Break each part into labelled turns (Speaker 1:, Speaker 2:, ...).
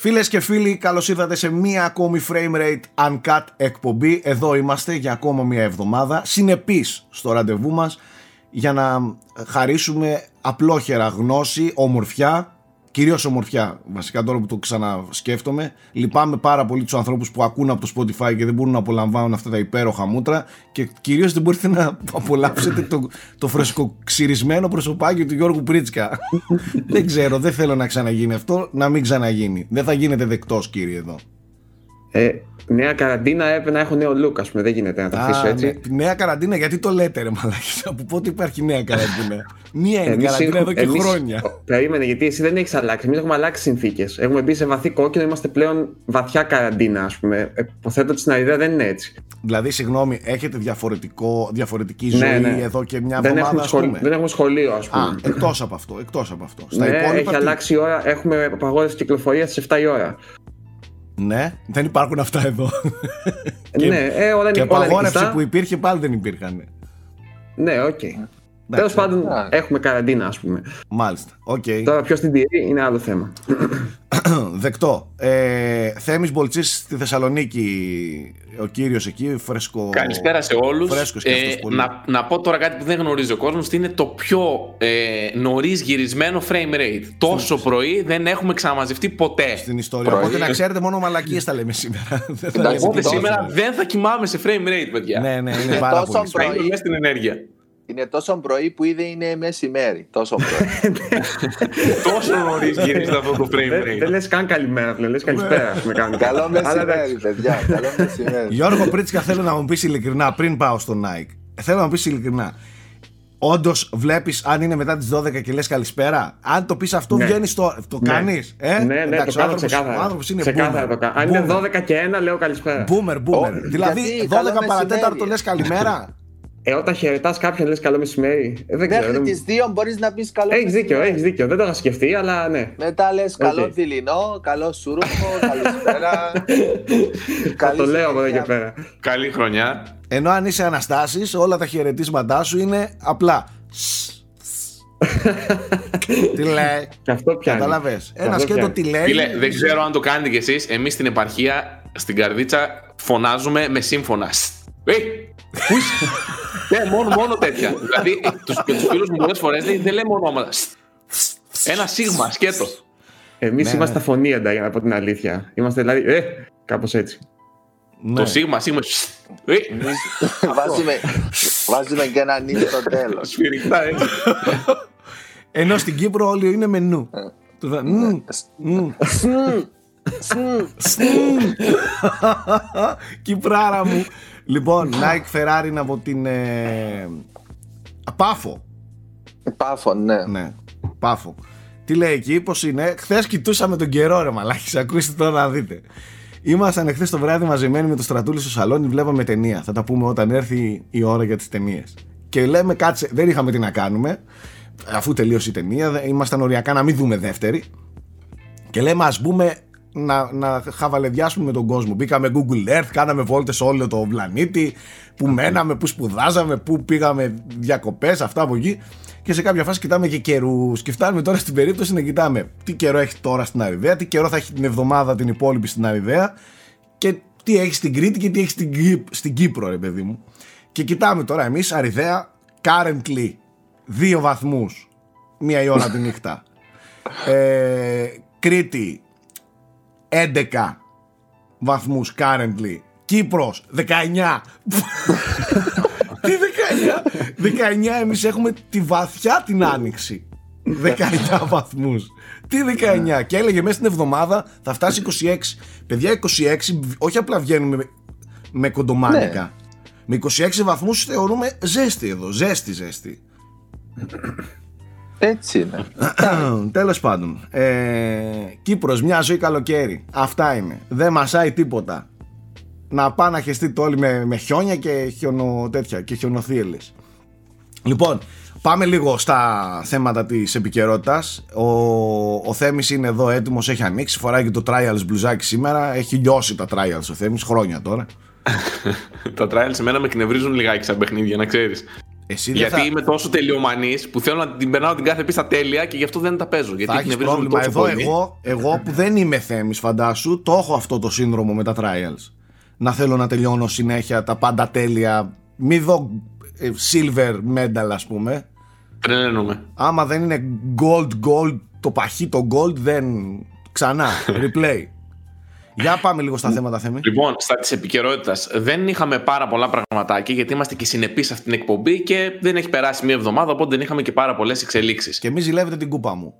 Speaker 1: Φίλες και φίλοι, καλώς ήρθατε σε μία ακόμη frame rate uncut εκπομπή. Εδώ είμαστε για ακόμα μία εβδομάδα. Συνεπείς στο ραντεβού μας για να χαρίσουμε απλόχερα γνώση, ομορφιά Κυρίως ομορφιά, βασικά τώρα που το ξανασκέφτομαι. Λυπάμαι πάρα πολύ τους ανθρώπους που ακούν από το Spotify και δεν μπορούν να απολαμβάνουν αυτά τα υπέροχα μούτρα. Και κυρίως δεν μπορείτε να απολαύσετε το, το φρεσκοξυρισμένο προσωπάκι του Γιώργου Πρίτσκα. δεν ξέρω, δεν θέλω να ξαναγίνει αυτό. Να μην ξαναγίνει. Δεν θα γίνετε δεκτός, κύριε εδώ.
Speaker 2: Ε, νέα καραντίνα έπρεπε να έχω νέο look, ας πούμε. Δεν γίνεται να τα αφήσω έτσι.
Speaker 1: Ναι, νέα καραντίνα, γιατί το λέτε, ρε Μαλάκι. Από πότε υπάρχει νέα καραντίνα. Μία είναι εμείς καραντίνα εδώ και εμείς, χρόνια.
Speaker 2: Περίμενε, γιατί εσύ δεν έχεις αλλάξει. Εμείς έχουμε αλλάξει συνθήκες. Έχουμε μπει σε βαθύ κόκκινο, είμαστε πλέον βαθιά καραντίνα, ας πούμε. Υποθέτω ότι στην Αριδέα δεν είναι έτσι.
Speaker 1: Δηλαδή, συγγνώμη, έχετε διαφορετικό, διαφορετική ναι, ζωή ναι, ναι. εδώ και μια δεν εβδομάδα,
Speaker 2: έχουμε σχολ... Δεν έχουμε σχολείο, ας πούμε.
Speaker 1: Εκτός από αυτό. Εκτός από αυτό.
Speaker 2: Στα ναι, υπόλοιπα, έχει αλλάξει η ώρα. Έχουμε απαγόρευση κυκλοφορίας στις 7 η ώρα.
Speaker 1: Ναι, δεν υπάρχουν αυτά εδώ.
Speaker 2: ναι, ε, όλα
Speaker 1: και απαγόρευση που υπήρχε πάλι δεν υπήρχαν.
Speaker 2: Ναι, OK. Okay. Τέλος πάντων, έχουμε καραντίνα, ας πούμε.
Speaker 1: Μάλιστα. Okay.
Speaker 2: Τώρα, ποιος την τηρεί είναι άλλο θέμα.
Speaker 1: Δεκτό. Ε, Θέμης Μπολτσής στη Θεσσαλονίκη, ο κύριος εκεί, φρέσκο...
Speaker 3: Καλησπέρα σε όλους.
Speaker 1: ε,
Speaker 3: να, να πω τώρα κάτι που δεν γνωρίζει ο κόσμος, είναι το πιο ε, νωρίς γυρισμένο frame rate. Τόσο πρωί δεν έχουμε ξαναμαζευτεί ποτέ.
Speaker 1: Στην ιστορία. Πρωί. Οπότε να ξέρετε, μόνο μαλακίες τα λέμε σήμερα.
Speaker 3: Οπότε σήμερα δεν θα κοιμάμαι σε frame rate, παιδιά.
Speaker 1: Ναι, ναι, είναι πάρα πολύ.
Speaker 3: Πρωί. στην ενέργεια.
Speaker 4: Είναι τόσο πρωί που ήδη είναι μεσημέρι. Τόσο πρωί.
Speaker 3: τόσο νωρίς γυρίζει αυτό το frame rate.
Speaker 2: Δεν λες καν καλημέρα, δεν λες καλησπέρα.
Speaker 4: Καλό μεσημέρι, παιδιά. Καλό μεσημέρι.
Speaker 1: Γιώργο Πρίτσικα, θέλω να μου πεις ειλικρινά πριν πάω στο Nike. Θέλω να μου πεις ειλικρινά. Όντως βλέπεις αν είναι μετά τις 12 και λες καλησπέρα; Αν το πεις αυτό, ναι. βγαίνεις το. Το ναι. κάνεις.
Speaker 2: Ε; Ναι, ναι, το κάνω ξεκάθαρα. Ο άνθρωπος είναι ξεκάθαρα Αν είναι 12 και 1, λέω καλησπέρα.
Speaker 1: Boomer, boomer. δηλαδή 12 παρατέταρτο λες καλημέρα;
Speaker 2: Ε, όταν χαιρετάς κάποιον, λες καλό μεσημέρι.
Speaker 4: Ε, δεν Μέχρι τις δύο μπορείς να πεις καλό
Speaker 2: έχεις μεσημέρι. Έχεις δίκιο, έχει δίκιο. Δεν το είχα σκεφτεί, αλλά ναι.
Speaker 4: Μετά λες καλό okay. δειλινό, καλό σούρουπο, καλησπέρα.
Speaker 2: Θα το λέω από εδώ και πέρα.
Speaker 3: Καλή χρονιά.
Speaker 1: Ενώ αν είσαι Αναστάσης, όλα τα χαιρετίσματά σου είναι απλά. τι λέει;
Speaker 2: Και αυτό πιάνει.
Speaker 1: Καταλαβέ. Ένα σκέτο τι λέει;
Speaker 3: Φίλε, δεν ξέρω αν το κάνετε κι εσείς. Εμείς στην επαρχία, στην καρδίτσα, φωνάζουμε με σύμφωνα. Ε, Πού είσαι. Ναι, μόνο, μόνο τέτοια. Δηλαδή, του φίλους μου πολλές φορές δεν λέμε ονόματα. Ένα σίγμα, σκέτο.
Speaker 2: Εμείς ναι, είμαστε ναι. φωνήεντα, για να πω την αλήθεια. Είμαστε δηλαδή. Ε, κάπως έτσι.
Speaker 3: Ναι. Το σίγμα, σίγμα.
Speaker 4: Ε. βάζουμε, βάζουμε και ένα νύχι στο τέλος.
Speaker 3: Σφυριχτά, έτσι.
Speaker 1: Ενώ στην Κύπρο όλοι είναι μενού. Κυπράρα μου. Λοιπόν, Nike Ferrari από την. Ε... Πάφο.
Speaker 4: Πάφο, ναι.
Speaker 1: ναι. Πάφο. Τι λέει εκεί, πώς είναι. Χθες κοιτούσαμε τον καιρό, ρε Μαλάκι. Ακούστε τώρα να δείτε. Ήμασταν εχθές το βράδυ μαζεμένοι με το στρατούλι στο σαλόνι, βλέπαμε ταινία. Θα τα πούμε όταν έρθει η ώρα για τις ταινίες. Και λέμε, κάτσε, δεν είχαμε τι να κάνουμε. Αφού τελείωσε η ταινία, ήμασταν οριακά να μην δούμε δεύτερη. Και λέμε, ας μπούμε να, να χαβαλεδιάσουμε με τον κόσμο. Μπήκαμε Google Earth, κάναμε βόλτες σε όλο το πλανήτη, που μέναμε, που σπουδάζαμε, που πήγαμε διακοπές, αυτά από εκεί. Και σε κάποια φάση κοιτάμε και καιρούς. Και φτάνουμε τώρα στην περίπτωση να κοιτάμε τι καιρό έχει τώρα στην Αριδαία, τι καιρό θα έχει την εβδομάδα την υπόλοιπη στην Αριδαία και τι έχει στην Κρήτη και τι έχει στην, στην Κύπρο, ρε παιδί μου. Και κοιτάμε τώρα εμείς Αριδαία, currently, δύο βαθμούς, μία η ώρα τη νύχτα. Ε, Κρήτη, 11 βαθμούς currently. Κύπρος 19. Τι 19. 19 εμείς έχουμε τη βαθιά την άνοιξη. 19 βαθμούς. Τι 19. Και έλεγε μέσα στην εβδομάδα θα φτάσει 26. Παιδιά 26 όχι απλά βγαίνουμε με, με κοντομάνικα. Ναι. Με 26 βαθμούς θεωρούμε ζέστη εδώ. Ζέστη ζέστη.
Speaker 4: Έτσι είναι.
Speaker 1: Τέλος πάντων. Ε, Κύπρος, μια ζωή καλοκαίρι. Αυτά είναι. Δεν μασάει τίποτα. Να πάνε να χεστείτε όλοι με, με χιόνια και χιονο, τέτοια, και χιονοθύελες. Λοιπόν, πάμε λίγο στα θέματα της επικαιρότητας. Ο, ο Θέμης είναι εδώ έτοιμος, έχει ανοίξει, φοράει και το Trials μπλουζάκι σήμερα. Έχει λιώσει τα Trials ο Θέμης, χρόνια τώρα.
Speaker 3: τα Trials εμένα με κνευρίζουν λιγάκι σαν παιχνίδια, να ξέρεις.
Speaker 1: Εσύ δεν
Speaker 3: Γιατί
Speaker 1: θα,
Speaker 3: είμαι τόσο τελειομανής που θέλω να την περνάω την κάθε πίστα τέλεια και γι' αυτό δεν τα παίζω. Γιατί
Speaker 1: θα έχεις
Speaker 3: εκνευρίζομαι
Speaker 1: πρόβλημα.
Speaker 3: τόσο
Speaker 1: Εδώ
Speaker 3: πολύ.
Speaker 1: εγώ, εγώ που δεν είμαι θέμης φαντάσου, το έχω αυτό το σύνδρομο με τα trials. Να θέλω να τελειώνω συνέχεια τα πάντα τέλεια. Μη δω ε, silver medal ας πούμε.
Speaker 3: Τρελαίνομαι.
Speaker 1: Άμα δεν είναι gold gold, το παχύ το gold δεν... Ξανά, replay. Για πάμε λίγο στα θέματα θέμη.
Speaker 3: Λοιπόν, στα της επικαιρότητας δεν είχαμε πάρα πολλά πραγματάκια γιατί είμαστε και συνεπείς σε αυτήν την εκπομπή και δεν έχει περάσει μία εβδομάδα οπότε δεν είχαμε και πάρα πολλές εξελίξεις.
Speaker 1: Και μη ζηλεύετε την κούπα μου.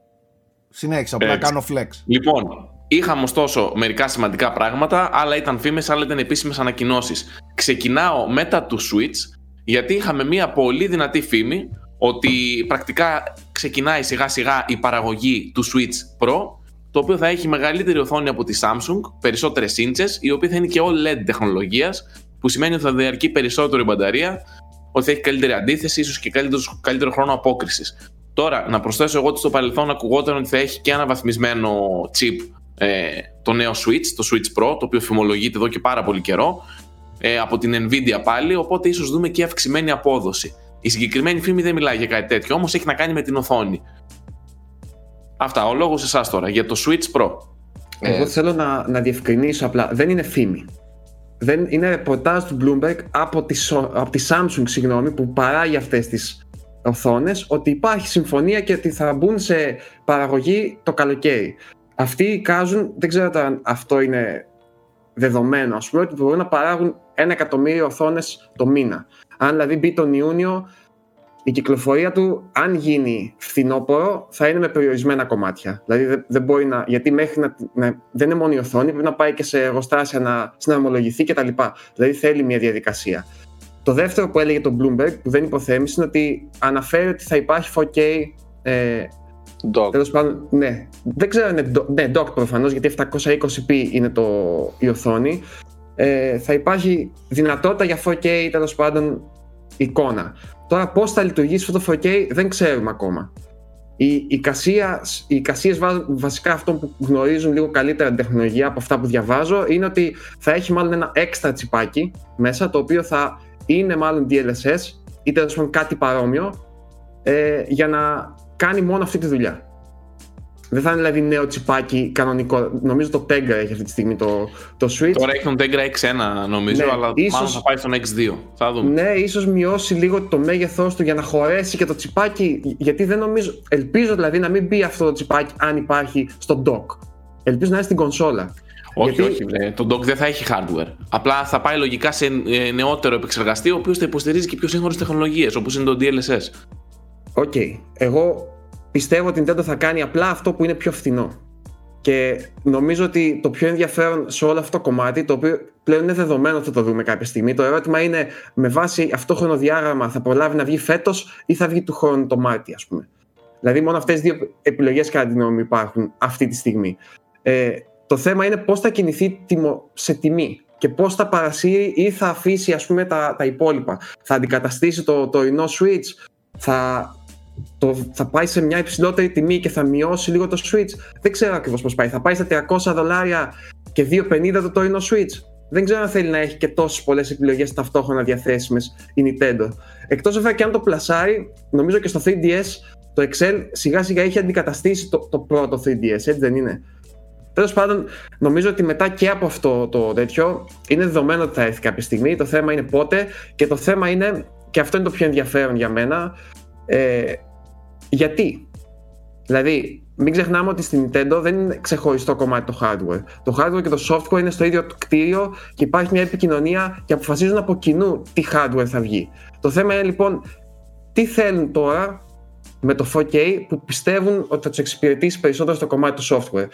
Speaker 1: Συνέχισα, απλά
Speaker 3: Έτσι.
Speaker 1: κάνω flex.
Speaker 3: Λοιπόν, είχαμε ωστόσο μερικά σημαντικά πράγματα, άλλα ήταν φήμες, άλλα ήταν επίσημες ανακοινώσεις. Ξεκινάω μετά του Switch, γιατί είχαμε μία πολύ δυνατή φήμη ότι πρακτικά ξεκινάει σιγά σιγά η παραγωγή του Switch Pro, το οποίο θα έχει μεγαλύτερη οθόνη από τη Samsung, περισσότερες ίντσες, η οποία θα είναι και OLED τεχνολογίας, που σημαίνει ότι θα διαρκεί περισσότερο η μπαταρία, ότι θα έχει καλύτερη αντίθεση, ίσως και καλύτερο, καλύτερο χρόνο απόκρισης. Τώρα, να προσθέσω εγώ ότι στο παρελθόν ακουγόταν ότι θα έχει και ένα βαθμισμένο chip ε, το νέο Switch, το Switch Pro, το οποίο φημολογείται εδώ και πάρα πολύ καιρό, ε, από την Nvidia πάλι, οπότε ίσως δούμε και αυξημένη απόδοση. Η συγκεκριμένη φήμη δεν μιλάει για κάτι τέτοιο, όμως έχει να κάνει με την οθόνη. Αυτά, ο λόγος εσάς τώρα, για το Switch Pro.
Speaker 2: Εγώ
Speaker 4: Ε,
Speaker 2: θέλω να, να διευκρινίσω απλά. Δεν είναι φήμη. Δεν, είναι ρεπορτάζ του Bloomberg από τη, So- από τη Samsung συγγνώμη, που παράγει αυτές τις οθόνες ότι υπάρχει συμφωνία και ότι θα μπουν σε παραγωγή το καλοκαίρι. Αυτοί εικάζουν, δεν ξέρω αν αυτό είναι δεδομένο, ας πούμε, ότι μπορούν να παράγουν ένα εκατομμύριο οθόνες το μήνα. Αν δηλαδή μπει τον Ιούνιο, η κυκλοφορία του, αν γίνει φθινόπωρο, θα είναι με περιορισμένα κομμάτια. Δηλαδή δεν, δεν μπορεί να. Γιατί μέχρι να, να- Δεν είναι μόνο η οθόνη, πρέπει να πάει και σε εργοστάσια να συναρμολογηθεί κτλ. Δηλαδή θέλει μια διαδικασία. Το δεύτερο που έλεγε το Bloomberg, που δεν υποθέμησε, είναι ότι αναφέρει ότι θα υπάρχει 4K. Ε,
Speaker 4: Dog.
Speaker 2: Τέλος πάντων, ναι. Δεν ξέρω αν είναι. do- Ναι, dock προφανώς, γιατί 720p είναι το, η οθόνη. Ε, θα υπάρχει δυνατότητα για 4K τέλος πάντων εικόνα. Τώρα πώς θα λειτουργήσει αυτό το 4K δεν ξέρουμε ακόμα. Οι, οι, κασίες, οι κασίες βα- βασικά αυτό που γνωρίζουν λίγο καλύτερα την τεχνολογία από αυτά που διαβάζω είναι ότι θα έχει μάλλον ένα έξτρα τσιπάκι μέσα το οποίο θα είναι μάλλον DLSS ή τέλος πάντων κάτι παρόμοιο ε, για να κάνει μόνο αυτή τη δουλειά. Δεν θα είναι δηλαδή νέο τσιπάκι κανονικό. Νομίζω το Tegra έχει αυτή τη στιγμή το, το Switch.
Speaker 3: Τώρα έχει τον Tegra X1 νομίζω,
Speaker 2: Ναι,
Speaker 3: αλλά
Speaker 2: ίσως-
Speaker 3: μάλλον θα πάει στον X2. Θα δούμε.
Speaker 2: Ναι, ίσως μειώσει λίγο το μέγεθός του για να χωρέσει και το τσιπάκι. Γιατί δεν νομίζω. Ελπίζω δηλαδή να μην μπει αυτό το τσιπάκι αν υπάρχει στο dock. Ελπίζω να είναι στην κονσόλα.
Speaker 3: Όχι,
Speaker 2: Γιατί-
Speaker 3: όχι. Βρε. Το dock δεν θα έχει hardware. Απλά θα πάει λογικά σε ε, νεότερο επεξεργαστή, ο οποίος θα υποστηρίζει και πιο σύγχρονες τεχνολογίες, όπως είναι το DLSS.
Speaker 2: OK. Εγώ πιστεύω ότι η Nintendo θα κάνει απλά αυτό που είναι πιο φθηνό. Και νομίζω ότι το πιο ενδιαφέρον σε όλο αυτό το κομμάτι, το οποίο πλέον είναι δεδομένο ότι θα το δούμε κάποια στιγμή, το ερώτημα είναι με βάση αυτό το χρονοδιάγραμμα θα προλάβει να βγει φέτος ή θα βγει του χρόνου το Μάρτι, ας πούμε. Δηλαδή, μόνο αυτές τι δύο επιλογές, κατά τη γνώμη μου, υπάρχουν αυτή τη στιγμή. Ε, το θέμα είναι πώς θα κινηθεί τιμο- σε τιμή και πώς θα παρασύρει ή θα αφήσει ας πούμε, τα, τα υπόλοιπα. Θα αντικαταστήσει το τωρινό Switch, θα, το, θα πάει σε μια υψηλότερη τιμή και θα μειώσει λίγο το Switch. Δεν ξέρω ακριβώς πώς πάει. Θα πάει στα 300 δολάρια και 2,50 το τωρινό Switch. Δεν ξέρω αν θέλει να έχει και τόσες πολλές επιλογές ταυτόχρονα διαθέσιμες η Nintendo. Εκτός βέβαια και αν το πλασάρει, νομίζω και στο 3DS το Excel σιγά σιγά έχει αντικαταστήσει το, το πρώτο 3DS, έτσι δεν είναι. Τέλος πάντων, νομίζω ότι μετά και από αυτό το τέτοιο είναι δεδομένο ότι θα έρθει κάποια στιγμή. Το θέμα είναι πότε και το θέμα είναι, και αυτό είναι το πιο ενδιαφέρον για μένα, ε, γιατί; Δηλαδή, μην ξεχνάμε ότι στην Nintendo δεν είναι ξεχωριστό κομμάτι το hardware. Το hardware και το software είναι στο ίδιο το κτίριο και υπάρχει μια επικοινωνία και αποφασίζουν από κοινού τι hardware θα βγει. Το θέμα είναι λοιπόν τι θέλουν τώρα με το 4K που πιστεύουν ότι θα τους εξυπηρετήσει περισσότερο στο κομμάτι του software.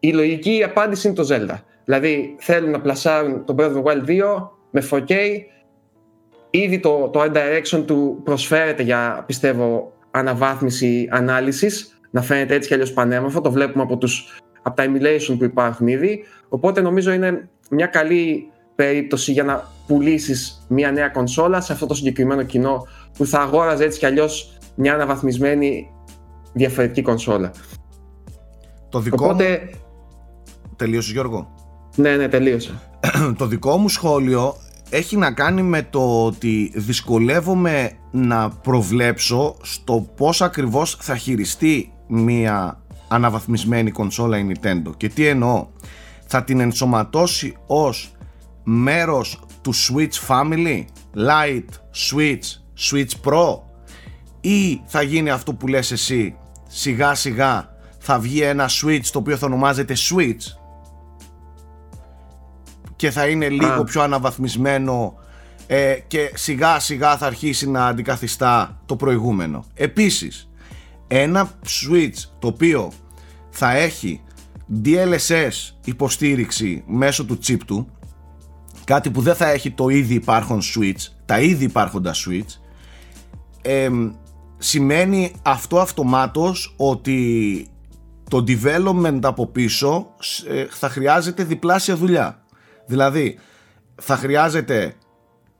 Speaker 2: Η λογική απάντηση είναι το Zelda. Δηλαδή θέλουν να πλασάρουν το Breath of the Wild 2 με 4K. Ήδη το, το Art Direction του προσφέρεται για πιστεύω αναβάθμιση ανάλυσης να φαίνεται έτσι κι αλλιώς πανέμορφο. Το βλέπουμε από, τους, από τα emulation που υπάρχουν ήδη. Οπότε νομίζω είναι μια καλή περίπτωση για να πουλήσεις μια νέα κονσόλα σε αυτό το συγκεκριμένο κοινό που θα αγόραζε έτσι κι αλλιώς μια αναβαθμισμένη διαφορετική κονσόλα.
Speaker 1: Το δικό
Speaker 2: Οπότε,
Speaker 1: μου... Τελείωσες Γιώργο;
Speaker 2: ναι, ναι, τελείωσε.
Speaker 1: το δικό μου σχόλιο έχει να κάνει με το ότι δυσκολεύομαι να προβλέψω στο πώς ακριβώς θα χειριστεί μία αναβαθμισμένη κονσόλα η Nintendo. Και τι εννοώ; Θα την ενσωματώσει ως μέρος του Switch Family Lite, Switch, Switch Pro ή θα γίνει αυτό που λες εσύ σιγά σιγά θα βγει ένα Switch το οποίο θα ονομάζεται Switch; Και θα είναι λίγο πιο αναβαθμισμένο ε, και σιγά σιγά θα αρχίσει να αντικαθιστά το προηγούμενο. Επίσης, ένα Switch το οποίο θα έχει DLSS υποστήριξη μέσω του chip του κάτι που δεν θα έχει το ήδη υπάρχον Switch τα ήδη υπάρχοντα Switch ε, σημαίνει αυτό αυτομάτως ότι το development από πίσω ε, θα χρειάζεται διπλάσια δουλειά Δηλαδή, θα χρειάζεται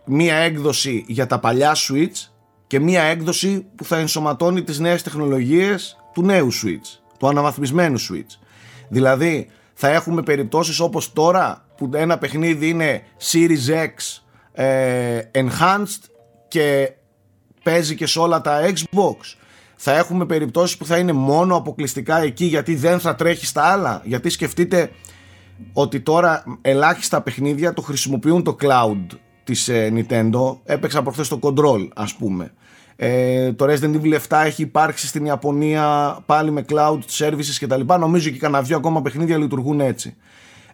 Speaker 1: μία έκδοση για τα παλιά Switch και μία έκδοση που θα ενσωματώνει τις νέες τεχνολογίες του νέου Switch, του αναβαθμισμένου Switch. Δηλαδή, θα έχουμε περιπτώσεις όπως τώρα που ένα παιχνίδι είναι Series X ε, Enhanced και παίζει και σε όλα τα Xbox. Θα έχουμε περιπτώσεις που θα είναι μόνο αποκλειστικά εκεί γιατί δεν θα τρέχει στα άλλα. Γιατί σκεφτείτε ότι τώρα ελάχιστα παιχνίδια το χρησιμοποιούν το cloud της ε, Nintendo. Έπαιξα προχθές το Control ας πούμε. Ε, το Resident Evil 7 έχει υπάρξει στην Ιαπωνία πάλι με cloud services και τα λοιπά. Νομίζω και κανένα δυο ακόμα παιχνίδια λειτουργούν έτσι.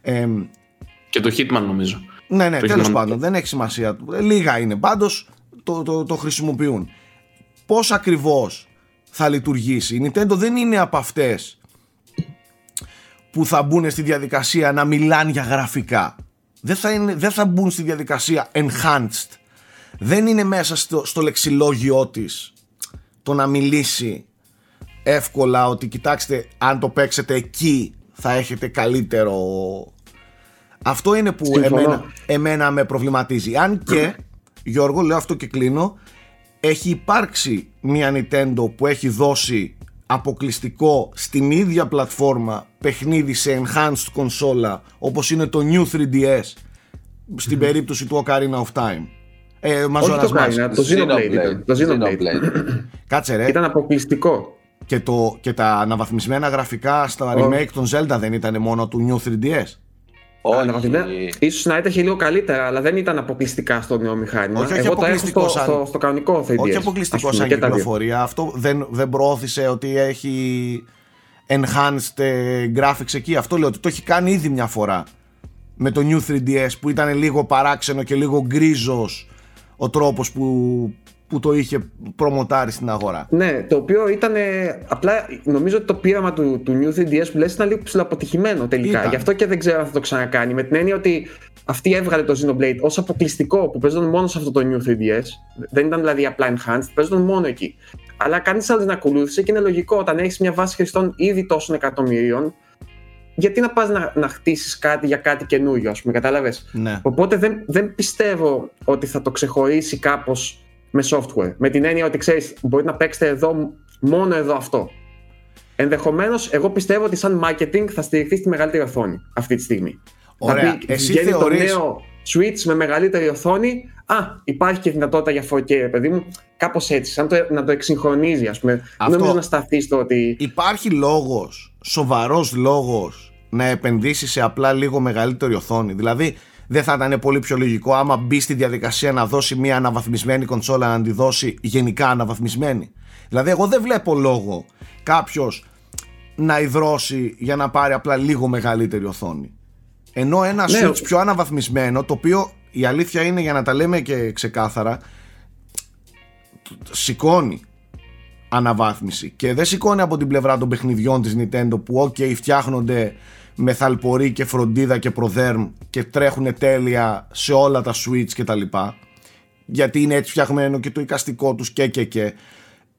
Speaker 1: Ε,
Speaker 3: και το Hitman νομίζω.
Speaker 1: Ναι, ναι, τέλος πάντων, δεν έχει σημασία. Λίγα είναι πάντως, το, το, το χρησιμοποιούν. Πώς ακριβώς θα λειτουργήσει. Η Nintendo δεν είναι από αυτές που θα μπουν στη διαδικασία να μιλάνε για γραφικά. Δεν θα, είναι, δεν θα μπουν στη διαδικασία enhanced. Δεν είναι μέσα στο, στο λεξιλόγιό της το να μιλήσει εύκολα ότι κοιτάξτε αν το παίξετε εκεί θα έχετε καλύτερο αυτό είναι που εμένα, εμένα με προβληματίζει αν και Γιώργο λέω αυτό και κλείνω έχει υπάρξει μια Nintendo που έχει δώσει αποκλειστικό στην ίδια πλατφόρμα παιχνίδι σε enhanced κονσόλα όπως είναι το New 3DS στην περίπτωση του Ocarina of Time.
Speaker 2: Ε, Όχι το Ocarina, το Xenoblade. Το Xenoblade.
Speaker 1: Κάτσε ρε.
Speaker 2: Ήταν αποκλειστικό.
Speaker 1: Και, το, και τα αναβαθμισμένα γραφικά στα remake των Zelda δεν ήταν μόνο του New 3DS.
Speaker 2: Όχι. Ίσως να είχε λίγο καλύτερα, αλλά δεν ήταν αποκλειστικά στο νέο μηχάνημα.
Speaker 1: Όχι, όχι
Speaker 2: Εγώ το
Speaker 1: έχω στο,
Speaker 2: σαν... στο, στο κανονικό 3DS.
Speaker 1: Όχι αποκλειστικό σαν κυκλοφορία. Αυτό δεν, δεν προώθησε ότι έχει enhanced ε, graphics εκεί. Αυτό λέω ότι το έχει κάνει ήδη μια φορά με το New 3DS που ήταν λίγο παράξενο και λίγο γκρίζος ο τρόπος που, που το είχε προμοτάρει στην αγορά.
Speaker 2: Ναι, το οποίο ήταν. Απλά νομίζω ότι το πείραμα του, του New 3DS που λες ήταν λίγο ψηλοαποτυχημένο τελικά. Ήταν. Γι' αυτό και δεν ξέρω αν θα το ξανακάνει. Με την έννοια ότι αυτή έβγαλε το Xenoblade ως αποκλειστικό που παίζονταν μόνο σε αυτό το New 3DS. Δεν ήταν δηλαδή απλά enhanced, παίζονταν μόνο εκεί. Αλλά κανείς άλλος δεν ακολούθησε και είναι λογικό όταν έχεις μια βάση χρηστών ήδη τόσων εκατομμυρίων. Γιατί να πας να, να χτίσεις κάτι για κάτι καινούριο, ας πούμε, κατάλαβες;
Speaker 1: Ναι.
Speaker 2: Οπότε δεν, δεν πιστεύω ότι θα το ξεχωρίσει κάπως με software. Με την έννοια ότι ξέρεις, μπορείτε να παίξετε εδώ, μόνο εδώ αυτό. Ενδεχομένως, εγώ πιστεύω ότι σαν marketing θα στηριχθεί στη μεγαλύτερη οθόνη αυτή τη στιγμή.
Speaker 1: Ωραία. Θα πει,
Speaker 2: Εσύ βγαίνει θεωρείς... το νέο Switch με μεγαλύτερη οθόνη. Α, υπάρχει και δυνατότητα για 4K, παιδί μου. Κάπως έτσι, σαν το, να το εξυγχρονίζει, ας πούμε. Αυτό... Νομίζω να σταθείς στο ότι.
Speaker 1: Υπάρχει λόγος, σοβαρός λόγος, να επενδύσεις σε απλά λίγο μεγαλύτερη οθόνη. Δηλαδή, δεν θα ήταν πολύ πιο λογικό άμα μπει στη διαδικασία να δώσει μια αναβαθμισμένη κονσόλα να τη δώσει γενικά αναβαθμισμένη. Δηλαδή, εγώ δεν βλέπω λόγο κάποιος να υδρώσει για να πάρει απλά λίγο μεγαλύτερη οθόνη. Ενώ ένα ναι. Switch πιο αναβαθμισμένο, το οποίο η αλήθεια είναι για να τα λέμε και ξεκάθαρα, σηκώνει αναβάθμιση και δεν σηκώνει από την πλευρά των παιχνιδιών της Nintendo που ok φτιάχνονται με θαλπορή και φροντίδα και προδέρμ και τρέχουν τέλεια σε όλα τα Switch και τα λοιπά. Γιατί είναι έτσι φτιαχμένο και το εικαστικό τους και και και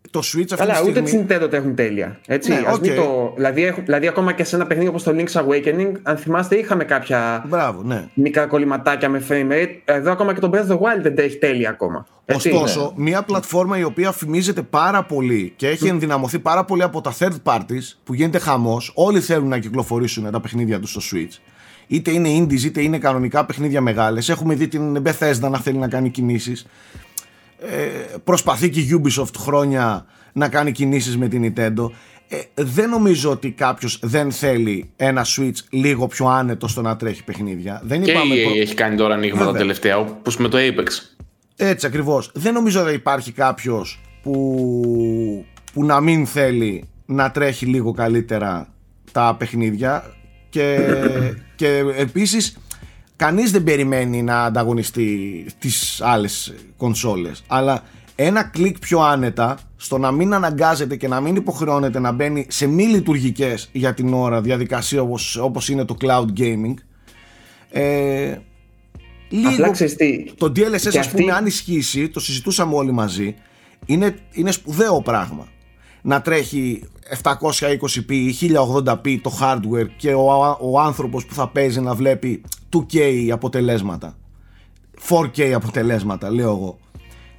Speaker 1: το Switch αυτή
Speaker 2: Καλά,
Speaker 1: τη στιγμή...
Speaker 2: ούτε τη Nintendo το έχουν τέλεια. Έτσι,
Speaker 1: ναι,
Speaker 2: ας
Speaker 1: okay.
Speaker 2: μην το... δηλαδή, έχ... δηλαδή, ακόμα και σε ένα παιχνίδι όπως το Link's Awakening, αν θυμάστε, είχαμε κάποια
Speaker 1: Μπράβο, ναι.
Speaker 2: μικρά κολληματάκια με frame rate. Εδώ ακόμα και το Breath of the Wild δεν έχει τέλεια ακόμα.
Speaker 1: Έτσι, Ωστόσο, ναι. μια πλατφόρμα η οποία φημίζεται πάρα πολύ και έχει ενδυναμωθεί πάρα πολύ από τα third parties που γίνεται χαμός, όλοι θέλουν να κυκλοφορήσουν τα παιχνίδια τους στο Switch. είτε είναι indies είτε είναι κανονικά παιχνίδια μεγάλες. Έχουμε δει την Bethesda να θέλει να κάνει κινήσεις. Ε, προσπαθεί και η Ubisoft χρόνια να κάνει κινήσεις με την Nintendo. Ε, δεν νομίζω ότι κάποιος δεν θέλει ένα Switch λίγο πιο άνετο στο να τρέχει παιχνίδια. Δεν
Speaker 3: Και
Speaker 1: είπαμε
Speaker 3: η EA
Speaker 1: προ-
Speaker 3: έχει κάνει τώρα ανοίγματα
Speaker 1: Βέβαια.
Speaker 3: τελευταία, όπως με το Apex.
Speaker 1: Έτσι ακριβώς. Δεν νομίζω ότι υπάρχει κάποιος που, που να μην θέλει να τρέχει λίγο καλύτερα τα παιχνίδια και, και επίσης κανείς δεν περιμένει να ανταγωνιστεί τις άλλες κονσόλες αλλά ένα κλικ πιο άνετα στο να μην αναγκάζεται και να μην υποχρεώνεται να μπαίνει σε μη λειτουργικές για την ώρα διαδικασία όπως, όπως είναι το cloud gaming ε, λίγο
Speaker 2: Απλά ξέρεις τι,
Speaker 1: το DLSS
Speaker 2: Και
Speaker 1: ας
Speaker 2: αυτή-
Speaker 1: πούμε αν ισχύσει, το συζητούσαμε όλοι μαζί, είναι, είναι σπουδαίο πράγμα. Να τρέχει 720p ή 1080p το hardware και ο, ο άνθρωπος που θα παίζει να βλέπει 2K αποτελέσματα. 4K αποτελέσματα, λέω εγώ.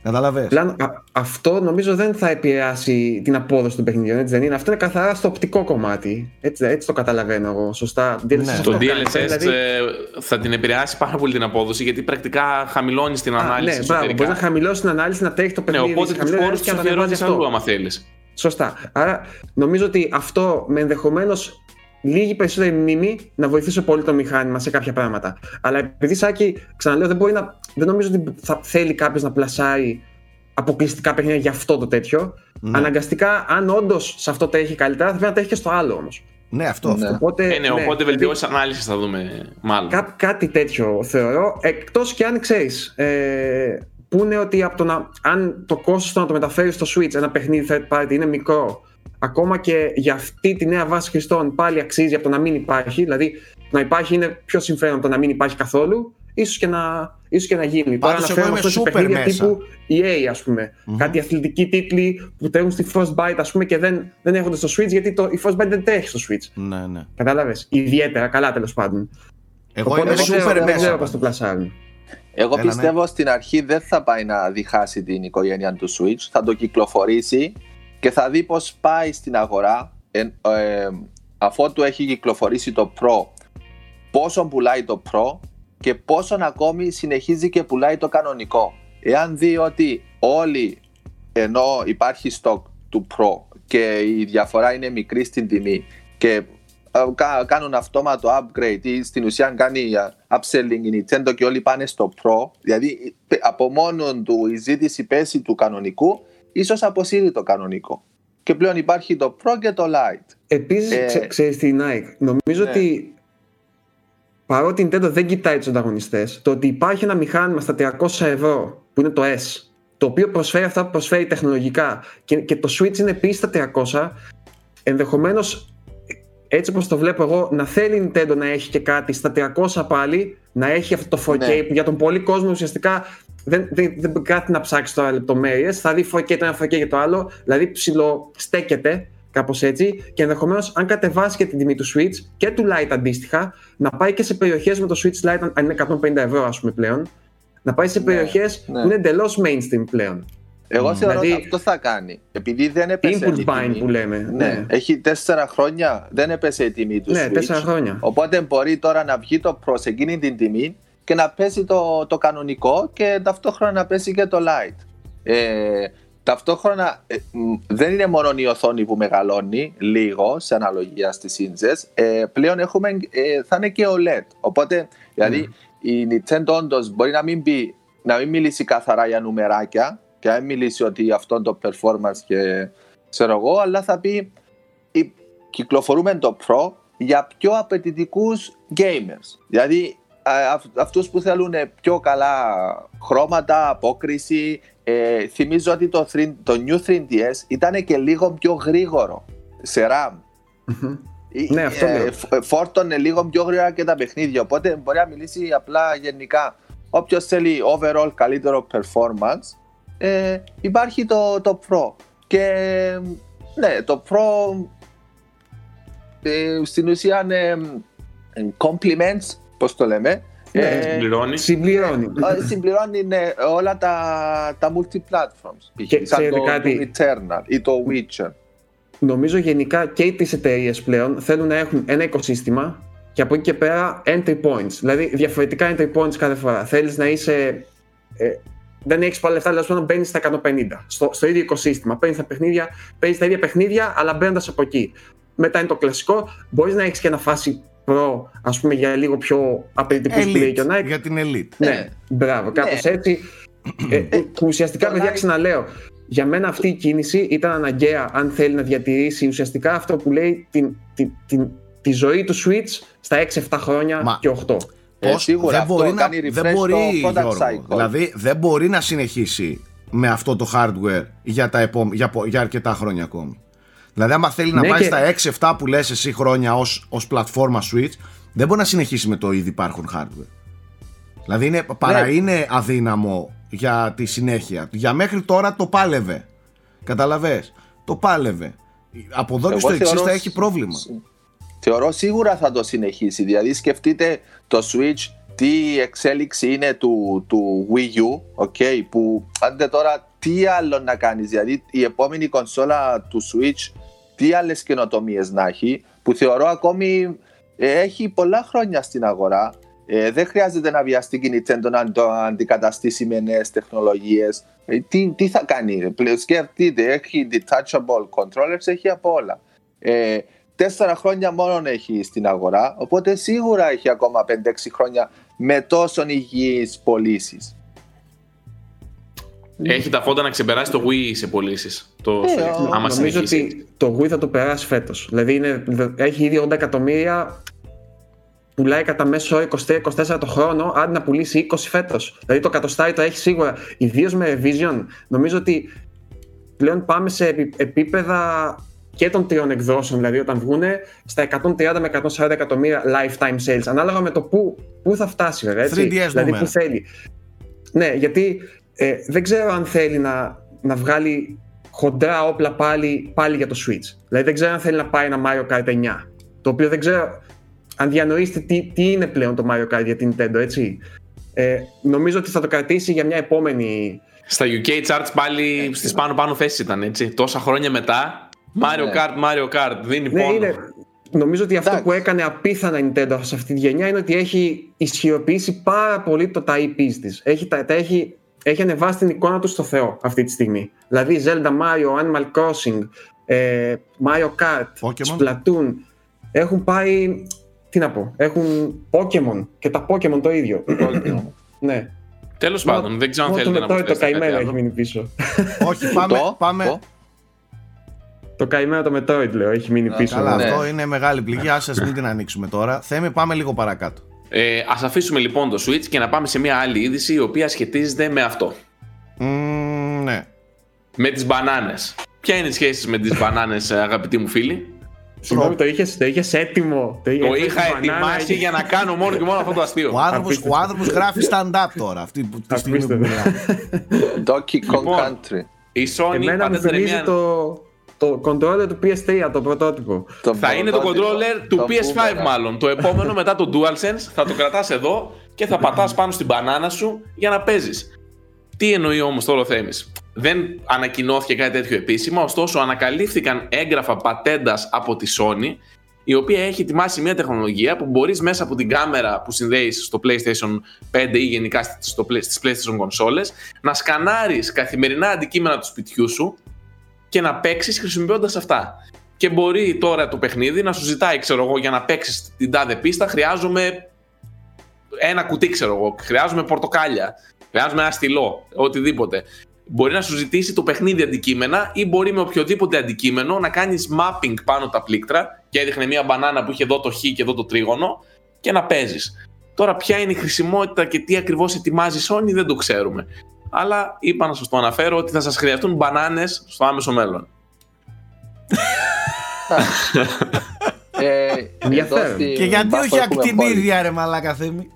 Speaker 1: Κατάλαβες.
Speaker 2: Πλάν, α- αυτό νομίζω δεν θα επηρεάσει την απόδοση των παιχνιδιών, έτσι δεν είναι; Αυτό είναι καθαρά στο οπτικό κομμάτι. Έτσι, έτσι το καταλαβαίνω εγώ. Σωστά; DLSS
Speaker 1: Ναι.
Speaker 2: αυτό
Speaker 3: Το
Speaker 2: κάνει.
Speaker 3: DLSS
Speaker 2: Δηλαδή-
Speaker 3: ε, θα την επηρεάσει πάρα πολύ την απόδοση γιατί πρακτικά χαμηλώνεις την
Speaker 2: Α,
Speaker 3: ανάλυση.
Speaker 2: ναι, μπράβο.
Speaker 3: εσωτερικά.
Speaker 2: Μπορείς να χαμηλώσεις την ανάλυση, να τρέχει το
Speaker 3: Ναι,
Speaker 2: παιχνίδι.
Speaker 3: οπότε
Speaker 2: σε
Speaker 3: τους
Speaker 2: χαμηλή
Speaker 3: φόρου
Speaker 2: ανάλυση
Speaker 3: του
Speaker 2: και να ανεβάζει
Speaker 3: αφιερώνεις
Speaker 2: αυτό.
Speaker 3: αλλού, άμα θέλεις.
Speaker 2: Σωστά. Άρα νομίζω ότι αυτό με ενδεχομένως λίγη περισσότερη μνήμη να βοηθήσει πολύ το μηχάνημα σε κάποια πράγματα. Αλλά επειδή Σάκη, ξαναλέω, δεν, μπορεί να, δεν νομίζω ότι θα θέλει κάποιος να πλασάρει αποκλειστικά παιχνίδια για αυτό το τέτοιο.
Speaker 1: Ναι.
Speaker 2: Αναγκαστικά, αν όντως σε αυτό τρέχει καλύτερα, θα πρέπει να τρέχει και στο άλλο όμως.
Speaker 1: Ναι, αυτό,
Speaker 4: Ναι.
Speaker 1: αυτό.
Speaker 2: Οπότε,
Speaker 3: Ε, ναι, οπότε
Speaker 2: δηλαδή,
Speaker 3: βελτιώσεις ανάλυσης θα δούμε μάλλον.
Speaker 2: Κά, κάτι τέτοιο θεωρώ. Εκτός και αν ξέρεις. Ε, που είναι ότι από το να, αν το κόστος του να το μεταφέρει στο Switch ένα παιχνίδι third party είναι μικρό, ακόμα και για αυτή τη νέα βάση χρηστών πάλι αξίζει από το να μην υπάρχει. Δηλαδή, το να υπάρχει είναι πιο συμφέρον από το να μην υπάρχει καθόλου, ίσως και να, ίσως και να γίνει.
Speaker 1: Πάντως, εγώ
Speaker 2: αναφέρομαι
Speaker 1: είμαι
Speaker 2: αυτό σε
Speaker 1: super
Speaker 2: παιχνίδια
Speaker 1: μέσα.
Speaker 2: τύπου EA, ας πούμε. Κάτι αθλητικοί τίτλοι που τρέχουν στη Frostbite, ας πούμε, και δεν, δεν έρχονται στο Switch γιατί το, η Frostbite δεν τρέχει στο Switch.
Speaker 1: Ναι, ναι.
Speaker 2: Κατάλαβες; Ιδιαίτερα, καλά τέλος πάντων.
Speaker 1: Εγώ
Speaker 2: Οπότε
Speaker 1: είμαι
Speaker 2: δεν ξέρω,
Speaker 1: super
Speaker 2: δεν
Speaker 1: μέσα.
Speaker 2: ξέρω πώς το πλασάρουν.
Speaker 4: Εγώ
Speaker 1: Έλα, ναι.
Speaker 4: πιστεύω στην αρχή δεν θα πάει να διχάσει την οικογένεια του Switch. Θα το κυκλοφορήσει και θα δει πώς πάει στην αγορά ε, ε, αφότου έχει κυκλοφορήσει το Pro. Πόσο πουλάει το Pro και πόσον ακόμη συνεχίζει και πουλάει το κανονικό. Εάν δει ότι όλοι ενώ υπάρχει stock του Pro και η διαφορά είναι μικρή στην τιμή και ε, κα- κάνουν αυτόματο upgrade ή στην ουσία κάνει ε, upselling η Nintendo και όλοι πάνε στο Pro δηλαδή ε, από μόνο του η ζήτηση πέσει του κανονικού ίσως αποσύρει το κανονικό και πλέον υπάρχει το Pro και το Lite
Speaker 2: Επίσης,
Speaker 4: Ε,
Speaker 2: ξέ, ξέρεις τι, Nike, νομίζω
Speaker 4: ναι.
Speaker 2: ότι παρότι η Nintendo δεν κοιτάει τους ανταγωνιστές, το ότι υπάρχει ένα μηχάνημα στα 300 ευρώ, που είναι το S, το οποίο προσφέρει αυτά που προσφέρει τεχνολογικά και, και το Switch είναι επίσης στα 300, ενδεχομένως έτσι όπως το βλέπω εγώ, να θέλει η Nintendo να έχει και κάτι στα 300 πάλι, να έχει αυτό το 4K
Speaker 4: Ναι.
Speaker 2: που για τον πολύ κόσμο ουσιαστικά δεν, δεν, δεν κάθεται να ψάξει τώρα λεπτομέρειες. Θα δει 4K το ένα 4K και το άλλο, δηλαδή ψηλό στέκεται κάπως έτσι. Και ενδεχομένως, αν κατεβάσει και την τιμή του Switch και του Lite αντίστοιχα, να πάει και σε περιοχές με το Switch Lite, αν είναι 150 ευρώ, ας πούμε πλέον, να πάει σε
Speaker 4: Ναι,
Speaker 2: περιοχές
Speaker 4: ναι.
Speaker 2: που είναι εντελώς mainstream πλέον.
Speaker 4: Εγώ
Speaker 1: Μμ.
Speaker 4: θεωρώ
Speaker 2: Δηλαδή,
Speaker 4: ότι αυτό θα κάνει επειδή δεν έπεσε
Speaker 2: Impulse
Speaker 4: η
Speaker 2: buying
Speaker 4: τιμή.
Speaker 2: που λέμε.
Speaker 4: ναι, έχει τέσσερα χρόνια δεν έπεσε η τιμή του
Speaker 2: ναι
Speaker 4: Switch
Speaker 2: τέσσερα χρόνια.
Speaker 4: Οπότε μπορεί τώρα να βγει το Pro σε εκείνη την τιμή και να πέσει το, το κανονικό και ταυτόχρονα να πέσει και το Lite. Ε, ταυτόχρονα ε, μ, δεν είναι μόνο η οθόνη που μεγαλώνει λίγο σε αναλογία στις ίντζες. Ε, πλέον έχουμε, ε, θα είναι και OLED. Οπότε δηλαδή η Nintendo όντως μπορεί να μην, πει, να μην μιλήσει καθαρά για νουμεράκια και να μην μιλήσει ότι αυτό το performance και ξέρω εγώ, αλλά θα πει «Ε, κυκλοφορούμε το Pro για πιο απαιτητικούς gamers. Δηλαδή α, αυ- αυτούς που θέλουν πιο καλά χρώματα, απόκριση. Ε, θυμίζω ότι το, 3, το New 3DS ήταν και λίγο πιο γρήγορο σε RAM.
Speaker 2: Μμμ.
Speaker 4: Ε,
Speaker 2: Ναι, αυτό λέω.
Speaker 4: φ- φόρτωνε λίγο πιο γρήγορα και τα παιχνίδια. Οπότε μπορεί να μιλήσει απλά γενικά. Όποιος θέλει overall καλύτερο performance, ε, υπάρχει το, το Pro. Και ναι, το Pro ε, στην ουσία είναι ε, compliments, πώς το λέμε.
Speaker 2: Ναι,
Speaker 4: Ε,
Speaker 3: Πληρώνει.
Speaker 2: Συμπληρώνει.
Speaker 4: ε, συμπληρώνει ναι, όλα τα, τα multi-platforms. π.χ.
Speaker 2: Και
Speaker 4: σαν
Speaker 2: ξέρετε
Speaker 4: το
Speaker 2: κάτι;
Speaker 4: Doom Eternal ή το Witcher.
Speaker 2: Νομίζω γενικά και οι τρεις εταιρείες πλέον θέλουν να έχουν ένα οικοσύστημα και από εκεί και πέρα entry points. Δηλαδή διαφορετικά entry points κάθε φορά. Θέλεις να είσαι. Ε, δεν έχεις πολλά λεφτά, δηλαδή μπαίνεις στα 150 στο, στο ίδιο οικοσύστημα. Παίρνει τα, παιχνίδια, παίρνεις τα ίδια παιχνίδια, αλλά μπαίνοντας από εκεί. Μετά είναι το κλασικό. Μπορείς να έχεις και ένα φάση Pro, ας πούμε, για λίγο πιο απαιτητικούς που λέει και ο Nike.
Speaker 1: Για την Elite.
Speaker 2: Ναι, μπράβο, κάπως
Speaker 4: Ναι.
Speaker 2: έτσι. Ε, ε, που ουσιαστικά,
Speaker 4: Το
Speaker 2: παιδιά,
Speaker 4: Nike-
Speaker 2: ξαναλέω, για μένα αυτή η κίνηση ήταν αναγκαία αν θέλει να διατηρήσει ουσιαστικά αυτό που λέει την, την, την, τη ζωή του Switch στα 6-7 χρόνια
Speaker 1: Μα-
Speaker 2: και 8.
Speaker 4: Ε,
Speaker 1: Πώς
Speaker 4: σίγουρα
Speaker 1: δεν
Speaker 4: αυτό
Speaker 1: μπορεί, να,
Speaker 4: κάνει
Speaker 1: δεν
Speaker 4: refresh
Speaker 1: μπορεί
Speaker 4: το product
Speaker 1: Γιώργο,
Speaker 4: cycle.
Speaker 1: δηλαδή δεν μπορεί να συνεχίσει με αυτό το hardware για, τα επό, για, πο- για αρκετά χρόνια ακόμη. Δηλαδή άμα θέλει να
Speaker 2: Ναι,
Speaker 1: πάει
Speaker 2: και-
Speaker 1: στα 6-7 που λες εσύ χρόνια ως, ως πλατφόρμα Switch δεν μπορεί να συνεχίσει με το ήδη υπάρχον hardware. Δηλαδή είναι, παρά
Speaker 4: Ναι.
Speaker 1: είναι αδύναμο για τη συνέχεια. Για μέχρι τώρα το πάλευε. Καταλαβες; Το πάλευε. Από εδώ και
Speaker 4: Εγώ
Speaker 1: στο εξής
Speaker 4: θεωρώ-
Speaker 1: θα έχει πρόβλημα.
Speaker 4: Θεωρώ σίγουρα θα το συνεχίσει. Δηλαδή σκεφτείτε το Switch τι εξέλιξη είναι του, του Wii U, okay, που άντε τώρα τι άλλο να κάνεις, δηλαδή η επόμενη κονσόλα του Switch τι άλλες καινοτομίες να έχει, που θεωρώ ακόμη ε, έχει πολλά χρόνια στην αγορά. Ε, δεν χρειάζεται να βιαστεί και η Nintendo να το αντικαταστήσει με νέες τεχνολογίες. Ε, τι, τι θα κάνει, πλέον σκεφτείτε, έχει detachable controllers, έχει από όλα. Ε, τέσσερα χρόνια μόνο έχει στην αγορά, οπότε σίγουρα έχει ακόμα 5-6 χρόνια με τόσο υγιείς πωλήσεις.
Speaker 3: Έχει τα φόντα να ξεπεράσει το Wii σε πωλήσεις. Το
Speaker 4: Ε,
Speaker 3: Switch,
Speaker 4: ο-
Speaker 3: άμα
Speaker 2: Νομίζω
Speaker 3: συνεχίσει.
Speaker 2: ότι το Wii θα το περάσει φέτος. Δηλαδή είναι, έχει ήδη 80 εκατομμύρια, πουλάει κατά μέσο όρο 23-24 το χρόνο, άντε να πουλήσει 20 φέτος. Δηλαδή το κατοστάρι το έχει σίγουρα. Ιδίως με Vision, νομίζω ότι πλέον πάμε σε επι- επίπεδα και των τριών εκδόσεων, δηλαδή όταν βγουν στα 130 με 140 εκατομμύρια lifetime sales, ανάλογα με το πού, πού θα φτάσει βέβαια, έτσι.
Speaker 1: 3DS
Speaker 2: δηλαδή
Speaker 1: νούμερα.
Speaker 2: που θέλει. Ναι, γιατί ε, δεν ξέρω αν θέλει να, να βγάλει χοντρά όπλα πάλι, πάλι για το Switch. Δηλαδή δεν ξέρω αν θέλει να πάει ένα Mario Kart 9, το οποίο δεν ξέρω αν διανοείστε τι, τι είναι πλέον το Mario Kart για την Nintendo, έτσι. Ε, νομίζω ότι θα το κρατήσει για μια επόμενη
Speaker 3: Στα UK charts πάλι στις πάνω πάνω θέσεις ήταν έτσι. Τόσα χρόνια μετά. Mario
Speaker 4: Ναι.
Speaker 3: Kart, Mario Kart. Δίνει
Speaker 2: Ναι,
Speaker 3: πόνο.
Speaker 2: είναι. Νομίζω ότι αυτό
Speaker 4: Εντάξει.
Speaker 2: που έκανε απίθανα η Nintendo σε αυτή τη γενιά είναι ότι έχει ισχυροποιήσει πάρα πολύ το τα IPs της. Έχει, τα, τα έχει, έχει ανεβάσει την εικόνα του στο Θεό αυτή τη στιγμή. Δηλαδή Zelda, Mario, Animal Crossing, ε, Mario Kart,
Speaker 1: Pokemon.
Speaker 2: Splatoon. Έχουν πάει. Τι να πω, έχουν Pokemon και τα Pokemon το ίδιο. ναι.
Speaker 3: Τέλος πάντων, δεν ξέρω αν
Speaker 2: Μόνο
Speaker 3: θέλετε
Speaker 2: το
Speaker 3: να
Speaker 2: Metroid το
Speaker 3: προσθέσετε κάτι
Speaker 2: καημένο έχει
Speaker 3: άλλο.
Speaker 2: μείνει πίσω.
Speaker 1: Όχι, πάμε.
Speaker 4: Το,
Speaker 1: πάμε.
Speaker 4: Το.
Speaker 2: το καημένο το Metroid λέω έχει μείνει
Speaker 1: Α,
Speaker 2: πίσω.
Speaker 1: Καλά,
Speaker 4: Ναι.
Speaker 1: αυτό είναι μεγάλη πληγή. Άσε μην την ανοίξουμε τώρα. Θέμη, πάμε λίγο παρακάτω.
Speaker 3: Ε, ας αφήσουμε λοιπόν το Switch και να πάμε σε μια άλλη είδηση η οποία σχετίζεται με αυτό.
Speaker 1: Μμμ, ναι.
Speaker 3: Με τις μπανάνες. Ποια είναι η σχέση σας με τις μπανάνες, ε, αγαπητοί μου φίλοι;
Speaker 2: Συγγνώμη, το είχες, το είχες έτοιμο.
Speaker 3: Το
Speaker 2: είχες
Speaker 3: είχα
Speaker 2: μπανάνα,
Speaker 3: ετοιμάσει
Speaker 2: είχες-
Speaker 3: για να κάνω μόνο και μόνο αυτό το αστείο.
Speaker 1: Ο άνθρωπος,
Speaker 2: Απίστευτο.
Speaker 1: ο άνθρωπος γράφει stand-up τώρα αυτή που, τη στιγμή που
Speaker 2: Απίστευτο.
Speaker 1: μιλάμε.
Speaker 4: Donkey Kong
Speaker 3: Λοιπόν.
Speaker 4: Country.
Speaker 3: Η Sony
Speaker 2: Εμένα μου
Speaker 3: πατένταρε
Speaker 2: θυμίζει
Speaker 3: μια...
Speaker 2: το, το controller του PS3, το πρωτότυπο.
Speaker 4: Το
Speaker 3: Θα είναι το
Speaker 4: πρωτότυπο.
Speaker 3: controller του
Speaker 4: Το
Speaker 3: PS5
Speaker 4: boomerang.
Speaker 3: μάλλον. Το επόμενο μετά το DualSense θα το κρατάς εδώ και θα πατάς πάνω στην μπανάνα σου για να παίζεις. Τι εννοεί όμως τώρα ο Θέμης. Δεν ανακοινώθηκε κάτι τέτοιο επίσημα, ωστόσο ανακαλύφθηκαν έγγραφα πατέντας από τη Sony η οποία έχει ετοιμάσει μια τεχνολογία που μπορείς μέσα από την κάμερα που συνδέεις στο PlayStation 5 ή γενικά στο, play- στις PlayStation consoles να σκανάρεις καθημερινά αντικείμενα του σπιτιού σου και να παίξεις χρησιμοποιώντας αυτά. Και μπορεί τώρα το παιχνίδι να σου ζητάει, ξέρω εγώ, για να παίξεις την τάδε πίστα, χρειάζομαι ένα κουτί, ξέρω εγώ. Χρειάζομαι πορτοκάλια. Χρειάζομαι ένα στυλό. Οτιδήποτε. Μπορεί να σου ζητήσει το παιχνίδι αντικείμενα ή μπορεί με οποιοδήποτε αντικείμενο να κάνεις mapping πάνω τα πλήκτρα και έδειχνε μια μπανάνα που είχε εδώ το χ και εδώ το τρίγωνο και να παίζεις. Τώρα, ποια είναι η χρησιμότητα και τι ακριβώς ετοιμάζει η Sony δεν το ξέρουμε. Αλλά είπα να σας το αναφέρω ότι θα σας χρειαστούν μπανάνες στο άμεσο μέλλον.
Speaker 4: Ε,
Speaker 2: Ενδιαφέρον.
Speaker 4: εδώ στη
Speaker 1: Και γιατί
Speaker 4: Μπάφο
Speaker 1: όχι
Speaker 4: έχουμε
Speaker 1: ακτινίδια ρε μαλάκα Θέμη;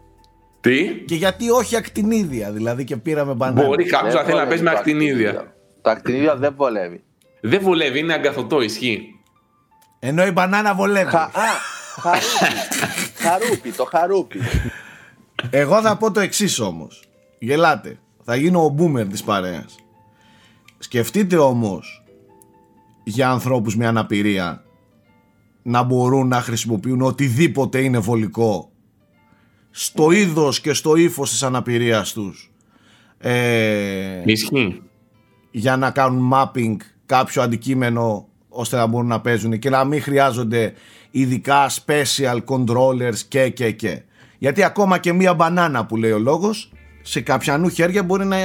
Speaker 3: Τι;
Speaker 1: Και γιατί όχι ακτινίδια δηλαδή και πήραμε μπανάνα.
Speaker 3: Μπορεί κάποιος
Speaker 4: Δεν
Speaker 3: να θέλει να παίζει με
Speaker 4: βολεύει το
Speaker 3: ακτινίδια.
Speaker 4: Το ακτινίδιο δεν βολεύει.
Speaker 3: Δεν βολεύει, είναι αγκαθωτό, ισχύει.
Speaker 1: Ενώ η μπανάνα βολεύει.
Speaker 4: Χα, α, χαρούπι. χαρούπι, το χαρούπι.
Speaker 1: Εγώ θα πω το εξής όμως. Γελάτε. Θα γίνω ο boomer της παρέας. Σκεφτείτε όμως για ανθρώπους με αναπηρία να μπορούν να χρησιμοποιούν οτιδήποτε είναι βολικό στο είδος και στο ύφος της αναπηρίας τους ε,
Speaker 3: Ισχύει.
Speaker 1: για να κάνουν mapping κάποιο αντικείμενο ώστε να μπορούν να παίζουν και να μην χρειάζονται ειδικά special controllers και και και. Γιατί ακόμα και μία μπανάνα που λέει ο λόγος σε κάποιανού χέρια μπορεί να,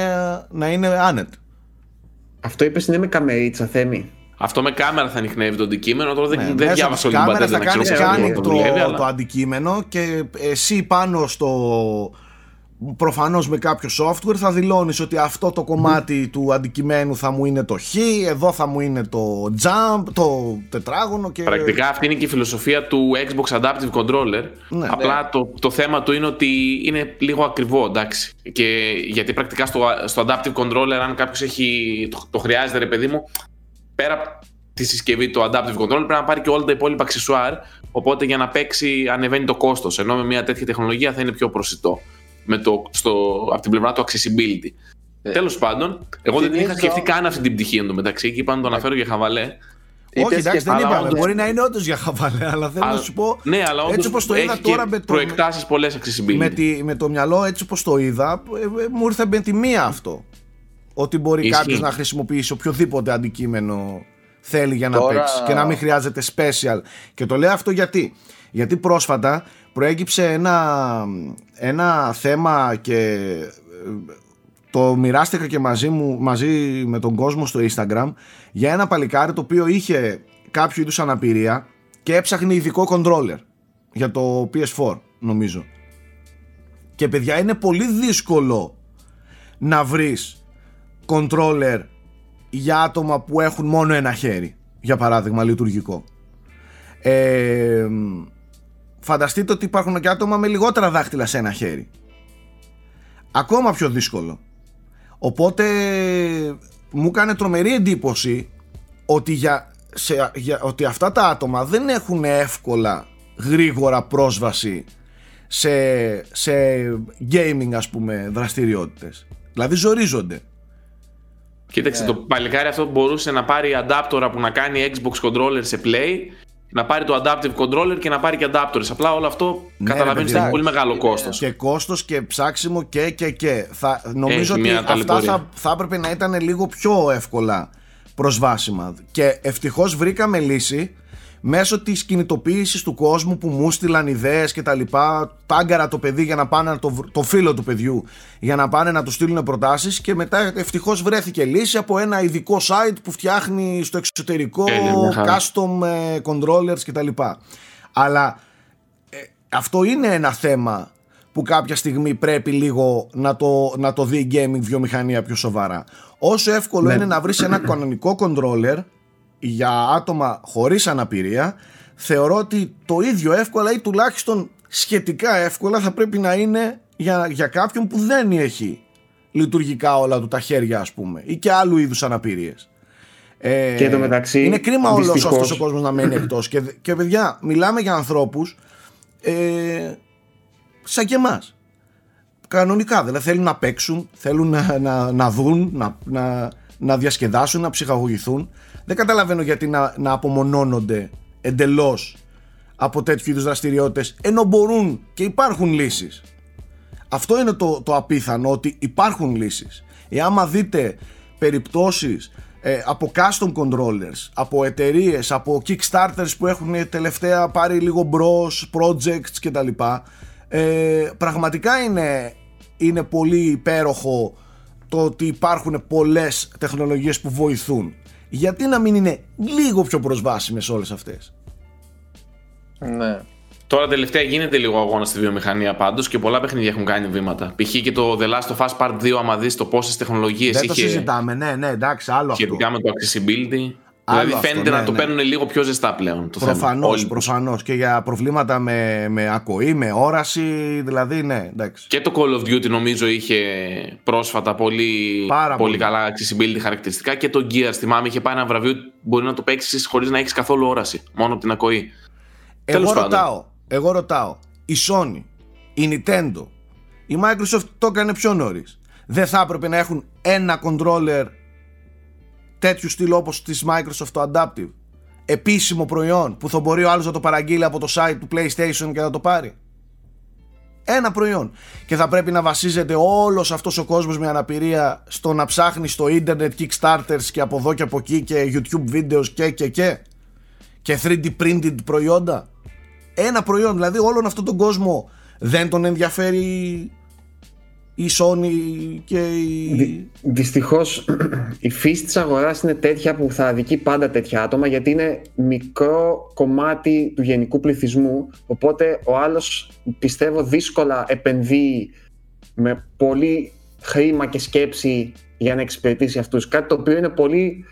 Speaker 1: να είναι άνετ.
Speaker 2: Αυτό είπες είναι με καμερίτσα, Θέμη.
Speaker 3: Αυτό με κάμερα θα ανοιχνεύει το αντικείμενο. Τώρα δεν,
Speaker 1: Ναι,
Speaker 3: δεν
Speaker 1: μέσα
Speaker 3: διάβασα
Speaker 1: στις
Speaker 3: όλη την
Speaker 1: κάμερες
Speaker 3: πατέντα
Speaker 1: θα
Speaker 3: να ξέρω
Speaker 1: κάνεις
Speaker 3: πώς
Speaker 1: scanning
Speaker 3: το
Speaker 1: το,
Speaker 3: δουλεύει,
Speaker 1: το
Speaker 3: αλλά-
Speaker 1: αντικείμενο και εσύ πάνω στο προφανώς με κάποιο software θα δηλώνεις ότι αυτό το κομμάτι του αντικειμένου θα μου είναι το χ, εδώ θα μου είναι το jump, το τετράγωνο και...
Speaker 3: Πρακτικά αυτή είναι και η φιλοσοφία του Xbox Adaptive Controller.
Speaker 1: Ναι.
Speaker 3: Απλά Το, το θέμα του είναι ότι είναι λίγο ακριβό, εντάξει. Και γιατί πρακτικά στο, στο Adaptive Controller, αν κάποιος το, το χρειάζεται, ρε παιδί μου, πέρα από τη συσκευή το Adaptive Controller πρέπει να πάρει και όλα τα υπόλοιπα αξεσουάρ. Οπότε για να παίξει ανεβαίνει το κόστος. Ενώ με μια τέτοια τεχνολογία θα είναι πιο προσιτό. Με το, στο, από την πλευρά του accessibility.
Speaker 4: Ε,
Speaker 3: Τέλος πάντων, εγώ δεν την είχα
Speaker 4: θυμίζω-
Speaker 3: σκεφτεί καν αυτή την πτυχή εντωμεταξύ και είπα να το αναφέρω για χαβαλέ.
Speaker 1: Όχι,
Speaker 4: Είπες
Speaker 1: εντάξει,
Speaker 4: και
Speaker 1: δεν
Speaker 3: αλλά
Speaker 1: είπαμε.
Speaker 3: όντως-
Speaker 1: Μπορεί να είναι όντως για χαβαλέ, αλλά θέλω να
Speaker 3: Αλλά-
Speaker 1: σου πω.
Speaker 3: Ναι, αλλά
Speaker 1: έτσι
Speaker 3: όντως
Speaker 1: όπως το είδα
Speaker 3: έχει
Speaker 1: τώρα
Speaker 3: και
Speaker 1: με το-
Speaker 3: προεκτάσεις πολλές accessibility.
Speaker 1: με, τη, με το μυαλό έτσι όπως το είδα ε, ε, μου ήρθε με τη μία αυτό ότι μπορεί
Speaker 3: Ισχύει.
Speaker 1: κάποιος να χρησιμοποιήσει οποιοδήποτε αντικείμενο θέλει για να
Speaker 4: Τώρα-
Speaker 1: παίξει και να μην χρειάζεται special. Και το λέω αυτό γιατί. Γιατί πρόσφατα προέκυψε ένα, ένα θέμα και ε, το μοιράστηκα και μαζί μου μαζί με τον κόσμο στο Instagram για ένα παλικάρι το οποίο είχε κάποιο είδους αναπηρία και έψαχνε ειδικό controller για το PS4 νομίζω. Και παιδιά είναι πολύ δύσκολο να βρεις controller για άτομα που έχουν μόνο ένα χέρι για παράδειγμα λειτουργικό. Ε, φανταστείτε ότι υπάρχουν και άτομα με λιγότερα δάχτυλα σε ένα χέρι. Ακόμα πιο δύσκολο. Οπότε μου έκανε τρομερή εντύπωση ότι, για, σε, για, ότι αυτά τα άτομα δεν έχουν εύκολα γρήγορα πρόσβαση σε, σε gaming ας πούμε δραστηριότητες. Δηλαδή ζορίζονται
Speaker 3: Κοίταξε,
Speaker 1: Ναι.
Speaker 3: το παλικάρι αυτό μπορούσε να πάρει adapter που να κάνει Xbox controller σε play, να πάρει το adaptive controller και να πάρει και adapters. Απλά όλο αυτό
Speaker 1: Ναι,
Speaker 3: καταλαβαίνεις
Speaker 1: ρε
Speaker 3: ότι έχει
Speaker 1: παιδί,
Speaker 3: πολύ μεγάλο
Speaker 4: είναι-
Speaker 3: κόστος.
Speaker 1: και κόστος και ψάξιμο και και και θα, νομίζω
Speaker 3: Έχει
Speaker 1: ότι
Speaker 3: μια
Speaker 1: αυτά
Speaker 3: ταλαιπωρία.
Speaker 1: θα, θα έπρεπε να ήταν λίγο πιο εύκολα προσβάσιμα και ευτυχώς βρήκαμε λύση μέσω της κινητοποίησης του κόσμου που μου στείλαν ιδέες και τα λοιπά τάγκαρα το παιδί για να πάνε να το, βρ- το φίλο του παιδιού για να πάνε να του στείλουν προτάσεις και μετά ευτυχώς βρέθηκε λύση από ένα ειδικό site που φτιάχνει στο εξωτερικό
Speaker 3: Τέλεια, μια χαρά.
Speaker 1: custom ε, controllers και τα λοιπά αλλά ε, αυτό είναι ένα θέμα που κάποια στιγμή πρέπει λίγο να το, να το δει η gaming βιομηχανία πιο σοβαρά. Όσο εύκολο
Speaker 2: Ναι.
Speaker 1: είναι να βρεις ένα κανονικό controller για άτομα χωρίς αναπηρία, θεωρώ ότι το ίδιο εύκολα ή τουλάχιστον σχετικά εύκολα θα πρέπει να είναι για, για κάποιον που δεν έχει λειτουργικά όλα του τα χέρια ας πούμε ή και άλλου είδους αναπηρίες. Ε,
Speaker 2: Και εντωμεταξύ,
Speaker 1: είναι κρίμα όλος
Speaker 2: δυστυχώς-
Speaker 1: αυτός ο κόσμος να μένει εκτός. Και, και παιδιά μιλάμε για ανθρώπους ε, σαν και εμάς. Κανονικά δηλαδή θέλουν να παίξουν θέλουν να, να, να δουν να, να, να διασκεδάσουν, να ψυχαγωγηθούν δεν καταλαβαίνω γιατί να, να απομονώνονται εντελώς από τέτοιου είδους δραστηριότητες ενώ μπορούν και υπάρχουν λύσεις αυτό είναι το, το απίθανο ότι υπάρχουν λύσεις εάν δείτε περιπτώσεις ε, από custom controllers, από εταιρείες, από kickstarters που έχουν τελευταία πάρει λίγο μπρος projects κτλ. Ε, πραγματικά είναι, είναι πολύ υπέροχο το ότι υπάρχουν πολλές τεχνολογίες που βοηθούν. Γιατί να μην είναι λίγο πιο προσβάσιμες όλες αυτές;
Speaker 4: Ναι.
Speaker 3: Τώρα τελευταία γίνεται λίγο αγώνα στη βιομηχανία πάντως και πολλά παιχνίδια έχουν κάνει βήματα. Π.χ. και το The Last of Us Part 2, άμα δεις το πόσες τεχνολογίες
Speaker 1: Δεν το
Speaker 3: είχε
Speaker 1: συζητάμε, ναι, ναι, εντάξει, άλλο αυτό.
Speaker 3: σχετικά με το accessibility.
Speaker 1: Άλλο
Speaker 3: δηλαδή
Speaker 1: αυτό,
Speaker 3: φαίνεται
Speaker 1: ναι,
Speaker 3: να το
Speaker 1: ναι.
Speaker 3: παίρνουν λίγο πιο ζεστά πλέον το θέμα.
Speaker 1: Προφανώς,
Speaker 3: Όλοι τους.
Speaker 1: προφανώς και για προβλήματα με, με ακοή, με όραση, δηλαδή ναι, εντάξει.
Speaker 3: Και το Call of Duty νομίζω είχε πρόσφατα πολύ,
Speaker 1: Πάρα
Speaker 3: πολύ
Speaker 1: πολύ.
Speaker 3: καλά accessibility χαρακτηριστικά και το Gears θυμάμαι είχε πάει ένα βραβείο ότι μπορεί να το παίξεις χωρίς να έχεις καθόλου όραση, μόνο από την ακοή.
Speaker 1: Εγώ
Speaker 3: Τέλος πάντων.
Speaker 1: ρωτάω, εγώ ρωτάω, η Sony, η Nintendo, η Microsoft το έκανε πιο νωρίς. Δεν θα έπρεπε να έχουν ένα controller τέτοιου στυλ όπως της Microsoft το Adaptive. επίσημο προϊόν που θα μπορεί ο άλλος να το παραγγείλει από το site του PlayStation και να το πάρει. Ένα προϊόν. Και θα πρέπει να βασίζεται όλος αυτός ο κόσμος με αναπηρία στο να ψάχνει στο ίντερνετ Kickstarters και από εδώ και από εκεί και YouTube videos και και και και 3D printed προϊόντα. Ένα προϊόν, δηλαδή όλον αυτόν τον κόσμο δεν τον ενδιαφέρει η Sony και η...
Speaker 2: Δυ, δυστυχώς η φύση της αγοράς είναι τέτοια που θα αδικεί πάντα τέτοια άτομα γιατί είναι μικρό κομμάτι του γενικού πληθυσμού οπότε ο άλλος πιστεύω δύσκολα επενδύει με πολύ χρήμα και σκέψη για να εξυπηρετήσει αυτούς. Κάτι το οποίο είναι πολύ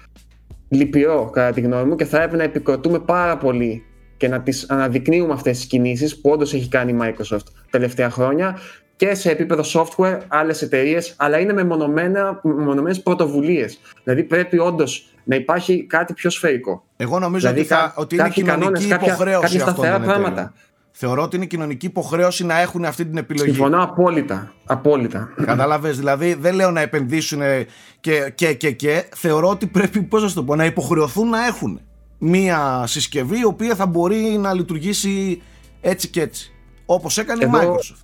Speaker 2: λυπηρό κατά τη γνώμη μου και θα έπρεπε να επικροτούμε πάρα πολύ και να τις αναδεικνύουμε αυτές τις κινήσεις που όντως έχει κάνει η Microsoft τελευταία χρόνια και σε επίπεδο software, άλλες εταιρείες, αλλά είναι μεμονωμένες πρωτοβουλίες. Δηλαδή πρέπει όντως να υπάρχει κάτι πιο σφαιρικό.
Speaker 1: Εγώ νομίζω
Speaker 2: δηλαδή,
Speaker 1: ότι, θα, ότι είναι κοινωνική
Speaker 2: κανόνες,
Speaker 1: υποχρέωση
Speaker 2: κάποια
Speaker 1: αυτών
Speaker 2: σταθερά
Speaker 1: των
Speaker 2: πράγματα.
Speaker 1: εταιρείων. Θεωρώ ότι είναι κοινωνική υποχρέωση να έχουν αυτή την επιλογή.
Speaker 2: Συμφωνώ απόλυτα. απόλυτα.
Speaker 1: Κατάλαβες, δηλαδή δεν λέω να επενδύσουν και, και, και, και. Θεωρώ ότι πρέπει, πώς να σου το πω, να υποχρεωθούν να έχουν μία συσκευή η οποία θα μπορεί να λειτουργήσει έτσι και έτσι. Όπως έκανε
Speaker 2: Εδώ-
Speaker 1: η Microsoft.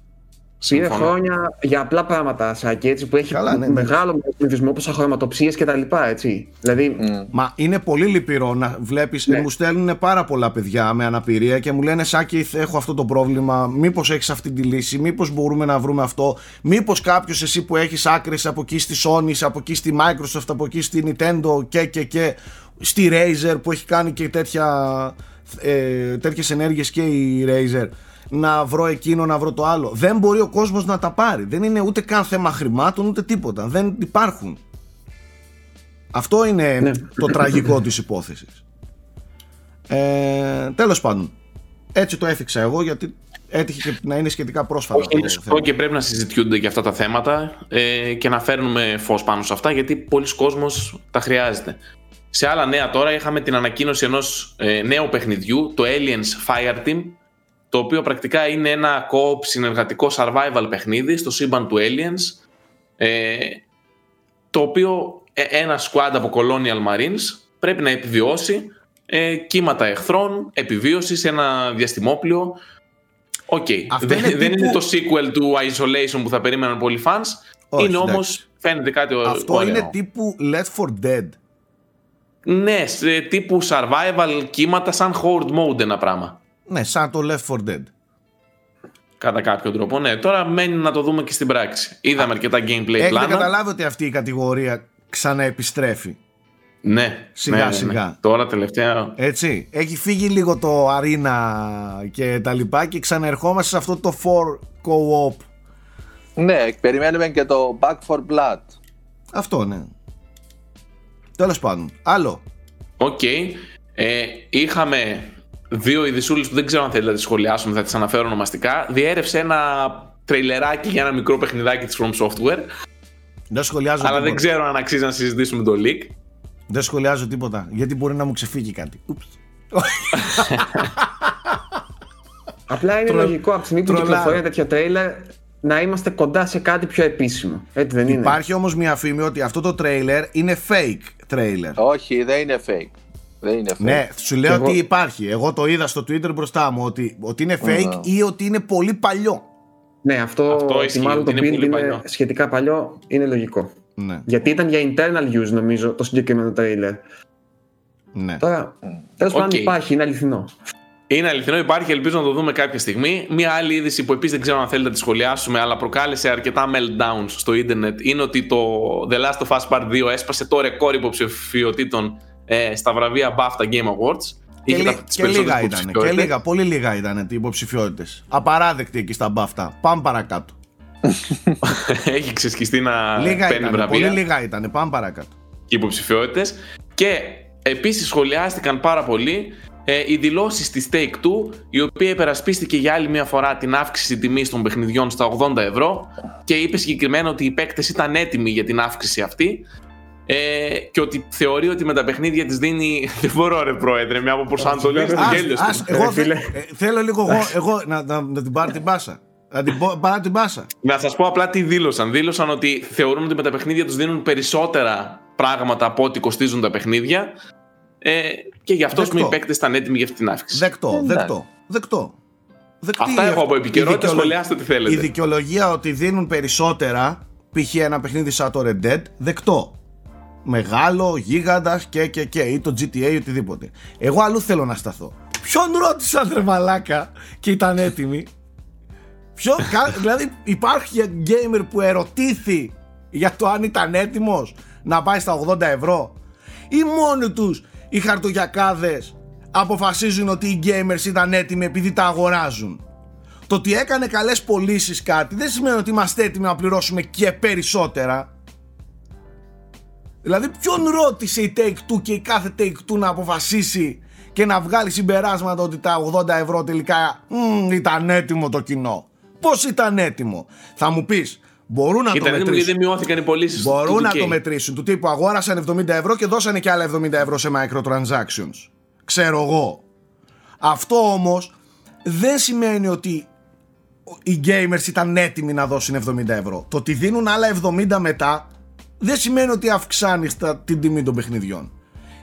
Speaker 2: Πήρε
Speaker 3: Συμφωνώ.
Speaker 2: χρόνια για απλά πράγματα, Σάκη, έτσι, που έχει
Speaker 1: Καλά, ναι, ναι.
Speaker 2: μεγάλο πληθυσμό, όπως αχρωματοψίες και τα λοιπά, έτσι. Δηλαδή,
Speaker 4: Μμ.
Speaker 1: Μα είναι πολύ λυπηρό να βλέπεις,
Speaker 2: Ναι.
Speaker 1: μου στέλνουν πάρα πολλά παιδιά με αναπηρία και μου λένε Σάκη έχω αυτό το πρόβλημα, μήπως έχεις αυτή τη λύση, μήπως μπορούμε να βρούμε αυτό, μήπως κάποιος εσύ που έχεις άκρες από εκεί στη Sony, από εκεί στη Microsoft, από εκεί στη Nintendo και και και στη Razer που έχει κάνει και τέτοια, ε, τέτοιες ενέργειες και η Razer να βρω εκείνο, να βρω το άλλο. Δεν μπορεί ο κόσμος να τα πάρει. Δεν είναι ούτε καν θέμα χρημάτων ούτε τίποτα. Δεν υπάρχουν. Αυτό είναι
Speaker 2: Ναι.
Speaker 1: το τραγικό της υπόθεσης. Ε, τέλος πάντων, έτσι το έφυξα εγώ γιατί έτυχε και να είναι σχετικά πρόσφατα.
Speaker 3: Όχι, είναι
Speaker 1: το
Speaker 3: σωστό
Speaker 1: θέμα.
Speaker 3: και πρέπει να συζητιούνται και αυτά τα θέματα ε, και να φέρνουμε φως πάνω σε αυτά γιατί πολλοί κόσμος τα χρειάζεται. Σε άλλα νέα τώρα είχαμε την ανακοίνωση ενός ε, νέου παιχνιδιού, το Aliens Fireteam, το οποίο πρακτικά είναι ένα co-op συνεργατικό survival παιχνίδι στο σύμπαν του Aliens, ε, το οποίο ε, ένα squad από Colonial Marines πρέπει να επιβιώσει ε, κύματα εχθρών, επιβίωση σε ένα διαστημόπλιο. Οκ.
Speaker 1: Αυτό
Speaker 3: Δεν,
Speaker 1: είναι
Speaker 3: δεν
Speaker 1: τύπου-
Speaker 3: είναι το sequel του Isolation που θα περίμεναν πολλοί fans.
Speaker 1: Όχι,
Speaker 3: είναι
Speaker 1: εντάξει.
Speaker 3: όμως, φαίνεται κάτι ω-
Speaker 1: Αυτό
Speaker 3: ωραίο.
Speaker 1: είναι τύπου Left 4 Dead.
Speaker 3: Ναι, σε τύπου survival κύματα σαν horde mode ένα πράγμα.
Speaker 1: Ναι, σαν το Left 4 Dead.
Speaker 3: Κατά κάποιο τρόπο. Ναι, τώρα μένει να το δούμε και στην πράξη. Είδαμε αρκετά gameplay
Speaker 1: Έχετε
Speaker 3: πλάνα.
Speaker 1: καταλάβει ότι αυτή η κατηγορία ξαναεπιστρέφει.
Speaker 3: Ναι,
Speaker 1: Σιγά,
Speaker 3: ναι, ναι, ναι.
Speaker 1: σιγά.
Speaker 3: Τώρα τελευταία.
Speaker 1: Έτσι. Έχει φύγει λίγο το arena και τα λοιπά και ξαναερχόμαστε σε αυτό το 4 co-op.
Speaker 4: Ναι, περιμένουμε και το Back for Blood.
Speaker 1: Αυτό ναι. Τέλος πάντων. Άλλο.
Speaker 3: Οκ. Ε, είχαμε δύο ειδισούλες που δεν ξέρω αν θέλετε να τις σχολιάσουμε, θα τις αναφέρω ονομαστικά. Διέρρευσε ένα τρειλεράκι για ένα μικρό παιχνιδάκι της From Software,
Speaker 1: Δεν σχολιάζω
Speaker 3: αλλά δεν
Speaker 1: τίποτα.
Speaker 3: ξέρω αν αξίζει να συζητήσουμε το leak.
Speaker 1: Δεν σχολιάζω τίποτα. Γιατί μπορεί να μου ξεφύγει κάτι. Ούψ.
Speaker 2: απλά είναι
Speaker 1: Τρο-
Speaker 2: λογικό από τη στιγμή που
Speaker 1: τρολάρω.
Speaker 2: κυκλοφορεί ένα τέτοιο τρέιλερ να είμαστε κοντά σε κάτι πιο επίσημο. Έτσι δεν είναι;
Speaker 1: Υπάρχει όμως μια φήμη ότι αυτό το τρέιλερ είναι fake trailer.
Speaker 4: Όχι, δεν είναι fake. Δεν είναι fake.
Speaker 1: Ναι, σου λέω
Speaker 2: Εγώ-
Speaker 1: ότι υπάρχει. Εγώ το είδα στο Twitter μπροστά μου ότι, ότι είναι fake ή ότι είναι πολύ παλιό.
Speaker 2: Ναι, αυτό,
Speaker 3: Αυτό
Speaker 2: ότι
Speaker 3: ισχύει,
Speaker 2: μάλλον
Speaker 3: ότι
Speaker 2: το
Speaker 3: είναι
Speaker 2: build
Speaker 3: πολύ
Speaker 2: είναι
Speaker 3: παλιό.
Speaker 2: σχετικά παλιό είναι λογικό.
Speaker 1: Ναι,
Speaker 2: Γιατί ήταν για internal use νομίζω το συγκεκριμένο trailer.
Speaker 1: ναι.
Speaker 2: Τώρα, τέλος πάντων
Speaker 3: Οκ.
Speaker 2: υπάρχει, είναι αληθινό.
Speaker 3: Είναι αληθινό, υπάρχει, ελπίζω να το δούμε κάποια στιγμή. Μία άλλη είδηση που επίσης δεν ξέρω αν θέλετε να τη σχολιάσουμε, αλλά προκάλεσε αρκετά meltdowns στο ίντερνετ είναι ότι το The Last of Us Part 2 έσπασε το ρεκόρ υποψηφιωτήτων ε, στα βραβεία BAFTA Game Awards.
Speaker 1: Και,
Speaker 3: Είχε
Speaker 1: λί-
Speaker 3: τα- τις
Speaker 1: και λίγα
Speaker 3: περισσότερες
Speaker 1: ήταν. Και
Speaker 3: υποψηφιότητες.
Speaker 1: λίγα, πολύ λίγα ήταν οι υποψηφιότητες. Απαράδεκτη εκεί στα μπαφτα. Πάμε παρακάτω.
Speaker 3: Έχει ξεσχιστεί να
Speaker 1: λίγα
Speaker 3: παίρνει
Speaker 1: ήταν. Πολύ
Speaker 3: βραβεία
Speaker 1: λίγα ήταν. Πάμε παρακάτω.
Speaker 3: και υποψηφιότητες. Και επίσης σχολιάστηκαν πάρα πολύ ε, οι δηλώσεις της Take Two, η οποία υπερασπίστηκε για άλλη μια φορά την αύξηση τιμής των παιχνιδιών στα 80 ευρώ και είπε συγκεκριμένα ότι οι παίκτες ήταν έτοιμοι για την αύξηση αυτή. Ε, και ότι θεωρεί ότι με τα παιχνίδια της δίνει. Δεν μπορώ, ρε πρόεδρε, μια από προσανατολή στο
Speaker 1: Ας-
Speaker 3: γέλιο
Speaker 1: ας-
Speaker 3: σου.
Speaker 1: εγώ
Speaker 2: Ρε,
Speaker 1: θε-
Speaker 2: φίλε.
Speaker 1: ε, θέλω λίγο εγώ, εγώ να, να, να την πάρω την πάσα. Να την πω- πάρω την πάσα.
Speaker 3: Να σας πω απλά τι δήλωσαν. Δήλωσαν ότι θεωρούν ότι με τα παιχνίδια τους δίνουν περισσότερα πράγματα από ό,τι κοστίζουν τα παιχνίδια. Ε, και γι' αυτό ας πούμε, οι
Speaker 1: Δεκτό.
Speaker 3: παίκτες ήταν έτοιμοι για αυτή την αύξηση.
Speaker 1: Δεκτό,
Speaker 4: Εντάξει.
Speaker 1: δεκτό, δεκτό. Δεκτή
Speaker 3: Αυτά έχω
Speaker 1: αυτό.
Speaker 3: από επικαιρότητα,
Speaker 1: Η δικαιολο-
Speaker 3: σχολιάστε τι θέλετε.
Speaker 1: Η δικαιολογία ότι δίνουν περισσότερα, π.χ. ένα παιχνίδι σαν το Red Dead, δεκτό. Μεγάλο, γίγαντας και και και ή το GTA ή οτιδήποτε. Εγώ αλλού θέλω να σταθώ. Ποιον ρώτησαν ρε μαλάκα και ήταν έτοιμοι; Ποιο, κα- δηλαδή υπάρχει gamer που ερωτήθη για το αν ήταν έτοιμος να πάει στα 80 ευρώ; Ή μόνοι τους οι χαρτογιακάδες αποφασίζουν ότι οι gamers ήταν έτοιμοι επειδή τα αγοράζουν; Το ότι έκανε καλές πωλήσεις κάτι δεν σημαίνει ότι είμαστε έτοιμοι να πληρώσουμε και περισσότερα. Δηλαδή ποιον ρώτησε η Take-Two και η κάθε Take-Two να αποφασίσει και να βγάλει συμπεράσματα ότι τα 80 ευρώ τελικά μμ, ήταν έτοιμο το κοινό. Πώς ήταν έτοιμο; Θα μου πεις μπορούν να το
Speaker 3: Ήταν έτοιμο γιατί
Speaker 1: μετρήσουν.
Speaker 3: δεν μειώθηκαν οι πωλήσεις.
Speaker 1: Μπορούν να το μετρήσουν. Του τύπου αγόρασαν 70 ευρώ και δώσανε και άλλα 70 ευρώ σε microtransactions. Ξέρω εγώ. Αυτό όμως δεν σημαίνει ότι οι gamers ήταν έτοιμοι να δώσουν 70 ευρώ. Το ότι δίνουν άλλα 70 μετά δεν σημαίνει ότι αυξάνει τα- την τιμή των παιχνιδιών.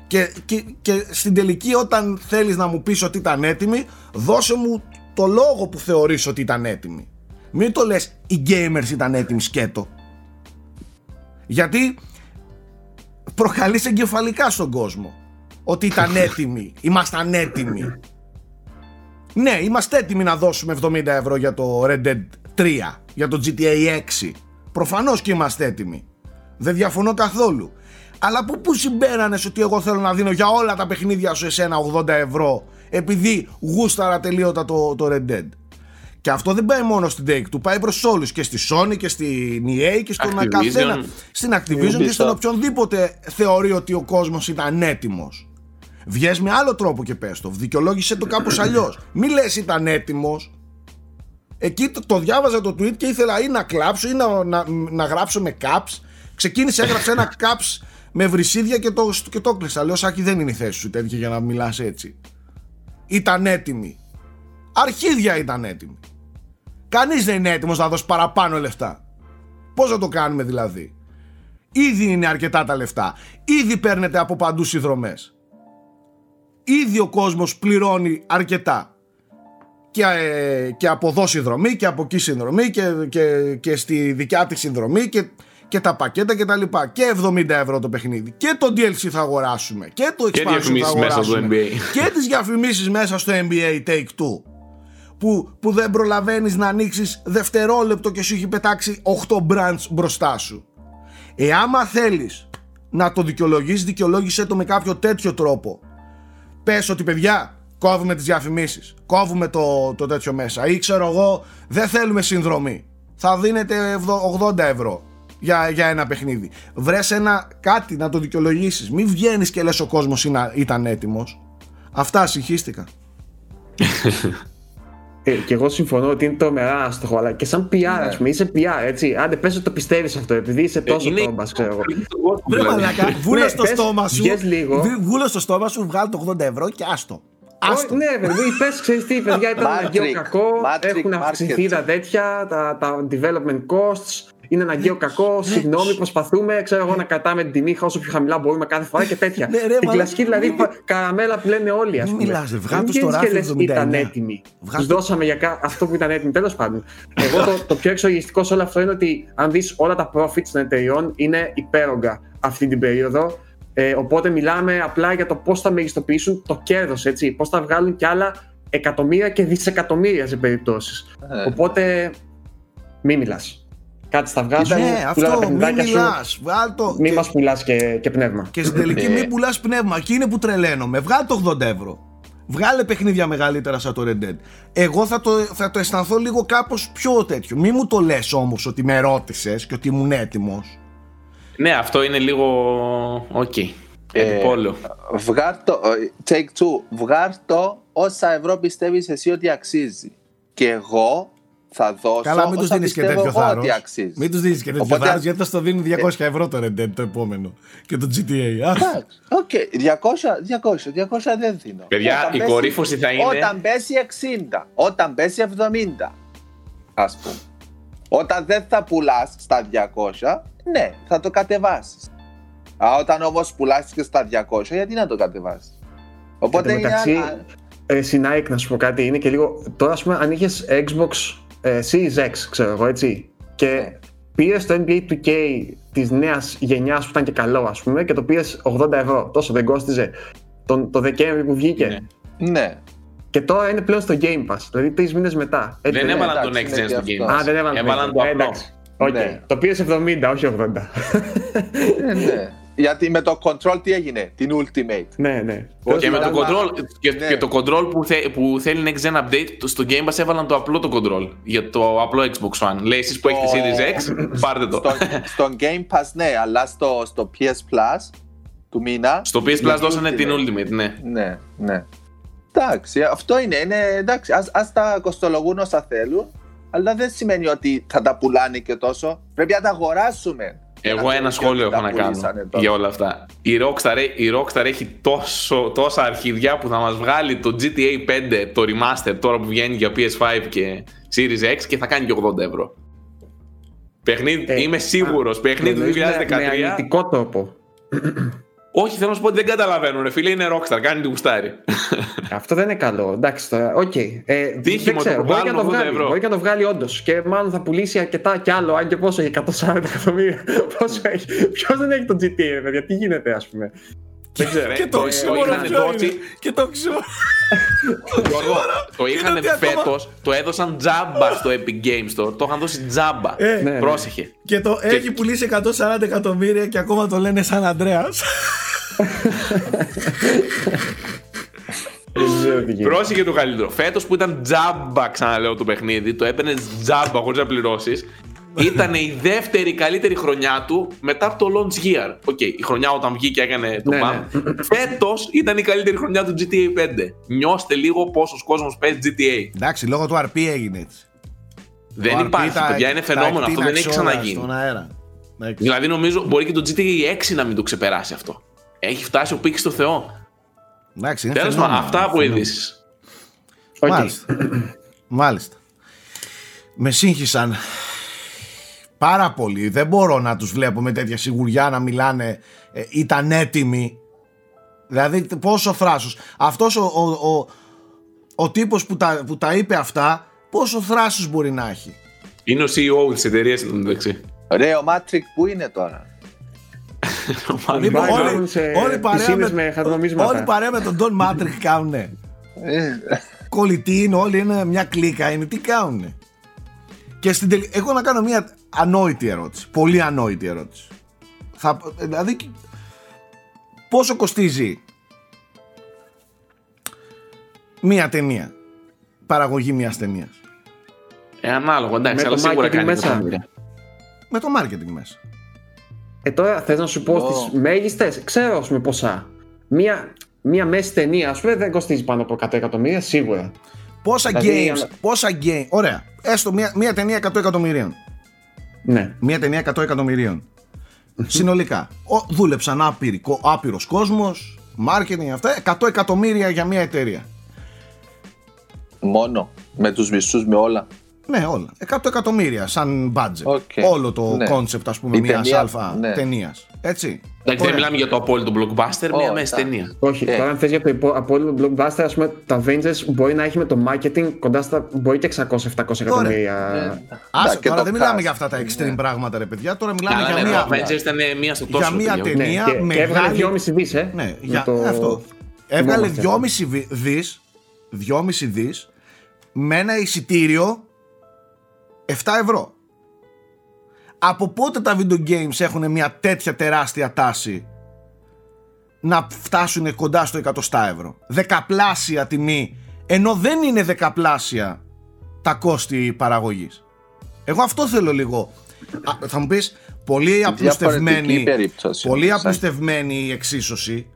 Speaker 1: Και, και, και στην τελική όταν θέλεις να μου πεις ότι ήταν έτοιμοι δώσε μου το λόγο που θεωρείς ότι ήταν έτοιμοι. Μην το λες οι gamers ήταν έτοιμοι σκέτο. Γιατί προκαλείς εγκεφαλικά στον κόσμο ότι ήταν έτοιμοι, ήμασταν έτοιμοι. Ναι, είμαστε έτοιμοι να δώσουμε 70 ευρώ για το Red Dead 3, για το GTA 6. Προφανώς και είμαστε έτοιμοι. Δεν διαφωνώ καθόλου. Αλλά από πού συμπέρανες ότι εγώ θέλω να δίνω για όλα τα παιχνίδια σου εσένα 80 ευρώ επειδή γούσταρα τελείωτα το, το Red Dead; Και αυτό δεν πάει μόνο στην Take του, πάει προς όλους και στη Sony και στην EA και στον
Speaker 3: Activision.
Speaker 1: καθένα. Στην Activision και στον
Speaker 4: Ubisoft.
Speaker 1: οποιονδήποτε θεωρεί ότι ο κόσμος ήταν έτοιμος. Βγες με άλλο τρόπο και πες το. Δικαιολόγησε το κάπως αλλιώς. Μη λες ήταν έτοιμος. Εκεί το, το διάβαζα το tweet και ήθελα ή να κλάψω ή να, να, να γράψω με caps. Ξεκίνησε, έγραψε ένα caps με βρυσίδια και το, και το κλείσα. Λέω, Σάκη, δεν είναι η θέση σου τέτοια για να μιλάς έτσι. Ήταν έτοιμη. Αρχίδια ήταν έτοιμη. Κανείς δεν είναι έτοιμος να δώσει παραπάνω λεφτά. Πώς θα το κάνουμε δηλαδή; Ήδη είναι αρκετά τα λεφτά. Ήδη παίρνετε από παντού συνδρομές. Ήδη ο κόσμος πληρώνει αρκετά. Και, ε, και από εδώ συνδρομή και από εκεί συνδρομή και, και, και στη δικιά της συνδρομή και, και τα πακέτα και τα λοιπά. Και 70 ευρώ το παιχνίδι. Και το DLC θα αγοράσουμε. Και το
Speaker 3: Και
Speaker 1: expansion θα
Speaker 3: διαφημίσεις μέσα στο
Speaker 1: αγοράσουμε.
Speaker 3: NBA.
Speaker 1: Και τις διαφημίσεις μέσα στο NBA Take-Two που, που δεν προλαβαίνεις να ανοίξεις δευτερόλεπτο και σου έχει πετάξει 8 brands μπροστά σου. Εάμα θέλεις να το δικαιολογείς, δικαιολόγησέ το με κάποιο τέτοιο τρόπο. Πες ότι παιδιά, κόβουμε τις διαφημίσεις, κόβουμε το, το τέτοιο μέσα ή ξέρω εγώ, δεν θέλουμε συνδρομή. Θα δίνετε 80 ευρώ για, για ένα παιχνίδι. Βρες ένα κάτι να το δικαιολογήσεις. Μην βγαίνεις και λες ο κόσμος είναι- ήταν έτοιμος. Αυτά συγχύστηκα.
Speaker 2: Ε, και εγώ συμφωνώ ότι είναι τρομερά άστοχο, αλλά και σαν PR, ας πούμε, είσαι PR, έτσι. Άντε, πες ότι το πιστεύεις αυτό, επειδή είσαι τόσο
Speaker 3: είναι-
Speaker 2: τόμπας, ξέρω εγώ.
Speaker 1: Βρε
Speaker 3: Δηλαδή.
Speaker 1: μαλάκα, βούλε
Speaker 2: Ναι,
Speaker 1: στο
Speaker 2: πες,
Speaker 1: στόμα σου.
Speaker 2: βγες λίγο.
Speaker 1: βι- Βούλες στο στόμα σου, βγάλει το 80 ευρώ και άστο. Άστο.
Speaker 2: Όχι, Ναι, παιδί, πες, ξέρεις τι, παιδιά, ήταν
Speaker 4: Matrix,
Speaker 2: αναγκαίο κακό.
Speaker 4: Matrix
Speaker 2: Έχουν αυξηθεί
Speaker 4: market.
Speaker 2: τα τέτοια, τα, τα development costs. Είναι αναγκαίο κακό. Συγγνώμη, προσπαθούμε ξέρω εγώ, να κρατάμε την τιμή όσο πιο χαμηλά μπορούμε κάθε φορά και τέτοια.
Speaker 1: Ναι, ρε,
Speaker 2: την
Speaker 1: μαλάκα.
Speaker 2: κλασική δηλαδή πα- καραμέλα που λένε όλοι, ας
Speaker 1: Μην
Speaker 2: πούμε.
Speaker 1: μιλάς, ρε, βγάλ'
Speaker 2: Δεν
Speaker 1: το στο
Speaker 2: βγαίνεις
Speaker 1: ράφι
Speaker 2: και λες,
Speaker 1: 79.
Speaker 2: Ήταν έτοιμοι.
Speaker 1: Βγάλ'
Speaker 2: Τους
Speaker 1: το-
Speaker 2: δώσαμε για κα- αυτό που ήταν έτοιμοι. Τέλος πάντων. Εγώ το, το πιο εξοργιστικό σε όλο αυτό είναι ότι αν δεις όλα τα profits των εταιριών είναι υπέρογκα αυτή την περίοδο. Ε, οπότε μιλάμε απλά για το πώς θα μεγιστοποιήσουν το κέρδος, έτσι. Πώς θα βγάλουν κι άλλα εκατομμύρια και δισεκατομμύρια σε περιπτώσεις.
Speaker 4: Ε.
Speaker 2: Οπότε μην μιλάς. Κάτι θα βγάζουν.
Speaker 1: Ναι,
Speaker 2: πουλά τα
Speaker 1: αυτό, μην
Speaker 2: παιχνιδάκια σου,
Speaker 1: μιλάς. Βγάλ το.
Speaker 2: Μην
Speaker 1: και-
Speaker 2: μας πουλάς και, και πνεύμα.
Speaker 1: Και στην τελική
Speaker 4: Ε.
Speaker 1: μην πουλάς πνεύμα. Εκεί είναι που τρελαίνομαι. Βγάλε το 80 ευρώ. Βγάλε παιχνίδια μεγαλύτερα σαν το Red Dead. Εγώ θα το, θα το αισθανθώ λίγο κάπως πιο τέτοιο. Μη μου το λες όμως ότι με ρώτησες και ότι ήμουν έτοιμος.
Speaker 3: Ναι, αυτό είναι λίγο. Οκ.
Speaker 4: Ε,
Speaker 3: Επιπόλαιο.
Speaker 4: Βγάρ το, ε, take two, βγάρ το όσα ευρώ πιστεύεις εσύ ότι αξίζει. Και εγώ θα δώσω
Speaker 1: Καλά, μην τους
Speaker 4: όσα
Speaker 1: δίνεις και
Speaker 4: πιστεύω
Speaker 1: τέτοιο
Speaker 4: εγώ
Speaker 1: θάρρος.
Speaker 4: ότι αξίζει.
Speaker 1: Μην τους δίνεις και τέτοιο
Speaker 4: Οπότε-
Speaker 1: θάρρος γιατί θα στο δίνουν 200 ευρώ το Red Dead το επόμενο. Και το GTA. Α,
Speaker 4: Εντάξει, οκ, 200, 200, 200 δεν δίνω.
Speaker 3: Παιδιά,
Speaker 4: Όταν
Speaker 3: η
Speaker 4: πέσει-
Speaker 3: κορύφωση θα είναι-
Speaker 4: Όταν πέσει 60, όταν πέσει 70, ας πούμε. Όταν δεν θα πουλάς στα 200, ναι, θα το κατεβάσεις. Α, όταν όμως πουλάσει και στα 200, γιατί να το κατεβάσεις; Οπότε
Speaker 2: Εν τω
Speaker 4: είναι
Speaker 2: μεταξύ,
Speaker 4: άλλα-
Speaker 2: ε, Σινάικ, να σου πω κάτι, είναι και λίγο. Τώρα, ας πούμε, αν είχες Xbox ε, Series X, ξέρω εγώ έτσι, και
Speaker 4: Ναι.
Speaker 2: πήρες το NBA 2K της νέας γενιάς που ήταν και καλό, ας πούμε, και το πήρες 80 ευρώ. Τόσο δεν κόστιζε τον, το Δεκέμβρη που βγήκε.
Speaker 3: Ναι.
Speaker 4: Ναι.
Speaker 2: Και τώρα είναι πλέον στο Game Pass, δηλαδή τρεις μήνες μετά. Έτσι
Speaker 3: Δεν
Speaker 2: είναι.
Speaker 3: έβαλαν το
Speaker 4: εντάξει,
Speaker 3: Next
Speaker 4: είναι
Speaker 3: Gen
Speaker 4: και
Speaker 3: στο
Speaker 4: αυτό.
Speaker 3: Game Pass.
Speaker 2: Α, δεν έβαλαν.
Speaker 3: Έβαλαν το
Speaker 2: Ε,
Speaker 3: απλό.
Speaker 2: εντάξει. Οκ.
Speaker 4: Ναι.
Speaker 2: Το πήρες 70, όχι 80.
Speaker 4: Ε, ναι. Γιατί με το control τι έγινε, την Ultimate.
Speaker 2: ναι, ναι.
Speaker 3: Και με το
Speaker 4: Τέλος
Speaker 3: control,
Speaker 4: πάντων.
Speaker 3: και,
Speaker 4: Ναι.
Speaker 3: και το control που, θε, που θέλει Next Gen Update, το- στο Game Pass έβαλαν το απλό το control. Για το απλό Xbox One. Λέει εσείς που έχετε
Speaker 4: Το-
Speaker 3: Series X, πάρτε το.
Speaker 4: στο, στο Game Pass, ναι, αλλά στο, στο PS Plus του μήνα.
Speaker 3: Στο PS Plus δώσανε την
Speaker 4: Ultimate.
Speaker 3: Ultimate, ναι.
Speaker 4: Ναι, ναι. Εντάξει, αυτό είναι. είναι εντάξει, ας, ας τα κοστολογούν όσα θέλουν, αλλά δεν σημαίνει ότι θα τα πουλάνε και τόσο. Πρέπει να τα αγοράσουμε. Για
Speaker 3: Εγώ
Speaker 4: να
Speaker 3: ένα
Speaker 4: ξέρουμε
Speaker 3: σχόλιο
Speaker 4: ότι
Speaker 3: έχω
Speaker 4: τα
Speaker 3: να κάνω
Speaker 4: πουλήσανε τόσο.
Speaker 3: για όλα αυτά. Η Rockstar, η Rockstar έχει τόσο, τόσα αρχιδιά που θα μας βγάλει το GTA 5, το remaster, τώρα που βγαίνει για PS5 και Series X και θα κάνει και 80 ευρώ. Παιχνίδι,
Speaker 2: Ε,
Speaker 3: είμαι σίγουρος, παιχνίδι του
Speaker 2: Εννοείς με-
Speaker 3: 2013.
Speaker 2: Με αρνητικό τρόπο.
Speaker 3: Όχι, θέλω να σου πω ότι δεν καταλαβαίνουν, ρε φίλε, είναι Rockstar, κάνει ό,τι γουστάρει.
Speaker 2: Αυτό δεν είναι καλό. Εντάξει τώρα, οκ. Ε,
Speaker 3: Τύχη
Speaker 2: δεν
Speaker 3: μου,
Speaker 2: ξέρω,
Speaker 3: το
Speaker 2: μπορεί και να το
Speaker 3: βγάλουμε 80
Speaker 2: βγάλει.
Speaker 3: ευρώ.
Speaker 2: Μπορεί και να το βγάλει όντως. Και μάλλον θα πουλήσει αρκετά κι άλλο. Αν και πόσο έχει, 140 εκατομμύρια. πόσο έχει. Ποιος δεν έχει το GTA, ρε παιδιά, τι γίνεται, ας πούμε.
Speaker 3: Δεν ξέρω,
Speaker 1: Και το
Speaker 3: το
Speaker 1: οξύμορο
Speaker 3: είχαν
Speaker 1: ποιο
Speaker 3: δώσει.
Speaker 1: είναι. Και το οξύμορο.
Speaker 3: Γιώργο, το είχαν
Speaker 1: ότι ακόμα-
Speaker 3: φέτος, το έδωσαν τζάμπα στο Epic Games Store. Το είχαν δώσει τζάμπα.
Speaker 1: Ε,
Speaker 2: Ναι, ναι.
Speaker 3: Πρόσεχε.
Speaker 1: Και το έχει πουλήσει 140 εκατομμύρια και ακόμα το λένε σαν Ανδρέας.
Speaker 2: Δεν ξέρω τι γίνεται.
Speaker 3: Πρόσεχε το καλύτερο. Φέτος που ήταν τζάμπα, ξαναλέω το παιχνίδι, το έπαιρνες τζάμπα χωρίς να πληρώσεις. Ήταν η δεύτερη καλύτερη χρονιά του μετά από το launch year. Οκ, η χρονιά όταν βγήκε έκανε το
Speaker 2: Ναι,
Speaker 3: μπαμ. Φέτος ήταν η καλύτερη χρονιά του GTA 5. Νιώστε λίγο πόσος κόσμος παίζει GTA.
Speaker 1: Εντάξει, λόγω του RP έγινε έτσι.
Speaker 3: Δεν
Speaker 1: Το RP
Speaker 3: υπάρχει,
Speaker 1: τα-
Speaker 3: παιδιά, είναι
Speaker 1: τα
Speaker 3: φαινόμενο. Αυτό δεν έχει
Speaker 1: εκτείναξε όλα
Speaker 3: ξαναγίνει.
Speaker 1: Στον αέρα. Εντάξει.
Speaker 3: Δηλαδή νομίζω μπορεί και το GTA 6 να μην το ξεπεράσει αυτό. Έχει φτάσει ο πίκης στο Θεό.
Speaker 1: Εντάξει, είναι
Speaker 3: Τέλος πάντων,
Speaker 1: φαινόμενο.
Speaker 3: αυτά από
Speaker 1: Φαινόμενο.
Speaker 3: ειδήσεις.
Speaker 2: Οκ.
Speaker 1: Μάλιστα. Μάλιστα. Με σύγχυσαν πάρα πολύ. Δεν μπορώ να τους βλέπω με τέτοια σιγουριά να μιλάνε. Ε, ήταν έτοιμοι. Δηλαδή πόσο θράσος. Αυτός ο, ο, ο, ο τύπος που τα, που τα είπε αυτά πόσο θράσος μπορεί να έχει.
Speaker 3: Είναι ο CEO της εταιρείας εν τω μεταξύ.
Speaker 4: Ρε, ο Μάτρικ που είναι τώρα;
Speaker 1: Λοιπόν,
Speaker 2: Πάει
Speaker 1: όλοι,
Speaker 2: κάνουν σε
Speaker 1: όλοι παρέα
Speaker 2: πισίνες
Speaker 1: με,
Speaker 2: με χαρτονομίσματα.
Speaker 1: όλοι παρέα με τον Don Matrix κάνουνε.
Speaker 4: Ε,
Speaker 1: κολλητοί είναι όλοι, είναι μια κλίκα είναι, τι κάνουνε; Και στην τελ... έχω να κάνω μια ανόητη ερώτηση, πολύ ανόητη ερώτηση. Θα, δηλαδή, πόσο κοστίζει μια ταινία, παραγωγή μιας ταινίας,
Speaker 3: Ε, ανάλογο, εντάξει,
Speaker 2: Με
Speaker 3: αλλά
Speaker 2: το
Speaker 3: σίγουρα
Speaker 2: marketing
Speaker 3: κάνει
Speaker 2: μέσα.
Speaker 3: εκατομμύρια.
Speaker 1: με το marketing μέσα.
Speaker 2: Ε, τώρα θες να σου πω
Speaker 4: Ω.
Speaker 2: στις μέγιστες, ξέρω ας πούμε ποσά. Μία, μία μέση ταινία, ας πούμε, δεν κοστίζει πάνω από 100 εκατομμύρια, σίγουρα.
Speaker 1: Πόσα
Speaker 2: Δηλαδή,
Speaker 1: games,
Speaker 2: ανα-
Speaker 1: πόσα games, ωραία, έστω μια, μια ταινία 100 εκατομμυρίων.
Speaker 2: Ναι.
Speaker 1: Μια ταινία 100 εκατομμυρίων. Συνολικά. Ο, δούλεψαν άπειροι, κο- άπειρος κόσμος, marketing αυτά, 100 εκατομμύρια για μια εταιρεία.
Speaker 4: μόνο. Με τους μισούς, με όλα.
Speaker 1: Ναι, όλα. 100 εκατομμύρια σαν budget.
Speaker 4: Οκ.
Speaker 1: Όλο το
Speaker 4: Ναι.
Speaker 1: concept, ας πούμε,
Speaker 4: Η
Speaker 1: μιας
Speaker 4: ταινία,
Speaker 1: αλφα
Speaker 4: ναι.
Speaker 1: ταινίας. Έτσι.
Speaker 3: Εντάξει, δεν
Speaker 1: Ωραία.
Speaker 3: μιλάμε για το απόλυτο blockbuster, μια
Speaker 4: Ω,
Speaker 3: μέση
Speaker 4: τα-
Speaker 3: ταινία.
Speaker 2: Όχι,
Speaker 4: Ε.
Speaker 2: τώρα αν θες για το υπο- απόλυτο blockbuster, ας πούμε, το Avengers μπορεί να έχει με το marketing κοντά στα, μπορεί και 600-700 εκατομμύρια.
Speaker 4: Ε,
Speaker 1: Άσε,
Speaker 4: τα- και
Speaker 1: τώρα
Speaker 4: το
Speaker 1: δεν μιλάμε
Speaker 4: cast.
Speaker 1: για αυτά τα extreme
Speaker 4: Ναι.
Speaker 1: πράγματα, ρε παιδιά. Τώρα μιλάμε
Speaker 3: Καλά,
Speaker 1: για
Speaker 3: ναι,
Speaker 1: μια.
Speaker 3: το Avengers ήταν μία στο τόσο.
Speaker 1: για μία
Speaker 3: παιδιά.
Speaker 1: ταινία.
Speaker 2: Ναι,
Speaker 1: Ταινία
Speaker 2: και, και έβγαλε
Speaker 1: μεγάλη-
Speaker 2: 2,5 δις, ε.
Speaker 1: Ναι,
Speaker 2: με
Speaker 1: για,
Speaker 2: το-
Speaker 1: αυτό. Έβγαλε
Speaker 2: θυμόμαστε
Speaker 1: 2,5 βι- δις, 2,5 δις με ένα εισιτήριο 7 ευρώ. Από πότε τα video games έχουν μια τέτοια τεράστια τάση να φτάσουν κοντά στο 100 ευρώ; Δεκαπλάσια τιμή, ενώ δεν είναι δεκαπλάσια τα κόστη παραγωγής. Εγώ αυτό θέλω λίγο. Α, θα μου πεις, πολύ απλουστευμένη,
Speaker 4: Διαφορετική περίπτωση.
Speaker 1: πολύ
Speaker 4: Σαν-
Speaker 1: απλουστευμένη η εξίσωση,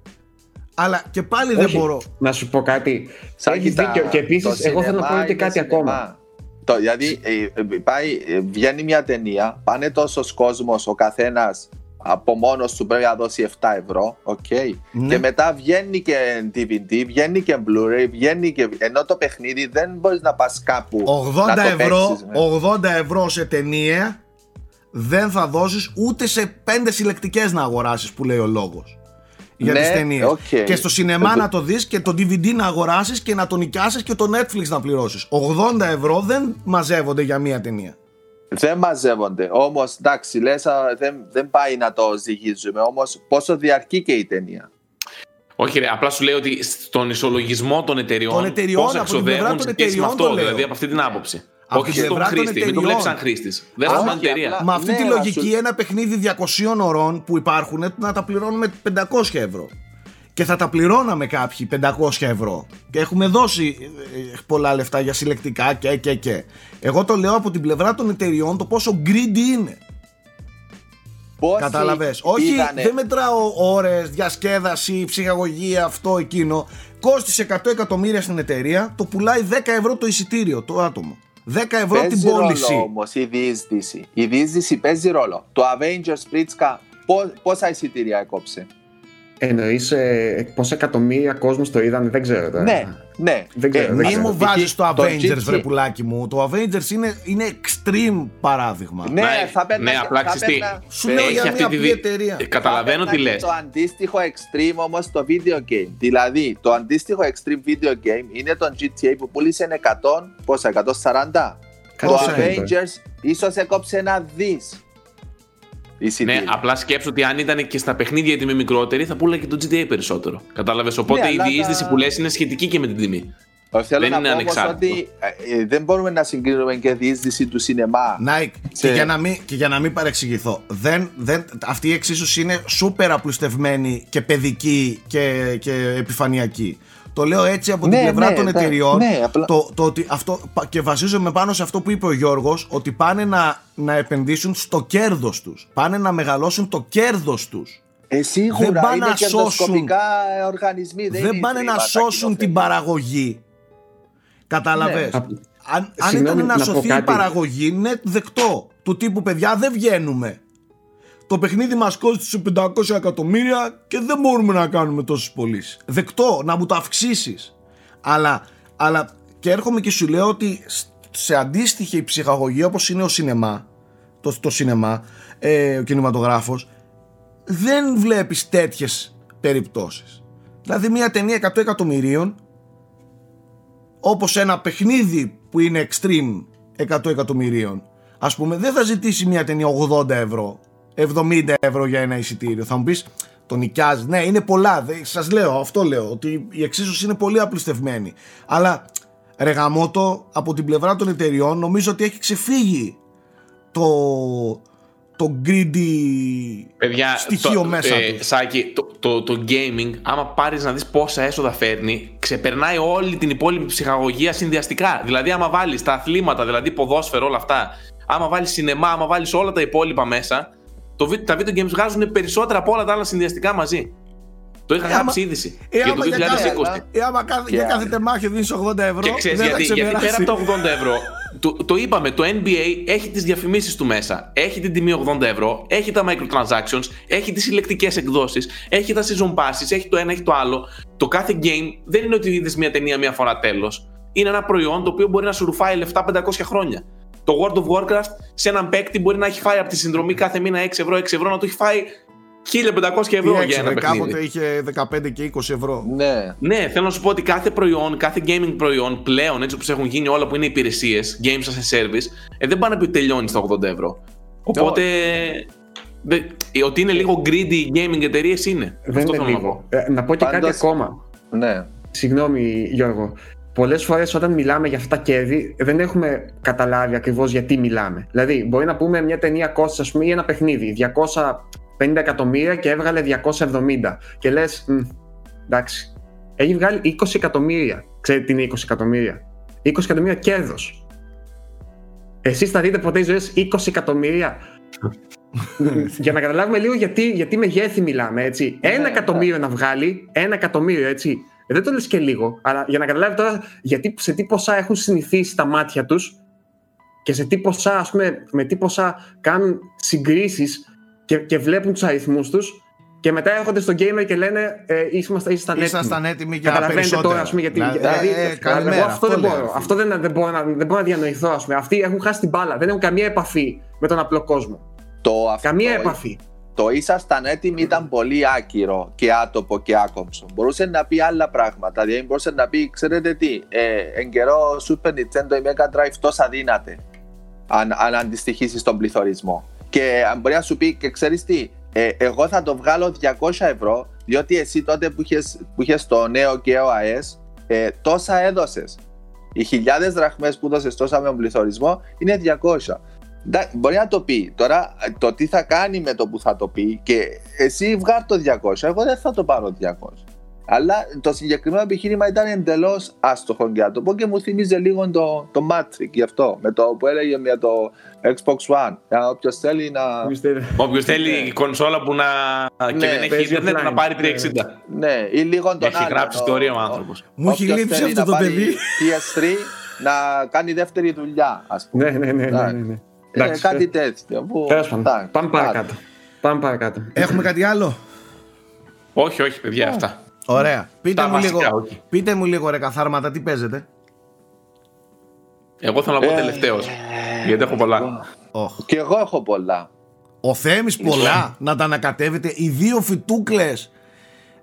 Speaker 1: αλλά και πάλι δεν
Speaker 2: Όχι,
Speaker 1: μπορώ.
Speaker 2: Να σου πω κάτι.
Speaker 4: Σαν
Speaker 2: Έχεις
Speaker 4: κοίτα,
Speaker 2: δίκιο. Και
Speaker 4: το
Speaker 2: επίση, εγώ θέλω να
Speaker 4: σινεμά
Speaker 2: πω και
Speaker 4: είναι
Speaker 2: κάτι
Speaker 4: σινεμά.
Speaker 2: ακόμα.
Speaker 4: Το, δηλαδή, ε, ε, πάει, ε, βγαίνει μια ταινία, πάνε τόσος κόσμος, ο καθένας από μόνος του πρέπει να δώσει 7 ευρώ, οκ.
Speaker 1: Ναι.
Speaker 4: Και μετά βγαίνει και DVD, βγαίνει και Blu-ray, βγαίνει και. ενώ το παιχνίδι δεν μπορείς να πας κάπου.
Speaker 1: 80
Speaker 4: να το
Speaker 1: ευρώ,
Speaker 4: παίξεις, ναι.
Speaker 1: 80 ευρώ σε ταινία, δεν θα δώσεις ούτε σε πέντε συλλεκτικές να αγοράσεις που λέει ο λόγος για
Speaker 4: Ναι,
Speaker 1: τις ταινίες.
Speaker 4: οκ.
Speaker 1: Και στο σινεμά
Speaker 4: Ε,
Speaker 1: να το δεις και το DVD να αγοράσεις και να το νοικιάσεις και το Netflix να πληρώσεις. 80 ευρώ δεν μαζεύονται για μία ταινία.
Speaker 4: Δεν μαζεύονται. Όμως, εντάξει, λες, δεν, δεν πάει να το ζυγίζουμε. Όμως, πόσο διαρκεί και η ταινία.
Speaker 3: Όχι, ρε, απλά σου λέει ότι στον ισολογισμό των εταιριών.
Speaker 1: Των εταιριών,
Speaker 3: πόσα
Speaker 1: από την πλευρά
Speaker 3: εξοδεύουν
Speaker 1: των
Speaker 3: σε σχέση με
Speaker 1: εταιριών
Speaker 3: αυτό,
Speaker 1: το λέω.
Speaker 3: δηλαδή από αυτή την άποψη.
Speaker 1: Από
Speaker 3: Όχι
Speaker 1: την
Speaker 3: στον
Speaker 1: πλευρά των
Speaker 3: χρήστη. Μην το
Speaker 1: εταιριών.
Speaker 3: βλέπεις σαν χρήστη. Δεν
Speaker 4: Όχι,
Speaker 3: θα σαν εταιρεία.
Speaker 4: απλά-
Speaker 1: Με αυτή
Speaker 4: ναι,
Speaker 1: τη
Speaker 4: αλλά
Speaker 1: λογική
Speaker 4: σου-
Speaker 1: ένα παιχνίδι 200 ωρών που υπάρχουν να τα πληρώνουμε 500 ευρώ. Και θα τα πληρώναμε κάποιοι 500 ευρώ. Και έχουμε δώσει ε, πολλά λεφτά για συλλεκτικά και και και. Εγώ το λέω από την πλευρά των εταιριών το πόσο greedy είναι.
Speaker 4: Πόσοι
Speaker 1: Κατάλαβες; Όχι,
Speaker 4: είδανε-
Speaker 1: δεν μετράω ώρες, διασκέδαση, ψυχαγωγία, αυτό, εκείνο. Κόστησε 100 εκατομμύρια στην εταιρεία, το πουλάει 10 ευρώ το εισιτήριο, το άτομο. 10 ευρώ την
Speaker 4: Παίζει
Speaker 1: πώληση.
Speaker 4: ρόλο όμως η διείσδυση. Η διείσδυση παίζει ρόλο. Το Avengers Pritska πόσα εισιτήρια έκοψε;
Speaker 2: Εννοείς ε, πόσα εκατομμύρια κόσμος το είδαν, δεν ξέρω τώρα.
Speaker 4: Ναι, ναι.
Speaker 2: Δεν ξέρω, δεν
Speaker 1: Μη
Speaker 2: ξέρω.
Speaker 1: μου βάζεις το
Speaker 4: το
Speaker 1: Avengers,
Speaker 4: GT.
Speaker 1: βρε πουλάκι μου. Το Avengers είναι, είναι extreme παράδειγμα.
Speaker 4: Ναι,
Speaker 3: Ναι,
Speaker 4: θα παίρνα.
Speaker 3: ναι, απλά ξέρεις τι.
Speaker 1: Σου λέω
Speaker 3: Έχει
Speaker 1: για
Speaker 3: αυτή
Speaker 1: μια
Speaker 3: τη
Speaker 1: απλή
Speaker 3: δι-
Speaker 1: εταιρεία.
Speaker 3: Ε, Καταλαβαίνω τι λες.
Speaker 4: Το αντίστοιχο extreme όμως στο video game. Δηλαδή, το αντίστοιχο extreme video game είναι το GTA που πούλησε 100, πόσα, 140. Το
Speaker 1: Πόσα είναι,
Speaker 4: Avengers ίσως έκοψε ένα δι.
Speaker 3: Ναι, απλά σκέψου ότι αν ήταν και στα παιχνίδια η τιμή μικρότερη, θα πούλαγε και το GTA περισσότερο. Κατάλαβες. Οπότε
Speaker 4: Ναι,
Speaker 3: η
Speaker 4: αλλά
Speaker 3: διείσδυση
Speaker 4: τα-
Speaker 3: που λες είναι σχετική και με την τιμή.
Speaker 4: Θέλω
Speaker 3: δεν
Speaker 4: να
Speaker 3: είναι
Speaker 4: πω όμως
Speaker 3: ανεξάρτητο.
Speaker 4: ότι ε, ε, δεν μπορούμε να συγκρίνουμε και διείσδυση του σινεμά.
Speaker 1: Nike,
Speaker 4: Σε-
Speaker 1: και, για να μην, και για να μην παρεξηγηθώ, δεν, δεν, αυτή η εξίσωση είναι σούπερ απλουστευμένη και παιδική και, και επιφανειακή. Το λέω έτσι από την
Speaker 4: Ναι,
Speaker 1: πλευρά
Speaker 4: ναι,
Speaker 1: των
Speaker 4: ναι,
Speaker 1: εταιριών.
Speaker 4: ναι, απλά-
Speaker 1: το, το ότι αυτό, πα- και βασίζομαι πάνω σε αυτό που είπε ο Γιώργος, ότι πάνε να, να επενδύσουν στο κέρδος τους. Πάνε να μεγαλώσουν το κέρδος τους.
Speaker 4: Ε, σίγουρα
Speaker 1: Δεν πάνε
Speaker 4: είναι
Speaker 1: να
Speaker 4: κερδοσκοπικά οργανισμοί. Δεν,
Speaker 1: Δεν
Speaker 4: είναι
Speaker 1: πάνε να
Speaker 4: χρήματα
Speaker 1: σώσουν την
Speaker 4: κοινοφελή.
Speaker 1: παραγωγή. Καταλαβες.
Speaker 2: Ναι.
Speaker 1: Αν, αν
Speaker 2: Συγγνώμη,
Speaker 1: ήταν να
Speaker 2: να πω
Speaker 1: σωθεί η
Speaker 2: κάτι.
Speaker 1: παραγωγή, ναι, δεκτό. Του τύπου παιδιά δεν βγαίνουμε. Το παιχνίδι μας κόστησε 500 εκατομμύρια και δεν μπορούμε να κάνουμε τόσες πωλήσεις. Δεκτό, να μου το αυξήσεις. Αλλά, αλλά και έρχομαι και σου λέω ότι σ- σε αντίστοιχη ψυχαγωγία όπως είναι ο σινεμά, το, το σινεμά, ε, ο κινηματογράφος, δεν βλέπεις τέτοιες περιπτώσεις. Δηλαδή μια ταινία 100 εκατομμυρίων όπως ένα παιχνίδι που είναι extreme 100 εκατομμυρίων ας πούμε δεν θα ζητήσει μια ταινία 80 ευρώ 70 ευρώ για ένα εισιτήριο θα μου πεις το νοικιάζεις ναι είναι πολλά δεν, σας λέω αυτό λέω ότι η εξίσωση είναι πολύ απλουστευμένη αλλά ρε γαμώτο, από την πλευρά των εταιριών νομίζω ότι έχει ξεφύγει το, το greedy
Speaker 3: Παιδιά,
Speaker 1: στοιχείο
Speaker 3: το,
Speaker 1: μέσα
Speaker 3: ε,
Speaker 1: τους.
Speaker 3: Σάκη, το, το, το gaming, άμα πάρεις να δεις πόσα έσοδα φέρνει, ξεπερνάει όλη την υπόλοιπη ψυχαγωγία συνδυαστικά. Δηλαδή, άμα βάλεις τα αθλήματα, δηλαδή ποδόσφαιρο, όλα αυτά, άμα βάλεις σινεμά, άμα βάλεις όλα τα υπόλοιπα μέσα, το, βι- τα video games βγάζουν περισσότερα από όλα τα άλλα συνδυαστικά μαζί. Το είχα
Speaker 1: Ε, άμα-
Speaker 3: γράψει είδηση.
Speaker 1: Ε,
Speaker 3: για το
Speaker 1: άμα για
Speaker 3: 2020.
Speaker 1: κάθε- ε, άμα κάθε- για κάθε τεμάχιο δίνεις 80 ευρώ
Speaker 3: Και ξέρεις
Speaker 1: δεν θα
Speaker 3: γιατί, γιατί πέρα
Speaker 1: ξεπεράσει.
Speaker 3: από τα 80 ευρώ, το, το είπαμε, το NBA έχει τις διαφημίσεις του μέσα. Έχει την τιμή 80 ευρώ, έχει τα microtransactions, έχει τις συλλεκτικές εκδόσεις, έχει τα season passes, έχει το ένα, έχει το άλλο. Το κάθε game δεν είναι ότι είδες μια ταινία μία φορά τέλος. Είναι ένα προϊόν το οποίο μπορεί να σου ρουφάει λεφτά 500 χρόνια. Το World of Warcraft σε έναν παίκτη μπορεί να έχει φάει από τη συνδρομή κάθε μήνα 6 ευρώ, 6 ευρώ, να του έχει φάει 1500 ευρώ
Speaker 1: Τι
Speaker 3: για
Speaker 1: έξι,
Speaker 3: ένα
Speaker 1: ρε,
Speaker 3: παιχνίδι.
Speaker 1: κάποτε είχε 15 και 20 ευρώ.
Speaker 4: Ναι.
Speaker 3: Ναι, θέλω να σου πω ότι κάθε προϊόν, κάθε gaming προϊόν πλέον, έτσι όπως έχουν γίνει όλα που είναι υπηρεσίες, games as a service, ε, δεν πάνε να πει ότι τελειώνει στα 80 ευρώ. Οπότε. δε- ε, ότι είναι λίγο greedy οι gaming εταιρείες είναι.
Speaker 2: Δεν
Speaker 3: Αυτό
Speaker 2: είναι
Speaker 3: θέλω να πω.
Speaker 2: λίγο. Ε, να πω και
Speaker 4: Πάντως-
Speaker 2: κάτι ακόμα.
Speaker 4: ναι.
Speaker 2: Συγγνώμη, Γιώργο. Πολλές φορές όταν μιλάμε για αυτά τα κέρδη, δεν έχουμε καταλάβει ακριβώς γιατί μιλάμε. Δηλαδή, μπορεί να πούμε μια ταινία κόστησε, ας πούμε, ή ένα παιχνίδι 250 εκατομμύρια και έβγαλε 270. Και λες, εντάξει, έχει βγάλει 20 εκατομμύρια. Ξέρετε τι είναι 20 εκατομμύρια; 20 εκατομμύρια κέρδος. Εσείς θα δείτε ποτέ ζωή 20 εκατομμύρια. για να καταλάβουμε λίγο γιατί, γιατί μεγέθη μιλάμε, έτσι. Ένα
Speaker 4: ναι.
Speaker 2: εκατομμύριο να βγάλει, ένα εκατομμύριο, έτσι. Ε, Δεν το λες και λίγο, αλλά για να καταλάβει τώρα γιατί, σε τι ποσά έχουν συνηθίσει τα μάτια τους και σε τι ποσά, ας πούμε, με τι ποσά κάνουν συγκρίσεις και, και βλέπουν τους αριθμούς τους και μετά έρχονται στο gamer και λένε ε, ήσασταν, ήσασταν έτοιμοι.
Speaker 1: Ήσασταν έτοιμοι για
Speaker 2: Καταλαβαίνετε
Speaker 1: περισσότερα.
Speaker 2: τώρα, ας πούμε, γιατί.
Speaker 1: Δηλαδή,
Speaker 2: δηλαδή,
Speaker 1: ε, καλημέρα,
Speaker 2: εγώ αυτό, δεν
Speaker 1: λέω.
Speaker 2: μπορώ. Αυτό δεν, δεν, μπορώ να, δεν μπορώ να διανοηθώ, ας πούμε. Αυτοί έχουν χάσει την μπάλα. Δεν έχουν καμία επαφή με τον απλό κόσμο.
Speaker 4: Το αυτό,
Speaker 2: Καμία επαφή.
Speaker 4: Το ήσασταν έτοιμοι ήταν πολύ άκυρο και άτοπο και άκομψο. Μπορούσε να πει άλλα πράγματα. Δηλαδή μπορούσε να πει, ξέρετε τι, ε, εν καιρό Super Nintendo ή Mega Drive τόσα δύναται. Αν, αν αντιστοιχίσεις στον πληθωρισμό. Και αν μπορεί να σου πει, και ξέρεις τι, ε, εγώ θα το βγάλω 200 ευρώ, διότι εσύ τότε που είχες, που είχες το νέο και ο ΑΕΣ, ε, τόσα έδωσες. Οι χιλιάδες δραχμές που έδωσες τόσα με τον πληθωρισμό είναι 200. Ντά- Μπορεί να το πει. Τώρα το τι θα κάνει με το που θα το πει και εσύ βγάλει το 200. Εγώ δεν θα το πάρω 200. Αλλά το συγκεκριμένο επιχείρημα ήταν εντελώς άστοχο για το πω και μου θυμίζει λίγο το, το Matrix γι' αυτό. Με το που έλεγε με το Xbox One. Όποιος θέλει να.
Speaker 3: Όποιος θέλει κονσόλα που να. και
Speaker 4: Ναι,
Speaker 3: δεν έχει
Speaker 2: παίζει
Speaker 3: ίντερνετ
Speaker 2: offline.
Speaker 3: να πάρει
Speaker 2: Ναι.
Speaker 3: 360.
Speaker 4: Ναι, ή λίγο τον
Speaker 3: Έχει
Speaker 4: άλλο.
Speaker 3: γράψει
Speaker 4: το-
Speaker 3: ιστορία ο άνθρωπος.
Speaker 1: Μου έχει
Speaker 4: όποιος
Speaker 1: λείψει
Speaker 4: θέλει
Speaker 1: αυτό
Speaker 4: να
Speaker 1: το
Speaker 4: πάρει
Speaker 1: παιδί.
Speaker 4: PS3 να κάνει δεύτερη δουλειά, ας πούμε.
Speaker 2: Ναι, ναι, ναι. ναι, ναι, ναι.
Speaker 4: Ε,
Speaker 2: Εντάξει,
Speaker 4: κάτι τέτοιο. που-
Speaker 2: τέλος πάντων.
Speaker 4: εντάξει,
Speaker 2: Πάμε
Speaker 4: κάτι.
Speaker 2: παρακάτω. Πάμε παρακάτω.
Speaker 1: Έχουμε κάτι άλλο;
Speaker 3: Όχι, όχι, παιδιά, αυτά.
Speaker 1: Ωραία. Πείτε
Speaker 3: Τα
Speaker 1: μου,
Speaker 3: βασικά,
Speaker 1: λίγο,
Speaker 3: όχι.
Speaker 1: πείτε μου λίγο ρε καθάρματα τι παίζετε;
Speaker 3: Εγώ θέλω να πω
Speaker 4: Ε,
Speaker 3: τελευταίος. Γιατί έχω πολλά.
Speaker 1: Οχ.
Speaker 4: Και εγώ έχω πολλά.
Speaker 1: Ο Θέμης πολλά να τα ανακατεύετε. Οι δύο φιτούκλες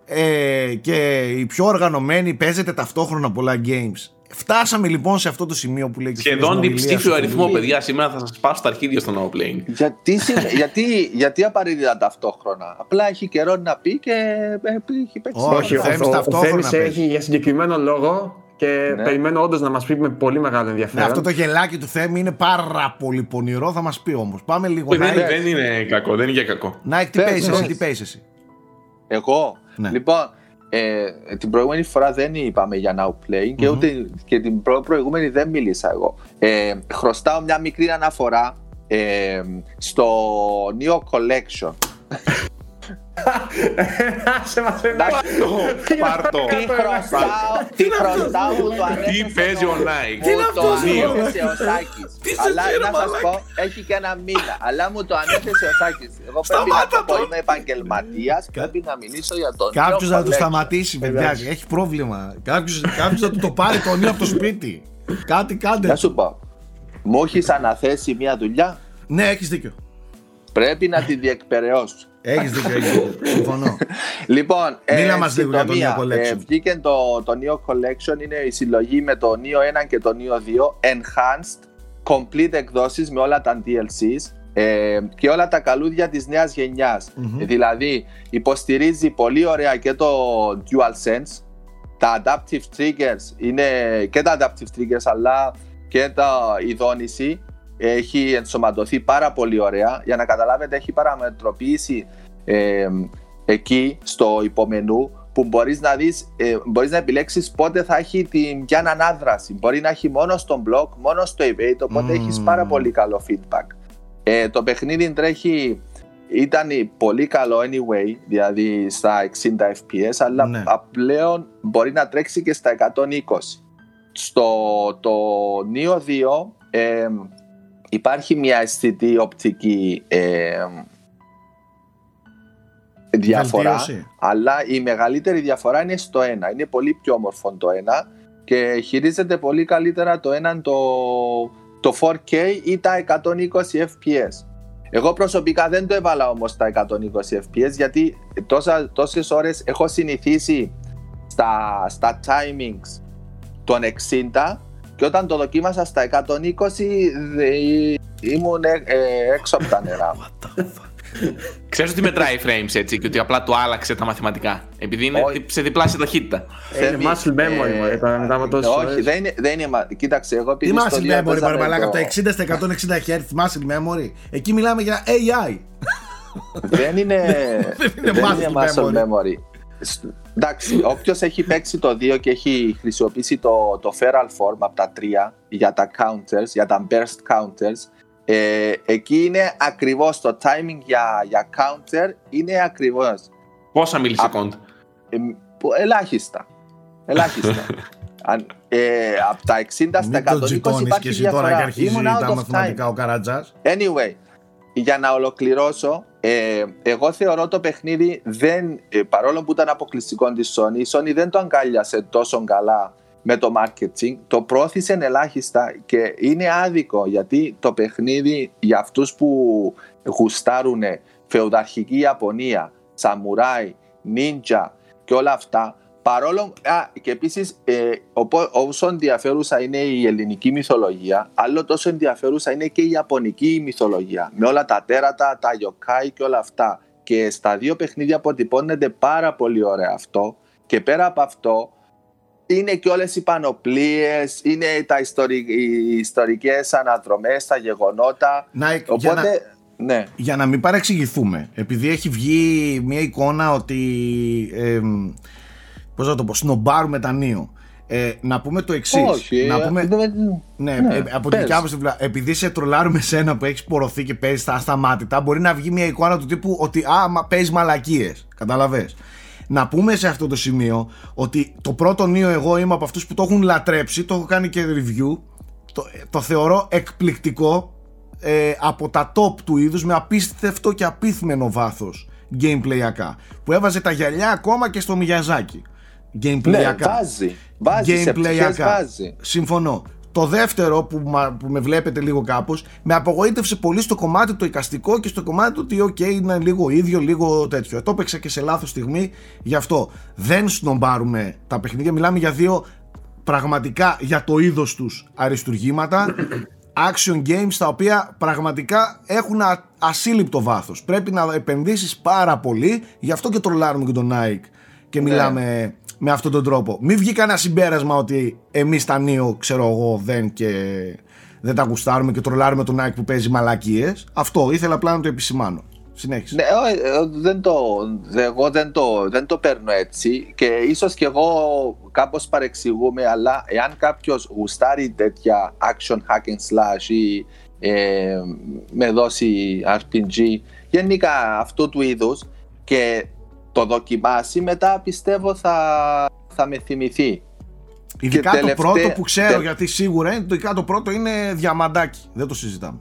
Speaker 1: ε, και οι πιο οργανωμένοι παίζετε ταυτόχρονα πολλά games. Φτάσαμε λοιπόν σε αυτό το σημείο που λέει και ο φίλος
Speaker 3: Σχεδόν
Speaker 1: μου, ομιλία
Speaker 3: διψήφιο
Speaker 1: σου,
Speaker 3: αριθμό,
Speaker 1: φίλε.
Speaker 3: παιδιά. Σήμερα θα σας πάω στα αρχίδια στο no playing.
Speaker 4: Γιατί, συ- γιατί, γιατί απαραίτητα ταυτόχρονα. Απλά έχει καιρό να πει και ε, έχει παίξει.
Speaker 1: Όχι,
Speaker 2: Όχι,
Speaker 1: ο
Speaker 2: ο,
Speaker 1: Θέμης
Speaker 2: ο, ο
Speaker 1: ταυτόχρονα
Speaker 2: Θέμης
Speaker 1: παίζει.
Speaker 2: έχει για συγκεκριμένο λόγο και
Speaker 4: Ναι.
Speaker 2: περιμένω όντως να μας πει με πολύ μεγάλο
Speaker 1: Ναι,
Speaker 2: ενδιαφέρον.
Speaker 1: αυτό το γελάκι του Θέμη είναι πάρα πολύ πονηρό, θα μας πει όμως. Πάμε λίγο.
Speaker 3: Δεν,
Speaker 1: Nike,
Speaker 3: δεν είναι κακό, δεν είναι για κακό.
Speaker 1: Nike, τι
Speaker 4: Πες,
Speaker 1: παίζεις εσύ,
Speaker 4: πες.
Speaker 1: τι παίζεις εσύ.
Speaker 4: Εγώ;
Speaker 1: Ναι.
Speaker 4: Λοιπόν, ε, την προηγούμενη φορά δεν είπαμε για now playing και
Speaker 1: Μμμ.
Speaker 4: ούτε και την προ- προηγούμενη δεν μίλησα εγώ. Ε, χρωστάω μια μικρή αναφορά ε, στο Neo Collection.
Speaker 2: Σε μας φαίνεται.
Speaker 3: Πάρτο.
Speaker 4: Τι χρωστάω, τι χρωστάω που το ανέθεσε
Speaker 3: Τι παίζει
Speaker 4: το-
Speaker 3: ο Nike.
Speaker 4: Μου
Speaker 1: είναι
Speaker 4: το
Speaker 1: αυτός, ρε,
Speaker 4: ανέθεσε ο Σάκης.
Speaker 1: Τι σε
Speaker 4: Αλλά
Speaker 1: φέρε,
Speaker 4: να σας
Speaker 1: μαλάκα.
Speaker 4: πω, έχει και ένα μήνα. Αλλά μου το ανέθεσε ο Σάκης. Εγώ πρέπει να
Speaker 1: Σταμάτα
Speaker 4: το πω,
Speaker 1: το.
Speaker 4: είμαι επαγγελματίας. Πρέπει να μιλήσω για τον
Speaker 1: Κάποιος
Speaker 4: Neo
Speaker 1: να του
Speaker 4: Collection.
Speaker 1: σταματήσει, παιδιά.
Speaker 2: Εντάξει.
Speaker 1: Έχει πρόβλημα. Κάποιο να του το πάρει το νέο από το σπίτι. Κάτι κάντε.
Speaker 4: Να σου πω, μου έχεις αναθέσει μια δουλειά;
Speaker 1: Ναι, έχεις δίκιο.
Speaker 4: Πρέπει να τη διεκπαιρεώσω.
Speaker 1: Έχεις δίκιο, έχεις δίκιο. Συμφωνώ.
Speaker 4: Λοιπόν,
Speaker 1: Μίλα μας λίγο για το
Speaker 4: συντομία,
Speaker 1: Neo Collection.
Speaker 4: ε, βγήκε το, το Neo Collection, είναι η συλλογή με το Neo 1 και το Neo 2, enhanced, complete εκδόσεις με όλα τα DLCs ε, και όλα τα καλούδια της νέας γενιάς.
Speaker 1: Μμμ.
Speaker 4: Δηλαδή, υποστηρίζει πολύ ωραία και το DualSense, τα adaptive triggers είναι και τα adaptive triggers αλλά και τα, η δόνηση έχει ενσωματωθεί πάρα πολύ ωραία. Για να καταλάβετε έχει παραμετροποίηση ε, εκεί στο υπομενού που μπορείς να δεις, ε, μπορείς να επιλέξεις πότε θα έχει την ποια ανάδραση. Μπορεί να έχει μόνο στο block, μόνο στο evade, οπότε
Speaker 1: Μμμ.
Speaker 4: έχεις πάρα πολύ καλό feedback. Ε, το παιχνίδι τρέχει, ήταν πολύ καλό anyway, δηλαδή στα 60 fps, αλλά
Speaker 1: Ναι.
Speaker 4: πλέον μπορεί να τρέξει και στα 120. Στο το Neo 2 ε, υπάρχει μια αισθητή οπτική ε, διαφορά,
Speaker 1: Βελτίωση.
Speaker 4: αλλά η μεγαλύτερη διαφορά είναι στο ένα. Είναι πολύ πιο όμορφο το ένα και χειρίζεται πολύ καλύτερα το ένα το, το 4K ή τα 120 fps. Εγώ προσωπικά δεν το έβαλα όμως τα 120 fps γιατί τόσα, τόσες ώρες έχω συνηθίσει στα, στα timings των 60 και όταν το δοκίμασα στα 120 δε, ήμουν ε, ε, έξω από τα νερά.
Speaker 3: Ξέρεις ότι μετράει frames έτσι και ότι απλά το άλλαξε τα μαθηματικά; Επειδή είναι
Speaker 4: Όχι.
Speaker 3: σε διπλάσια ταχύτητα.
Speaker 2: Είναι
Speaker 4: Θέμη,
Speaker 2: muscle memory,
Speaker 4: ε,
Speaker 2: μωρέ, τώρα μετά από τόσες
Speaker 4: Όχι,
Speaker 2: ώρες.
Speaker 4: δεν είναι, δεν είναι. μα- Κοίταξε, εγώ
Speaker 1: Τι
Speaker 4: επειδή
Speaker 1: muscle
Speaker 4: στο Λία
Speaker 1: memory,
Speaker 4: παίζαμε
Speaker 1: παραμαλάκα, από
Speaker 4: το-
Speaker 1: τα 60 στα 160 Hz muscle memory. Εκεί μιλάμε για AI.
Speaker 4: Δεν είναι,
Speaker 1: Δεν είναι muscle memory.
Speaker 4: Memory. Σ- Εντάξει, όποιος έχει παίξει το 2 και έχει χρησιμοποιήσει το, το feral form από τα 3 για τα counters, για τα burst counters, ε, εκεί είναι ακριβώς το timing για, για counter είναι ακριβώς.
Speaker 3: Πόσα millisecond.
Speaker 4: Ε, που- ελάχιστα. Ελάχιστα. Αν, ε, από τα 60 στα
Speaker 1: Μην το
Speaker 4: 120
Speaker 1: τζιτώνεις
Speaker 4: υπάρχει
Speaker 1: και εσύ τώρα και
Speaker 4: διαφορά.
Speaker 1: αρχίζει
Speaker 4: Ήμουν
Speaker 1: τα
Speaker 4: out of time.
Speaker 1: μαθηματικά ο Καρατζάς.
Speaker 4: Anyway, για να ολοκληρώσω, ε, εγώ θεωρώ το παιχνίδι δεν, ε, παρόλο που ήταν αποκλειστικό της Sony, η Sony δεν το αγκάλιασε τόσο καλά με το marketing, το πρόθυσε ελάχιστα και είναι άδικο γιατί το παιχνίδι για αυτούς που γουστάρουν φεουδαρχική Ιαπωνία, σαμουράι, νίντζα και όλα αυτά παρόλο α, και επίσης ε, όσο ενδιαφέρουσα είναι η ελληνική μυθολογία άλλο τόσο ενδιαφέρουσα είναι και η ιαπωνική μυθολογία με όλα τα τέρατα, τα γιοκάι και όλα αυτά και στα δύο παιχνίδια αποτυπώνεται πάρα πολύ ωραία αυτό και πέρα από αυτό είναι και όλες οι πανοπλίες, είναι τα ιστορι... οι ιστορικές αναδρομές, τα γεγονότα.
Speaker 1: Να, Οπότε, για, να,
Speaker 4: ναι.
Speaker 1: για να μην παρεξηγηθούμε, επειδή έχει βγει μια εικόνα ότι, ε, πώς να το πω, σνομπάρουμε τα νίο. Ε, να πούμε το εξής.
Speaker 4: Όχι,
Speaker 1: να
Speaker 4: ε,
Speaker 1: πούμε,
Speaker 4: ε,
Speaker 1: ναι,
Speaker 4: ναι,
Speaker 1: ε, από την δικιά μου επειδή σε τρολάρουμε σένα που έχεις πορωθεί και παίζεις στα ασταμάτητα, μπορεί να βγει μια εικόνα του τύπου ότι α, μα, παίζεις μαλακίες. Καταλαβες. Να πούμε σε αυτό το σημείο ότι το πρώτο νέο εγώ είμαι από αυτούς που το έχουν λατρέψει, το έχω κάνει και review, το, το θεωρώ εκπληκτικό ε, από τα top του είδους με απίστευτο και απίθμενο βάθος gameplayακά που έβαζε τα γυαλιά ακόμα και στο Μιγιαζάκι gameplayακά
Speaker 4: ναι, βάζει, βάζει gameplayακά. βάζει.
Speaker 1: συμφωνώ το δεύτερο που, που με βλέπετε λίγο κάπως με απογοήτευσε πολύ στο κομμάτι το εικαστικό και στο κομμάτι του ότι ok είναι λίγο ίδιο, λίγο τέτοιο. Το έπαιξα και σε λάθος στιγμή γι' αυτό. Δεν σνομπάρουμε τα παιχνίδια, μιλάμε για δύο πραγματικά για το είδος τους αριστουργήματα action games τα οποία πραγματικά έχουν ασύλληπτο βάθος. Πρέπει να επενδύσεις πάρα πολύ, γι' αυτό και τρολάρουμε και τον Nike και ναι. μιλάμε με αυτόν τον τρόπο. Μην βγει κανένα συμπέρασμα ότι εμείς τα νέο, ξέρω εγώ, δεν και δεν τα γουστάρουμε και τρολάρουμε τον Nike που παίζει μαλακίες. Αυτό ήθελα απλά να το επισημάνω. Συνέχισε.
Speaker 4: Ναι, δεν το, εγώ δεν το, δεν το παίρνω έτσι και ίσως και εγώ κάπως παρεξηγούμε αλλά εάν κάποιος γουστάρει τέτοια action hack and slash ή ε, με δώσει RPG γενικά αυτού του είδους και το δοκιμάσει μετά πιστεύω θα, θα με θυμηθεί.
Speaker 1: Ειδικά το πρώτο που ξέρω γιατί σίγουρα είναι, ειδικά το πρώτο είναι διαμαντάκι, δεν το συζητάμε.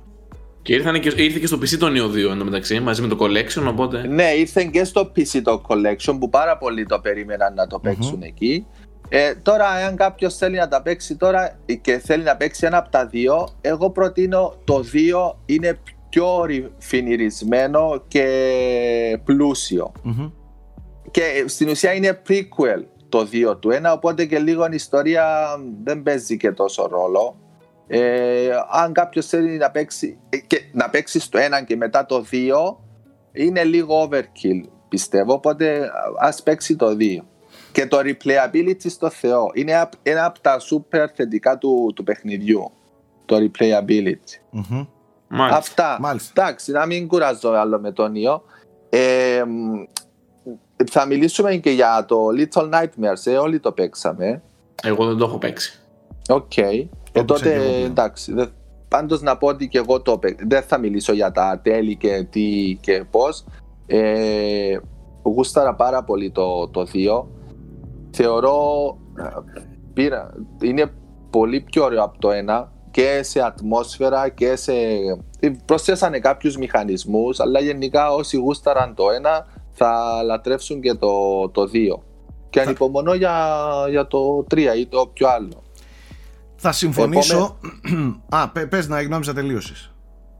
Speaker 3: Και, ήρθαν και ήρθε και στο PC το Neo 2 μεταξύ μαζί με το Collection, οπότε.
Speaker 4: Ναι, ήρθε και στο PC το Collection που πάρα πολλοί το περίμεναν να το παιξουν εκεί. Ε, τώρα, αν κάποιος θέλει να τα παίξει τώρα και θέλει να παίξει ένα από τα δύο, εγώ προτείνω το 2 είναι πιο φινιρισμένο και πλουσιο Και στην ουσία είναι prequel το 2 του 1, οπότε και λίγο η ιστορία δεν παίζει και τόσο ρόλο. Ε, αν κάποιος θέλει να παίξει, ε, και να παίξει στο ένα και μετά το δύο, είναι λίγο overkill πιστεύω. Οπότε ας παίξει το δύο. Και το replayability στο Θεό είναι ένα από τα super θετικά του, του παιχνιδιού. Το replayability.
Speaker 1: Mm-hmm.
Speaker 4: Αυτά.
Speaker 1: Μάλιστα.
Speaker 4: Εντάξει, να μην κουράζω άλλο με τον Ιω. Ε, θα μιλήσουμε και για το Little Nightmares, ε, όλοι το παίξαμε.
Speaker 3: Εγώ δεν το έχω παίξει.
Speaker 4: Οκ. Okay. Ε, τότε εντάξει. Δε, πάντως να πω ότι και εγώ το δεν θα μιλήσω για τα τέλη και τι και πώς. Ε, γούσταρα πάρα πολύ το, το 2. Θεωρώ πήρα, είναι πολύ πιο ωραίο από το 1 και σε ατμόσφαιρα και σε... Προσθέσανε κάποιους μηχανισμούς αλλά γενικά όσοι γούσταραν το 1 θα λατρεύσουν και το, το 2. Και ανυπομονώ για, για το 3 ή το πιο άλλο.
Speaker 1: Θα συμφωνήσω. Α, πες να γνώμη τελείωσης.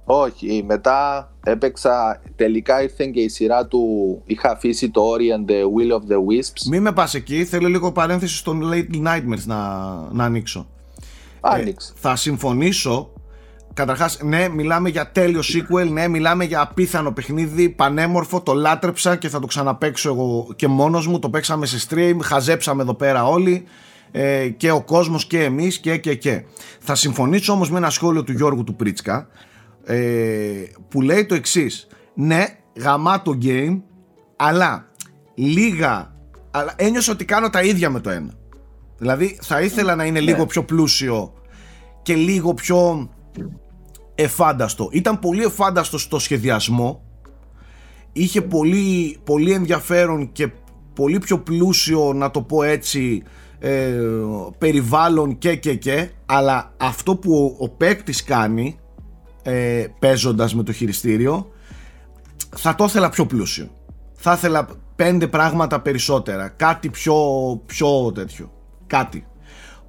Speaker 4: Όχι, μετά έπαιξα, τελικά ήρθε και η σειρά του, είχα αφήσει το Ori and the Will of the Wisps.
Speaker 1: Μην με πας εκεί, θέλω λίγο παρένθεση στον Late Nightmares να, να ανοίξω.
Speaker 4: Άνοιξε.
Speaker 1: Ε, θα συμφωνήσω, καταρχάς ναι μιλάμε για τέλειο sequel, ναι μιλάμε για απίθανο παιχνίδι, πανέμορφο, το λάτρεψα και θα το ξαναπαίξω εγώ και μόνος μου, το παίξαμε σε stream, χαζέψαμε εδώ πέρα όλοι ε, και ο κόσμος και εμείς και και και. Θα συμφωνήσω όμως με ένα σχόλιο του Γιώργου του Πρίτσκα ε, που λέει το εξής ναι γαμάτο game αλλά λίγα αλλά ένιωσα ότι κάνω τα ίδια με το ένα δηλαδή θα ήθελα να είναι λίγο ναι. πιο πλούσιο και λίγο πιο εφάνταστο. Ήταν πολύ εφάνταστο στο σχεδιασμό. Είχε πολύ, πολύ ενδιαφέρον και πολύ πιο πλούσιο να το πω έτσι ε, περιβάλλον και και και. Αλλά αυτό που ο, ο παίκτης κάνει ε, παίζοντας με το χειριστήριο θα το ήθελα πιο πλούσιο. Θα ήθελα πέντε πράγματα περισσότερα. Κάτι πιο, πιο τέτοιο. Κάτι.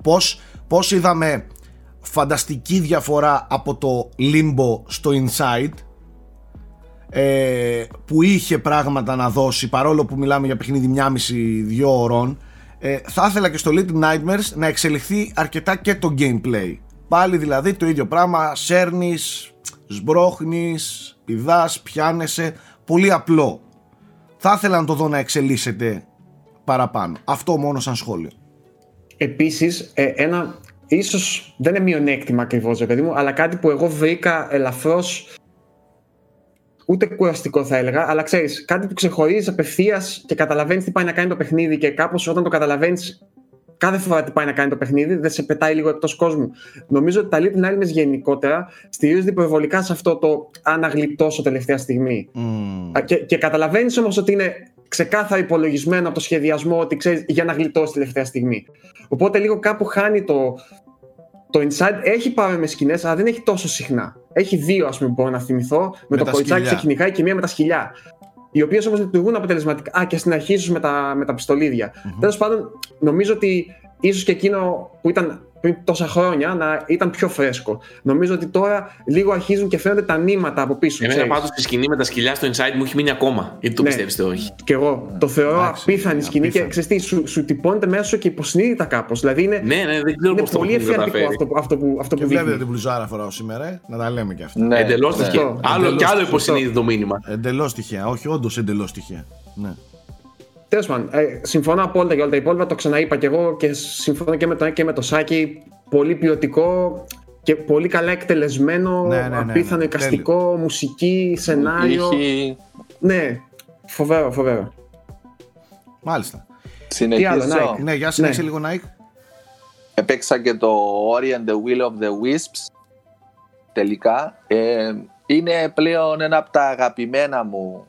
Speaker 1: Πώς, πώς είδαμε φανταστική διαφορά από το Limbo στο Inside ε, που είχε πράγματα να δώσει παρόλο που μιλάμε για παιχνίδι μια μισή δύο ώρων ε, θα ήθελα και στο Little Nightmares να εξελιχθεί αρκετά και το gameplay. Πάλι δηλαδή το ίδιο πράγμα σέρνεις, σμπρώχνεις πηδάς, πιάνεσαι πολύ απλό. Θα ήθελα να το δω να εξελίσσεται παραπάνω. Αυτό μόνο σαν σχόλιο.
Speaker 2: Επίσης, ε, ένα ίσως δεν είναι μειονέκτημα ακριβώς, παιδί μου, αλλά κάτι που εγώ βρήκα ελαφρώς ούτε κουραστικό θα έλεγα, αλλά ξέρεις, κάτι που ξεχωρίζει απευθείας και καταλαβαίνεις τι πάει να κάνει το παιχνίδι και κάπως όταν το καταλαβαίνεις κάθε φορά τι πάει να κάνει το παιχνίδι, δεν σε πετάει λίγο εκτός κόσμου. Νομίζω ότι τα Little Nightmares γενικότερα στηρίζονται υπερβολικά σε αυτό το αν αγλιτώσω τελευταία στιγμή.
Speaker 1: Mm.
Speaker 2: Και, και καταλαβαίνεις όμως ότι είναι ξεκάθαρα υπολογισμένο από το σχεδιασμό ότι ξέρεις για να γλιτώσει τελευταία στιγμή. Οπότε λίγο κάπου χάνει το. Το Inside έχει πάμε μες σκηνές, αλλά δεν έχει τόσο συχνά. Έχει δύο, ας πούμε, μπορώ να θυμηθώ. Με,
Speaker 1: Με
Speaker 2: το
Speaker 1: τα
Speaker 2: κοριτσάκι
Speaker 1: σκυλιά.
Speaker 2: σε κυνηγάει και μία με τα σκυλιά. Οι οποίες όμως λειτουργούν αποτελεσματικά. Α, και στην αρχή ίσω με τα, με τα πιστολίδια. Τέλος πάντων, νομίζω ότι ίσως και εκείνο που ήταν πριν τόσα χρόνια να ήταν πιο φρέσκο. Νομίζω ότι τώρα λίγο αρχίζουν και φαίνονται τα νήματα από πίσω.
Speaker 3: Εμένα
Speaker 2: ξέρεις.
Speaker 3: πάντω τη σκηνή με τα σκυλιά στο inside μου έχει μείνει ακόμα. Είτε το
Speaker 2: Ναι.
Speaker 3: πιστεύετε όχι;
Speaker 2: Και εγώ το θεωρώ
Speaker 1: Εντάξει,
Speaker 2: απίθανη σκηνή και
Speaker 1: απίθανη.
Speaker 2: ξέρεις τι, σου, σου τυπώνεται μέσα σου και υποσυνείδητα κάπως. Δηλαδή είναι,
Speaker 3: Ναι, ναι, δεν ξέρω
Speaker 2: είναι
Speaker 3: πώς το
Speaker 2: πολύ
Speaker 3: έχουν
Speaker 2: εφιαλτικό
Speaker 3: καταφέρει.
Speaker 2: αυτό, που- αυτό που, αυτό
Speaker 1: Και
Speaker 2: που
Speaker 1: βλέπετε
Speaker 2: δείχνει.
Speaker 1: την μπλουζάρα φοράω σήμερα, ε, να τα λέμε και αυτά.
Speaker 4: Ναι,
Speaker 3: Εντελώς
Speaker 4: ναι.
Speaker 3: τυχαίο. Άλλο
Speaker 1: Εντελώς
Speaker 3: και άλλο
Speaker 1: τυχαίο.
Speaker 3: υποσυνείδητο μήνυμα.
Speaker 1: Εντελώς τυχαία. Όχι, όντως εντελώς τυχαία. Ναι.
Speaker 2: Τέλος πάντων, ε, συμφωνώ απόλυτα για όλα τα υπόλοιπα. Το ξαναείπα και εγώ και συμφωνώ και με το ένα και με το Σάκη. Πολύ ποιοτικό και πολύ καλά εκτελεσμένο.
Speaker 1: Ναι, ναι, ναι, ναι.
Speaker 2: απίθανο εικαστικό, μουσική, σενάριο.
Speaker 4: Είχε...
Speaker 2: Ναι, φοβερό, φοβερό.
Speaker 1: Μάλιστα.
Speaker 4: Συνεχίζω.
Speaker 2: άλλο, Nike?
Speaker 1: Ναι, για συνέχισε
Speaker 2: Ναι.
Speaker 1: λίγο Nike.
Speaker 4: Έπαιξα και το Ori and the Will of the Wisps τελικά. Ε, είναι πλέον ένα από τα αγαπημένα μου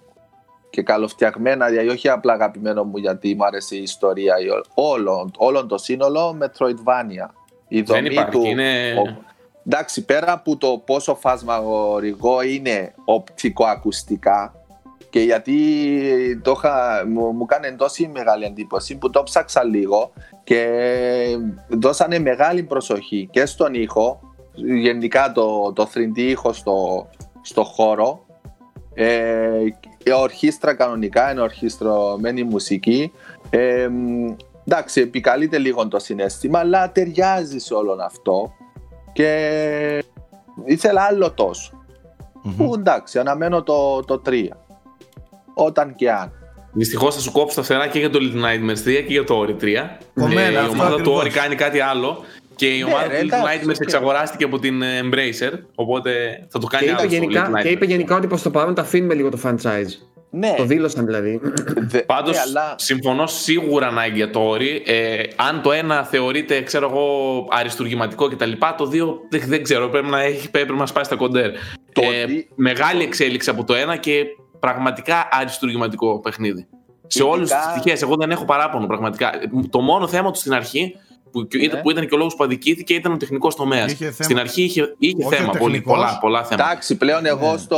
Speaker 4: και καλοφτιαγμένα, δηλαδή όχι απλά αγαπημένο μου γιατί μου άρεσε η ιστορία η ό- όλων, όλων το σύνολο Metroidvania. Η
Speaker 3: Δεν
Speaker 4: δομή
Speaker 3: υπάρχει.
Speaker 4: του,
Speaker 3: Είναι...
Speaker 4: ο- εντάξει, πέρα από το πόσο φασμαγορικό είναι οπτικοακουστικά και γιατί το είχα, μου, μου κάνει τόση μεγάλη εντύπωση που το ψάξα λίγο και δώσανε μεγάλη προσοχή και στον ήχο, γενικά το, το 3D ήχο στο, στο χώρο, ε, η ορχήστρα κανονικά, είναι ορχιστρωμένη μουσική. Ε, μ, εντάξει, επικαλείται λίγο το συνέστημα, αλλά ταιριάζει σε όλο αυτό και ήθελα άλλο τόσο.
Speaker 1: Μμμ.
Speaker 4: Που εντάξει, αναμένω το, το 3. Όταν και αν.
Speaker 3: Δυστυχώς θα σου κόψω τα φτερά και για το Little Nightmares 3 και για το Ori 3.
Speaker 1: Κομμένα,
Speaker 3: Ε, η
Speaker 1: αυτό
Speaker 3: ομάδα του
Speaker 1: ακριβώς.
Speaker 3: Ori κάνει κάτι άλλο. Και η
Speaker 4: Ναι,
Speaker 3: ομάδα
Speaker 4: ρε,
Speaker 3: του Little
Speaker 4: εντάξει,
Speaker 3: Nightmares
Speaker 4: οκ.
Speaker 3: εξαγοράστηκε από την ε, Embracer. Οπότε θα το
Speaker 2: Και
Speaker 3: κάνει
Speaker 2: είπε,
Speaker 3: άλλος στο
Speaker 2: γενικά,
Speaker 3: Little
Speaker 2: και είπε
Speaker 3: Nightmares.
Speaker 2: γενικά ότι προς το παρόν τα αφήνουμε λίγο το franchise.
Speaker 4: Ναι,
Speaker 2: Το δήλωσαν δηλαδή.
Speaker 4: δε-
Speaker 3: Πάντως,
Speaker 4: ναι, αλλά
Speaker 3: συμφωνώ σίγουρα Nike για το Ori. Ε, αν το ένα θεωρείται, ξέρω εγώ, αριστουργηματικό κτλ., το δύο δεν, δεν ξέρω. Πρέπει να, έχει, πρέπει να μα πάει στα κοντέρ.
Speaker 4: Το
Speaker 3: Ε,
Speaker 4: ότι-
Speaker 3: μεγάλη εξέλιξη από το ένα και πραγματικά αριστουργηματικό παιχνίδι. Σε
Speaker 4: Ειδικά-
Speaker 3: όλες τις πτυχέ. Εγώ δεν έχω παράπονο πραγματικά. Το μόνο θέμα του στην αρχή, που, και ήταν,
Speaker 4: Ναι.
Speaker 3: που ήταν και ο λόγος που αδικήθηκε, ήταν ο τεχνικός τομέας.
Speaker 1: Είχε θέμα.
Speaker 3: Στην αρχή είχε, είχε
Speaker 1: Όχι ο
Speaker 3: θέμα. Πολύ,
Speaker 1: τεχνικός.
Speaker 3: πολλά, πολλά θέματα.
Speaker 4: εντάξει, πλέον εγώ στο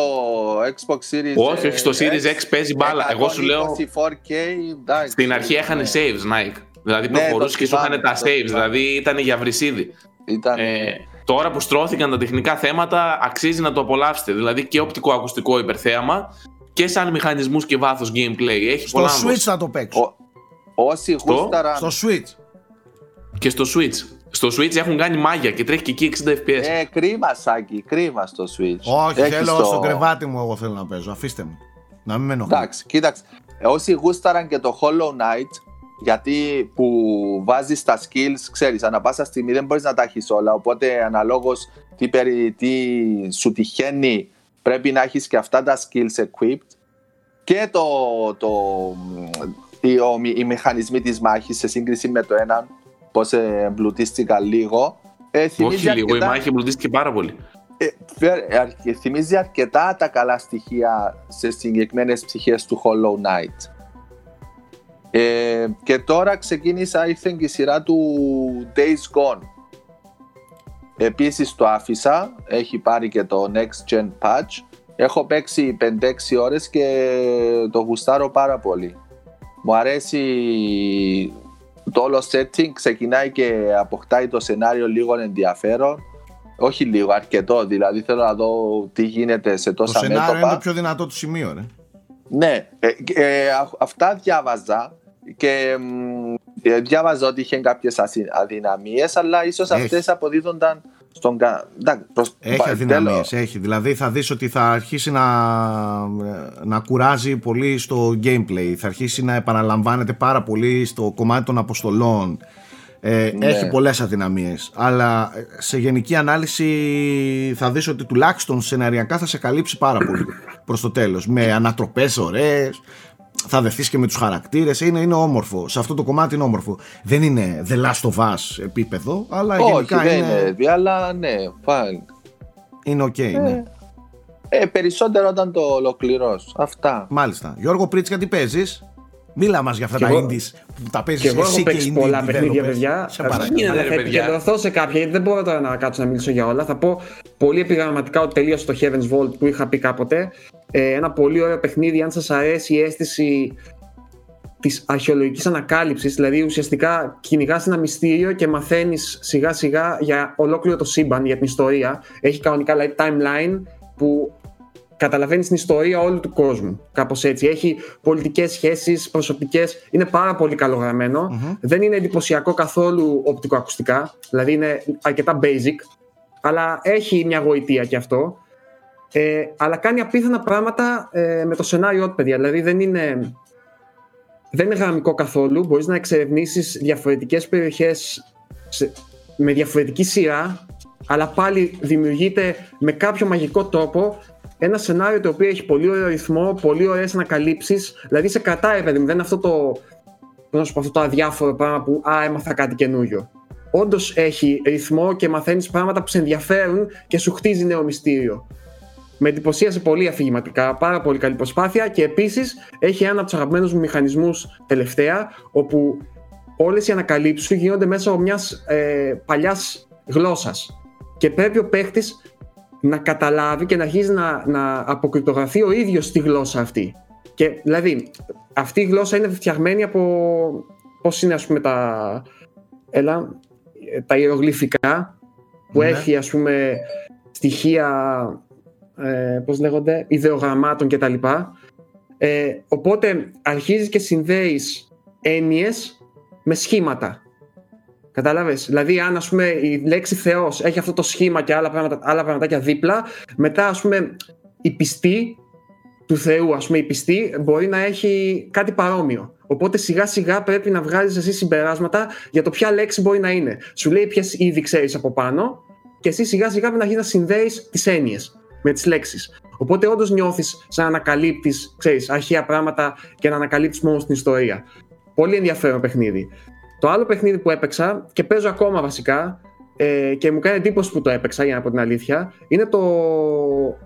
Speaker 4: Xbox Series
Speaker 3: Όχι,
Speaker 4: ε,
Speaker 3: όχι, στο Series X παίζει μπάλα. Εγώ σου λέω-
Speaker 4: 124K, εντάξει.
Speaker 3: Στην αρχή έχανε
Speaker 4: Ναι.
Speaker 3: saves, Nike. Δηλαδή
Speaker 4: Ναι,
Speaker 3: προχωρούσε
Speaker 4: το
Speaker 3: και σου
Speaker 4: θυμάμαι,
Speaker 3: είχαν τα
Speaker 4: το
Speaker 3: saves.
Speaker 4: θυμάμαι.
Speaker 3: Δηλαδή ήταν για βρυσίδι.
Speaker 4: Ήταν,
Speaker 3: Ε, τώρα που στρώθηκαν τα τεχνικά θέματα, αξίζει να το απολαύσετε. Δηλαδή και οπτικό-ακουστικό υπερθέαμα και σαν μηχανισμούς και βάθος gameplay. Έχει
Speaker 1: Στο
Speaker 3: πολλά να
Speaker 1: Switch
Speaker 3: δώσει.
Speaker 1: θα το παίξω.
Speaker 4: Ο- όσοι γούσταραν
Speaker 1: Στο Switch.
Speaker 3: Και στο Switch. Στο Switch έχουν κάνει μάγια και τρέχει και εκεί 60 FPS.
Speaker 4: Ε, κρίμα, Σάκη, κρίμα στο Switch.
Speaker 1: Όχι,
Speaker 4: Έχεις
Speaker 1: θέλω
Speaker 4: το-
Speaker 1: στο κρεβάτι μου εγώ θέλω να παίζω. Αφήστε μου. Να μην με ενοχλεί.
Speaker 4: Εντάξει, κοίταξε. Ε, Όσοι γούσταραν και το Hollow Knight, γιατί που βάζεις τα skills, ξέρεις, ανά πάσα στιγμή δεν μπορείς να τα έχεις όλα. Οπότε, αναλόγως τι, περι- τι σου τυχαίνει, πρέπει να έχεις και αυτά τα skills equipped. Και το, το, οι, ο- οι μηχανισμοί της μάχης σε σύγκριση με το έναν, πώς εμπλουτίστηκαν λίγο. Ε, θυμίζει
Speaker 3: Όχι λίγο, η
Speaker 4: αρκετά-
Speaker 3: μάχη εμπλουτίστηκε πάρα πολύ.
Speaker 4: ε, φε- αρ- θυμίζει αρκετά τα καλά στοιχεία σε συγκεκριμένες ψυχές του Hollow Knight. Ε, και τώρα ξεκίνησα, ήρθε και η σειρά του Days Gone. Επίσης το άφησα, έχει πάρει και το Next Gen Patch. Έχω παίξει 5-6 ώρες και το γουστάρω πάρα πολύ. Μου αρέσει το όλο setting ξεκινάει και αποκτάει το σενάριο λίγο ενδιαφέρον. Όχι λίγο, αρκετό. Δηλαδή θέλω να δω τι γίνεται σε
Speaker 1: Το
Speaker 4: τόσα
Speaker 1: σενάριο είναι
Speaker 4: μέτωπα.
Speaker 1: το πιο δυνατό του σημείο, ρε.
Speaker 4: Ναι, ε, ε, α- αυτά διάβαζα και μ, ε, διάβαζα ότι είχε κάποιες ασυ- αδυναμίες αλλά ίσως
Speaker 1: Έχει.
Speaker 4: αυτές αποδίδονταν στον... κα- εντάξει, προς-
Speaker 1: Έχει
Speaker 4: πα-
Speaker 1: αδυναμίες,
Speaker 4: τέλος.
Speaker 1: έχει. Δηλαδή θα δεις ότι θα αρχίσει να, να κουράζει πολύ στο gameplay, θα αρχίσει να επαναλαμβάνεται πάρα πολύ στο κομμάτι των αποστολών. Ε,
Speaker 4: Ναι.
Speaker 1: Έχει πολλές αδυναμίες, αλλά σε γενική ανάλυση θα δεις ότι τουλάχιστον σεναριακά θα σε καλύψει πάρα πολύ προς το τέλος. Με ανατροπές ωραίες, θα δεθείς και με τους χαρακτήρες, είναι, είναι όμορφο. Σε αυτό το κομμάτι είναι όμορφο. Δεν είναι The Last of Us επίπεδο, αλλά
Speaker 4: Όχι,
Speaker 1: γενικά
Speaker 4: δεν
Speaker 1: είναι,
Speaker 4: είναι, δι- αλλά ναι, fine.
Speaker 1: είναι ok. ναι.
Speaker 4: Ε, περισσότερο όταν το ολοκληρώσω. Αυτά.
Speaker 1: Μάλιστα. Γιώργο Πρίτσκα, τι παίζεις; Μίλα μας για αυτά
Speaker 2: Κι
Speaker 1: τα
Speaker 2: εγώ-
Speaker 1: indies που τα παίζεις
Speaker 2: Και εγώ
Speaker 1: εσύ
Speaker 2: έχω
Speaker 1: και
Speaker 2: παίξει
Speaker 1: indie
Speaker 2: πολλά
Speaker 1: developers.
Speaker 2: παιχνίδια, παιδιά.
Speaker 1: Σε
Speaker 2: Αλλά
Speaker 1: παρακαλώ.
Speaker 3: γίνεται, ρε,
Speaker 2: θα
Speaker 3: παιδιά.
Speaker 2: επικεντρωθώ σε κάποια, γιατί δεν μπορώ τώρα να κάτσω να μιλήσω για όλα. Θα πω πολύ επιγραμματικά ότι τελείωσε το Heaven's Vault που είχα πει κάποτε. Ε, ένα πολύ ωραίο παιχνίδι, αν σας αρέσει η αίσθηση της αρχαιολογικής ανακάλυψης, δηλαδή ουσιαστικά κυνηγάς ένα μυστήριο και μαθαίνεις σιγά σιγά για ολόκληρο το σύμπαν, για την ιστορία. Έχει κανονικά δηλαδή, timeline που καταλαβαίνεις την ιστορία όλου του κόσμου. Κάπως έτσι. Έχει πολιτικές σχέσεις, προσωπικές. Είναι πάρα πολύ καλογραμμένο. Δεν είναι εντυπωσιακό καθόλου οπτικοακουστικά. Δηλαδή είναι αρκετά basic. Αλλά έχει μια γοητεία κι αυτό. Ε, αλλά κάνει απίθανα πράγματα ε, με το σενάριό του, παιδιά. Δηλαδή δεν είναι, δεν είναι γραμμικό καθόλου. Μπορείς να εξερευνήσεις διαφορετικές περιοχές με διαφορετική σειρά, αλλά πάλι δημιουργείται με κάποιο μαγικό τρόπο ένα σενάριο το οποίο έχει πολύ ωραίο ρυθμό, πολύ ωραίες ανακαλύψεις. Δηλαδή σε κρατάει, παιδί μου, δεν είναι αυτό το, πώς να σου πω, αυτό το αδιάφορο πράγμα που α, έμαθα κάτι καινούριο. Όντως έχει ρυθμό και μαθαίνεις πράγματα που σε ενδιαφέρουν και σου χτίζει νέο μυστήριο. Με εντυπωσίασε πολύ αφηγηματικά, πάρα πολύ καλή προσπάθεια και επίσης έχει ένα από τους αγαπημένους μου μηχανισμούς τελευταία, όπου όλες οι ανακαλύψεις σου γίνονται μέσα από μιας ε, παλιάς γλώσσας. Και πρέπει ο παίχτης να καταλάβει και να αρχίσει να, να αποκρυπτογραφεί ο ίδιος στη γλώσσα αυτή. Και δηλαδή, αυτή η γλώσσα είναι φτιαγμένη από πώς είναι ας πούμε τα, έλα, ε, τα ιερογλυφικά που
Speaker 1: Ναι.
Speaker 2: έχει ας πούμε στοιχεία ε, πώς λέγονται, ιδεογραμμάτων κτλ. Ε, οπότε αρχίζεις και συνδέεις έννοιες με σχήματα. Κατάλαβες; Δηλαδή, αν ας πούμε η λέξη Θεός έχει αυτό το σχήμα και άλλα, πράγματα, άλλα πραγματάκια δίπλα, μετά ας πούμε η πιστή του Θεού, ας πούμε η πιστή, μπορεί να έχει κάτι παρόμοιο. Οπότε σιγά σιγά πρέπει να βγάζεις εσύ συμπεράσματα για το ποια λέξη μπορεί να είναι. Σου λέει ποιες ήδη ξέρεις από πάνω και εσύ σιγά σιγά πρέπει να αρχίσεις να συνδέεις τις έννοιες με τις λέξεις. Οπότε όντως νιώθεις σαν να ανακαλύπτεις, ξέρεις, αρχαία πράγματα και να ανακαλύπτεις μόνο την ιστορία. Πολύ ενδιαφέρον παιχνίδι. Το άλλο παιχνίδι που έπαιξα και παίζω ακόμα βασικά ε, και μου κάνει εντύπωση που το έπαιξα για να πω την αλήθεια είναι το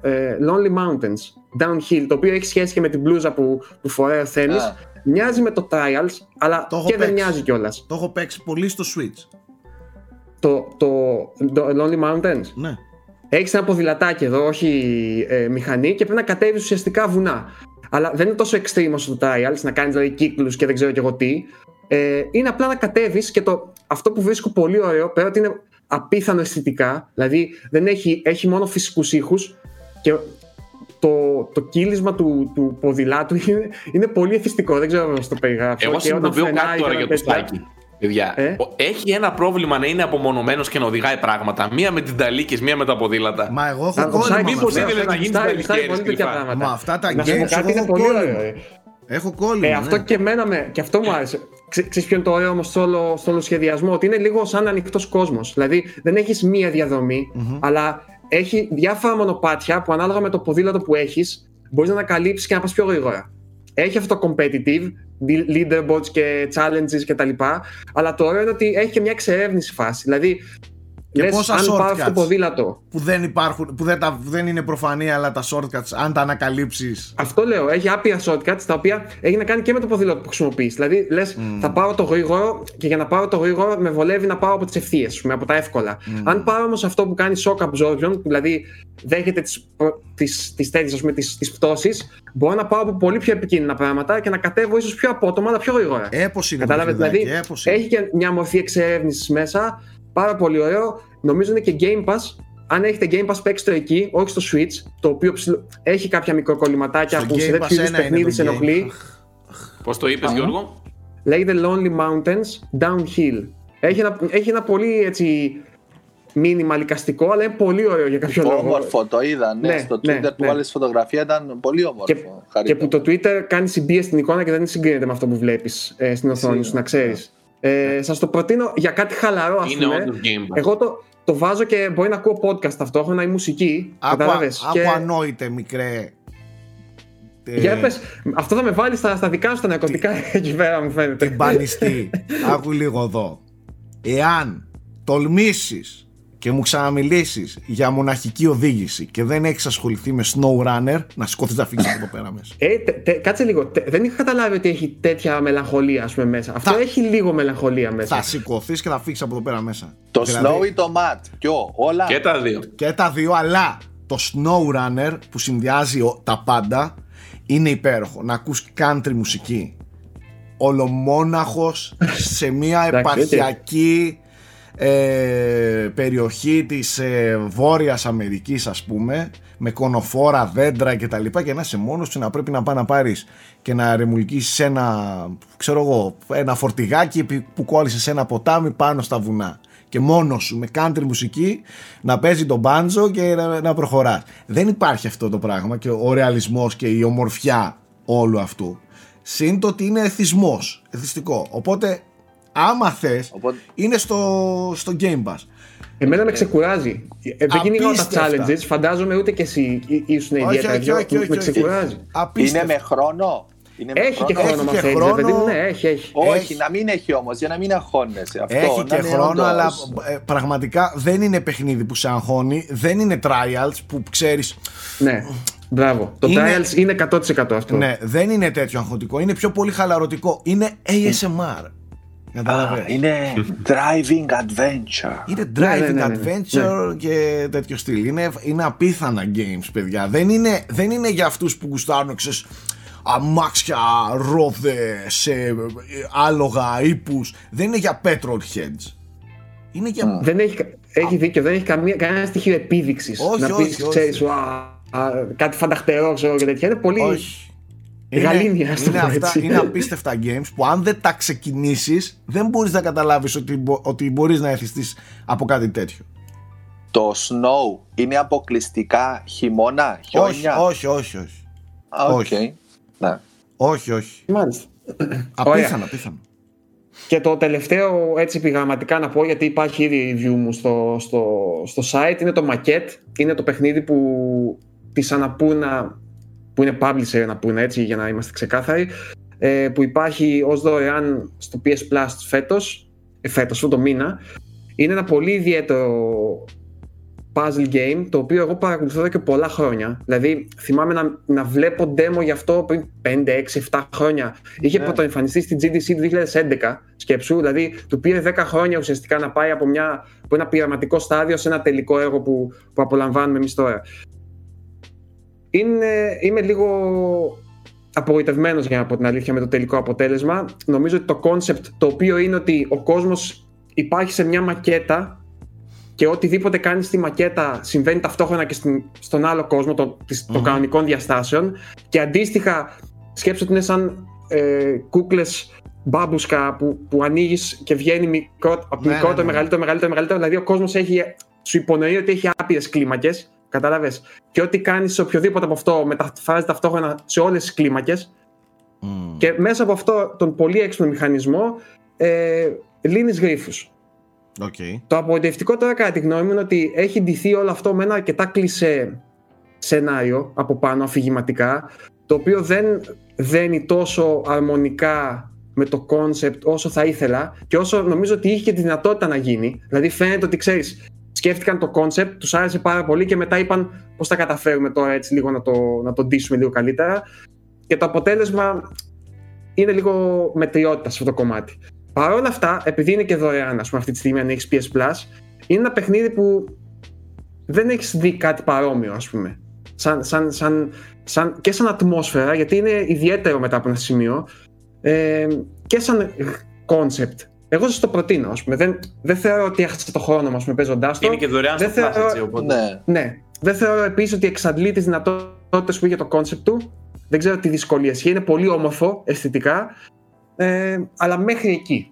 Speaker 2: ε, Lonely Mountains Downhill το οποίο έχει σχέση και με την μπλούζα που, που φοράει ο Θέλης
Speaker 4: Α.
Speaker 2: μοιάζει με το Trials αλλά
Speaker 1: Το έχω
Speaker 2: και δεν
Speaker 1: παίξει.
Speaker 2: μοιάζει κιόλας.
Speaker 1: Το έχω παίξει πολύ στο Switch.
Speaker 2: Το, το, το Lonely Mountains
Speaker 1: Ναι.
Speaker 2: Έχεις ένα ποδηλατάκι εδώ, όχι ε, μηχανή, και πρέπει να κατέβεις ουσιαστικά βουνά. Αλλά δεν είναι τόσο extreme όσο το Trials, να κάνεις δηλαδή κύκλους και δεν ξέρω κι εγώ τι. Ε, είναι απλά να κατέβεις και το, αυτό που βρίσκω πολύ ωραίο, πέρα ότι είναι απίθανο αισθητικά, δηλαδή δεν έχει, έχει μόνο φυσικούς ήχους και το, το κύλισμα του, του ποδηλάτου είναι, είναι πολύ εθιστικό. Δεν ξέρω πώς το περιγράψω.
Speaker 3: Εγώ
Speaker 2: Και όταν
Speaker 3: συνειδητοποιώ
Speaker 2: φρενάρει
Speaker 3: κάτι τώρα
Speaker 2: και
Speaker 3: για το
Speaker 2: τέτοια-
Speaker 3: Στάκη. Παιδιά,
Speaker 2: Ε;
Speaker 3: ο- έχει ένα πρόβλημα να είναι απομονωμένος και να οδηγάει πράγματα. Μία με την ταλίκης, μία με τα ποδήλατα.
Speaker 1: Μα εγώ έχω
Speaker 2: Α,
Speaker 1: κόλλημα.
Speaker 3: Ψάχνει
Speaker 1: με
Speaker 3: μήπως
Speaker 1: αυτά.
Speaker 3: ήθελε να γίνεις
Speaker 2: Γουστάρει- γουστάρει
Speaker 3: ταλικέρης
Speaker 2: πολύ τέτοια
Speaker 3: κρυφά.
Speaker 2: πράγματα.
Speaker 1: Μα αυτά τα
Speaker 2: Να σου πω
Speaker 1: games
Speaker 2: κάτι,
Speaker 1: εγώ
Speaker 2: είναι
Speaker 1: έχω
Speaker 2: πολύ
Speaker 1: κόλλημα.
Speaker 2: ωραίο. ε.
Speaker 1: Έχω κόλλημα.
Speaker 2: Ε,
Speaker 1: ναι.
Speaker 2: αυτό και εμένα με, και αυτό μου άρεσε. Ξε, ξέρεις ποιο είναι το ωραίο όμως στο, όλο- στο όλο σχεδιασμό, ότι είναι λίγο σαν ανοιχτός κόσμος. Δηλαδή δεν έχεις μία διαδρομή, αλλά έχει διάφορα μονοπάτια που ανάλογα με το ποδήλατο που έχεις, μπορείς να ανακαλύψεις και να πας πιο γρήγορα. Έχει αυτό το competitive, leaderboards και challenges κτλ. Αλλά το ωραίο είναι ότι έχει και μια εξερεύνηση φάση. Δηλαδή,
Speaker 1: Και
Speaker 2: λες,
Speaker 1: πόσα
Speaker 2: αν πάρω αυτό το
Speaker 1: shortcuts
Speaker 2: ποδήλατο.
Speaker 1: που δεν υπάρχουν, που δεν, τα, που δεν είναι προφανή, αλλά τα shortcuts, αν τα ανακαλύψεις.
Speaker 2: Αυτό λέω. Έχει άπειρα shortcuts τα οποία έχει να κάνει και με το ποδήλατο που χρησιμοποιείς. Δηλαδή, λες, θα πάρω το γρήγορο και για να πάρω το γρήγορο με βολεύει να πάω από τις ευθείες, από τα εύκολα. Αν πάρω όμως αυτό που κάνει shock absorption, που δηλαδή δέχεται τις τις, τις τέτοιες, ας πούμε, τις, τις πτώσεις, μπορώ να πάω από πολύ πιο επικίνδυνα πράγματα και να κατέβω ίσως πιο απότομα, αλλά πιο γρήγορα.
Speaker 1: Έπος είναι.
Speaker 2: Κατάλαβες,
Speaker 1: παιχνιδάκι,
Speaker 2: δηλαδή
Speaker 1: έπος είναι.
Speaker 2: έχει και μια μορφή εξερεύνησης μέσα. Πάρα πολύ ωραίο. Νομίζω είναι και Game Pass. Αν έχετε Game Pass, παίξτε το εκεί, όχι στο Switch, το οποίο ψηλο- έχει κάποια μικροκολληματάκια
Speaker 1: Στο
Speaker 2: που σε
Speaker 1: Game
Speaker 2: τέτοιου
Speaker 1: Pass
Speaker 2: είδους
Speaker 1: ένα είναι
Speaker 2: παιχνίδι
Speaker 1: το
Speaker 2: σε
Speaker 1: game.
Speaker 2: ενοχλεί.
Speaker 3: Πώς το είπες, Γιώργο;
Speaker 2: Λέγεται Lonely Mountains Downhill. Έχει ένα, έχει ένα πολύ έτσι μήνυμα λικαστικό, αλλά είναι πολύ ωραίο για κάποιο λόγο.
Speaker 4: Όμορφο, το είδα. Ναι,
Speaker 2: Ναι,
Speaker 4: στο
Speaker 2: ναι,
Speaker 4: Twitter που
Speaker 2: ναι.
Speaker 4: βάλεις φωτογραφία ήταν πολύ όμορφο.
Speaker 2: Και, και που το Twitter κάνει συμπίεση στην εικόνα και δεν συγκρίνεται με αυτό που βλέπεις στην οθόνη σου, να ξέρεις. Ε, Σας το προτείνω για κάτι χαλαρό, ας
Speaker 3: Είναι
Speaker 2: πούμε.
Speaker 3: όντως Game Pass.
Speaker 2: Εγώ το, το βάζω και μπορεί να ακούω podcast ταυτόχρονα ή μουσική.
Speaker 1: Άκου,
Speaker 2: Κατάλαβες;
Speaker 1: άκου
Speaker 2: Και...
Speaker 1: ανόητε μικρέ. ε,
Speaker 2: Για πες, αυτό θα με βάλει στα, στα δικά σου τα ναρκωτικά εκεί πέρα, μου φαίνεται.
Speaker 1: Μπανιστή. Άκου λίγο εδώ. Εάν τολμήσεις και μου ξαναμιλήσεις για μοναχική οδήγηση και δεν έχεις ασχοληθεί με SnowRunner, να σηκώθεις να φύγεις από εδώ πέρα μέσα.
Speaker 2: Ε, τε- τε- κάτσε λίγο. Τε- δεν είχα καταλάβει ότι έχει τέτοια μελαγχολία ας πούμε, μέσα. Αυτό
Speaker 1: Θα-
Speaker 2: έχει λίγο μελαγχολία μέσα.
Speaker 1: Θα σηκωθείς και θα φύγεις από εδώ πέρα μέσα.
Speaker 4: Το
Speaker 1: Δηλαδή,
Speaker 4: Snow ή το Matt, ποιο, όλα.
Speaker 3: Και τα δύο.
Speaker 1: Και τα δύο, αλλά το SnowRunner που συνδυάζει ο- τα πάντα είναι υπέροχο. Να ακούς country μουσική. Ολομόναχος σε μια
Speaker 2: Εντάξει,
Speaker 1: επαρχιακή ε, περιοχή της ε, Βόρειας Αμερικής ας πούμε με κονοφόρα, δέντρα και τα λοιπά και να είσαι μόνος σου να πρέπει να πάει να πάρεις και να ρεμουλκίσεις ένα ξέρω εγώ, ένα φορτηγάκι που- που κόλλησε σε ένα ποτάμι πάνω στα βουνά. Και μόνος σου με country μουσική να παίζει τον μπάντζο και να, να προχωράς. Δεν υπάρχει αυτό το πράγμα και ο ρεαλισμός και η ομορφιά όλου αυτού. Συν το ότι είναι εθισμός εθιστικό. Οπότε άμα θες
Speaker 4: Οπότε-
Speaker 1: είναι στο, στο Game Pass
Speaker 2: Εμένα με ξεκουράζει. Ε, δεν κυνηγάω τα
Speaker 1: Απίστευτα.
Speaker 2: challenges, φαντάζομαι ούτε κι εσύ ή- ήσουν
Speaker 1: Όχι,
Speaker 2: ιδιαίτερα.
Speaker 1: όχι,
Speaker 2: δυο,
Speaker 1: όχι, όχι,
Speaker 2: με
Speaker 1: όχι.
Speaker 2: ξεκουράζει.
Speaker 1: Απίστευτο.
Speaker 4: Είναι με χρόνο; Είναι με
Speaker 2: Έχει και χρόνο,
Speaker 1: Έχει
Speaker 2: μα
Speaker 1: και
Speaker 2: θέλει.
Speaker 1: χρόνο.
Speaker 2: παιδί μου. Ναι, έχει, έχει.
Speaker 4: Όχι,
Speaker 1: Έχει.
Speaker 4: να μην έχει όμως, για να μην αγχώνεσαι. Αυτό,
Speaker 1: Έχει
Speaker 4: να
Speaker 1: και
Speaker 4: είναι
Speaker 1: χρόνο,
Speaker 4: όντως.
Speaker 1: αλλά ε, πραγματικά δεν είναι παιχνίδι που σε αγχώνει, δεν είναι trials που ξέρεις,
Speaker 2: Ναι, μπράβο. Το
Speaker 1: Είναι-
Speaker 2: trials είναι 100% αυτό.
Speaker 1: ναι, δεν είναι τέτοιο αγχωτικό, είναι πιο πολύ χαλαρωτικό, είναι ASMR.
Speaker 4: Α,
Speaker 1: Καταλαβαίνεις.
Speaker 4: είναι driving adventure.
Speaker 1: Είναι
Speaker 2: Ναι,
Speaker 1: driving
Speaker 2: ναι, ναι, ναι.
Speaker 1: adventure και τέτοιο στυλ. Είναι, είναι απίθανα games, παιδιά. Δεν είναι, δεν είναι για αυτούς που γουστάρουν, ξέρεις, αμάξια, ρόδες, ε, άλογα, ύπους. Δεν είναι για petrol heads. Είναι για...
Speaker 2: Δεν έχει, κα- έχει δίκιο, δεν έχει καμία, κανένα στοιχείο επίδειξης.
Speaker 1: Όχι,
Speaker 2: να
Speaker 1: όχι,
Speaker 2: πεις,
Speaker 1: όχι.
Speaker 2: ξέρεις, «Ουα, α, κάτι φανταχτερό ξέρω και τέτοια. Είναι πολύ.
Speaker 1: Όχι.
Speaker 2: Γαλήνια, ας το
Speaker 1: είναι,
Speaker 2: πω
Speaker 1: αυτά,
Speaker 2: έτσι.
Speaker 1: είναι απίστευτα games που αν δεν τα ξεκινήσεις δεν μπορείς να καταλάβεις ότι, μπο- ότι μπορείς να εθιστείς από κάτι τέτοιο.
Speaker 4: Το snow είναι αποκλειστικά χειμώνα,
Speaker 1: Όχι,
Speaker 4: χιόνια;
Speaker 1: όχι, όχι, όχι.
Speaker 4: Α, οκ.
Speaker 1: όχι.
Speaker 4: Ναι.
Speaker 1: Όχι, όχι.
Speaker 2: Μάλιστα.
Speaker 1: Απίθανο, απίθανο.
Speaker 2: Και το τελευταίο έτσι επιγραμματικά να πω γιατί υπάρχει ήδη review μου στο, στο, στο site είναι το Maquette. Είναι το παιχνίδι που της Αναπούρνα που είναι publisher να πούνε έτσι για να είμαστε ξεκάθαροι ε, που υπάρχει ως δωρεάν στο PS Plus φέτος, ε, φέτος, αυτό το μήνα. Είναι ένα πολύ ιδιαίτερο puzzle game το οποίο εγώ παρακολουθώ εδώ και πολλά χρόνια. Δηλαδή θυμάμαι να, να βλέπω demo γι' αυτό πριν 5, 6, 7 χρόνια. Είχε
Speaker 4: Ναι.
Speaker 2: πρωτοεμφανιστεί στην GDC του 2011 σκέψου, δηλαδή του πήρε 10 χρόνια ουσιαστικά να πάει από, μια, από ένα πειραματικό στάδιο σε ένα τελικό έργο που, που απολαμβάνουμε εμείς τώρα. Είναι, είμαι λίγο απογοητευμένος για να πω την αλήθεια με το τελικό αποτέλεσμα. Νομίζω ότι το concept το οποίο είναι ότι ο κόσμος υπάρχει σε μια μακέτα και οτιδήποτε κάνει στη μακέτα συμβαίνει ταυτόχρονα και στην, στον άλλο κόσμο των, της, των
Speaker 1: Μμμ.
Speaker 2: κανονικών διαστάσεων και αντίστοιχα σκέψου ότι είναι σαν ε, κούκλες μπάμπουσκα που, που ανοίγεις και βγαίνει μικρό, από
Speaker 1: Ναι,
Speaker 2: μικρότερο,
Speaker 1: ναι, ναι.
Speaker 2: μεγαλύτερο, μεγαλύτερο, μεγαλύτερο. Δηλαδή ο κόσμος έχει, σου υπονοεί ότι έχει άπειρες κλίμακες. Κατάλαβες. Και ό,τι κάνεις σε οποιοδήποτε από αυτό μεταφράζεις ταυτόχρονα σε όλες τις κλίμακες.
Speaker 1: Μμμ.
Speaker 2: Και μέσα από αυτό τον πολύ έξυπνο μηχανισμό ε, λύνεις γρίφους.
Speaker 1: Οκ.
Speaker 2: Το απογοητευτικό τώρα κατά τη γνώμη μου είναι ότι έχει ντυθεί όλο αυτό με ένα αρκετά κλισέ σενάριο από πάνω αφηγηματικά το οποίο δεν δένει τόσο αρμονικά με το concept όσο θα ήθελα και όσο νομίζω ότι είχε και τη δυνατότητα να γίνει. Δηλαδή φαίνεται ότι ξέρεις σκέφτηκαν το concept, τους άρεσε πάρα πολύ και μετά είπαν πώς θα καταφέρουμε τώρα έτσι λίγο να το, να το ντύσουμε λίγο καλύτερα και το αποτέλεσμα είναι λίγο μετριότητα σε αυτό το κομμάτι. Παρ' όλα αυτά, επειδή είναι και δωρεάν, ας πούμε, αυτή τη στιγμή αν έχεις PS Plus, είναι ένα παιχνίδι που δεν έχεις δει κάτι παρόμοιο, ας πούμε. Σαν, σαν, σαν, σαν, και σαν ατμόσφαιρα, γιατί είναι ιδιαίτερο μετά από ένα σημείο, ε, και σαν concept. Εγώ σας το προτείνω, ας πούμε. Δεν, δεν θεωρώ ότι έχασα το χρόνο μα παίζοντάς το.
Speaker 3: Είναι και δωρεάν
Speaker 2: δεν
Speaker 3: στο
Speaker 2: θεωρώ...
Speaker 3: Plus, έτσι, οπότε.
Speaker 4: Ναι.
Speaker 2: Ναι. Δεν θεωρώ επίσης ότι εξαντλεί τις δυνατότητες που είχε το concept του. Δεν ξέρω τι δυσκολίες είχε. Είναι πολύ όμορφο αισθητικά. Ε, αλλά μέχρι εκεί.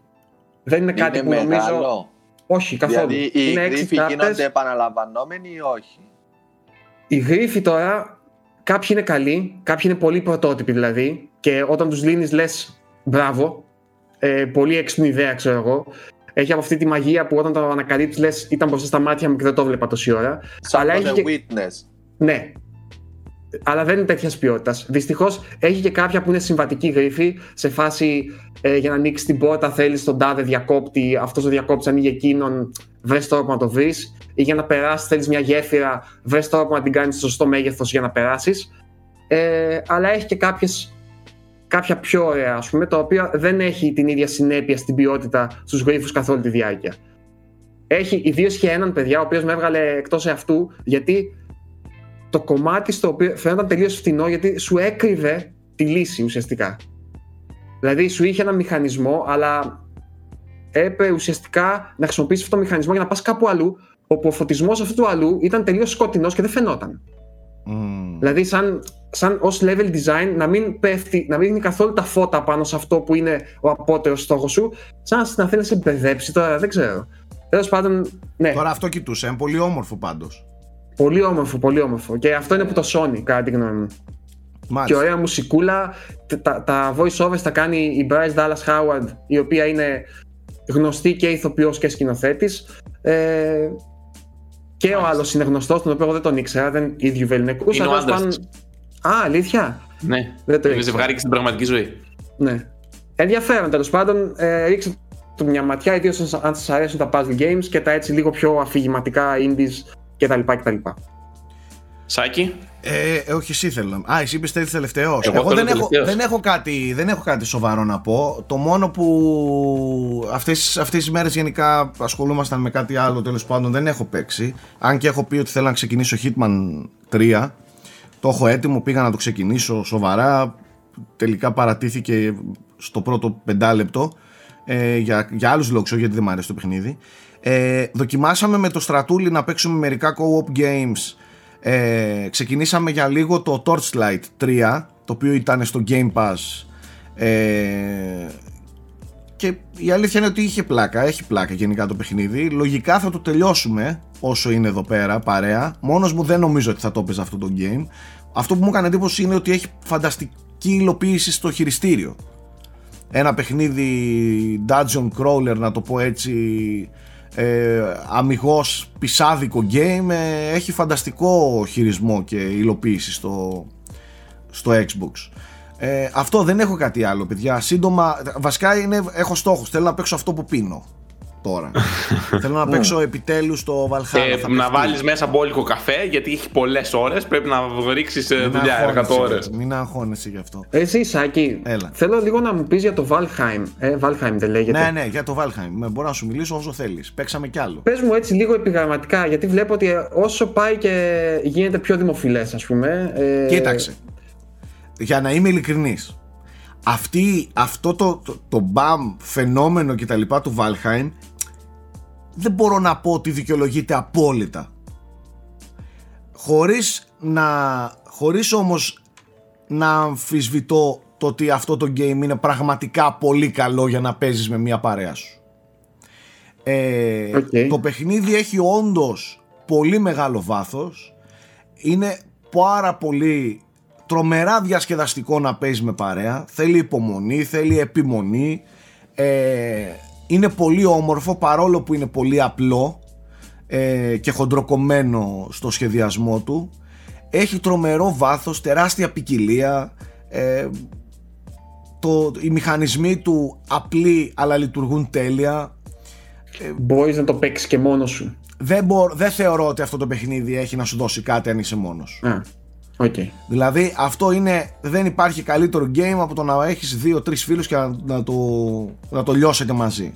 Speaker 2: Δεν είναι κάτι
Speaker 4: είναι
Speaker 2: που νομίζω.
Speaker 4: μεγάλο.
Speaker 2: Όχι, καθόλου.
Speaker 4: Δηλαδή οι
Speaker 2: είναι έξι
Speaker 4: γρίφοι
Speaker 2: κάρτες.
Speaker 4: γίνονται επαναλαμβανόμενοι ή όχι;
Speaker 2: Οι γρίφοι τώρα, κάποιοι είναι καλοί, κάποιοι είναι πολύ πρωτότυποι δηλαδή. Και όταν τους λύνεις, λες μπράβο. Ε, πολύ έξυπνη ιδέα, ξέρω εγώ. Έχει από αυτή τη μαγεία που όταν το ανακαλύπτεις, λες ήταν μπροστά στα μάτια μου και δεν το βλέπα τόση ώρα.
Speaker 4: Σαν
Speaker 2: Αλλά
Speaker 4: το
Speaker 2: έχει
Speaker 4: The
Speaker 2: και-
Speaker 4: Witness.
Speaker 2: Ναι. Αλλά δεν είναι τέτοιας ποιότητας. Δυστυχώς έχει και κάποια που είναι συμβατική γρίφη σε φάση ε, για να ανοίξεις την πόρτα θέλεις τον τάδε διακόπτη, αυτός ο διακόπτης ανοίγει εκείνον, βρες τρόπο να το βρεις. Ή για να περάσεις θέλεις μια γέφυρα, βρες τρόπο να την κάνεις στο σωστό μέγεθος για να περάσεις. Ε, αλλά έχει και κάποιες, κάποια πιο ωραία, ας πούμε, τα οποία δεν έχει την ίδια συνέπεια στην ποιότητα στους γρίφους καθ' όλη τη διάρκεια. Έχει ιδίως και έναν παιδιά, ο οποίος με έβγαλε εκτός εαυτού, γιατί το κομμάτι στο οποίο φαίνονταν τελείως φθηνό, γιατί σου έκρυβε τη λύση ουσιαστικά. Δηλαδή σου είχε ένα μηχανισμό, αλλά έπρεπε ουσιαστικά να χρησιμοποιήσεις αυτό το μηχανισμό για να πας κάπου αλλού, όπου ο φωτισμός αυτού του αλλού ήταν τελείως σκοτεινός και δεν φαινόταν.
Speaker 1: Μμμ.
Speaker 2: Δηλαδή, σαν, σαν ως level design, να μην, πέφτει, να μην δίνει καθόλου τα φώτα πάνω σε αυτό που είναι ο απότερος στόχος σου, σαν να στην θέλει να σε μπερδέψει τώρα, δεν ξέρω. Τέλος πάντων, ναι,
Speaker 1: Τώρα αυτό κοιτούσε, είναι πολύ όμορφο πάντως.
Speaker 2: πολύ όμορφο, πολύ όμορφο. Και αυτό είναι που το Sony, κατά τη γνώμη μου. Και
Speaker 1: Μάλιστα.
Speaker 2: ωραία μουσικούλα. Τα, τα voice overs τα κάνει η Bryce Dallas Howard, η οποία είναι γνωστή και ηθοποιός και σκηνοθέτης. Ε, και ο άλλος είναι γνωστός, τον οποίο εγώ δεν τον ήξερα, δεν ίδιου Βεληνικού.
Speaker 3: Είναι ο άντρας
Speaker 2: Α, αλήθεια;
Speaker 3: Ναι,
Speaker 2: Δεν το
Speaker 3: είναι
Speaker 2: ήξερα.
Speaker 3: ζευγάρι και στην πραγματική ζωή.
Speaker 2: Ναι. Ενδιαφέρον τέλος πάντων. Ε, ρίξτε του μια ματιά, ιδίως αν σας αρέσουν τα puzzle games και τα έτσι λίγο πιο αφηγηματικά indies κτλ. κτλ.
Speaker 3: Σάκη,
Speaker 1: Ε, ε, όχι, εσύ θέλω. Α, εσύ είπες τέλει τελευταίος.
Speaker 3: Εγώ
Speaker 1: Εγώ,
Speaker 3: θέλω
Speaker 1: δεν, έχω,
Speaker 3: τελευταίος.
Speaker 1: δεν, έχω κάτι, δεν έχω κάτι σοβαρό να πω. Το μόνο που αυτές, αυτές τις μέρες γενικά ασχολούμασταν με κάτι άλλο τέλος πάντων δεν έχω παίξει. Αν και έχω πει ότι θέλω να ξεκινήσω Hitman 3. Το έχω έτοιμο, πήγα να το ξεκινήσω σοβαρά. Τελικά παρατήθηκε στο πρώτο πεντάλεπτο. Ε, για, για άλλους λόγους, όχι γιατί δεν μου αρέσει το παιχνίδι. Ε, δοκιμάσαμε με το στρατούλι να παίξουμε μερικά co-op games ε, ξεκινήσαμε για λίγο το Torchlight 3 το οποίο ήταν στο Game Pass. Ε, και η αλήθεια είναι ότι είχε πλάκα, έχει πλάκα γενικά το παιχνίδι. Λογικά θα το τελειώσουμε όσο είναι εδώ πέρα παρέα. Μόνος μου δεν νομίζω ότι θα το έπαιζε αυτό το game. Αυτό που μου έκανε εντύπωση είναι ότι έχει φανταστική υλοποίηση στο χειριστήριο. Ένα παιχνίδι dungeon crawler να το πω έτσι ε, αμυγός πισάδικο game ε, έχει φανταστικό χειρισμό και υλοποίηση στο, στο Xbox. Ε, αυτό δεν έχω κάτι άλλο παιδιά. Σύντομα βασικά είναι, έχω στόχους. Θέλω να παίξω αυτό που πίνω τώρα θέλω να παίξω επιτέλους το Valhalla
Speaker 3: και
Speaker 1: θα
Speaker 3: να
Speaker 1: παιχτεί.
Speaker 3: βάλεις μέσα μπόλικο καφέ, γιατί έχει πολλές ώρες. Πρέπει να ρίξεις
Speaker 1: Μην
Speaker 3: δουλειά,
Speaker 1: αγχώνεσαι,
Speaker 3: εργατόρε.
Speaker 1: μην αγχώνεσαι γι' αυτό
Speaker 2: Εσύ, Σάκη,
Speaker 1: Έλα.
Speaker 2: θέλω λίγο να μου πεις για το Valheim. Ε, Valheim δεν λέγεται.
Speaker 1: ναι ναι για το Valheim Με- μπορώ να σου μιλήσω όσο θέλεις παίξαμε κι άλλο
Speaker 2: Πες μου έτσι λίγο επιγραμματικά, γιατί βλέπω ότι όσο πάει και γίνεται πιο δημοφιλές, ας πούμε. ε,
Speaker 1: Κοίταξε. Για να είμαι ειλικρινής αυτή, αυτό το, το, το μπαμ φαινόμενο και τα λοιπά του Valheim δεν μπορώ να πω ότι δικαιολογείται απόλυτα. Χωρίς να χωρίς όμως να αμφισβητώ το ότι αυτό το game είναι πραγματικά πολύ καλό για να παίζεις με μια παρέα σου. Ε,
Speaker 2: Οκ.
Speaker 1: το παιχνίδι έχει όντως πολύ μεγάλο βάθος. Είναι πάρα πολύ τρομερά διασκεδαστικό να παίζεις με παρέα. Θέλει υπομονή, θέλει επιμονή. Ε, είναι πολύ όμορφο παρόλο που είναι πολύ απλό ε, και χοντροκομμένο στο σχεδιασμό του έχει τρομερό βάθος, τεράστια ποικιλία ε, το, οι μηχανισμοί του απλοί αλλά λειτουργούν τέλεια
Speaker 2: Μπορείς να το παίξεις και μόνος σου.
Speaker 1: Δεν, μπορ, δεν θεωρώ ότι αυτό το παιχνίδι έχει να σου δώσει κάτι αν είσαι μόνος.
Speaker 2: Α, οκ.
Speaker 1: Δηλαδή αυτό είναι, δεν υπάρχει καλύτερο game από το να έχεις δύο-τρεις φίλους και να, να, το, να το λιώσετε μαζί.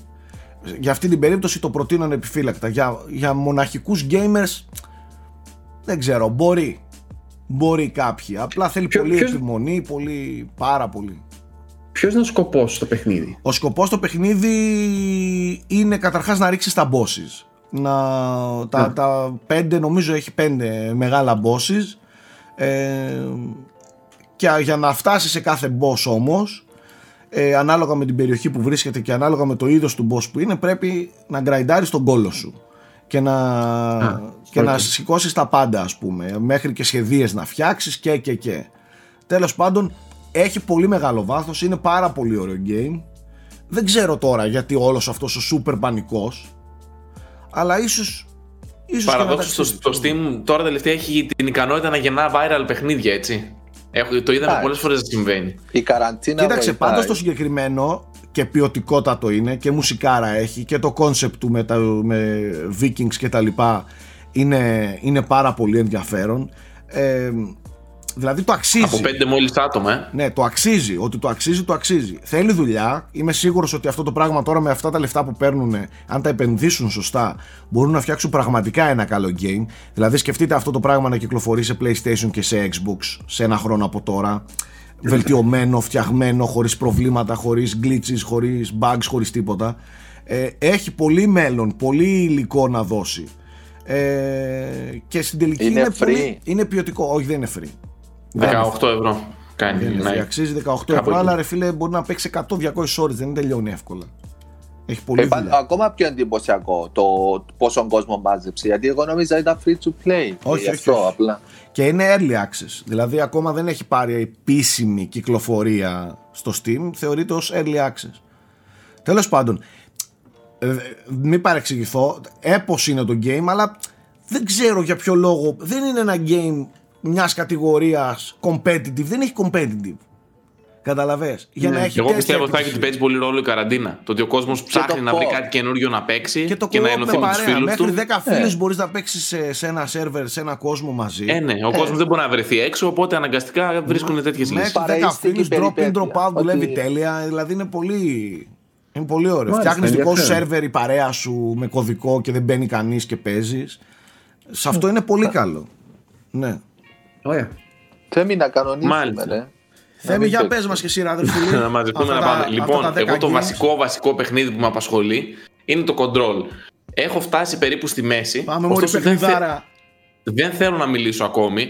Speaker 1: Για αυτή την περίπτωση το προτείνω ανεπιφύλακτα. Για, για μοναχικούς gamers δεν ξέρω, μπορεί. Μπορεί κάποιοι. Απλά θέλει
Speaker 2: Ποιο-
Speaker 1: πολύ
Speaker 2: ποιος-
Speaker 1: επιμονή, πολύ, πάρα πολύ.
Speaker 2: Ποιος είναι ο σκοπός στο παιχνίδι;
Speaker 1: Ο σκοπός στο παιχνίδι είναι καταρχάς να ρίξεις τα bosses. Να, τα,
Speaker 2: Α.
Speaker 1: τα πέντε, νομίζω έχει πέντε μεγάλα bosses. Ε, και για να φτάσεις σε κάθε boss όμως, ε, ανάλογα με την περιοχή που βρίσκεται και ανάλογα με το είδος του boss που είναι, πρέπει να γκραϊντάρεις τον κώλο σου. Και να, και να
Speaker 2: οκ.
Speaker 1: σηκώσεις τα πάντα ας πούμε, μέχρι και σχεδίες να φτιάξεις και και και. Τέλος πάντων, έχει πολύ μεγάλο βάθος, είναι πάρα πολύ ωραίο game. Δεν ξέρω τώρα γιατί όλος αυτός ο super πανικός, αλλά ίσως... ίσως και να
Speaker 3: Παραδόξως
Speaker 1: ταξίδι.
Speaker 3: στο, στο Steam τώρα τελευταία έχει την ικανότητα να γεννά viral παιχνίδια, έτσι. Έχω, το είδαμε
Speaker 4: Εντάξει.
Speaker 3: πολλές φορές να συμβαίνει.
Speaker 4: Η καραντίνα
Speaker 1: Κοίταξε,
Speaker 4: βοηθάει.
Speaker 1: πάντως το συγκεκριμένο και ποιοτικότατο είναι και μουσικάρα έχει και το concept του με, τα, με vikings και τα λοιπά είναι, είναι πάρα πολύ ενδιαφέρον. Ε, δηλαδή το αξίζει.
Speaker 3: Από πέντε μόλις άτομα, ε.
Speaker 1: Ναι, το αξίζει. Ότι το αξίζει, το αξίζει. Θέλει δουλειά. Είμαι σίγουρος ότι αυτό το πράγμα τώρα με αυτά τα λεφτά που παίρνουν, αν τα επενδύσουν σωστά, μπορούν να φτιάξουν πραγματικά ένα καλό game. Δηλαδή, σκεφτείτε αυτό το πράγμα να κυκλοφορεί σε PlayStation και σε Xbox σε ένα χρόνο από τώρα. Βελτιωμένο, φτιαγμένο, χωρίς προβλήματα, χωρίς glitches, χωρίς bugs, χωρίς τίποτα. Ε, έχει πολύ μέλλον, πολύ υλικό να δώσει. Ε, και στην τελική
Speaker 4: Είναι
Speaker 1: είναι,
Speaker 4: free?
Speaker 1: πολύ, είναι ποιοτικό. Όχι, δεν είναι free. Δεν είναι
Speaker 3: 18 ευρώ κάνει.
Speaker 1: δεν είναι
Speaker 3: ναι.
Speaker 1: free. Αξίζει 18
Speaker 3: Κάπου
Speaker 1: ευρώ,
Speaker 3: εκεί.
Speaker 1: αλλά ρε φίλε μπορεί να παίξει 100-200 ώρες, δεν τελειώνει εύκολα. Έχει πολύ
Speaker 4: Ε, πα-
Speaker 1: δουλειά.
Speaker 4: ακόμα πιο εντυπωσιακό το πόσο κόσμο μάζεψε. Γιατί εγώ νόμιζα ήταν free to play.
Speaker 1: Όχι,
Speaker 4: Γι'
Speaker 1: όχι,
Speaker 4: αυτό
Speaker 1: όχι.
Speaker 4: απλά.
Speaker 1: Και είναι early access, δηλαδή ακόμα δεν έχει πάρει επίσημη κυκλοφορία στο Steam, θεωρείται ως early access. Τέλος πάντων, ε, μην παρεξηγηθώ, έπως είναι το game, αλλά δεν ξέρω για ποιο λόγο, δεν είναι ένα game μιας κατηγορίας competitive, δεν έχει competitive. Καταλαβες, για να έχει
Speaker 3: Εγώ
Speaker 1: τέτοια
Speaker 3: πιστεύω ότι θα έχει
Speaker 1: επιτυχία.
Speaker 3: ότι παίζει πολύ ρόλο η καραντίνα. Το ότι ο κόσμος ψάχνει να βρει
Speaker 4: co-op.
Speaker 3: κάτι καινούριο να παίξει
Speaker 1: Και το
Speaker 3: και να
Speaker 1: co-op
Speaker 3: ενωθεί
Speaker 1: με
Speaker 3: με τους
Speaker 1: παρέα.
Speaker 3: φίλους
Speaker 1: Μέχρι
Speaker 3: του.
Speaker 1: 10 φίλους μπορείς να παίξεις σε, σε ένα σερβερ, σε ένα κόσμο μαζί.
Speaker 3: Ε, ναι, ο κόσμος δεν μπορεί να βρεθεί έξω, οπότε αναγκαστικά βρίσκουν τέτοιες
Speaker 1: Μέχρι
Speaker 3: λύσει.
Speaker 1: 10
Speaker 4: Παραίστικη
Speaker 1: φίλους, drop in,
Speaker 4: περιπέτεια.
Speaker 1: drop out, δουλεύει
Speaker 4: Ότι-
Speaker 1: τέλεια. Δηλαδή είναι πολύ... Είναι πολύ ωραίο.
Speaker 2: Μάλιστα,
Speaker 1: Φτιάχνεις δικό σου
Speaker 2: ενδιαφέρον.
Speaker 1: σερβερ η παρέα σου με κωδικό και δεν μπαίνει κανείς και παίζεις. Σε αυτό είναι πολύ καλό. Ναι.
Speaker 2: Ωραία.
Speaker 4: Θέμη να κανονίσουμε,
Speaker 3: Μάλιστα.
Speaker 4: ρε.
Speaker 1: Θέμη, για
Speaker 3: το-
Speaker 1: πες μας και εσύ, ρε αδερφή.
Speaker 3: να μαζευτούμε να πάμε. Λοιπόν, εγώ το βασικό βασικό παιχνίδι που με απασχολεί είναι το control. Έχω φτάσει περίπου στη μέση.
Speaker 1: Πάμε μόλι
Speaker 3: ωστόσο δεν, θε-
Speaker 1: παιχνιδάρα.
Speaker 3: δεν θέλω να μιλήσω ακόμη.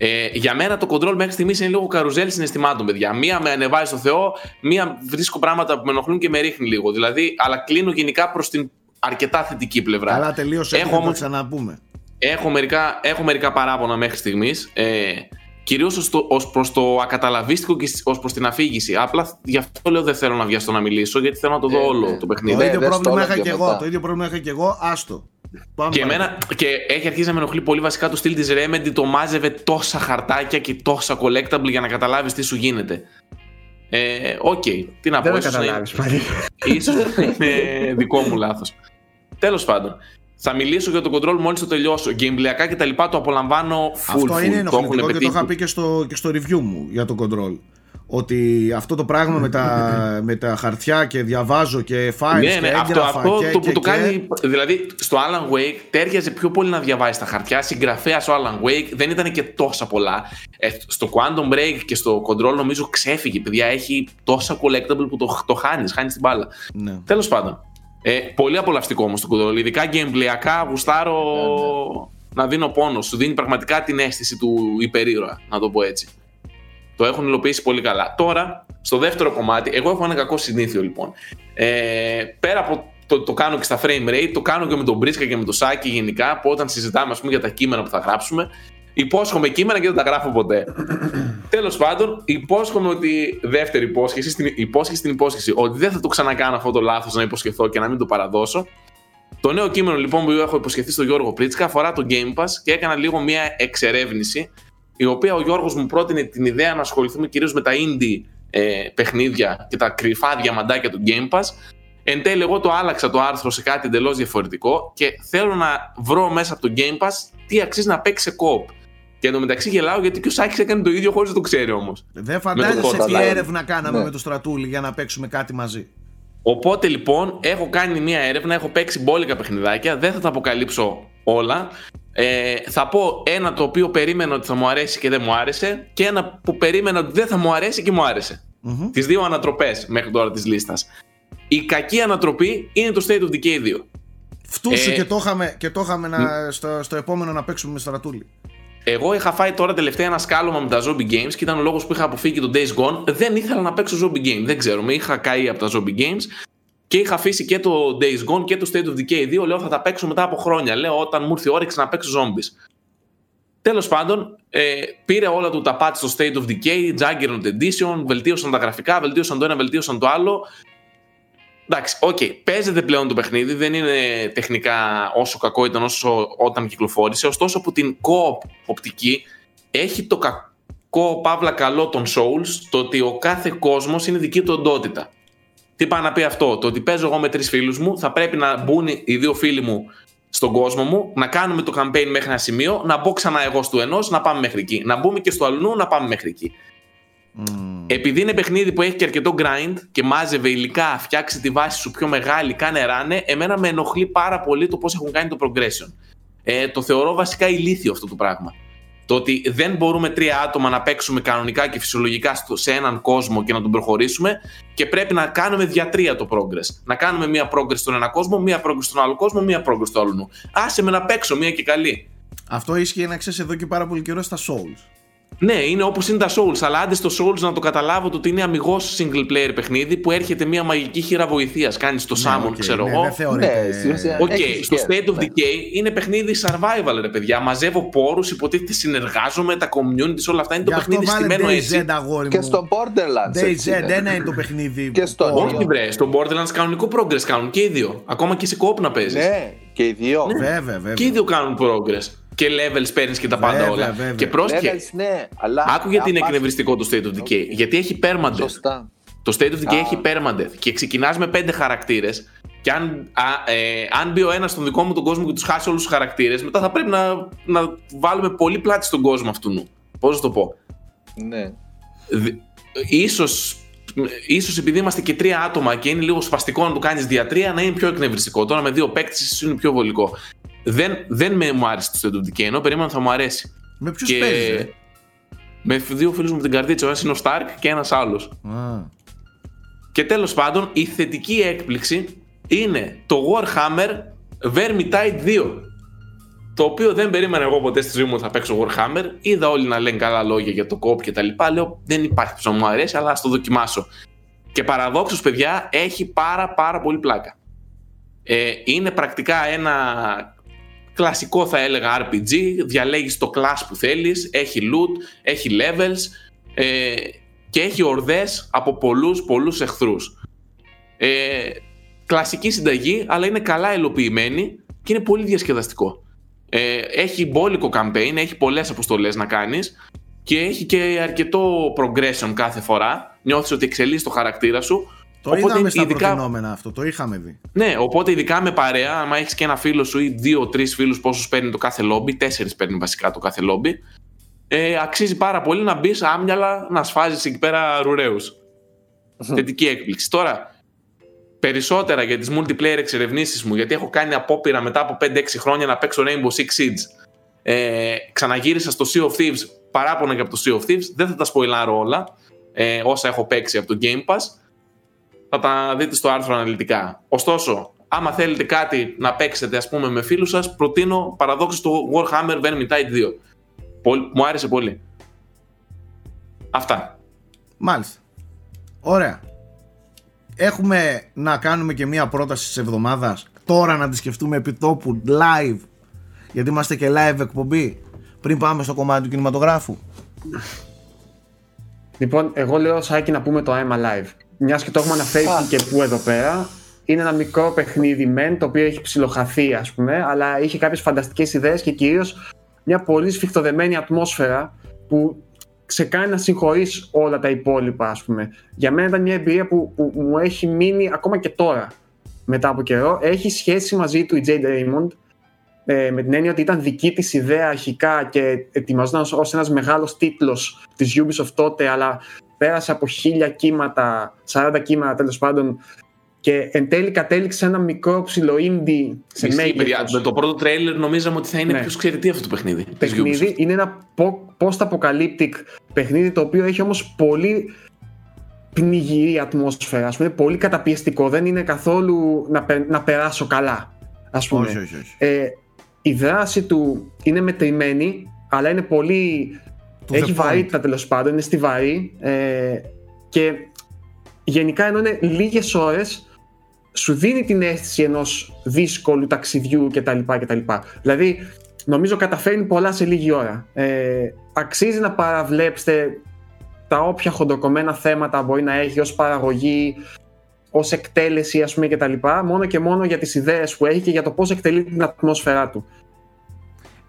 Speaker 3: Ε, για μένα το control μέχρι στιγμής είναι λίγο καρουζέλ συναισθημάτων, παιδιά. Μία με ανεβάζει στο Θεό, μία βρίσκω πράγματα που με ενοχλούν και με ρίχνει λίγο. Δηλαδή, αλλά κλείνω γενικά προς την αρκετά θετική πλευρά.
Speaker 1: Καλά, τελείωσε.
Speaker 3: Έχω
Speaker 1: Έχω να το
Speaker 3: όμως-
Speaker 1: ξαναπούμε.
Speaker 3: Έχω μερικά, έχω μερικά παράπονα μέχρι στιγμής. Ε, Κυρίως ως προς το ακαταλαβίστικο και ως προς την αφήγηση. Απλά γι' αυτό λέω δεν θέλω να βιαστώ να μιλήσω, γιατί θέλω να το δω
Speaker 4: Ε,
Speaker 3: όλο
Speaker 4: ναι.
Speaker 3: το
Speaker 1: Το
Speaker 3: παιχνίδι.
Speaker 4: Ναι,
Speaker 1: ίδιο
Speaker 4: δες
Speaker 1: πρόβλημα
Speaker 4: το
Speaker 1: είχα
Speaker 4: όλο
Speaker 1: και
Speaker 4: και
Speaker 1: εγώ.
Speaker 4: μετά.
Speaker 1: Το ίδιο πρόβλημα είχα και εγώ. Άστο. Πάμε
Speaker 3: Και,
Speaker 1: παρακάτω.
Speaker 3: εμένα, και έχει αρχίσει να με ενοχλεί πολύ βασικά το στυλ της Remedy. Το μάζευε τόσα χαρτάκια και τόσα collectible για να καταλάβεις τι σου γίνεται. Ε, Οκ, τι να
Speaker 2: Δεν
Speaker 3: πω.
Speaker 2: το
Speaker 3: ίσως να είναι-
Speaker 2: καταλάβεις πάλι.
Speaker 3: Ίσως είναι δικό μου λάθος. Τέλος πάντων. Θα μιλήσω για το control μόλις το τελειώσω. Gameplayακά και τα λοιπά το απολαμβάνω full
Speaker 1: Αυτό
Speaker 3: full.
Speaker 1: είναι
Speaker 3: το έχουν
Speaker 1: ενοχλητικό και το
Speaker 3: πετύχει.
Speaker 1: είχα πει και στο, και στο review μου για το control. Ότι αυτό το πράγμα με τα, με τα χαρτιά και διαβάζω και files
Speaker 3: Ναι,
Speaker 1: και
Speaker 3: ναι, αυτό,
Speaker 1: έγγραφα
Speaker 3: αυτό
Speaker 1: και,
Speaker 3: το
Speaker 1: και,
Speaker 3: που το
Speaker 1: και,
Speaker 3: κάνει. Δηλαδή, στο Alan Wake τέριαζε πιο πολύ να διαβάζει τα χαρτιά. Συγγραφέας ο Alan Wake δεν ήταν και τόσα πολλά. Ε, στο Quantum Break και στο Control νομίζω ξέφυγε. Παιδιά, έχει τόσα collectible που το, το χάνεις, χάνεις την μπάλα.
Speaker 1: Ναι.
Speaker 3: Τέλος πάντων. Ε, πολύ απολαυστικό όμως το Control. Ειδικά gameplayακά γουστάρω να δίνω πόνο. Σου δίνει πραγματικά την αίσθηση του υπερήρωα, να το πω έτσι. Το έχουν υλοποιήσει πολύ καλά. Τώρα, στο δεύτερο κομμάτι, εγώ έχω ένα κακό συνήθειο λοιπόν. Ε, πέρα από το, το κάνω και στα frame rate, το κάνω και με τον Μπρίσκα και με το Σάκη γενικά, που όταν συζητάμε ας πούμε, για τα κείμενα που θα γράψουμε, υπόσχομαι κείμενα και δεν τα γράφω ποτέ. Τέλος πάντων, υπόσχομαι ότι. Δεύτερη υπόσχεση, στην υπόσχεση στην υπόσχεση, ότι δεν θα το ξανακάνω αυτό το λάθος να υποσχεθώ και να μην το παραδώσω. Το νέο κείμενο λοιπόν που έχω υποσχεθεί στον Γιώργο Πρίτσκα αφορά το Game Pass και έκανα λίγο μια εξερεύνηση, η οποία ο Γιώργος μου πρότεινε την ιδέα να ασχοληθούμε κυρίως με τα indie ε, παιχνίδια και τα κρυφά διαμαντάκια του Game Pass. Εν τέλει, εγώ το άλλαξα το άρθρο σε κάτι εντελώς διαφορετικό και θέλω να βρω μέσα από το Game Pass τι αξίζει να παίξει σε co Και εντωμεταξύ γελάω γιατί και ο Σάκης έκανε το ίδιο χωρίς να το ξέρει όμως.
Speaker 1: Δεν φαντάζεσαι τι
Speaker 4: Live.
Speaker 1: έρευνα κάναμε
Speaker 4: Ναι.
Speaker 1: με το στρατούλι για να παίξουμε κάτι μαζί.
Speaker 3: Οπότε λοιπόν έχω κάνει μια έρευνα, έχω παίξει μπόλικα παιχνιδάκια, δεν θα τα αποκαλύψω όλα. Ε, θα πω ένα το οποίο περίμενα ότι θα μου αρέσει και δεν μου άρεσε και ένα που περίμενα ότι δεν θα μου αρέσει και μου άρεσε.
Speaker 1: Μμμ.
Speaker 3: Τις δύο ανατροπές μέχρι τώρα της λίστας. Η κακή ανατροπή είναι το State of Decay 2.
Speaker 1: Φτούσου
Speaker 3: Ε,
Speaker 1: και το είχαμε, και το είχαμε να, στο, στο επόμενο να παίξουμε με στρατούλι.
Speaker 3: Εγώ είχα φάει τώρα τελευταία ένα σκάλωμα με τα zombie games και ήταν ο λόγος που είχα αποφύγει το Days Gone. Δεν ήθελα να παίξω zombie game. Δεν ξέρω, με είχα καεί από τα zombie games και είχα αφήσει και το Days Gone και το State of Decay 2. Λέω θα τα παίξω μετά από χρόνια. Λέω όταν μου ήρθε η όρεξη να παίξω zombies. Τέλος πάντων, ε, πήρε όλα του τα patch στο State of Decay, Juggernaut Edition, βελτίωσαν τα γραφικά, βελτίωσαν το ένα, βελτίωσαν το άλλο. Εντάξει, οκ, παίζεται πλέον το παιχνίδι, δεν είναι τεχνικά όσο κακό ήταν όσο όταν κυκλοφόρησε. Ωστόσο, από την co-op οπτική έχει το κακό παύλα καλό των Souls, το ότι ο κάθε κόσμος είναι δική του οντότητα. Τι πάει να πει αυτό, το ότι παίζω εγώ με τρεις φίλους μου, θα πρέπει να μπουν οι δύο φίλοι μου στον κόσμο μου, να κάνουμε το campaign μέχρι ένα σημείο, να μπω ξανά εγώ στο ενός, να πάμε μέχρι εκεί. Να μπούμε και στο αλλού, να πάμε μέχρι εκεί.
Speaker 1: Μμμ.
Speaker 3: Επειδή είναι παιχνίδι που έχει και αρκετό grind και μάζευε υλικά, φτιάξει τη βάση σου πιο μεγάλη, κάνε ράνε, εμένα με ενοχλεί πάρα πολύ το πώς έχουν κάνει το progression. Ε, το θεωρώ βασικά ηλίθιο αυτό το πράγμα. Το ότι δεν μπορούμε τρία άτομα να παίξουμε κανονικά και φυσιολογικά στο- σε έναν κόσμο και να τον προχωρήσουμε και πρέπει να κάνουμε διατρία το progress. Να κάνουμε μία progress στον ένα κόσμο, μία progress στον άλλο κόσμο, μία progress στο άλλο. Άσε με να παίξω μία και καλή.
Speaker 1: Αυτό ίσχυε να ξέρεις εδώ και πάρα πολύ καιρό στα Souls.
Speaker 3: Ναι, είναι όπως είναι τα Souls, αλλά άντε στο Souls να το καταλάβω το ότι είναι αμιγώς single player παιχνίδι που έρχεται μια μαγική χείρα βοηθείας. Κάνεις το Summon,
Speaker 1: Ναι, οκ,
Speaker 3: ξέρω
Speaker 1: ναι,
Speaker 3: εγώ.
Speaker 1: Δεν θεωρείται.
Speaker 4: Ναι, στην ουσία-
Speaker 3: Οκ,
Speaker 4: Έχει
Speaker 3: στο
Speaker 4: σχέση,
Speaker 3: State of
Speaker 4: ναι.
Speaker 3: Decay είναι παιχνίδι survival, ρε παιδιά. Μαζεύω πόρους, υποτίθεται συνεργάζομαι, τα communities, όλα αυτά. Είναι το
Speaker 1: Γι' αυτό
Speaker 3: παιχνίδι
Speaker 1: βάλε
Speaker 3: στημένο έτσι.
Speaker 1: DayZ αγόρι
Speaker 4: Και
Speaker 1: μου.
Speaker 4: στο Borderlands. έτσι
Speaker 1: DayZ,
Speaker 4: είναι.
Speaker 1: ένα είναι το παιχνίδι.
Speaker 4: Και στο-
Speaker 1: που-
Speaker 3: Όχι, βρε. Στο Borderlands κανονικό progress κάνουν και οι δύο. Ακόμα και σε co-op να παίζεις.
Speaker 4: Ναι, και οι δύο.
Speaker 1: Βέβαια, βέβαια.
Speaker 3: Και οι δύο κάνουν progress. Και levels παίρνεις και τα πάντα
Speaker 1: Βέβαια,
Speaker 3: όλα.
Speaker 1: βέβαια.
Speaker 3: Και πρόσχε.
Speaker 4: Levels, ναι, αλλά.
Speaker 3: Άκου γιατί είναι
Speaker 4: αν πας-
Speaker 3: εκνευριστικό το State of Decay. Γιατί έχει permadeath.
Speaker 4: Σωστά.
Speaker 3: Το State of Decay
Speaker 4: Α.
Speaker 3: έχει permadeath και ξεκινάς με πέντε χαρακτήρες και αν, α, ε, αν μπει ο ένας στον δικό μου τον κόσμο και τους χάσει όλους τους χαρακτήρες μετά θα πρέπει να, να βάλουμε πολύ πλάτη στον κόσμο αυτού. Πώς να το πω;
Speaker 4: Ναι.
Speaker 3: Δ- ίσως, ίσως επειδή είμαστε και τρία άτομα και είναι λίγο σπαστικό να το κάνεις διατρία να είναι πιο εκνευριστικό. Τώρα με δύο παίκτες ίσως είναι πιο βολικό. Δεν, δεν με μου άρεσε το State of Decay ενώ περίμενα θα μου αρέσει.
Speaker 1: Με ποιους
Speaker 3: Και
Speaker 1: παίζεις. ε;
Speaker 3: με δύο φίλους μου από την καρδίτσα, ο ένας είναι ο Stark και ένας άλλος.
Speaker 1: Α.
Speaker 3: Και τέλος πάντων, η θετική έκπληξη είναι το Warhammer Vermintide 2. Το οποίο δεν περίμενα εγώ ποτέ στη ζωή μου ότι θα παίξω Warhammer. Είδα όλοι να λένε καλά λόγια για το κόπ και τα λοιπά. Λέω δεν υπάρχει που να μου αρέσει, αλλά ας το δοκιμάσω. Και παραδόξως, παιδιά, έχει πάρα πάρα πολύ πλάκα. Ε, είναι πρακτικά ένα κλασικό θα έλεγα RPG, διαλέγεις το class που θέλεις, έχει loot, έχει levels ε, και έχει ορδές από πολλούς πολλούς εχθρούς. Ε, κλασική συνταγή, αλλά είναι καλά υλοποιημένη και είναι πολύ διασκεδαστικό. Ε, έχει μπόλικο campaign, έχει πολλές αποστολές να κάνεις και έχει και αρκετό progression κάθε φορά. Νιώθεις ότι εξελίσσεις το χαρακτήρα σου.
Speaker 1: Το είδαμε στα
Speaker 3: ειδικά-
Speaker 1: προτινόμενα αυτό, το είχαμε δει.
Speaker 3: ναι, οπότε ειδικά με παρέα, άμα έχεις και ένα φίλο σου ή δύο-τρει φίλους, πόσους παίρνει το κάθε λόμπι, τέσσερις παίρνει βασικά το κάθε λόμπι, ε, αξίζει πάρα πολύ να μπεις άμυαλα να σφάζεις εκεί πέρα ρουραίου. Θετική έκπληξη. Τώρα, περισσότερα για τις multiplayer εξερευνήσεις μου, γιατί έχω κάνει απόπειρα μετά από 5-6 χρόνια να παίξω Rainbow Six Siege. Ε, ξαναγύρισα στο Sea of Thieves, παράπονα και από το Sea of Thieves. Δεν θα τα σποιλάρω όλα, ε, όσα έχω παίξει από το Game Pass θα τα δείτε στο άρθρο αναλυτικά. Ωστόσο, άμα θέλετε κάτι να παίξετε ας πούμε με φίλους σας, προτείνω παραδόξως το Warhammer Vermintide 2. Πολ- μου άρεσε πολύ. Αυτά.
Speaker 1: Μάλιστα. Ωραία. Έχουμε να κάνουμε και μία πρόταση της εβδομάδας. Τώρα να τη σκεφτούμε επί τόπου live. Γιατί είμαστε και live εκπομπή. Πριν πάμε στο κομμάτι του κινηματογράφου.
Speaker 2: Λοιπόν, εγώ λέω Σάκη να πούμε το I'm Alive. Μιας και το έχουμε αναφέρει
Speaker 4: Α.
Speaker 2: και που εδώ πέρα. Είναι ένα μικρό παιχνίδι μεν, το οποίο έχει ψιλοχαθεί, ας πούμε, αλλά είχε κάποιες φανταστικές ιδέες και κυρίως μια πολύ σφιχτοδεμένη ατμόσφαιρα που σε κάνει να συγχωρείς όλα τα υπόλοιπα, ας πούμε. Για μένα ήταν μια εμπειρία που, που μου έχει μείνει ακόμα και τώρα. μετά από καιρό. Έχει σχέση μαζί του η Jade Raymond ε, με την έννοια ότι ήταν δική της ιδέα αρχικά και ετοιμαζόταν ως ένας μεγάλος τίτλος της Ubisoft τότε αλλά πέρασε από χίλια κύματα, 40 κύματα τέλος πάντων και εν τέλει κατέληξε ένα μικρό ψηλό indie σε
Speaker 3: Ισχύει, παιδιά.
Speaker 2: μέγεθος.
Speaker 3: Με το πρώτο τρέιλερ νομίζαμε ότι θα είναι
Speaker 2: Ναι.
Speaker 3: ποιος ξέρει τι αυτό το παιχνίδι. της
Speaker 2: παιχνίδι.
Speaker 3: Ubisoft.
Speaker 2: Είναι ένα po- post-apocalyptic παιχνίδι το οποίο έχει όμως πολύ πνιγυρή ατμόσφαιρα. Ας πούμε, πολύ καταπιεστικό. Δεν είναι καθόλου να, πε- να περάσω καλά. Ας πούμε.
Speaker 1: Όχι, όχι, όχι.
Speaker 2: Ε, η δράση του είναι μετρημένη, αλλά είναι πολύ.
Speaker 1: To
Speaker 2: έχει
Speaker 1: the point.
Speaker 2: βαρύτητα τέλος πάντων, είναι στιβαρή. Ε, και γενικά ενώ είναι λίγες ώρες, σου δίνει την αίσθηση ενός δύσκολου ταξιδιού κτλ. κτλ. Δηλαδή, νομίζω καταφέρνει πολλά σε λίγη ώρα. Ε, αξίζει να παραβλέψετε τα όποια χοντροκομμένα θέματα μπορεί να έχει ως παραγωγή, ως εκτέλεση ας πούμε και τα λοιπά, μόνο και μόνο για τις ιδέες που έχει και για το πώς εκτελεί την ατμόσφαιρά του.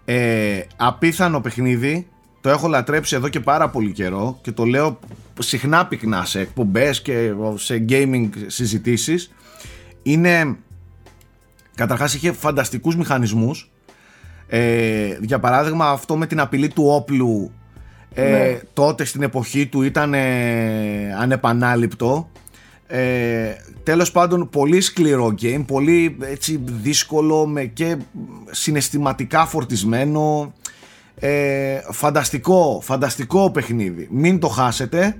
Speaker 1: Ε, απίθανο παιχνίδι. Το έχω λατρέψει εδώ και πάρα πολύ καιρό και το λέω συχνά πυκνά σε εκπομπές και σε gaming συζητήσεις. Είναι, καταρχάς είχε φανταστικούς μηχανισμούς. Ε, για παράδειγμα αυτό με την απειλή του όπλου ε,
Speaker 4: Ναι.
Speaker 1: τότε στην εποχή του ήταν ε, ανεπανάληπτο. Ε, τέλος πάντων πολύ σκληρό game, πολύ έτσι δύσκολο με και συναισθηματικά φορτισμένο ε, φανταστικό, φανταστικό παιχνίδι μην το χάσετε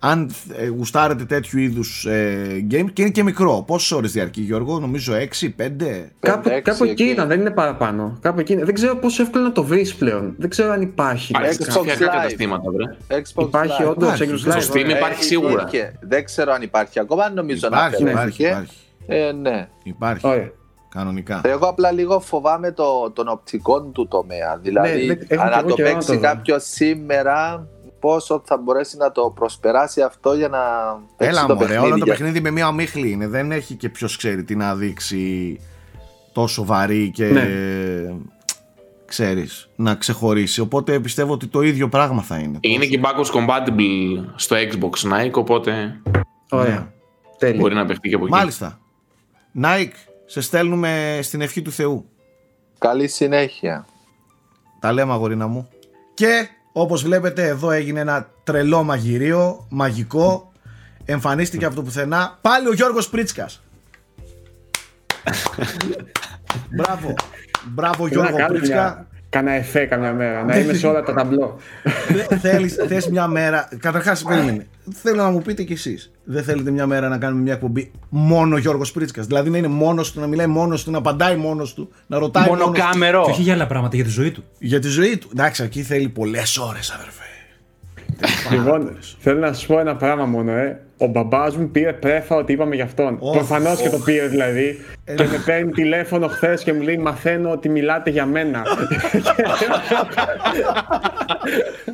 Speaker 1: αν ε, γουστάρετε τέτοιου είδους ε, game και είναι και μικρό πόσες ώρες διαρκεί Γιώργο; Νομίζω 6, 5
Speaker 2: Κάπου,
Speaker 4: έξι
Speaker 2: κάπου εκεί
Speaker 4: εκεί.
Speaker 2: ήταν, δεν είναι παραπάνω. Κάπου εκεί είναι. Δεν ξέρω πόσο εύκολο να το βρεις πλέον. Δεν ξέρω αν υπάρχει.
Speaker 3: Υπάρχει
Speaker 4: Xbox
Speaker 3: σε ψηφιακά
Speaker 4: Live.
Speaker 3: καταστήματα, βρε.
Speaker 4: Xbox
Speaker 2: Υπάρχει
Speaker 4: Live.
Speaker 2: όντως
Speaker 1: Υπάρχει.
Speaker 2: Xbox
Speaker 1: Στο
Speaker 2: Live.
Speaker 3: Steam
Speaker 2: ε,
Speaker 3: υπάρχει σίγουρα.
Speaker 4: υπήρχε. Δεν ξέρω αν υπάρχει ακόμα, νομίζω
Speaker 1: υπάρχει,
Speaker 4: να
Speaker 1: υπάρχει,
Speaker 4: αφαιρέθηκε.
Speaker 1: υπάρχει,
Speaker 4: Ε, ναι.
Speaker 1: υπάρχει
Speaker 2: Ωραία.
Speaker 1: Κανονικά
Speaker 4: Εγώ απλά λίγο φοβάμαι το, τον οπτικό του τομέα. Δηλαδή,
Speaker 2: Ναι, δεν- έχω
Speaker 4: αν
Speaker 2: κι
Speaker 4: να
Speaker 2: εγώ
Speaker 4: το
Speaker 2: καιρό να
Speaker 4: παίξει
Speaker 2: το δω.
Speaker 4: κάποιος σήμερα, πόσο θα μπορέσει να το προσπεράσει αυτό για να παίξει
Speaker 1: Έλα
Speaker 4: το
Speaker 1: μωρέ,
Speaker 4: παιχνίδι.
Speaker 1: όλο το
Speaker 4: για-
Speaker 1: παιχνίδι με μία ομίχλη είναι. Δεν έχει και ποιος ξέρει τι να δείξει τόσο βαρύ και
Speaker 2: Ναι.
Speaker 1: ξέρεις, να ξεχωρίσει. Οπότε πιστεύω ότι το ίδιο πράγμα θα είναι.
Speaker 3: Είναι και backwards compatible στο Xbox Nike, οπότε
Speaker 2: Ωραία. Τέλεια.
Speaker 3: μπορεί να παιχτεί και από εκεί.
Speaker 1: Μάλιστα. Nike, σε στέλνουμε στην ευχή του Θεού.
Speaker 4: Καλή συνέχεια.
Speaker 1: Τα λέμε αγορίνα μου. Και όπως βλέπετε εδώ έγινε ένα τρελό μαγειρίο, μαγικό. Εμφανίστηκε από το πουθενά πάλι ο Γιώργος Πρίτσκας. Μπράβο. Μπράβο
Speaker 2: Πρέπει
Speaker 1: Γιώργο
Speaker 2: να κάνω
Speaker 1: Πρίτσκα.
Speaker 2: Μια- Κάνα εφέ καμιά μέρα, να είμαι σε όλα τα ταμπλό.
Speaker 1: Θε- Θέλεις, θες μια μέρα. Καταρχάς, περίμενε. Θέλω να μου πείτε κι εσείς. Δεν θέλετε μια μέρα να κάνουμε μια εκπομπή μόνο Γιώργος Πρίτσκας. Δηλαδή να είναι μόνος του, να μιλάει μόνος του, να απαντάει μόνος του, να ρωτάει μόνος του;
Speaker 5: Μονοκάμερο.
Speaker 6: Και όχι για άλλα πράγματα, για τη ζωή του.
Speaker 1: Για τη ζωή του. Εντάξει, εκεί θέλει πολλές ώρες, αδερφέ.
Speaker 2: Λοιπόν, θέλω να σας πω ένα πράγμα μόνο, ε. Ο μπαμπάς μου πήρε πρέφα ότι είπαμε για αυτόν.
Speaker 1: Ωχ,
Speaker 2: Προφανώς και
Speaker 1: ωχ.
Speaker 2: το πήρε δηλαδή. και με παίρνει τηλέφωνο χθες και μου λέει: Μαθαίνω ότι μιλάτε για μένα.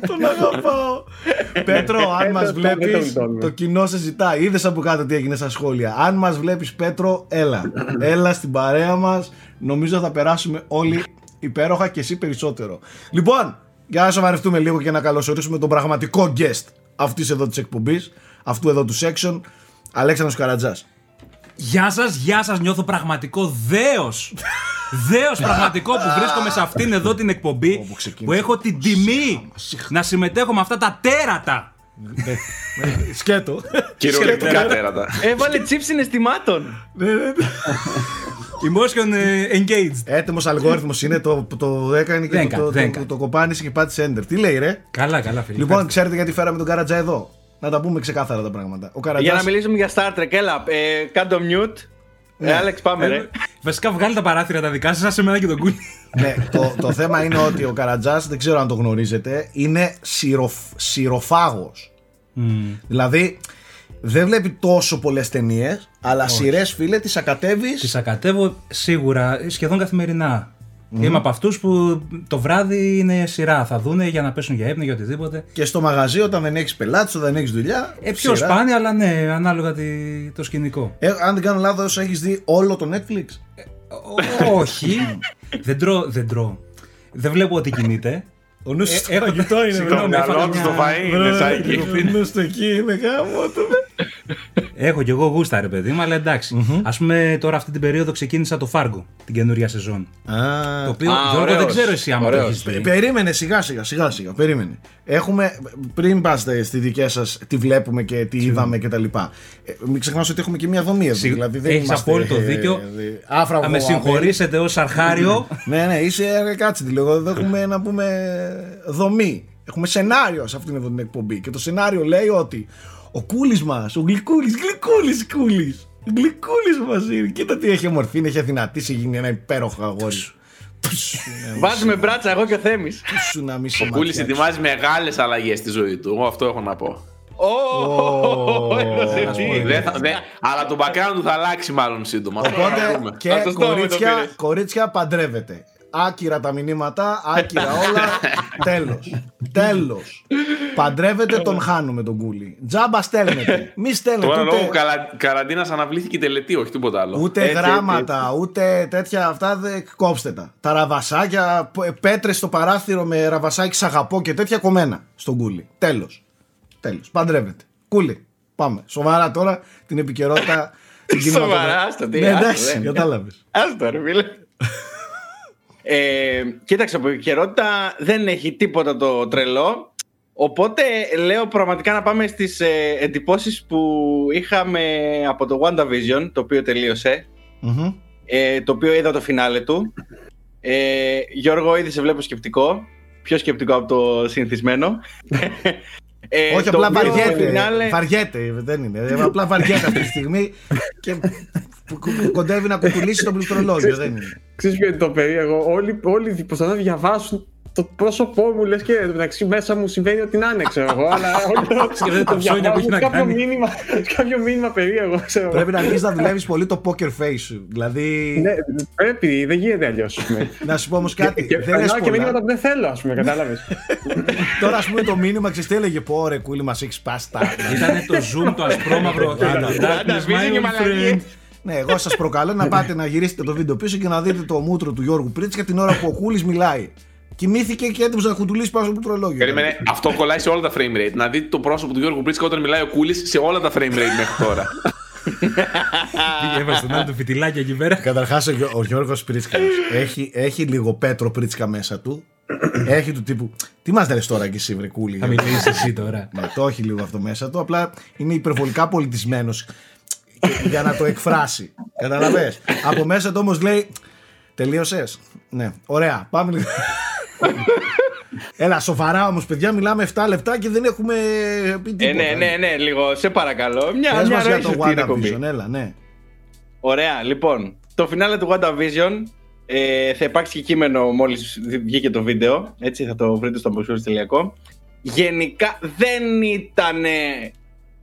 Speaker 1: Τον αγαπάω. Πέτρο, αν
Speaker 2: Ε,
Speaker 1: μας
Speaker 2: το- δεν το
Speaker 1: βλέπεις,
Speaker 2: γλιτώνουμε.
Speaker 1: το κοινό σε ζητάει. Είδες από κάτω τι έγινε στα σχόλια. Αν μας βλέπεις, Πέτρο, έλα. Έλα στην παρέα μας. Νομίζω θα περάσουμε όλοι υπέροχα και εσύ περισσότερο. Λοιπόν, για να σοβαρευτούμε λίγο και να καλωσορίσουμε τον πραγματικό guest αυτής εδώ της εκπομπής, αυτού εδώ τους section, Αλέξανδρος Καρατζάς.
Speaker 6: Γεια σας, γεια σας. Νιώθω πραγματικό δέος. Δέος πραγματικό που βρίσκομαι σε αυτήν εδώ την εκπομπή
Speaker 1: Όπου ξεκίνησε.
Speaker 6: που έχω την τιμή να συμμετέχω με αυτά τα τέρατα.
Speaker 1: Σκέτο.
Speaker 3: Κυριολεκτικά τέρατα.
Speaker 5: Έβαλε τσίπ συναισθημάτων.
Speaker 6: Emotion ε, engaged.
Speaker 1: Έτοιμος αλγόριθμος είναι, το, το έκανε και
Speaker 6: Δέκα,
Speaker 1: το, το,
Speaker 6: δέκα.
Speaker 1: το, το κοπάνισε και πάτησε enter. Τι λέει ρε;
Speaker 6: Καλά, καλά, φίλε.
Speaker 1: Λοιπόν, ξέρετε γιατί φέραμε τον Καρατζά εδώ; Να τα πούμε ξεκάθαρα τα πράγματα. Ο Καρατζάς,
Speaker 5: Για να μιλήσουμε για Star Trek, έλα, ε, κάντο mute.
Speaker 1: Ναι.
Speaker 5: Ε, Άλεξ, πάμε ρε.
Speaker 6: Βασικά βγάλει τα παράθυρα τα δικά σας, σε μένα και τον κούλι.
Speaker 1: ναι, το, το θέμα είναι ότι ο Καρατζάς, δεν ξέρω αν το γνωρίζετε, είναι σιροφ, σιροφάγος. Δηλαδή, δεν βλέπει τόσο πολλές ταινίες, αλλά σειρές φίλε τις ακατεύεις
Speaker 6: Τις ακατεύω σίγουρα σχεδόν καθημερινά. Είμαι από αυτούς που το βράδυ είναι σειρά. Θα δούνε για να πέσουν για ύπνο, για οτιδήποτε.
Speaker 1: και στο μαγαζί όταν δεν έχεις πελάτες, όταν δεν έχεις δουλειά.
Speaker 6: Ε, πιο
Speaker 1: σειρά.
Speaker 6: σπάνια, αλλά ναι, ανάλογα τη- το σκηνικό.
Speaker 1: Ε, αν δεν κάνω λάθος, έχεις δει όλο το Netflix;
Speaker 6: Όχι. δεν τρώω, δεν τρώω. Δεν βλέπω ότι κινείται.
Speaker 1: Ο νους
Speaker 6: Ε,
Speaker 1: στο
Speaker 6: έχω-
Speaker 1: φαγητό είναι.
Speaker 6: Συγγνώμη,
Speaker 1: βέβαια.
Speaker 6: έφαγα
Speaker 3: Μυαλός του
Speaker 6: μια-
Speaker 3: στο φαΐ είναι, Σάκη.
Speaker 1: Ο νους στο εκεί είναι γάμο του.
Speaker 6: Έχω κι εγώ γούστα, ρε παιδί μου, αλλά εντάξει. Α πούμε τώρα αυτή την περίοδο ξεκίνησα το Fargo, την καινούρια σεζόν.
Speaker 1: Α,
Speaker 6: Το οποίο
Speaker 5: Α,
Speaker 6: Γιώργο
Speaker 5: ωραίος.
Speaker 6: δεν ξέρω εσύ άμα το
Speaker 5: Ωραίος.
Speaker 6: έχεις δει.
Speaker 1: Περίμενε σιγά σιγά, σιγά σιγά, περίμενε. Έχουμε, πριν πάστε στη δική σας, τι βλέπουμε και τι είδαμε κτλ. Ε, μην ξεχνάς ότι έχουμε και μια δομή εδώ.
Speaker 6: Σιγ-
Speaker 1: Δηλαδή δεν
Speaker 6: έχεις
Speaker 1: είμαστε,
Speaker 6: απόλυτο
Speaker 1: ε,
Speaker 6: δίκιο.
Speaker 1: ε, άφραγο
Speaker 6: Θα με
Speaker 1: αμέλη.
Speaker 6: συγχωρήσετε ως αρχάριο.
Speaker 1: Ναι, ναι, είσαι ε, κάτσε τη λίγο. Εδώ έχουμε να πούμε δομή. Έχουμε σενάριο σε αυτήν εδώ την εκπομπή. Και το σενάριο λέει ότι ο κούλης μας, ο γλυκούλης, γλυκούλης κούλης. Γλυκούλης μας είναι. Κοίτα τι έχει ομορφή, έχει αδυνατήσει, γίνει ένα υπέροχο αγόρι. Πουσ, να μη
Speaker 5: Βάζουμε μπράτσα εγώ και ο Θέμης.
Speaker 1: σου να μη σε
Speaker 3: Ο Κούλης
Speaker 1: ματιάξεις.
Speaker 3: ετοιμάζει μεγάλες αλλαγές στη ζωή του. Εγώ αυτό έχω να πω.
Speaker 5: Ω, έδωσε
Speaker 1: ας
Speaker 5: τι.
Speaker 1: πούμε.
Speaker 3: Δεν θα- δεν- αλλά το background του θα αλλάξει μάλλον σύντομα. Αυτό θα
Speaker 1: Οπότε
Speaker 3: δούμε.
Speaker 1: και
Speaker 5: Α, το στόμα με το
Speaker 1: κορίτσια,
Speaker 5: πήρες.
Speaker 1: κορίτσια παντρεύεται. Άκυρα τα μηνύματα, άκυρα όλα. Τέλος. Τέλος. Παντρεύεται, τον χάνουμε τον κούλι. Τζάμπα στέλνετε. Μη στέλνετε
Speaker 3: Τώρα λόγω
Speaker 1: ούτε,
Speaker 3: καλα... καραντίνας αναβλήθηκε η τελετή, όχι τίποτα άλλο.
Speaker 1: ούτε
Speaker 5: Έτσι,
Speaker 1: γράμματα, ούτε τέτοια αυτά. Δε, κόψτε τα. Τα ραβασάκια, πέτρες στο παράθυρο με ραβασάκι σ' αγαπώ και τέτοια κομμένα στον κούλι. Τέλος. Τέλος. Παντρεύεται. Κούλι. Πάμε. Σοβαρά τώρα την επικαιρότητα. την
Speaker 5: Σοβαρά,
Speaker 1: κινηματογραφική.
Speaker 5: άστο, τι,
Speaker 1: Ναι,
Speaker 5: άστο,
Speaker 1: εντάξει,
Speaker 5: δεν.
Speaker 1: κατάλαβες.
Speaker 5: Άστο ρε φίλε. Ε, κοίταξε, από επικαιρότητα δεν έχει τίποτα το τρελό. Οπότε λέω πραγματικά να πάμε στις ε, εντυπώσεις που είχαμε από το WandaVision, το οποίο τελείωσε,
Speaker 1: Μμμ.
Speaker 5: ε, το οποίο είδα το φινάλε του. Ε, Γιώργο, ήδη σε βλέπω σκεπτικό. Πιο σκεπτικό από το συνηθισμένο. Ε,
Speaker 1: Όχι,
Speaker 5: το
Speaker 1: απλά
Speaker 5: οποίο
Speaker 1: βαριέται.
Speaker 5: φινάλε-
Speaker 1: Βαριέται, δεν είναι. Ε, Απλά βαριέται αυτή τη στιγμή και που- που- κοντεύει να κουκουλήσει το πληκτρολόγιο. δεν είναι.
Speaker 2: Ξέρεις ποιο είναι το περίεργο. Όλοι, όλοι προσπαθούν να διαβάσουν το πρόσωπό μου, λες και μεταξύ μέσα μου συμβαίνει ότι να είναι, ξέρω εγώ. Αλλά όλοι
Speaker 6: Σκεφτείτε τα ψώνια που έχει να
Speaker 2: κάποιο
Speaker 6: κάνει.
Speaker 2: μήνυμα, κάποιο μήνυμα περίεργο, ξέρω εγώ.
Speaker 1: Πρέπει να αρχίσεις να δουλεύεις πολύ το poker face σου. Δηλαδή,
Speaker 2: Ναι, πρέπει, δεν γίνεται αλλιώς.
Speaker 1: να σου πω όμως κάτι.
Speaker 2: Και
Speaker 1: δεν
Speaker 2: περνάω
Speaker 1: λες
Speaker 2: και μήνυματα
Speaker 1: πολλά.
Speaker 2: που δεν θέλω, ας πούμε, κατάλαβες.
Speaker 1: Τώρα, ας πούμε, το μήνυμα ξέρεις τι έλεγε. Πω ρε, κούλι, μας έχεις πάσει τα.
Speaker 6: Ήταν το zoom το ασπρόμαυρο.
Speaker 1: Άντα,
Speaker 6: Darkness,
Speaker 5: WandaVision και
Speaker 6: my old
Speaker 5: μαλακίες.
Speaker 6: friend.
Speaker 1: ναι, εγώ σας προκαλώ να πάτε να γυρίσετε το βίντεο πίσω και να δείτε το μούτρο του Γιώργου Πρίτσκα την ώρα που ο Κούλης μιλάει. Κοιμήθηκε και έτοιμο να κουτουλήσει πάνω στο πληκτρολόγιο.
Speaker 3: Περίμενε, αυτό κολλάει σε όλα τα frame rate. Να δείτε το πρόσωπο του Γιώργου Πρίτσκα όταν μιλάει ο Κούλης σε όλα τα frame rate μέχρι τώρα.
Speaker 6: Πήγε, έβαλε στον άλλο του φιτιλάκι εκεί πέρα.
Speaker 1: Καταρχάς, ο, Γιώ- ο Γιώργος Πρίτσκα έχει, έχει λίγο Πέτρο Πρίτσκα μέσα του. έχει του τύπου. Τι μας λες τώρα και εσύ, βρε κούλι.
Speaker 6: Θα μιλήσεις εσύ τώρα.
Speaker 1: Ναι, το έχει λίγο αυτό μέσα του. Απλά είναι υπερβολικά πολιτισμένος για να το εκφράσει. Καταλαβέ. Από μέσα του όμως λέει. Τελείωσες. Ναι, ωραία. Πάμε λίγο. Έλα, σοβαρά όμως, παιδιά, μιλάμε 7 λεπτά και δεν έχουμε πει τίποτα.
Speaker 5: Ε, ναι, ναι, ναι, λίγο, σε παρακαλώ. Μια,
Speaker 1: Πες
Speaker 5: μια
Speaker 1: μας για
Speaker 5: ροή
Speaker 1: το
Speaker 5: σε αυτή την εκπομπή.
Speaker 1: WandaVision, έλα, ναι.
Speaker 5: Ωραία, λοιπόν. Το φινάλε του WandaVision ε, θα υπάρξει και κείμενο μόλις βγήκε το βίντεο. Έτσι θα το βρείτε στο αποσχόληση.com. Γενικά δεν ήταν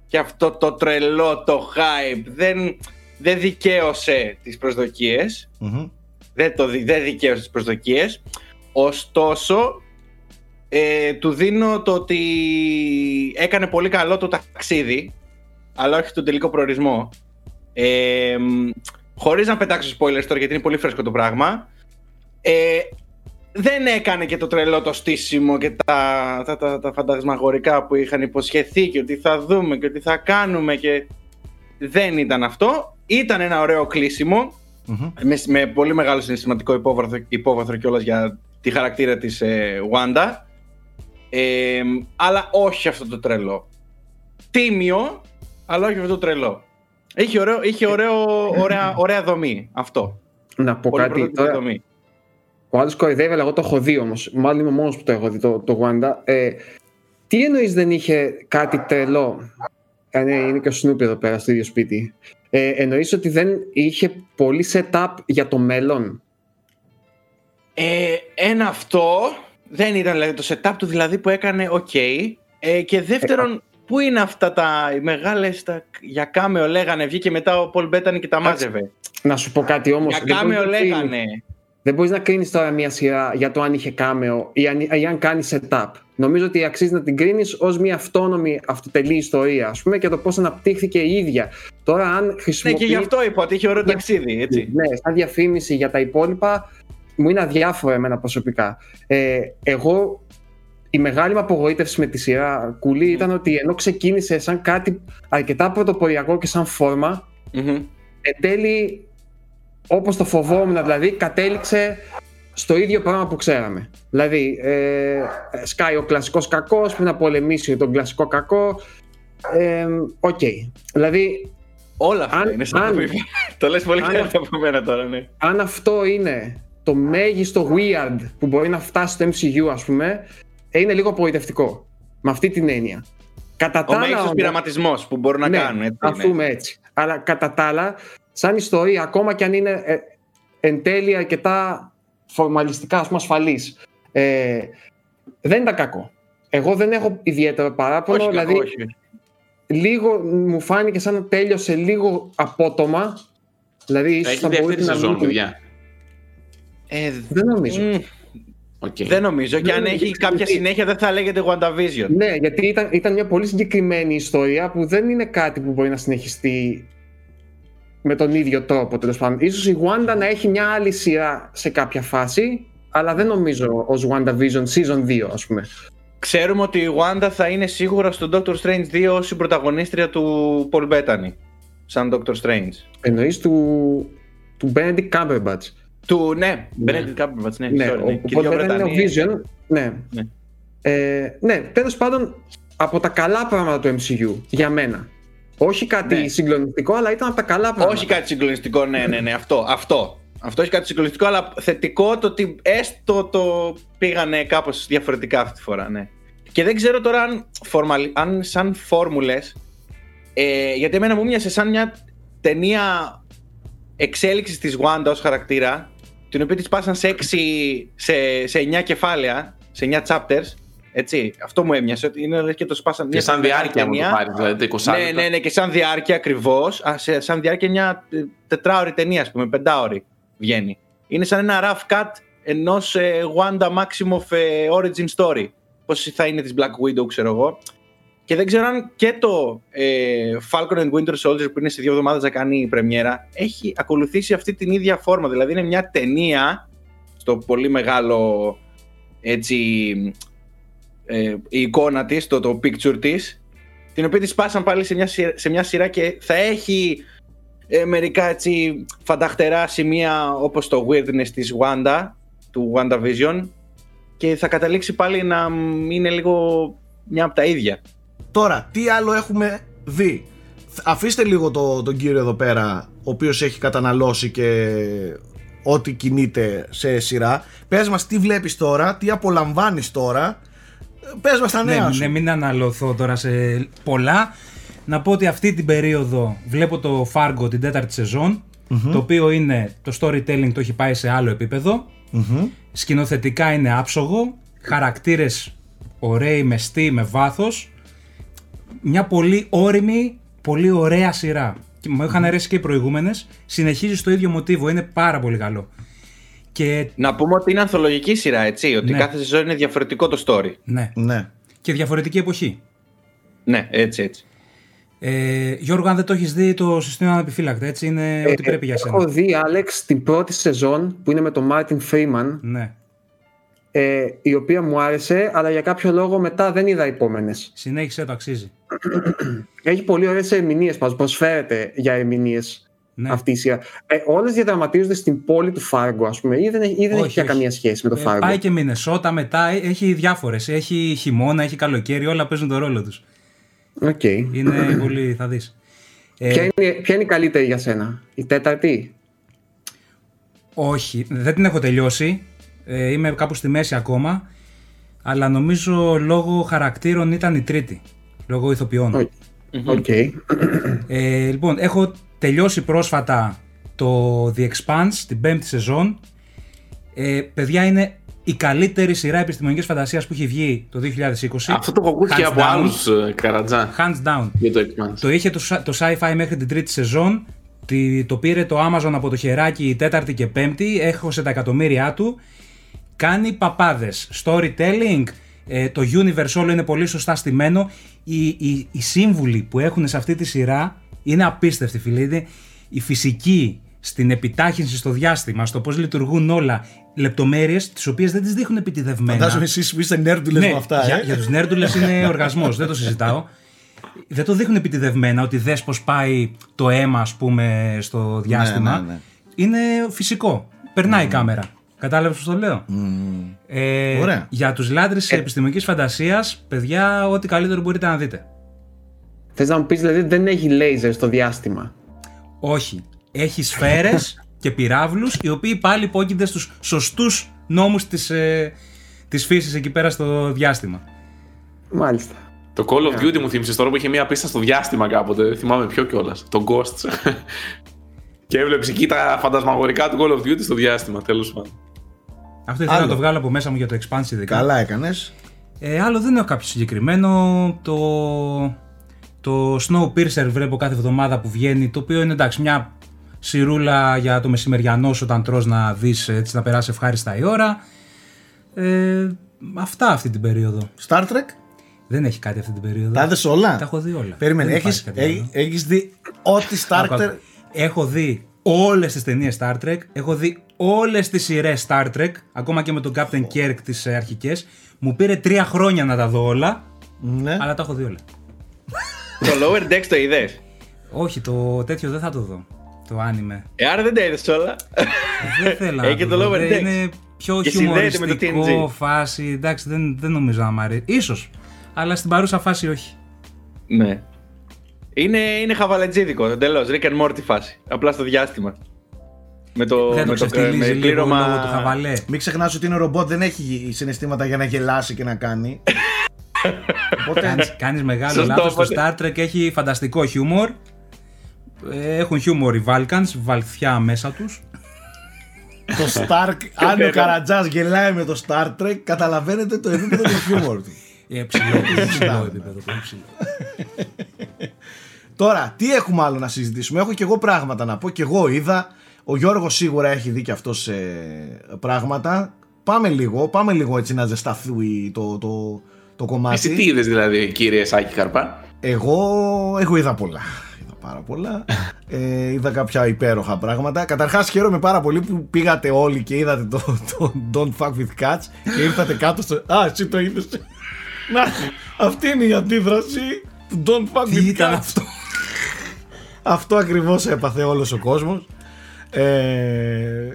Speaker 5: και αυτό το τρελό το hype. Δεν, δεν δικαίωσε τις προσδοκίες.
Speaker 1: Μμμ.
Speaker 5: Δεν, το, δι- δεν δικαίωσε τις προσδοκίες. Ωστόσο, ε, του δίνω το ότι έκανε πολύ καλό το ταξίδι, αλλά όχι τον τελικό προορισμό. Ε, μ, χωρίς να πετάξω spoilers τώρα γιατί είναι πολύ φρέσκο το πράγμα. Ε, δεν έκανε και το τρελό το στήσιμο και τα, τα, τα, τα φαντασμαγορικά που είχαν υποσχεθεί και ότι θα δούμε και ότι θα κάνουμε και δεν ήταν αυτό. Ήταν ένα ωραίο κλείσιμο
Speaker 1: Μμμ.
Speaker 5: με, με πολύ μεγάλο συναισθηματικό υπόβαθρο, υπόβαθρο κιόλας για τη χαρακτήρα της ε, Wanda. Ε, αλλά όχι αυτό το τρελό. Τίμιο, αλλά όχι αυτό το τρελό. Είχε, ωραίο, είχε ωραίο, ωραία, ωραία δομή αυτό.
Speaker 2: Να πω
Speaker 5: Πολύ
Speaker 2: κάτι
Speaker 5: πρωτότυπη
Speaker 2: τώρα.
Speaker 5: δομή.
Speaker 2: Ο άλλος κοροϊδεύει, αλλά εγώ το έχω δει όμως. Μάλλον είμαι ο μόνος που το έχω δει το, το Wanda. Ε, τι εννοείς δεν είχε κάτι τρελό; Ε, ναι, είναι και ο Snoopy εδώ πέρα στο ίδιο σπίτι. Ε, εννοείς ότι δεν είχε πολύ setup για το μέλλον;
Speaker 5: Ε, ένα αυτό δεν ήταν δηλαδή, το setup του δηλαδή που έκανε ok. Ε, και δεύτερον, πού είναι αυτά τα οι μεγάλες τα, για κάμεο λέγανε, βγήκε μετά ο Πολ Μπέτανη και τα μάζευε.
Speaker 2: Να σου πω κάτι όμως.
Speaker 5: Για κάμεο λέγανε.
Speaker 2: Δεν μπορείς να κρίνει τώρα μια σειρά για το αν είχε κάμεο ή αν, ή αν κάνει setup. Νομίζω ότι αξίζει να την κρίνεις ως μια αυτόνομη αυτοτελή ιστορία, ας πούμε, και το πώς αναπτύχθηκε η ίδια. Τώρα, αν
Speaker 5: Ναι,
Speaker 2: χρησιμοποιεί.
Speaker 5: και γι' αυτό είπα ότι είχε ωραίο ταξίδι, έτσι.
Speaker 2: Ναι, σαν διαφήμιση για τα υπόλοιπα μου είναι αδιάφορο εμένα προσωπικά. Ε, εγώ η μεγάλη μου απογοήτευση με τη σειρά Κούλη ήταν ότι ενώ ξεκίνησε σαν κάτι αρκετά πρωτοποριακό και σαν φόρμα,
Speaker 5: Μμμ.
Speaker 2: εν τέλει, όπως το φοβόμουν δηλαδή, κατέληξε στο ίδιο πράγμα που ξέραμε. Δηλαδή, ε, σκάει ο κλασικός κακός που να πολεμήσει τον κλασικό κακό. Ε, Οκ. Δηλαδή,
Speaker 5: Όλα αυτά
Speaker 2: Αν-
Speaker 5: είναι σαν
Speaker 2: αν-
Speaker 5: το πει- Το λες πολύ
Speaker 2: αν-
Speaker 5: καλύτερα από μένα τώρα, ναι.
Speaker 2: αν αυτό είναι το μέγιστο weird που μπορεί να φτάσει στο MCU, ας πούμε, ε, είναι λίγο απογοητευτικό. Με αυτή την έννοια. Κατά τα
Speaker 5: Ο
Speaker 2: άλλα
Speaker 5: μέγιστος
Speaker 2: όμως-
Speaker 5: πειραματισμός που μπορούν να
Speaker 2: ναι,
Speaker 5: κάνουν. Έτσι,
Speaker 2: ας
Speaker 5: ναι.
Speaker 2: πούμε έτσι. Αλλά κατά τα άλλα, σαν ιστορία, ακόμα και αν είναι ε, εν τέλει αρκετά φορμαλιστικά, ας πούμε, ασφαλής, ε, δεν ήταν κακό. Εγώ δεν έχω ιδιαίτερο παράπονο,
Speaker 5: Όχι,
Speaker 2: δηλαδή
Speaker 5: κακό, όχι.
Speaker 2: λίγο μου φάνηκε σαν να τέλειωσε λίγο απότομα. Δηλαδή, ίσως
Speaker 3: Έχει
Speaker 2: θα
Speaker 3: δεύτερη
Speaker 2: μπορούσε να
Speaker 3: σεζόν,
Speaker 2: μην-
Speaker 3: παιδιά.
Speaker 5: Ε,
Speaker 2: Δεν νομίζω.
Speaker 5: μ,
Speaker 3: Οκ.
Speaker 5: Δεν νομίζω. Και
Speaker 2: Δεν
Speaker 5: αν
Speaker 2: νομίζω.
Speaker 5: έχει κάποια συνέχεια δεν θα λέγεται WandaVision.
Speaker 2: Ναι, γιατί ήταν, ήταν μια πολύ συγκεκριμένη ιστορία που δεν είναι κάτι που μπορεί να συνεχιστεί με τον ίδιο τρόπο τέλος πάντων. Ίσως η Wanda να έχει μια άλλη σειρά σε κάποια φάση, αλλά δεν νομίζω ως WandaVision Season 2 ας πούμε.
Speaker 5: Ξέρουμε ότι η Wanda θα είναι σίγουρα στο Doctor Strange 2 ως η πρωταγωνίστρια του Paul Bettany. Σαν Doctor Strange.
Speaker 2: Εννοείς του, του Benedict Cumberbatch.
Speaker 5: Του, ναι,
Speaker 2: Ναι.
Speaker 5: Benedict Cumberbatch, ναι,
Speaker 2: Ναι,
Speaker 5: sorry,
Speaker 2: ο,
Speaker 5: ναι.
Speaker 2: ο
Speaker 5: Και
Speaker 2: Paul
Speaker 5: δύο
Speaker 2: Bettany είναι ο
Speaker 5: Βρετανοί.
Speaker 2: Vision. Ναι.
Speaker 5: Ναι.
Speaker 2: Ε, ναι, τέλος πάντων από τα καλά πράγματα του MCU για μένα. Όχι κάτι
Speaker 5: Ναι.
Speaker 2: συγκλονιστικό, αλλά ήταν από τα καλά πράγματα.
Speaker 5: Όχι κάτι συγκλονιστικό, ναι, ναι, ναι, αυτό, αυτό. Αυτό έχει κάτι συγκλονιστικό, αλλά θετικό το ότι έστω το πήγανε κάπως διαφορετικά αυτή τη φορά, ναι. Και δεν ξέρω τώρα αν, φορμαλ, αν σαν φόρμουλες, ε, γιατί εμένα μου μοιάσε σαν μια ταινία εξέλιξης της Wanda ως χαρακτήρα, την οποία της πάσαν σε, 6, σε, σε 9 κεφάλαια, σε 9 chapters, έτσι, αυτό μου έμοιασε, ότι είναι λες και το σπάσαν
Speaker 3: Και
Speaker 5: μια
Speaker 3: σαν
Speaker 5: μεγάλη
Speaker 3: διάρκεια μου το
Speaker 5: ταινία.
Speaker 3: πάρεις, δηλαδή το 20
Speaker 5: Ναι, ναι, ναι, και σαν διάρκεια ακριβώς. Σαν διάρκεια μια ε, τετράωρη ταινία, ας πούμε, πεντάωρη βγαίνει. Είναι σαν ένα rough cut ενός Wanda Maximoff ε, origin story. Πώς θα είναι της Black Widow, ξέρω εγώ. Και δεν ξέρω αν και το ε, Falcon and Winter Soldier που είναι σε δύο εβδομάδες να κάνει η πρεμιέρα έχει ακολουθήσει αυτή την ίδια φόρμα. Δηλαδή είναι μια ταινία στο πολύ μεγάλο έτσι ε, η εικόνα της, το, το picture της την οποία της σπάσαν πάλι σε μια, σειρά, σε μια σειρά και θα έχει ε, μερικά έτσι φανταχτερά σημεία όπως το weirdness της Wanda, του WandaVision και θα καταλήξει πάλι να μ, είναι λίγο μια από τα ίδια.
Speaker 1: Τώρα, τι άλλο έχουμε δει; Αφήστε λίγο το, τον κύριο εδώ πέρα, ο οποίος έχει καταναλώσει και ό,τι κινείται σε σειρά. Πες μας τι βλέπεις τώρα, τι απολαμβάνεις τώρα. Πες μας τα νέα
Speaker 6: Ναι,
Speaker 1: σου.
Speaker 6: ναι, μην αναλωθώ τώρα σε πολλά. Να πω ότι αυτή την περίοδο βλέπω το Fargo την τέταρτη σεζόν, το οποίο είναι το storytelling το έχει πάει σε άλλο επίπεδο.
Speaker 1: Μμμ.
Speaker 6: Σκηνοθετικά είναι άψογο, χαρακτήρες ωραίοι, μεστοί, με βάθος. Μια πολύ όρημη, πολύ ωραία σειρά. Και μου είχαν αρέσει και οι προηγούμενες. Συνεχίζει στο ίδιο μοτίβο, είναι πάρα πολύ καλό. Και
Speaker 5: Να πούμε ότι είναι ανθολογική σειρά, έτσι, ότι
Speaker 6: Ναι.
Speaker 5: κάθε σεζόν είναι διαφορετικό το story.
Speaker 6: ναι,
Speaker 1: Ναι.
Speaker 6: και διαφορετική εποχή.
Speaker 5: Ναι, έτσι, έτσι.
Speaker 6: Ε, Γιώργο, αν δεν το έχεις δει, το συστήνω ανεπιφύλακτα. Έτσι είναι ό,τι πρέπει για σένα.
Speaker 2: Έχω δει, Άλεξ, την πρώτη σεζόν που είναι με τον Μάρτιν Φρήμαν,
Speaker 6: Ναι.
Speaker 2: Ε, η οποία μου άρεσε, αλλά για κάποιο λόγο μετά δεν είδα επόμενες.
Speaker 6: Συνέχισε, το αξίζει.
Speaker 2: Έχει πολύ ωραίες ερμηνείες, μας προσφέρεται για ερμηνείες
Speaker 6: Ναι.
Speaker 2: αυτή η σειρά. Ε, Όλες διαδραματίζονται στην πόλη του Φάργκο, ας πούμε, ή δεν, έχει- ή δεν
Speaker 6: Όχι,
Speaker 2: έχει πια
Speaker 6: όχι.
Speaker 2: καμία σχέση με το
Speaker 6: Ε,
Speaker 2: Φάργκο.
Speaker 6: πάει και Μινεσότα μετά, ε, έχει διάφορες. Έχει χειμώνα, έχει καλοκαίρι, όλα παίζουν τον ρόλο τους.
Speaker 2: Οκ.
Speaker 6: Είναι πολύ, θα δεις. Ε,
Speaker 2: Ποια, είναι, ποια είναι η καλύτερη για σένα, η τέταρτη;
Speaker 6: όχι, δεν την έχω τελειώσει. Ε, είμαι κάπου στη μέση ακόμα. Αλλά νομίζω λόγω χαρακτήρων ήταν η τρίτη. Λόγω ηθοποιών.
Speaker 2: OK. OK.
Speaker 6: Ε, λοιπόν, έχω τελειώσει πρόσφατα το The Expanse, την πέμπτη σεζόν. Ε, παιδιά, είναι η καλύτερη σειρά επιστημονικής φαντασίας που έχει βγει το 2020.
Speaker 3: Αυτό το έχω ακούσει και
Speaker 6: Hands
Speaker 3: από
Speaker 6: down.
Speaker 3: άλλους, Καρατζά.
Speaker 6: Hands down.
Speaker 3: Για το Expanse.
Speaker 6: Το είχε το, sa- το sci-fi μέχρι την τρίτη σεζόν. Τη, το πήρε το Amazon από το χεράκι η τέταρτη και πέμπτη. Έχωσε τα εκατομμύρια του. Κάνει παπάδες. Storytelling. ε, το universe όλο είναι πολύ σωστά στημένο. Οι, οι, οι σύμβουλοι που έχουν σε αυτή τη σειρά είναι απίστευτοι φίλοι. Είναι η φυσική, στην επιτάχυνση στο διάστημα, στο πώς λειτουργούν όλα, λεπτομέρειες τις οποίες δεν τις δείχνουν επιτιδευμένα.
Speaker 1: Φαντάζομαι εσείς που είστε νέρντουλες
Speaker 6: ναι,
Speaker 1: με αυτά.
Speaker 6: για,
Speaker 1: ε.
Speaker 6: για τους νέρντουλες είναι οργασμός, δεν το συζητάω. Δεν το δείχνουν επιτιδευμένα ότι δες πώς πάει το αίμα, ας πούμε, στο διάστημα.
Speaker 1: ναι, ναι.
Speaker 6: Είναι φυσικό. Περνάει η κάμερα. Κατάλαβες πώς το λέω; Ε,
Speaker 1: Ωραία.
Speaker 6: Για τους λάτρε τη επιστημονικής φαντασίας, παιδιά, ό,τι καλύτερο μπορείτε να δείτε.
Speaker 2: Θες να μου πεις δηλαδή δεν έχει λέιζερ στο διάστημα;
Speaker 6: Όχι. Έχει σφαίρες και πυράβλους, οι οποίοι πάλι υπόκεινται στους σωστούς νόμους της ε, της φύσης εκεί πέρα στο διάστημα.
Speaker 2: Μάλιστα.
Speaker 3: Το Call of Duty μου θύμισε τώρα που είχε μία πίστα στο διάστημα κάποτε. Δεν θυμάμαι ποιο κιόλας. Το Ghosts. και έβλεψε εκεί τα φαντασμαγορικά του Call of Duty στο διάστημα, τέλος πάντων.
Speaker 6: Αυτό ήθελα
Speaker 1: Άλλο.
Speaker 6: να το βγάλω από μέσα μου για το expansion ειδικά.
Speaker 1: Καλά έκανες.
Speaker 6: Ε, άλλο δεν έχω κάποιο συγκεκριμένο. Το, το Snowpiercer βλέπω κάθε εβδομάδα που βγαίνει, το οποίο είναι εντάξει μια σιρούλα για το μεσημεριανό σου όταν τρως να δεις έτσι να περάσει ευχάριστα η ώρα. Ε, αυτά αυτή την περίοδο.
Speaker 1: Star Trek;
Speaker 6: Δεν έχει κάτι αυτή την περίοδο.
Speaker 1: Τα είδες όλα;
Speaker 6: Τα έχω δει όλα.
Speaker 1: Περίμενε,
Speaker 6: Δεν
Speaker 1: έχεις,
Speaker 6: υπάρχει κάτι άλλο.
Speaker 1: έχ- έχεις δει ό,τι Star
Speaker 6: Άκου,
Speaker 1: Trek.
Speaker 6: άκου. Έχω δει όλες τις ταινίες Star Trek, έχω δει όλες τις σειρές Star Trek, ακόμα και με τον Captain Kirk τις ε, αρχικές. Μου πήρε τρία χρόνια να τα δω όλα,
Speaker 1: Ναι.
Speaker 6: αλλά τα έχω δει όλα.
Speaker 5: το Lower Decks το είδες;
Speaker 6: Όχι, το τέτοιο δεν θα το δω. Το άνιμε.
Speaker 5: Ε, άρα δεν τα είδες όλα.
Speaker 6: Δεν θέλω να
Speaker 5: Έχει και το
Speaker 6: δω.
Speaker 5: Lower
Speaker 6: Δεν
Speaker 5: Decks.
Speaker 6: Είναι πιο
Speaker 5: Και συνδέεται με το
Speaker 6: χιουμοριστικό
Speaker 5: TNG.
Speaker 6: φάση. Εντάξει, δεν, δεν νομίζω να μ' αρέσει. Ίσως, αλλά στην παρούσα φάση όχι.
Speaker 5: ναι. Είναι, είναι χαβαλετζίδικο εντελώς. Rick and Morty φάση. Απλά στο διάστημα. Με το,
Speaker 6: δεν το
Speaker 5: με το
Speaker 6: ξεφτιλίζει
Speaker 5: με
Speaker 6: λίγο
Speaker 5: πλήρωμα.
Speaker 6: λόγω του χαβαλέ.
Speaker 1: Μην ξεχνάς ότι είναι ρομπότ, δεν έχει συναισθήματα για να γελάσει και να κάνει. Οπότε
Speaker 6: Κάνεις, κάνεις μεγάλο
Speaker 5: Σωστό,
Speaker 6: λάθος. Το
Speaker 5: οπότε.
Speaker 6: Star Trek έχει φανταστικό χιούμορ. Ε, Έχουν χιούμορ οι Vulcans, βαλθιά μέσα τους.
Speaker 1: το Stark, αν ο Καρατζάς γελάει με το Star Trek, καταλαβαίνετε το επίπεδο του χιούμορ του.
Speaker 6: Ε, ψηλό, πολύ ψηλό επίπεδο. Πολύ ψηλό.
Speaker 1: Τώρα, τι έχουμε άλλο να συζητήσουμε; Έχω και εγώ πράγματα να πω. Και εγώ είδα. Ο Γιώργος σίγουρα έχει δει και αυτός ε, πράγματα. Πάμε λίγο, πάμε λίγο έτσι να ζεσταθεί το, το, το κομμάτι.
Speaker 3: Εσύ τι είδες δηλαδή, κύριε Σάκη Καρπά.
Speaker 1: Εγώ έχω είδα πολλά. Είδα πάρα πολλά. ε, είδα κάποια υπέροχα πράγματα. Καταρχάς χαίρομαι πάρα πολύ που πήγατε όλοι και είδατε το, το Don't Fuck with Cats και ήρθατε κάτω στο... Α, εσύ το είδες. Να, αυτή είναι η αντίδραση του Don't Fuck
Speaker 6: Τι
Speaker 1: with
Speaker 6: ήταν
Speaker 1: Cats.
Speaker 6: αυτό.
Speaker 1: Αυτό ακριβώς έπαθε όλος ο κόσμος. Ε,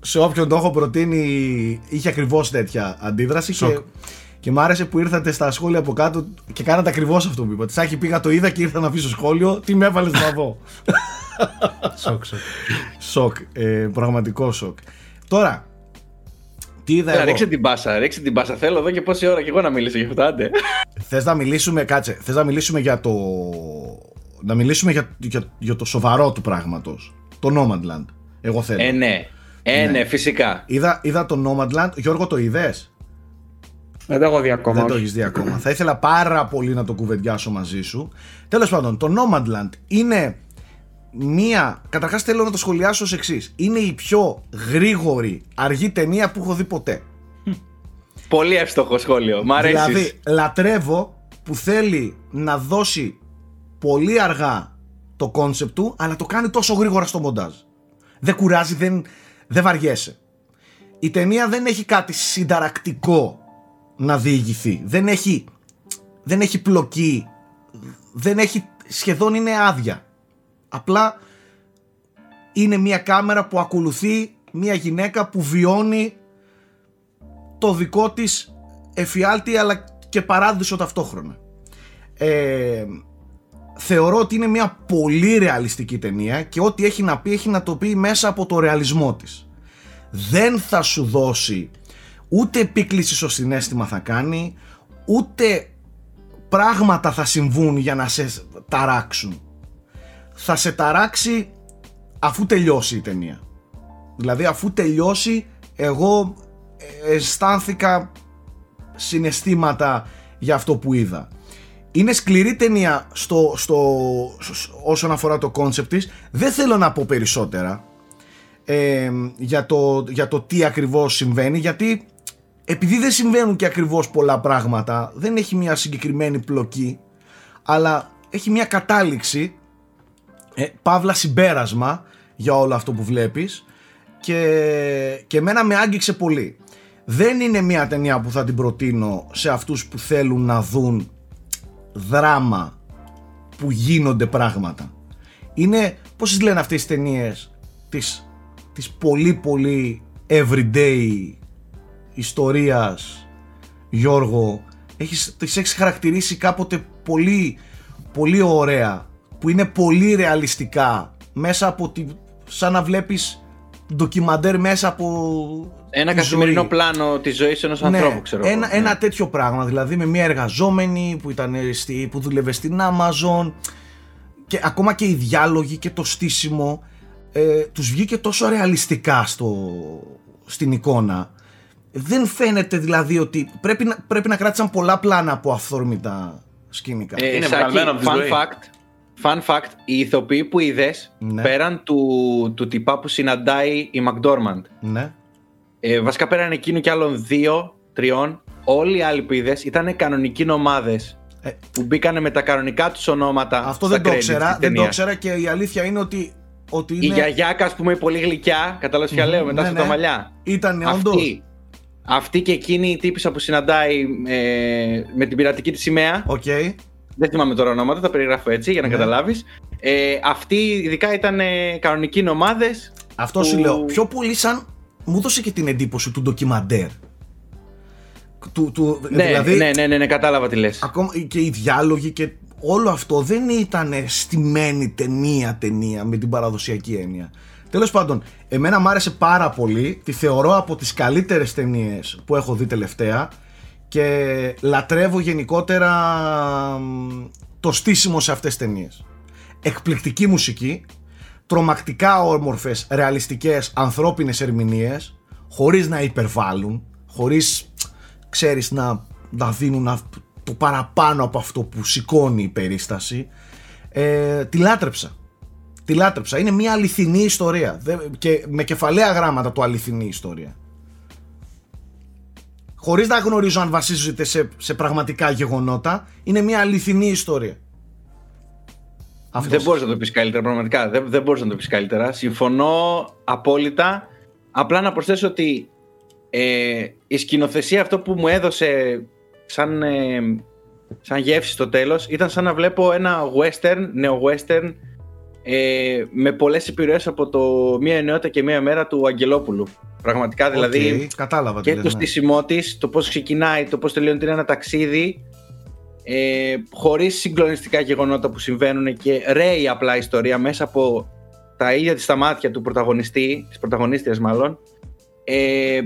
Speaker 1: σε όποιον το έχω προτείνει είχε ακριβώς τέτοια αντίδραση και,
Speaker 6: Σοκ.
Speaker 1: και μ' άρεσε που ήρθατε στα σχόλια από κάτω και κάνατε ακριβώς αυτό που είπατε. Σάκη πήγα το είδα και ήρθα να αφήσω σχόλιο. Τι με έβαλες να δω;
Speaker 6: Σοκ, σοκ.
Speaker 1: σοκ. Ε, πραγματικό σοκ. Τώρα, τι είδα
Speaker 5: Έλα,
Speaker 1: εγώ;
Speaker 5: ρίξε την μπάσα, ρίξε την μπάσα. Θέλω εδώ και πόση ώρα και εγώ να μιλήσω για αυτό. Άντε.
Speaker 1: Θες να μιλήσουμε, κάτσε, θες να μιλήσουμε για το... Να μιλήσουμε για, για, για το σοβαρό του πράγματος. Το Nomadland. Εγώ θέλω.
Speaker 5: Ε, ναι. Ε,
Speaker 1: Ναι.
Speaker 5: ναι, φυσικά.
Speaker 1: Είδα, είδα το Nomadland. Γιώργο, το είδες;
Speaker 2: Δεν το έχω δει ακόμα.
Speaker 1: Δεν το
Speaker 2: όχι.
Speaker 1: έχεις δει ακόμα. Θα ήθελα πάρα πολύ να το κουβεντιάσω μαζί σου. Τέλος πάντων, το Nomadland είναι μία. Καταρχάς θέλω να το σχολιάσω ως εξής. Είναι η πιο γρήγορη αργή ταινία που έχω δει ποτέ.
Speaker 5: Πολύ εύστοχο σχόλιο. Μ' αρέσεις.
Speaker 1: Δηλαδή, λατρεύω που θέλει να δώσει πολύ αργά το κόνσεπτ του, αλλά το κάνει τόσο γρήγορα στο μοντάζ. Δεν κουράζει, δεν, δεν βαριέσαι. Η ταινία δεν έχει κάτι συνταρακτικό να διηγηθεί. Δεν έχει, δεν έχει πλοκή. Δεν έχει, σχεδόν είναι άδεια. Απλά είναι μια κάμερα που ακολουθεί μια γυναίκα που βιώνει το δικό της εφιάλτη αλλά και παράδεισο ταυτόχρονα. Ε, θεωρώ ότι είναι μια πολύ ρεαλιστική ταινία και ό,τι έχει να πει έχει να το πει μέσα από το ρεαλισμό της. Δεν θα σου δώσει ούτε επίκληση στο συνέστημα θα κάνει ούτε πράγματα θα συμβούν για να σε ταράξουν. Θα σε ταράξει αφού τελειώσει η ταινία. Δηλαδή αφού τελειώσει εγώ ε, αισθάνθηκα συναισθήματα για αυτό που είδα. Είναι σκληρή ταινία στο, στο, σ- όσον αφορά το κόνσεπτ της. Δεν θέλω να πω περισσότερα ε, για, το, για το τι ακριβώς συμβαίνει γιατί επειδή δεν συμβαίνουν και ακριβώς πολλά πράγματα δεν έχει μια συγκεκριμένη πλοκή αλλά έχει μια κατάληξη ε, παύλα συμπέρασμα για όλο αυτό που βλέπεις και, και εμένα με άγγιξε πολύ. Δεν είναι μια ταινία που θα την προτείνω σε αυτούς που θέλουν να δουν δράμα που γίνονται πράγματα. Είναι, πώς τις λένε αυτές τις ταινίες, τις, τις πολύ πολύ everyday ιστορίας Γιώργο; Έχεις, τις έχεις χαρακτηρίσει κάποτε πολύ πολύ ωραία που είναι πολύ ρεαλιστικά μέσα από τη, σαν να βλέπεις ντοκιμαντέρ μέσα από
Speaker 5: Ένα
Speaker 1: τη
Speaker 5: καθημερινό
Speaker 1: ζωή.
Speaker 5: πλάνο της ζωής ενός
Speaker 1: Ναι,
Speaker 5: ανθρώπου, ξέρω εγώ.
Speaker 1: ένα,
Speaker 5: Ναι.
Speaker 1: ένα τέτοιο πράγμα, δηλαδή με μια εργαζόμενη που, ήταν στη, που δούλευε στην Amazon και ακόμα και οι διάλογοι και το στήσιμο ε, τους βγήκε τόσο ρεαλιστικά στο, στην εικόνα δεν φαίνεται δηλαδή ότι πρέπει να, πρέπει να κράτησαν πολλά πλάνα από αυθόρμητα σκηνικά.
Speaker 5: Ε,
Speaker 3: Είναι
Speaker 5: Σάκη,
Speaker 3: βγαλμένο από τη
Speaker 5: fun
Speaker 3: ζωή.
Speaker 5: fact, fun fact, οι ηθοποιοί που είδες
Speaker 1: Ναι.
Speaker 5: πέραν του, του τυπά που συναντάει η McDormand,
Speaker 1: ναι.
Speaker 5: ε, βασικά πέραν εκείνου και άλλων δύο, τριών, όλοι οι άλλοι που είδες ήταν κανονικοί ομάδε
Speaker 1: Ε,
Speaker 5: που μπήκανε με τα κανονικά τους ονόματα.
Speaker 1: αυτό
Speaker 5: στα
Speaker 1: δεν το
Speaker 5: credits
Speaker 1: ξέρα,
Speaker 5: της
Speaker 1: δεν το
Speaker 5: ταινίας.
Speaker 1: ξέρα και η αλήθεια είναι ότι, ότι
Speaker 5: Η
Speaker 1: είναι,
Speaker 5: γιαγιάκα, ας πούμε, η πολύ γλυκιά, κατάλαβες ποια
Speaker 1: Μμμ,
Speaker 5: λέω, μετά
Speaker 1: ναι,
Speaker 5: στα
Speaker 1: ναι.
Speaker 5: τα μαλλιά.
Speaker 1: ήταν όντως.
Speaker 5: Αυτή, αυτή και εκείνη η τύπισσα που συναντάει ε, με την πειρατική της σημαία.
Speaker 1: Οκ.
Speaker 5: Δεν θυμάμαι τώρα ονόματα, τα περιγράφω έτσι για να
Speaker 1: Ναι.
Speaker 5: καταλάβεις. Ε, αυτοί ειδικά ήταν ε, κανονικοί νομάδες.
Speaker 1: Αυτό
Speaker 5: που-
Speaker 1: σου λέω. Πιο πολύ σαν. Μου έδωσε και την εντύπωση του ντοκιμαντέρ. Του, του,
Speaker 5: Ναι,
Speaker 1: δηλαδή,
Speaker 5: ναι, ναι, ναι, ναι, κατάλαβα τι λες.
Speaker 1: ακόμα και οι διάλογοι και όλο αυτό δεν ήταν στημένη ταινία ταινία με την παραδοσιακή έννοια. Τέλος πάντων, εμένα μου άρεσε πάρα πολύ, τη θεωρώ από τις καλύτερες ταινίες που έχω δει τελευταία και λατρεύω γενικότερα μ, το στήσιμο σε αυτές τις ταινίες. Εκπληκτική μουσική, τρομακτικά όμορφες, ρεαλιστικές, ανθρώπινες ερμηνείες, χωρίς να υπερβάλλουν, χωρίς, ξέρεις, να, να δίνουν αυ- το παραπάνω από αυτό που σηκώνει η περίσταση. Ε, τη λάτρεψα. Τη λάτρεψα. Είναι μια αληθινή ιστορία. Δεν- Και με κεφαλαία γράμματα το αληθινή ιστορία. Χωρίς να γνωρίζω αν βασίζεται σε, σε πραγματικά γεγονότα, είναι μια αληθινή ιστορία. Αυτός.
Speaker 5: Δεν μπορείς να το πεις καλύτερα, πραγματικά. Δεν, δεν μπορείς να το πεις καλύτερα. Συμφωνώ απόλυτα. Απλά να προσθέσω ότι ε, η σκηνοθεσία αυτό που μου έδωσε σαν, ε, σαν γεύση στο τέλος ήταν σαν να βλέπω ένα western, νεο-western ε, με πολλές επιρροές από το «Μία αιωνιότητα και μία μέρα» του Αγγελόπουλου. Πραγματικά δηλαδή
Speaker 1: Οκ, κατάλαβα τι
Speaker 5: και
Speaker 1: λες,
Speaker 5: το
Speaker 1: ναι.
Speaker 5: στήσιμό της, το πώς ξεκινάει, το πώς τελειώνει ότι είναι ένα ταξίδι, ε, χωρίς συγκλονιστικά γεγονότα που συμβαίνουν και ρέει απλά η ιστορία μέσα από τα ίδια της τα μάτια του πρωταγωνιστή, της πρωταγωνίστριας μάλλον, ε,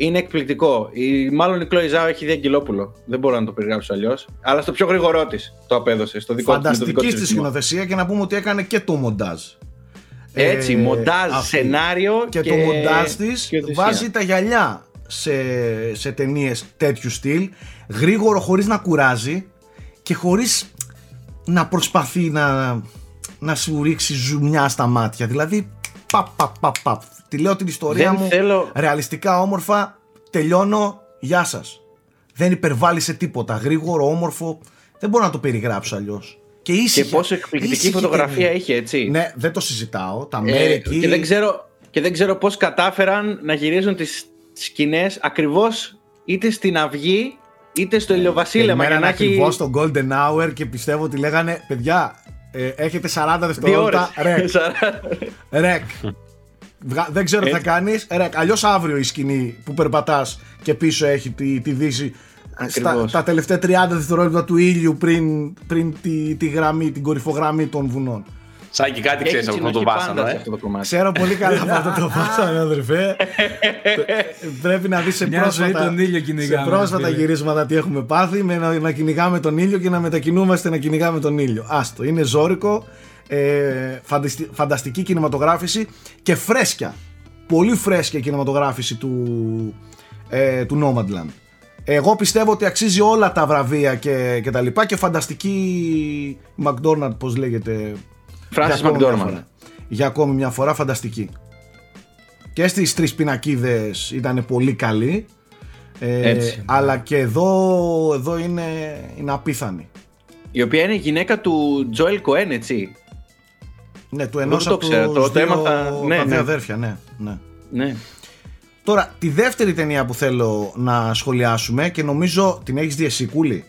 Speaker 5: είναι εκπληκτικό. Η, μάλλον η Κλόι Ζάο έχει δει Αγγελόπουλο. Δεν μπορώ να το περιγράψω αλλιώς. Αλλά στο πιο γρήγορό της το απέδωσε. Στο δικό, με το δικό
Speaker 1: Φανταστική
Speaker 5: της
Speaker 1: στη
Speaker 5: ρυθμό.
Speaker 1: σκηνοθεσία και να πούμε ότι έκανε και το μοντάζ.
Speaker 5: Έτσι,
Speaker 1: Ε,
Speaker 5: μοντάζ,
Speaker 1: αυτή.
Speaker 5: σενάριο
Speaker 1: και, το μοντάζ της
Speaker 5: σκηνοθεσία.
Speaker 1: βάζει τα γυαλιά σε, σε ταινίες τέτοιου στυλ. Γρήγορο, χωρίς να κουράζει και χωρίς να προσπαθεί να, να σου ρίξει ζουμιά στα μάτια. Δηλαδή, παπ, παπ, παπ, παπ. Τη λέω την ιστορία
Speaker 5: Δεν
Speaker 1: μου
Speaker 5: θέλω-
Speaker 1: ρεαλιστικά, όμορφα. Τελειώνω. Γεια σας. Δεν υπερβάλλει σε τίποτα. Γρήγορο, όμορφο. Δεν μπορώ να το περιγράψω αλλιώς. Και,
Speaker 5: Και
Speaker 1: ήσυχη,
Speaker 5: πόσο εκπληκτική
Speaker 1: ήσυχη
Speaker 5: φωτογραφία
Speaker 1: ταινία.
Speaker 5: είχε, έτσι.
Speaker 1: Ναι, δεν το συζητάω. Τα
Speaker 5: Ε,
Speaker 1: μέρη εκεί.
Speaker 5: και, δεν ξέρω, και δεν ξέρω πώς κατάφεραν να γυρίζουν τις σκηνές ακριβώς είτε στην αυγή είτε στο ηλιοβασίλεμα για
Speaker 1: Περιμένανε
Speaker 5: να έχει
Speaker 1: ακριβώς το Golden Hour και πιστεύω ότι λέγανε παιδιά, ε, έχετε 40
Speaker 5: δύο
Speaker 1: δευτερόλεπτα.
Speaker 5: ώρες.
Speaker 1: Ρεκ. Ρεκ. Βγα- Δεν ξέρω τι θα
Speaker 5: Έτσι.
Speaker 1: κάνεις. Ρεκ. Αλλιώς αύριο η σκηνή που περπατάς και πίσω έχει τη, τη δύση. Στα,
Speaker 5: Ακριβώς.
Speaker 1: τα τελευταία 30 δευτερόλεπτα του ήλιου πριν, πριν τη, τη γραμμή, την κορυφογραμμή των βουνών.
Speaker 3: Σάκη, κάτι
Speaker 5: Έχει
Speaker 3: ξέρεις από αυτό το
Speaker 5: συνοχή
Speaker 3: βάσανο,
Speaker 5: πάντα σε
Speaker 3: ε.
Speaker 5: αυτό το κομμάτι.
Speaker 1: Ξέρω πολύ καλά από αυτό το βάσανο, αδερφέ. Πρέπει να δεις σε
Speaker 6: Μια
Speaker 1: πρόσφατα,
Speaker 6: ζωή τον ήλιο
Speaker 1: σε
Speaker 6: κυνηγάμε,
Speaker 1: πρόσφατα
Speaker 6: φίλε.
Speaker 1: γυρίσματα τι έχουμε πάθει με να, να κυνηγάμε τον ήλιο και να μετακινούμαστε να κυνηγάμε τον ήλιο. Άστο, είναι ζώρικο, ε, φανταστι- φανταστική κινηματογράφηση και φρέσκια. Πολύ φρέσκια κινηματογράφηση του, ε, του Nomadland. Εγώ πιστεύω ότι αξίζει όλα τα βραβεία και, και τα λοιπά και φανταστική McDonald, πώς λέγεται,
Speaker 5: Francis
Speaker 1: για ακόμη μια
Speaker 5: McDormand.
Speaker 1: φορά. Για ακόμη μια φορά φανταστική. Και στις τρεις πινακίδες ήταν πολύ καλή. Ε,
Speaker 5: Έτσι.
Speaker 1: αλλά και εδώ, εδώ είναι, είναι απίθανη.
Speaker 5: Η οποία είναι η γυναίκα του Τζόελ Κοέν, έτσι.
Speaker 1: Ναι, του
Speaker 5: Εγώ
Speaker 1: ενός
Speaker 5: δεν το
Speaker 1: από
Speaker 5: ξέρω,
Speaker 1: τους
Speaker 5: το
Speaker 1: δύο,
Speaker 5: έμαθα- ναι,
Speaker 1: τα δύο
Speaker 5: ναι.
Speaker 1: αδέρφια, ναι, ναι.
Speaker 5: Ναι.
Speaker 1: Τώρα, τη δεύτερη ταινία που θέλω να σχολιάσουμε και νομίζω την έχεις δει εσύ, Κούλη;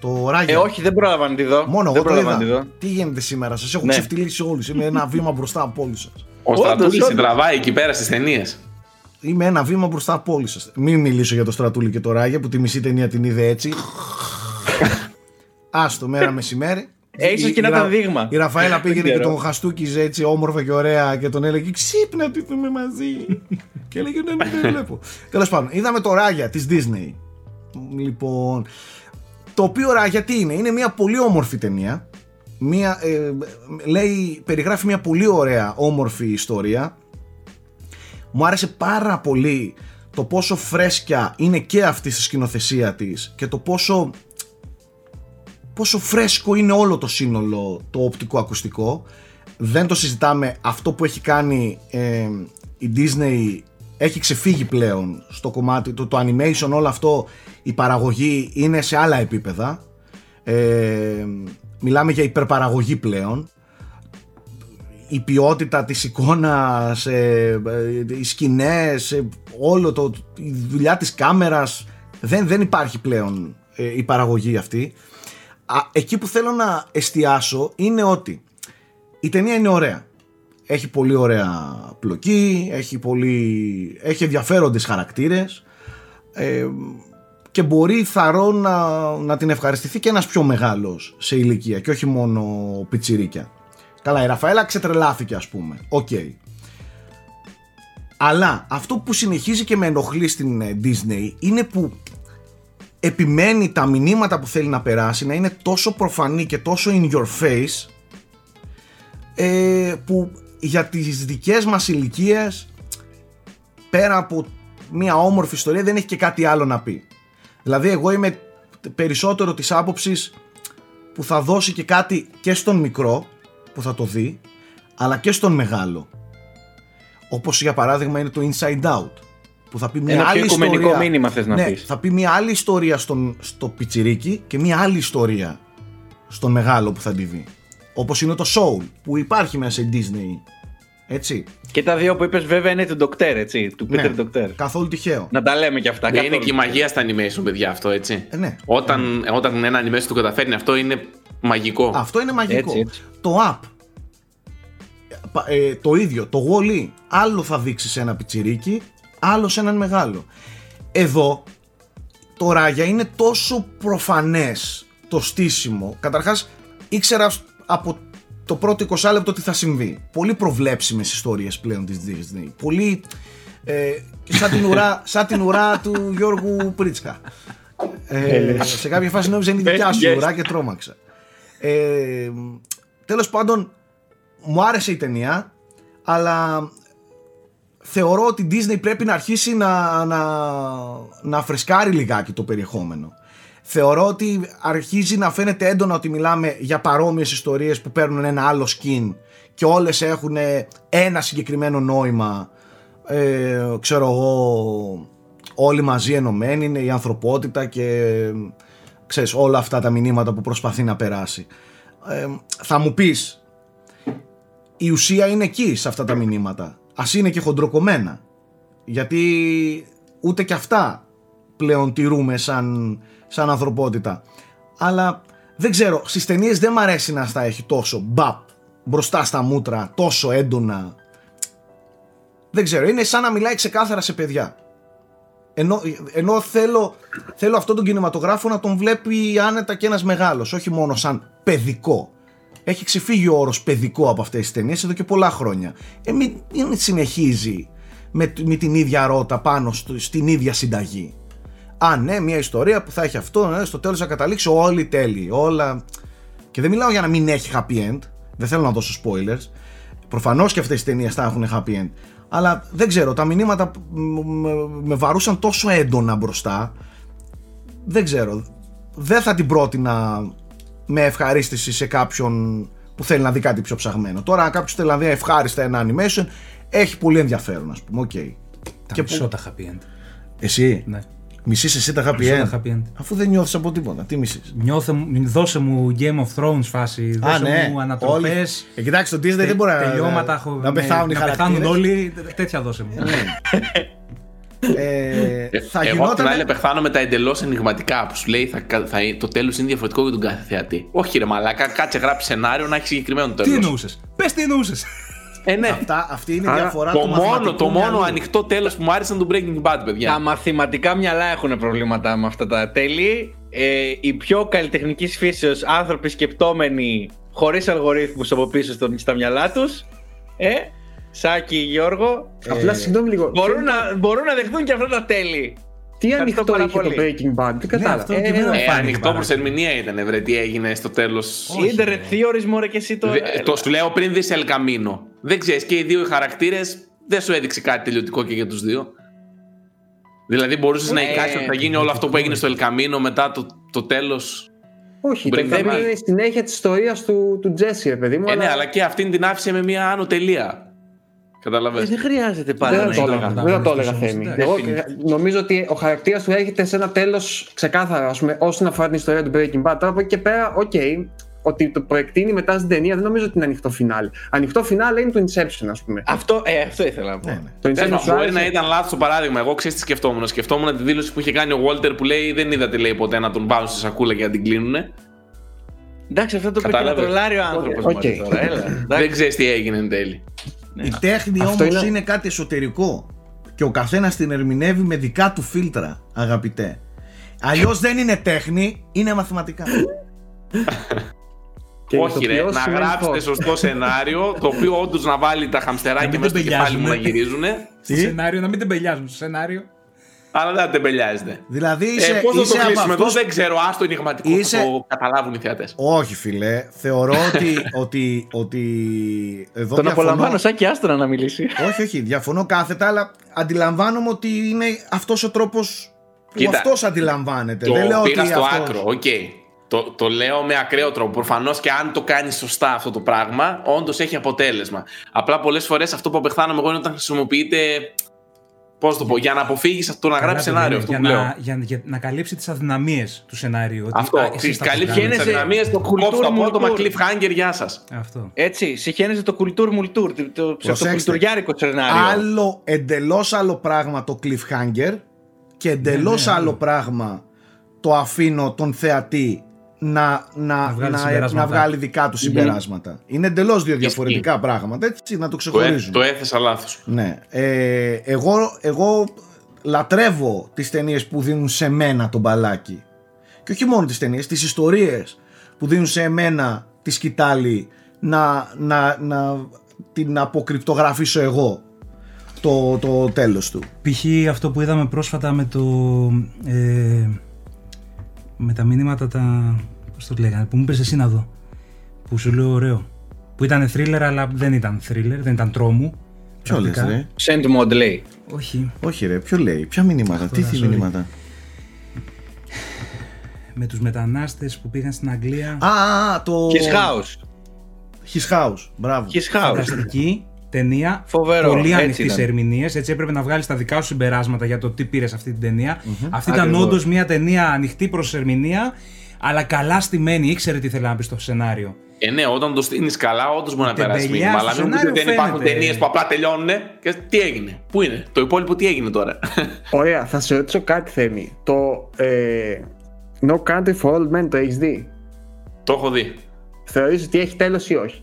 Speaker 1: Το Ράγια.
Speaker 5: Ε, όχι, δεν πρόλαβα να τη δω.
Speaker 1: Μόνο
Speaker 5: δεν
Speaker 1: εγώ το
Speaker 5: πρόλαβα να τη
Speaker 1: είδα.
Speaker 5: δω.
Speaker 1: Τι γίνεται σήμερα, σας έχω
Speaker 5: Ναι.
Speaker 1: ξεφτυλίσει όλους. Είμαι ένα βήμα μπροστά από όλους σας.
Speaker 3: Ο
Speaker 5: Όντως,
Speaker 3: Στρατούλης
Speaker 5: όντως.
Speaker 3: την τραβάει εκεί πέρα στις ταινίες.
Speaker 1: Είμαι ένα βήμα μπροστά από όλους σας. Μην μιλήσω για το Στρατούλη και το Ράγια που τη μισή ταινία την είδε έτσι. Άστο, μέρα μεσημέρι.
Speaker 5: Ε, ίσως
Speaker 1: Η-
Speaker 5: και να
Speaker 1: η
Speaker 5: ήταν
Speaker 1: Ρα-
Speaker 5: δείγμα.
Speaker 1: Η Ραφαέλα
Speaker 5: Δεν
Speaker 1: πήγαινε και
Speaker 5: ξέρω.
Speaker 1: τον χαστούκιζε έτσι όμορφα και ωραία και τον έλεγε Ξύπνα τι είμαι μαζί. και έλεγε Ναι, ναι, δεν βλέπω. Τέλος πάντων, είδαμε το Ράγια της Disney. Λοιπόν, το οποίο Ράγια τι είναι, είναι μια πολύ όμορφη ταινία. Μια, ε, λέει, περιγράφει μια πολύ ωραία όμορφη ιστορία. Μου άρεσε πάρα πολύ το πόσο φρέσκια είναι και αυτή στη σκηνοθεσία της και το πόσο πόσο φρέσκο είναι όλο το σύνολο το οπτικό ακουστικό. Δεν το συζητάμε. Αυτό που έχει κάνει ε, η Disney έχει ξεφύγει πλέον στο κομμάτι του το animation όλο αυτό η παραγωγή είναι σε άλλα επίπεδα. Ε, μιλάμε για υπερπαραγωγή πλέον. Η ποιότητα της εικόνας, ε, ε, οι σκηνές, ε, όλο το, η δουλειά της κάμερας. Δεν, δεν υπάρχει πλέον ε, η παραγωγή αυτή. Α, εκεί που θέλω να εστιάσω είναι ότι η ταινία είναι ωραία. Έχει πολύ ωραία πλοκή, έχει, πολύ, έχει ενδιαφέροντες χαρακτήρες ε, και μπορεί θαρρώ να, να την ευχαριστηθεί και ένας πιο μεγάλος σε ηλικία και όχι μόνο πιτσιρίκια. Καλά, η Ραφαέλα ξετρελάθηκε ας πούμε. Οκ. Αλλά αυτό που συνεχίζει και με ενοχλεί στην ε, Disney είναι που επιμένει τα μηνύματα που θέλει να περάσει να είναι τόσο προφανή και τόσο in your face ε, που για τις δικές μας ηλικίες πέρα από μια όμορφη ιστορία δεν έχει και κάτι άλλο να πει. Δηλαδή εγώ είμαι περισσότερο της άποψης που θα δώσει και κάτι και στον μικρό που θα το δει αλλά και στον μεγάλο. Όπως για παράδειγμα είναι το Inside Out που θα πει μια
Speaker 5: Ένα πιο
Speaker 1: άλλη
Speaker 5: οικουμενικό
Speaker 1: ιστορία.
Speaker 5: μήνυμα θες να
Speaker 1: ναι,
Speaker 5: πεις.
Speaker 1: θα πει μια άλλη ιστορία στον, στο πιτσιρίκι και μια άλλη ιστορία στον μεγάλο που θα τη δει. Όπως είναι το Soul που υπάρχει μέσα σε Disney. Έτσι.
Speaker 5: Και τα δύο που είπες βέβαια είναι του Ντοκτέρ, έτσι. Του
Speaker 1: Ναι,
Speaker 5: Peter Ντοκτέρ.
Speaker 1: καθόλου τυχαίο.
Speaker 5: Να τα λέμε και αυτά.
Speaker 3: Είναι
Speaker 5: καθόλου.
Speaker 3: και η μαγεία στα animation, παιδιά, αυτό έτσι.
Speaker 1: Ε, ναι.
Speaker 3: Όταν, όταν ένα animation του καταφέρνει αυτό είναι μαγικό.
Speaker 1: Αυτό είναι μαγικό.
Speaker 5: Έτσι, έτσι.
Speaker 1: Το app. πα- ε, το ίδιο. Το Wall-E. Άλλο θα δείξει σε ένα πιτσιρίκι, άλλο σε έναν μεγάλο. Εδώ το Ράγια είναι τόσο προφανές το στήσιμο. Καταρχάς ήξερα σ- από το πρώτο 20 λεπτό τι θα συμβεί. Πολύ προβλέψιμες ιστορίες πλέον της Disney. Πολύ ε, σαν, την ουρά, σαν την ουρά του Γιώργου Πρίτσκα. Ε, σε κάποια φάση νόμιζα είναι η δικιά σου
Speaker 5: Yes.
Speaker 1: ουρά και τρόμαξα. Ε, τέλος πάντων, μου άρεσε η ταινία, αλλά θεωρώ ότι η Disney πρέπει να αρχίσει να, να, να φρεσκάρει λιγάκι το περιεχόμενο. Θεωρώ ότι αρχίζει να φαίνεται έντονα ότι μιλάμε για παρόμοιες ιστορίες που παίρνουν ένα άλλο skin και όλες έχουν ένα συγκεκριμένο νόημα. Ε, ξέρω εγώ όλοι μαζί ενωμένοι είναι η ανθρωπότητα και ξέρεις όλα αυτά τα μηνύματα που προσπαθεί να περάσει. Ε, θα μου πεις η ουσία είναι εκεί σε αυτά τα μηνύματα ας είναι και χοντροκομμένα γιατί ούτε και αυτά πλέον τηρούμε σαν, σαν ανθρωπότητα αλλά δεν ξέρω στις ταινίες δεν μ' αρέσει να στα έχει τόσο μπαπ μπροστά στα μούτρα τόσο έντονα δεν ξέρω, είναι σαν να μιλάει ξεκάθαρα σε παιδιά. Ενώ, ενώ θέλω, θέλω αυτόν τον κινηματογράφο να τον βλέπει άνετα και ένας μεγάλος, όχι μόνο σαν παιδικό. Έχει ξεφύγει ο όρος παιδικό από αυτές τις ταινίες εδώ και πολλά χρόνια. Ε, μην, μην συνεχίζει με, με την ίδια ρότα πάνω στο, στην ίδια συνταγή. Α, ναι, μια ιστορία που θα έχει αυτό, ναι, στο τέλος θα καταλήξει όλοι τέλειοι, όλα... Και δεν μιλάω για να μην έχει happy end, δεν θέλω να δώσω spoilers. Προφανώς και αυτές οι ταινίες θα έχουν happy end. Αλλά δεν ξέρω, τα μηνύματα που μ- μ- με βαρούσαν τόσο έντονα μπροστά. Δεν ξέρω. Δεν θα την πρότεινα με ευχαρίστηση σε κάποιον που θέλει να δει κάτι πιο ψαγμένο. Τώρα, αν κάποιος θέλει να δει ευχάριστα ένα animation, έχει πολύ ενδιαφέρον, ας πούμε. Οκ.
Speaker 6: Τα
Speaker 1: Και
Speaker 6: μισό
Speaker 1: που-
Speaker 6: τα happy end.
Speaker 1: Εσύ;
Speaker 6: Ναι.
Speaker 1: Μισείς εσύ τα happy
Speaker 6: Μισώ
Speaker 1: end;
Speaker 6: τα happy end.
Speaker 1: Αφού δεν νιώθεις από τίποτα. Τι μισείς;
Speaker 6: Νιώθε, μου- δώσε μου Game of Thrones φάση. Δώσε μου ανατροπές.
Speaker 1: Ε, κοιτάξτε, το Disney δεν μπορεί να,
Speaker 6: τελειώματα, χω-
Speaker 1: να
Speaker 6: με-
Speaker 1: πεθάνουν οι
Speaker 6: να πεθάνουν
Speaker 1: χαρακτήρες.
Speaker 6: όλοι. Τέτοια δώσε μου.
Speaker 1: Ε, θα
Speaker 3: Εγώ απ' την
Speaker 1: γινόταν.
Speaker 3: άλλη πεθάνω με τα εντελώς ενηγματικά που σου λέει θα, θα, το τέλος είναι διαφορετικό για τον κάθε θεατή. Όχι, ρε Μαλάκα, κάτσε γράψει σενάριο να έχεις συγκεκριμένο
Speaker 6: Τι
Speaker 3: τέλος.
Speaker 6: εννοούσες; Πες τι εννοούσες.
Speaker 3: Ε, ναι.
Speaker 1: Αυτά, αυτή είναι η
Speaker 3: Άρα,
Speaker 1: διαφορά
Speaker 3: το
Speaker 1: του
Speaker 3: μόνο,
Speaker 1: μαθηματικού
Speaker 3: το μόνο
Speaker 1: μυαλού.
Speaker 3: ανοιχτό τέλος που μου άρεσε ήταν το Breaking Bad,
Speaker 5: Τα
Speaker 3: παιδιά.
Speaker 5: μαθηματικά μυαλά έχουν προβλήματα με αυτά τα τέλη. Ε, οι πιο καλλιτεχνικής φύσεως άνθρωποι σκεπτόμενοι χωρίς αλγορίθμους από πίσω στο, στα μυαλά τους. Ε, Σάκη, Γιώργο,
Speaker 2: Απλά συγγνώμη λίγο.
Speaker 5: μπορούν, να, μπορούν να δεχτούν και αυτά τα τέλη.
Speaker 2: Τι
Speaker 5: Ευχαριστώ
Speaker 2: ανοιχτό
Speaker 5: πάρα
Speaker 2: είχε το
Speaker 5: πολύ.
Speaker 2: Breaking Bad. Δεν κατάλαβα.
Speaker 6: αυτό και εμένα
Speaker 2: Ε,
Speaker 6: μου
Speaker 3: Ε,
Speaker 6: φάνηκε
Speaker 3: ανοιχτό
Speaker 6: πάρα.
Speaker 3: προ ερμηνεία ήταν, βρε, τι έγινε στο τέλος.
Speaker 6: Όχι,
Speaker 5: Internet
Speaker 6: ρε.
Speaker 5: theories, μωρέ και εσύ τώρα.
Speaker 3: Το σου λέω πριν δεις El Camino. Δεν ξέρεις και οι δύο χαρακτήρες δεν σου έδειξε κάτι τελειωτικό και για τους δύο. Δηλαδή μπορούσες να
Speaker 5: Ε,
Speaker 3: εικάσεις ότι θα γίνει όλο αυτό που έγινε στο El Camino μετά το, το τέλος.
Speaker 2: Όχι, το
Speaker 3: Breaking
Speaker 2: θέμα
Speaker 3: Bad.
Speaker 2: είναι η συνέχεια της ιστορίας του, του Jesse, ρε παιδί μου.
Speaker 3: Ε, ναι, αλλά και αυτήν την άφησε με μια άνω τελεία.
Speaker 5: Ε,
Speaker 3: Καταλαβαίνεις.
Speaker 5: δεν χρειάζεται πάντα
Speaker 2: Δεν
Speaker 5: να
Speaker 2: θα το
Speaker 5: είναι.
Speaker 2: έλεγα.
Speaker 6: τα
Speaker 2: Δεν θα το έλεγα
Speaker 6: βρίσκεις
Speaker 2: Θέμη.
Speaker 6: όμως,
Speaker 2: Εγώ
Speaker 3: εντάξει.
Speaker 2: νομίζω ότι ο χαρακτήρας του έρχεται σε ένα τέλος ξεκάθαρο, ας πούμε, όσον αφορά την ιστορία του Breaking Bad. Τώρα από εκεί και πέρα, οκ, ότι το προεκτείνει μετά στην ταινία δεν νομίζω ότι είναι ανοιχτό φινάλε. Ανοιχτό φινάλε είναι το Inception, ας πούμε.
Speaker 5: Αυτό, ε, αυτό ήθελα να πω.
Speaker 1: Ναι, ναι.
Speaker 2: Το
Speaker 3: Τέλος
Speaker 2: Inception
Speaker 3: πάντων,
Speaker 2: σου
Speaker 3: μπορεί
Speaker 2: άρεσε;
Speaker 3: να ήταν λάθος το παράδειγμα. Εγώ ξέρω τι σκεφτόμουν. Σκεφτόμουν τη δήλωση που είχε κάνει ο Walter που λέει Δεν είδατε λέει ποτέ να τον βάλουν στη σακούλα και να την κλείνουνε.
Speaker 5: Εντάξει, αυτό το είπε και να
Speaker 3: Κατάλαβες.
Speaker 5: τρολάρει ο άνθρωπος.
Speaker 2: Οκ.
Speaker 5: τώρα. Έλα. εντάξει.
Speaker 3: Δεν ξέρεις τι έγινε εν τέλει.
Speaker 1: Η τέχνη
Speaker 2: Αυτό
Speaker 1: όμως
Speaker 2: είναι-
Speaker 1: είναι... κάτι εσωτερικό και ο καθένας την ερμηνεύει με δικά του φίλτρα, αγαπητέ. Αλλιώς δεν είναι τέχνη, είναι μαθηματικά.
Speaker 2: Και
Speaker 3: Όχι, ρε,
Speaker 2: ηθοποιός
Speaker 3: να
Speaker 2: σημαίνει
Speaker 3: γράψετε
Speaker 2: φως.
Speaker 3: σωστό σενάριο το οποίο όντως να βάλει τα
Speaker 6: Να
Speaker 3: χαμστεράκια
Speaker 6: μην
Speaker 3: μέσα στο κεφάλι
Speaker 6: τεμπελιάζουνε.
Speaker 3: μου να γυρίζουνε.
Speaker 6: Στο
Speaker 1: Τι;
Speaker 6: σενάριο, να μην τεμπελιάζουν στο σενάριο.
Speaker 3: Αλλά δεν τεμπελιάζετε.
Speaker 1: δηλαδή είσαι,
Speaker 3: Ε, Πώς θα το
Speaker 1: είσαι από
Speaker 3: κλείσουμε εδώ,
Speaker 1: αυτούς-
Speaker 3: δεν ξέρω. Α το ενηγματικό
Speaker 1: Είσαι-
Speaker 3: θα το καταλάβουν οι θεατές.
Speaker 1: Όχι φίλε, θεωρώ ότι, ότι, ότι εδώ
Speaker 5: Τον
Speaker 1: διαφωνώ.
Speaker 5: απολαμβάνω, Σάκη, άστονα να μιλήσει.
Speaker 1: Όχι, όχι, διαφωνώ κάθετα, αλλά αντιλαμβάνομαι ότι είναι αυτός ο τρόπος που
Speaker 3: Κοίτα,
Speaker 1: αυτός αντιλαμβάνεται.
Speaker 3: Το
Speaker 1: δεν λέω
Speaker 3: πήγα
Speaker 1: ότι
Speaker 3: στο
Speaker 1: αυτός...
Speaker 3: άκρο, οκ. Το, το λέω με ακραίο τρόπο. Προφανώς και αν το κάνεις σωστά αυτό το πράγμα, όντως έχει αποτέλεσμα. Απλά πολλές φορές αυτό που απεχθάνομαι εγώ είναι όταν χρησιμοποιείται. Πώς το πω, για να αποφύγεις το να γράψεις
Speaker 6: Καλά,
Speaker 3: σενάριο.
Speaker 6: παιδί,
Speaker 3: Αυτό
Speaker 6: για,
Speaker 3: που λέω.
Speaker 6: να, για, για να καλύψει τις αδυναμίες του σενάριου. Ότι,
Speaker 3: Αυτό.
Speaker 6: α, εσείς τα
Speaker 3: Καλύψει
Speaker 6: φτιάχνετε.
Speaker 3: τι
Speaker 5: Γίνεσαι
Speaker 3: αδυναμίες, το
Speaker 5: κουλτούρ
Speaker 3: κόψει το απότομα
Speaker 5: μουλτούρ.
Speaker 3: cliffhanger, γεια σας.
Speaker 6: Αυτό.
Speaker 5: Έτσι, συχαίνεσαι το κουλτούρ μουλτούρ, το- το
Speaker 1: Προσέξτε.
Speaker 5: ψευτοκουλτουριάρικο σενάριο.
Speaker 1: Άλλο, εντελώς άλλο πράγμα το cliffhanger και εντελώς
Speaker 6: ναι,
Speaker 1: άλλο
Speaker 6: άλλο.
Speaker 1: πράγμα το αφήνω τον θεατή να, να,
Speaker 6: Να
Speaker 1: να,
Speaker 6: βγάλει
Speaker 1: να,
Speaker 6: συμπεράσματα.
Speaker 1: βγάλει δικά του συμπεράσματα. Είναι εντελώς δύο
Speaker 3: Ισχύει.
Speaker 1: διαφορετικά πράγματα, έτσι, να το
Speaker 3: Το, έ,
Speaker 1: ξεχωρίζουν.
Speaker 3: το έθεσα λάθος.
Speaker 1: Ναι. Ε, εγώ, εγώ λατρεύω τις ταινίες που δίνουν σε μένα τον μπαλάκι. Και όχι μόνο τις ταινίες, τις ιστορίες που δίνουν σε εμένα τη σκητάλη να, να, να την αποκρυπτογραφήσω εγώ το, το τέλος του.
Speaker 6: Π.χ. αυτό που είδαμε πρόσφατα με το. Ε, με τα μηνύματα τα. Πώς το λέγανε, που μου είπες εσύ να δω. Που σου λέω ωραίο. Που ήταν thriller, αλλά δεν ήταν thriller, δεν ήταν τρόμου.
Speaker 1: Ποιο λες
Speaker 6: Πρακτικά.
Speaker 1: ρε,
Speaker 5: Send mod λέει.
Speaker 6: Όχι.
Speaker 1: όχι ρε, ποιο λέει, ποια μηνύματα, τι
Speaker 6: τώρα,
Speaker 1: τι
Speaker 6: sorry.
Speaker 1: μηνύματα.
Speaker 6: Με τους μετανάστες που πήγαν στην Αγγλία.
Speaker 1: Α, α, α, το...
Speaker 5: His house.
Speaker 1: His House, μπράβο.
Speaker 5: His house.
Speaker 6: Φανταστική ταινία.
Speaker 5: Φοβερό,
Speaker 6: Πολύ
Speaker 5: έτσι
Speaker 6: ανοιχτής
Speaker 5: ήταν.
Speaker 6: σε ερμηνείε. Έτσι έπρεπε να βγάλεις τα δικά σου συμπεράσματα για το τι πήρες αυτή την ταινία. Αυτή ήταν
Speaker 5: Ακριβώς.
Speaker 6: όντως μια ταινία ανοιχτή προς ερμηνεία, αλλά καλά στημένη. Ήξερε τι θέλει να πει στο σενάριο.
Speaker 3: Ε, ναι, όταν το στείνεις καλά, όντως μπορεί να
Speaker 6: Τεμπελιά
Speaker 3: περάσει μήνυμα. Αλλά
Speaker 6: στο
Speaker 3: μην πείτε ότι δεν
Speaker 6: σενάριο
Speaker 3: υπάρχουν
Speaker 6: φαίνεται.
Speaker 3: ταινίες που απλά τελειώνουν. Και τι έγινε, πού είναι, το υπόλοιπο τι έγινε τώρα.
Speaker 2: Ωραία, θα σε ρωτήσω κάτι Θέμη. Το ε, No Country for Old Men το έχεις δει;
Speaker 3: το έχω δει.
Speaker 2: Θεωρείς ότι έχει τέλος ή όχι;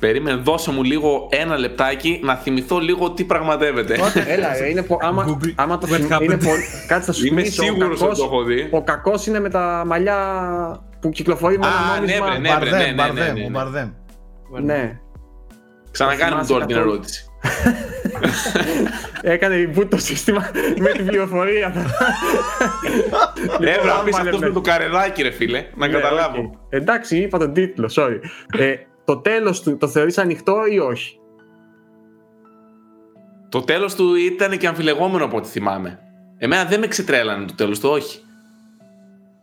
Speaker 3: Περίμενε, δώσε μου λίγο ένα λεπτάκι να θυμηθώ λίγο τι πραγματεύεται.
Speaker 2: Έλα, ρε, είναι πο... άμα,
Speaker 6: Google
Speaker 2: άμα το
Speaker 6: what
Speaker 2: θυμ...
Speaker 6: happened;
Speaker 2: είναι πολύ... Κάτσε θα σου
Speaker 3: Είμαι
Speaker 2: θυμίσω, ο
Speaker 3: σίγουρος ότι
Speaker 2: κακός-
Speaker 3: το έχω δει.
Speaker 2: Ο κακός είναι με τα μαλλιά που κυκλοφορεί με
Speaker 3: Α,
Speaker 2: ένα
Speaker 3: ναι,
Speaker 2: νόμισμα.
Speaker 3: βρε, ναι.
Speaker 1: Μπαρδέμ,
Speaker 3: ναι, ναι,
Speaker 1: Μπαρδέμ,
Speaker 3: ναι, ναι.
Speaker 1: ο Μπαρδέμ.
Speaker 2: ναι.
Speaker 3: Ξανακάνε μου
Speaker 2: θυμάσαι
Speaker 3: τώρα την
Speaker 2: καθόλου.
Speaker 3: ερώτηση.
Speaker 2: Έκανε reboot το σύστημα με την πληροφορία.
Speaker 3: Έβρα,
Speaker 2: άμα
Speaker 3: πεις αυτός
Speaker 2: λέμε.
Speaker 3: με το καρεδάκι, ρε φίλε, να
Speaker 2: Ναι,
Speaker 3: καταλάβω.
Speaker 2: οκ. Εντάξει, είπα τον τίτλο, sorry. Ε, το τέλος του το θεωρείς ανοιχτό ή όχι;
Speaker 3: Το τέλος του ήταν και αμφιλεγόμενο από ό,τι θυμάμαι. Εμένα δεν με ξετρέλανε το τέλος του, όχι.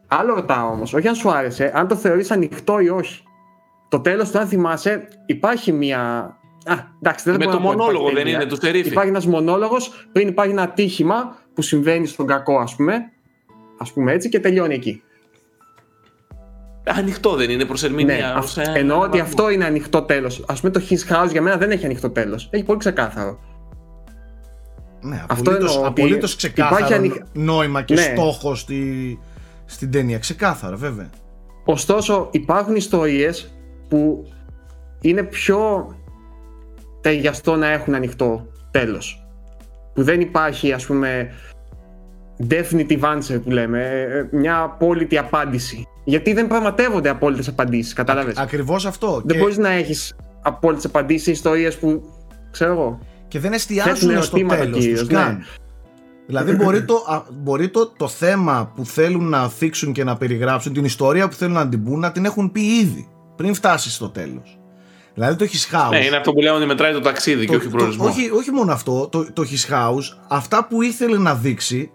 Speaker 2: Άλλο ρωτάω όμως, όχι αν σου άρεσε, αν το θεωρείς ανοιχτό ή όχι. Το τέλος του, αν θυμάσαι, υπάρχει μια. Α, εντάξει, δεν
Speaker 3: Με
Speaker 2: μπορώ
Speaker 3: το
Speaker 2: να πω ότι
Speaker 3: μονόλογο
Speaker 2: υπάρχει
Speaker 3: δεν
Speaker 2: ταινία.
Speaker 3: είναι του Σερίφη.
Speaker 2: Υπάρχει ένας μονόλογος πριν υπάρχει ένα ατύχημα που συμβαίνει στον κακό, ας πούμε, ας πούμε έτσι, και τελειώνει εκεί.
Speaker 3: Ανοιχτό δεν είναι προς ερμηνεία.
Speaker 2: Ναι, αυ-
Speaker 3: ως, ε,
Speaker 2: εννοώ ότι
Speaker 3: βαθμό.
Speaker 2: αυτό είναι ανοιχτό τέλος. Ας πούμε το His House για μένα δεν έχει ανοιχτό τέλος. Έχει πολύ ξεκάθαρο.
Speaker 1: Ναι,
Speaker 2: Αυτό
Speaker 1: απολύτως,
Speaker 2: εννοώ ότι
Speaker 1: απολύτως ξεκάθαρο
Speaker 2: υπάρχει ανοιχ-
Speaker 1: νόημα και
Speaker 2: Ναι.
Speaker 1: στόχος στη, στην ταινία. Ξεκάθαρα, βέβαια.
Speaker 2: Ωστόσο, υπάρχουν ιστορίες που είναι πιο ταιριαστό να έχουν ανοιχτό τέλος. Που δεν υπάρχει, ας πούμε, definitive answer που λέμε, ε, ε, μια απόλυτη απάντηση. Γιατί δεν πραγματεύονται απόλυτες απαντήσεις, κατάλαβες;
Speaker 1: Ακριβώς αυτό.
Speaker 2: Δεν
Speaker 1: και,
Speaker 2: μπορείς να έχεις απόλυτες απαντήσεις σε ιστορίες που, ξέρω εγώ,
Speaker 1: και δεν
Speaker 2: θέτουν
Speaker 1: εστιάζουν στο
Speaker 2: ερωτήματα
Speaker 1: τέλος
Speaker 2: κυρίως,
Speaker 1: τους
Speaker 2: ναι.
Speaker 1: καν. Δηλαδή μπορεί, το, α, μπορεί το, το θέμα που θέλουν να θίξουν και να περιγράψουν, την ιστορία που θέλουν να την πούν, να την έχουν πει ήδη, πριν φτάσεις στο τέλος. Δηλαδή το His House...
Speaker 3: Ναι, είναι αυτό που λέμε ότι μετράει το ταξίδι και
Speaker 1: το-
Speaker 3: όχι
Speaker 1: το-
Speaker 3: προορισμός.
Speaker 1: όχι, όχι μόνο αυτό, το, το His House, αυτά που ήθελε να δείξει,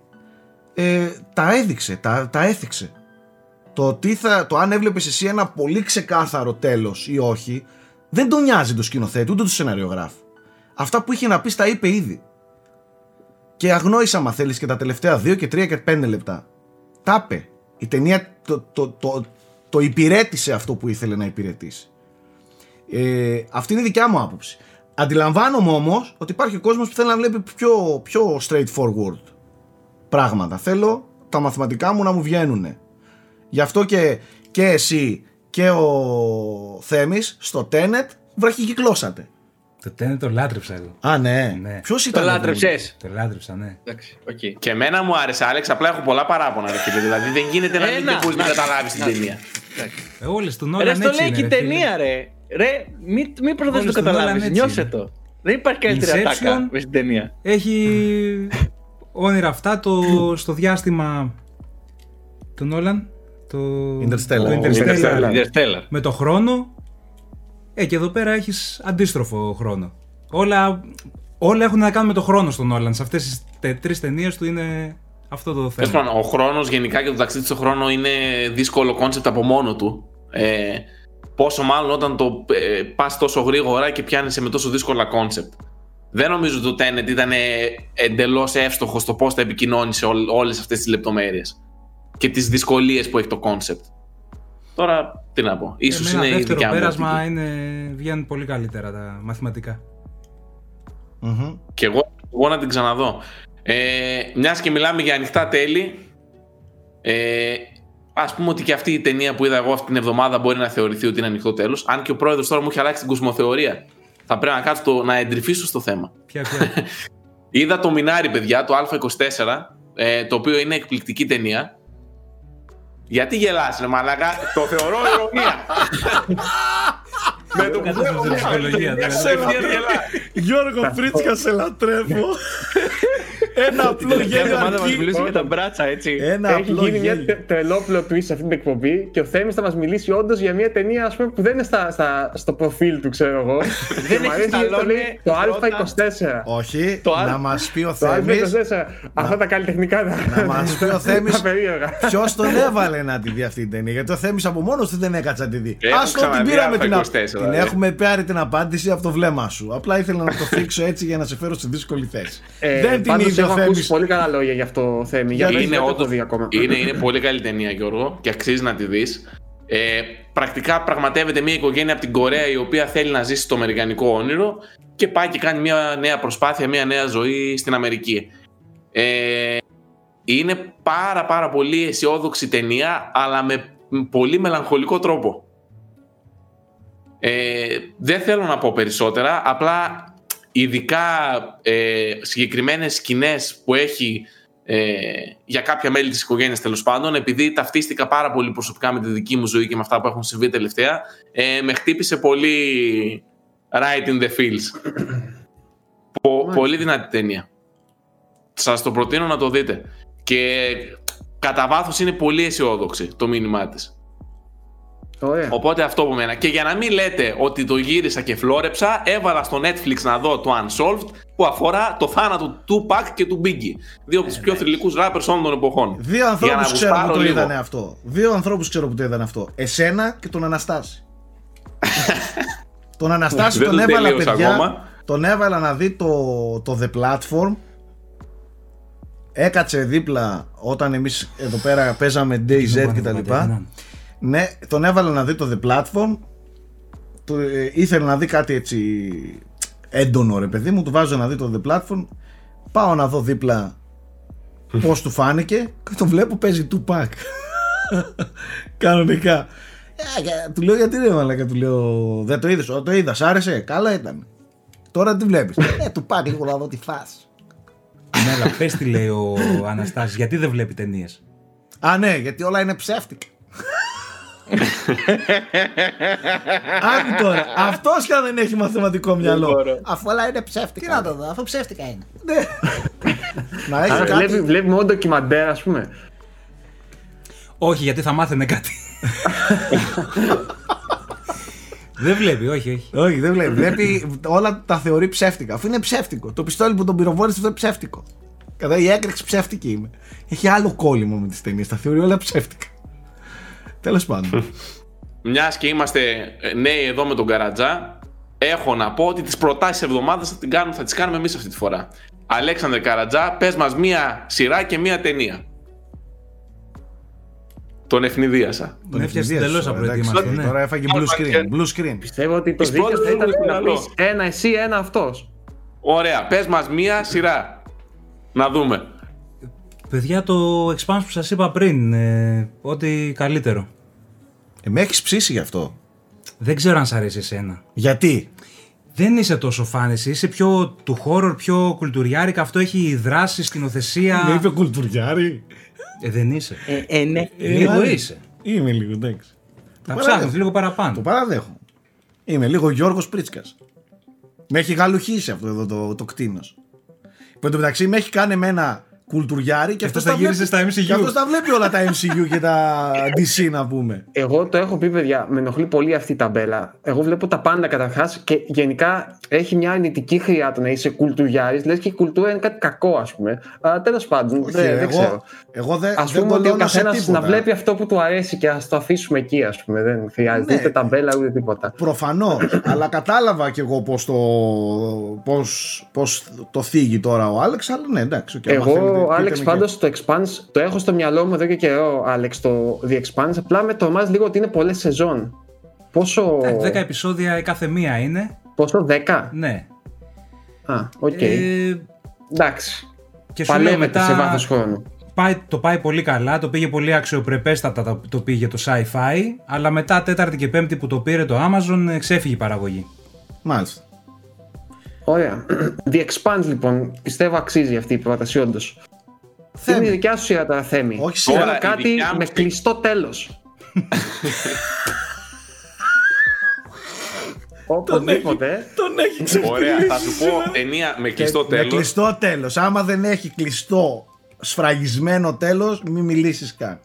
Speaker 1: ε, τα έδειξε, τα, τα έθιξε. Το, τι θα, το αν έβλεπες εσύ ένα πολύ ξεκάθαρο τέλος ή όχι, δεν τον νοιάζει το σκηνοθέτη, ούτε το σεναριογράφο. Αυτά που είχε να πεις τα είπε ήδη. Και αγνόησα, μα θέλεις, και τα τελευταία 2 και 3 και 5 λεπτά. Τα είπε. Η ταινία το, το, το, το υπηρέτησε αυτό που ήθελε να υπηρετήσει. Ε, αυτή είναι η δικιά μου άποψη. Αντιλαμβάνομαι όμως ότι υπάρχει κόσμος που θέλει να βλέπει πιο, πιο straightforward πράγματα. Θέλω τα μαθηματικά μου να μου βγαίνουν. Γι' αυτό και, και εσύ και ο Θέμης στο Tenet βραχικυκλώσατε.
Speaker 6: Το Tenet το λάτρεψα εγώ.
Speaker 1: Α, ναι.
Speaker 6: Ναι.
Speaker 1: Ποιος
Speaker 5: Το
Speaker 1: ήταν.
Speaker 5: λάτρεψες;
Speaker 6: Το λάτρεψα, ναι.
Speaker 5: Εντάξει, οκ.
Speaker 3: Και εμένα μου άρεσε, Άλεξ, απλά έχω πολλά παράπονα. Ρε, φίλε. δηλαδή δεν γίνεται να μην
Speaker 5: Ένα.
Speaker 3: μπορεί να
Speaker 5: Να-
Speaker 3: καταλάβεις την
Speaker 5: να-
Speaker 3: ταινία.
Speaker 6: Ε, όλες του
Speaker 5: Ρε,
Speaker 6: Νόλαν
Speaker 5: στο
Speaker 6: έτσι
Speaker 5: λέει
Speaker 6: είναι,
Speaker 5: και η
Speaker 6: ρε, φίλε.
Speaker 5: ταινία, ρε. Ρε, μην, μην προσπαθείς να
Speaker 6: Όλες
Speaker 5: το
Speaker 6: του Νόλαν
Speaker 5: καταλάβεις.
Speaker 6: έτσι
Speaker 5: Νιώσε
Speaker 6: είναι.
Speaker 5: το. Δεν υπάρχει καλύτερη
Speaker 6: Inception.
Speaker 5: ατάκα με στην ταινία.
Speaker 6: Έχει όνειρα αυτά το, στο διάστημα του Νόλαν. Το
Speaker 1: Interstellar.
Speaker 6: Το
Speaker 1: Ο
Speaker 6: Interstellar.
Speaker 5: Interstellar.
Speaker 6: Με το χρόνο. Ε, και εδώ πέρα έχεις αντίστροφο χρόνο. Όλα, όλα έχουν να κάνουν με το χρόνο στον Νόλαν. Σε αυτές τις τε, τρεις ταινίες του είναι αυτό το
Speaker 3: Τέλος
Speaker 6: θέμα.
Speaker 3: πάντων, ο χρόνος γενικά και το ταξίδι στον χρόνο είναι δύσκολο κόνσεπτ από μόνο του. Ε, πόσο μάλλον όταν το ε, πας τόσο γρήγορα και πιάνεσαι με τόσο δύσκολα κόνσεπτ. Δεν νομίζω ότι το Tenet ήταν εντελώς εύστοχο στο πώς θα επικοινωνήσει όλες αυτές τις λεπτομέρειες και τις δυσκολίες που έχει το κόνσεπτ. Τώρα, τι να πω. Ίσως
Speaker 6: Ε, με
Speaker 3: είναι
Speaker 6: ένα
Speaker 3: η
Speaker 6: δεύτερο
Speaker 3: δικιά μου
Speaker 6: πέρασμα
Speaker 3: οπτική.
Speaker 6: είναι, βγαίνουν πολύ καλύτερα τα μαθηματικά.
Speaker 1: Μμμ.
Speaker 3: Και εγώ, εγώ να την ξαναδώ. Ε, Μιας και μιλάμε για ανοιχτά τέλη, ε, ας πούμε ότι και αυτή η ταινία που είδα εγώ αυτή την εβδομάδα μπορεί να θεωρηθεί ότι είναι ανοιχτό τέλος. Αν και ο πρόεδρος τώρα μου έχει αλλάξει την κοσμοθεωρία. Θα πρέπει να κάτσω το, να εντρυφήσω στο θέμα.
Speaker 6: Ποια, ποια;
Speaker 3: Είδα το Μινάρι, παιδιά, το Α24, ε, το οποίο είναι εκπληκτική ταινία. Γιατί γελάς ρε μαλάκα, το θεωρώ ηρωνία. Με το που
Speaker 6: Κάτσε
Speaker 3: βλέπω
Speaker 6: στην ψυχολογία, δηλαδή.
Speaker 3: σε γελάς.
Speaker 1: Γιώργο Φρίτσκας, σε λατρεύω. Ένα απλό
Speaker 5: Κάθε
Speaker 1: γέλιο
Speaker 5: εβδομάδα μας
Speaker 1: αρκεί.
Speaker 5: μιλούσε για τα μπράτσα, έτσι.
Speaker 1: Ένα
Speaker 2: Έχει
Speaker 1: απλό
Speaker 2: γίνει μια
Speaker 1: γέλιο.
Speaker 2: τε- τρελόπλο twist σε αυτή την εκπομπή και ο Θέμης θα μας μιλήσει όντως για μια ταινία ας πούμε, που δεν είναι στα, στα, στο προφίλ του, ξέρω εγώ.
Speaker 5: Δεν
Speaker 2: Μ'
Speaker 5: έχει
Speaker 2: αρέσει γιατί το
Speaker 5: Σταλόνε,
Speaker 2: λέει το
Speaker 5: πρώτα.
Speaker 2: Α24.
Speaker 1: Όχι,
Speaker 5: Το άλλο-
Speaker 1: να μας πει ο
Speaker 2: Το
Speaker 1: Θέμης
Speaker 2: Α24. Αυτά τα καλλιτεχνικά. τα-
Speaker 1: Να μας πει ο Θέμης
Speaker 2: Τα περίεργα.
Speaker 1: Ποιος τον έβαλε να τη δει αυτή την ταινία. Γιατί ο Θέμης από μόνος του δεν έκατσε να τη δει.
Speaker 3: Έχω
Speaker 1: Α το την
Speaker 3: ξαναδεί
Speaker 1: πήραμε την,
Speaker 3: Α24,
Speaker 1: την
Speaker 3: δηλαδή.
Speaker 1: έχουμε πάρει την απάντηση από το βλέμμα σου. Απλά ήθελα να το θίξω έτσι για να σε φέρω στη δύσκολη θέση.
Speaker 2: Ε,
Speaker 1: δεν την
Speaker 2: πάντως
Speaker 1: είδε ο
Speaker 2: έχω ακούσει
Speaker 1: Θέμης.
Speaker 2: πολύ καλά λόγια για αυτό Θέμη. Για
Speaker 1: Γιατί
Speaker 2: δεν
Speaker 3: είναι,
Speaker 2: το έχω
Speaker 3: όντως-
Speaker 2: δει ακόμα.
Speaker 3: είναι, είναι πολύ καλή ταινία, Γιώργο, και αξίζει να τη δεις. Ε, πρακτικά πραγματεύεται μια οικογένεια από την Κορέα η οποία θέλει να ζήσει το αμερικανικό όνειρο και πάει και κάνει μια νέα προσπάθεια, μια νέα ζωή στην Αμερική. Ε, είναι πάρα πάρα πολύ αισιόδοξη ταινία, αλλά με πολύ μελαγχολικό τρόπο. Ε, δεν θέλω να πω περισσότερα, απλά ειδικά ε, συγκεκριμένες σκηνές που έχει ε, για κάποια μέλη της οικογένειας τέλος πάντων, επειδή ταυτίστηκα πάρα πολύ προσωπικά με τη δική μου ζωή και με αυτά που έχουν συμβεί τελευταία, ε, με χτύπησε πολύ right in the feels. Πο- πολύ δυνατή ταινία. Σας το προτείνω να το δείτε. Και κατά βάθος είναι πολύ αισιόδοξη το μήνυμά της.
Speaker 2: Ωραία.
Speaker 3: Οπότε αυτό από μένα. Και για να μην λέτε ότι το γύρισα και φλόρεψα, έβαλα στο Netflix να δω το Unsolved που αφορά το θάνατο του Tupac και του Biggie. Δύο από τους πιο θρηλυκούς rappers όλων των εποχών.
Speaker 1: Δύο
Speaker 3: Για να
Speaker 1: ανθρώπους ξέρω που
Speaker 3: γουστάρω
Speaker 1: το
Speaker 3: λίγο.
Speaker 1: είδανε αυτό. Δύο ανθρώπους ξέρω που το είδανε αυτό. Εσένα και τον Αναστάση. τον Αναστάση
Speaker 3: Δεν
Speaker 1: τον
Speaker 3: το
Speaker 1: έβαλα
Speaker 3: τελείωσα
Speaker 1: παιδιά.
Speaker 3: ακόμα.
Speaker 1: Τον έβαλα να δει το, το The Platform. έκατσε δίπλα όταν εμείς εδώ πέρα παίζαμε DayZ και τα λοιπά. Ναι, τον έβαλε να δει το The Platform. Του, ε, ήθελε να δει κάτι έτσι έντονο ρε παιδί μου. Του βάζω να δει το The Platform. Πάω να δω δίπλα πώς του φάνηκε και τον βλέπω παίζει Tupac. Κανονικά. Ε, και του λέω γιατί ρε μαλάκα, του λέω δεν το είδες, «Ω, το είδα, σ' άρεσε, καλά ήταν. Τώρα τι βλέπεις. ε, του πάω λίγο να δω τι φας.
Speaker 6: Ναι, αλλά πες τι λέει ο Αναστάσης, γιατί δεν βλέπει ταινίες;
Speaker 1: Α, ναι, γιατί όλα είναι ψεύτικα. Άκου τώρα, αυτός κι αν δεν έχει μαθηματικό μυαλό. Αφού όλα είναι ψεύτικα.
Speaker 7: Τι να το δω, αφού ψεύτικα είναι.
Speaker 1: Ναι. Να έχει
Speaker 2: Άρα
Speaker 1: κάτι.
Speaker 2: βλέπει, βλέπει μόνο ντοκιμαντέρ, ας πούμε.
Speaker 6: Όχι, γιατί θα μάθαινε κάτι. δεν βλέπει, όχι, όχι.
Speaker 1: Όχι, δεν βλέπει. Βλέπει όλα τα θεωρεί ψεύτικα. Αφού είναι ψεύτικο. Το πιστόλι που τον πυροβόλησε αυτό είναι ψεύτικο. Κατά η έκρηξη ψεύτικη είμαι. Έχει άλλο κόλλημα με τις ταινίες. Τα θεωρεί όλα ψεύτικα. Τέλος πάντων.
Speaker 3: Μιας και είμαστε ε, νέοι εδώ με τον Καρατζά, έχω να πω ότι τις προτάσεις εβδομάδας θα, την κάνουμε- θα τις κάνουμε εμείς αυτή τη φορά. Αλέξανδρε Καρατζά, πες μας μία σειρά και μία ταινία. Τον ευνηδίασα.
Speaker 1: Τον
Speaker 6: έφτιασε
Speaker 1: ευνηδίασες
Speaker 6: τελώς
Speaker 1: τώρα,
Speaker 6: απροετοίμαστο,
Speaker 1: εντάξει.
Speaker 6: ναι.
Speaker 1: Τώρα έφαγε blue screen. Blue screen.
Speaker 2: Πιστεύω ότι το
Speaker 3: Τις
Speaker 2: δίκαιο
Speaker 3: πρώτες
Speaker 2: θα ήταν
Speaker 3: μου
Speaker 2: να
Speaker 3: είναι
Speaker 2: πεις ένα εσύ, ένα αυτός.
Speaker 3: Ωραία, πες μας μία σειρά. Να δούμε.
Speaker 6: Παιδιά, το expanse που σας είπα πριν, ε, ό,τι καλύτερο.
Speaker 1: Ε, με έχεις ψήσει γι' αυτό;
Speaker 6: Δεν ξέρω αν σ' αρέσει εσένα.
Speaker 1: Γιατί;
Speaker 6: Δεν είσαι τόσο φαν εσύ, είσαι πιο του horror, πιο κουλτουριάρικα. Αυτό έχει δράση, σκηνοθεσία.
Speaker 1: Με είπε κουλτουριάρη.
Speaker 6: Ε, δεν είσαι.
Speaker 5: Ε, ε, ναι.
Speaker 6: Λίγο
Speaker 1: Ε,
Speaker 6: είσαι.
Speaker 1: Είμαι λίγο, εντάξει.
Speaker 6: Θα
Speaker 1: Το
Speaker 6: ψάχνεις
Speaker 1: παραδέχομαι.
Speaker 6: λίγο παραπάνω.
Speaker 1: Το παραδέχομαι. Είμαι λίγο Γιώργος Πρίτσκας. Με έχει γαλουχίσει αυτό εδώ το, το κτίνος. Που εν τω μεταξύ με έχει κάνει εμένα κουλτουριάρη και
Speaker 6: αυτός
Speaker 1: αυτός
Speaker 6: τα γύρισε
Speaker 1: βλέπει-
Speaker 6: στα MCU.
Speaker 1: Και αυτός τα βλέπει όλα τα MCU και τα DC να πούμε.
Speaker 2: Εγώ το έχω πει, παιδιά, με ενοχλεί πολύ αυτή η ταμπέλα. Εγώ βλέπω τα πάντα καταρχάς και γενικά έχει μια αρνητική χρειά το να είσαι κουλτουριάρης. Λες και η κουλτούρα είναι κάτι κακό, ας πούμε. Αλλά τέλος πάντων,
Speaker 1: Όχι,
Speaker 2: δεν, δεν
Speaker 1: εγώ,
Speaker 2: ξέρω.
Speaker 1: εγώ δεν,
Speaker 2: Α
Speaker 1: δεν
Speaker 2: πούμε ότι ο
Speaker 1: κολλώνω σε
Speaker 2: καθένας
Speaker 1: τίποτα.
Speaker 2: να βλέπει αυτό που του αρέσει και ας το αφήσουμε εκεί, ας πούμε. Δεν χρειάζεται
Speaker 1: Ναι.
Speaker 2: ούτε ταμπέλα ούτε τίποτα.
Speaker 1: Προφανώς. αλλά κατάλαβα κι εγώ πώς το, πώς, πώς το θίγει τώρα ο Άλεξ. Αλλά ναι, εντάξει. οκ, άμα θέλετε,
Speaker 2: Εγώ,
Speaker 1: πείτε
Speaker 2: Άλεξ,
Speaker 1: με
Speaker 2: πάντως το Expanse το έχω στο μυαλό μου εδώ και καιρό, Άλεξ, το The Expanse. Απλά με τρομάζει λίγο ότι είναι πολλές σεζόν. Πόσο.
Speaker 6: Ε, 10 επεισόδια η κάθε μία είναι.
Speaker 2: Πόσο, 10.
Speaker 6: Ναι.
Speaker 2: Α, οκ.
Speaker 6: Ε,
Speaker 2: Εντάξει.
Speaker 6: και σου λέω
Speaker 2: Παλεύεται
Speaker 6: μετά.
Speaker 2: σε βάθος χρόνου.
Speaker 6: Πάει, το πάει πολύ καλά, το πήγε πολύ αξιοπρεπέστατα το, το πήγε το sci-fi, αλλά μετά τέταρτη και πέμπτη που το πήρε το Amazon ε, ξέφυγε η παραγωγή.
Speaker 1: Μάλιστα.
Speaker 2: Ωραία. The Expanse, λοιπόν, πιστεύω αξίζει αυτή η πρόταση, όντως.
Speaker 1: Θέμη.
Speaker 2: Είναι η δικιά σου σειρά τώρα, Θέμη.
Speaker 1: Όχι σειρά,
Speaker 2: Θέλω
Speaker 3: η
Speaker 2: κάτι
Speaker 3: δικιά μου
Speaker 2: με
Speaker 3: στη-
Speaker 2: κλειστό τέλος. Οπωσδήποτε.
Speaker 1: Τον έχει ξεφτυλίσει.
Speaker 3: Ωραία, θα σου πω ταινία με κλειστό
Speaker 1: Με
Speaker 3: τέλος.
Speaker 1: κλειστό τέλος. Άμα δεν έχει κλειστό σφραγισμένο τέλος, μην μιλήσεις καν.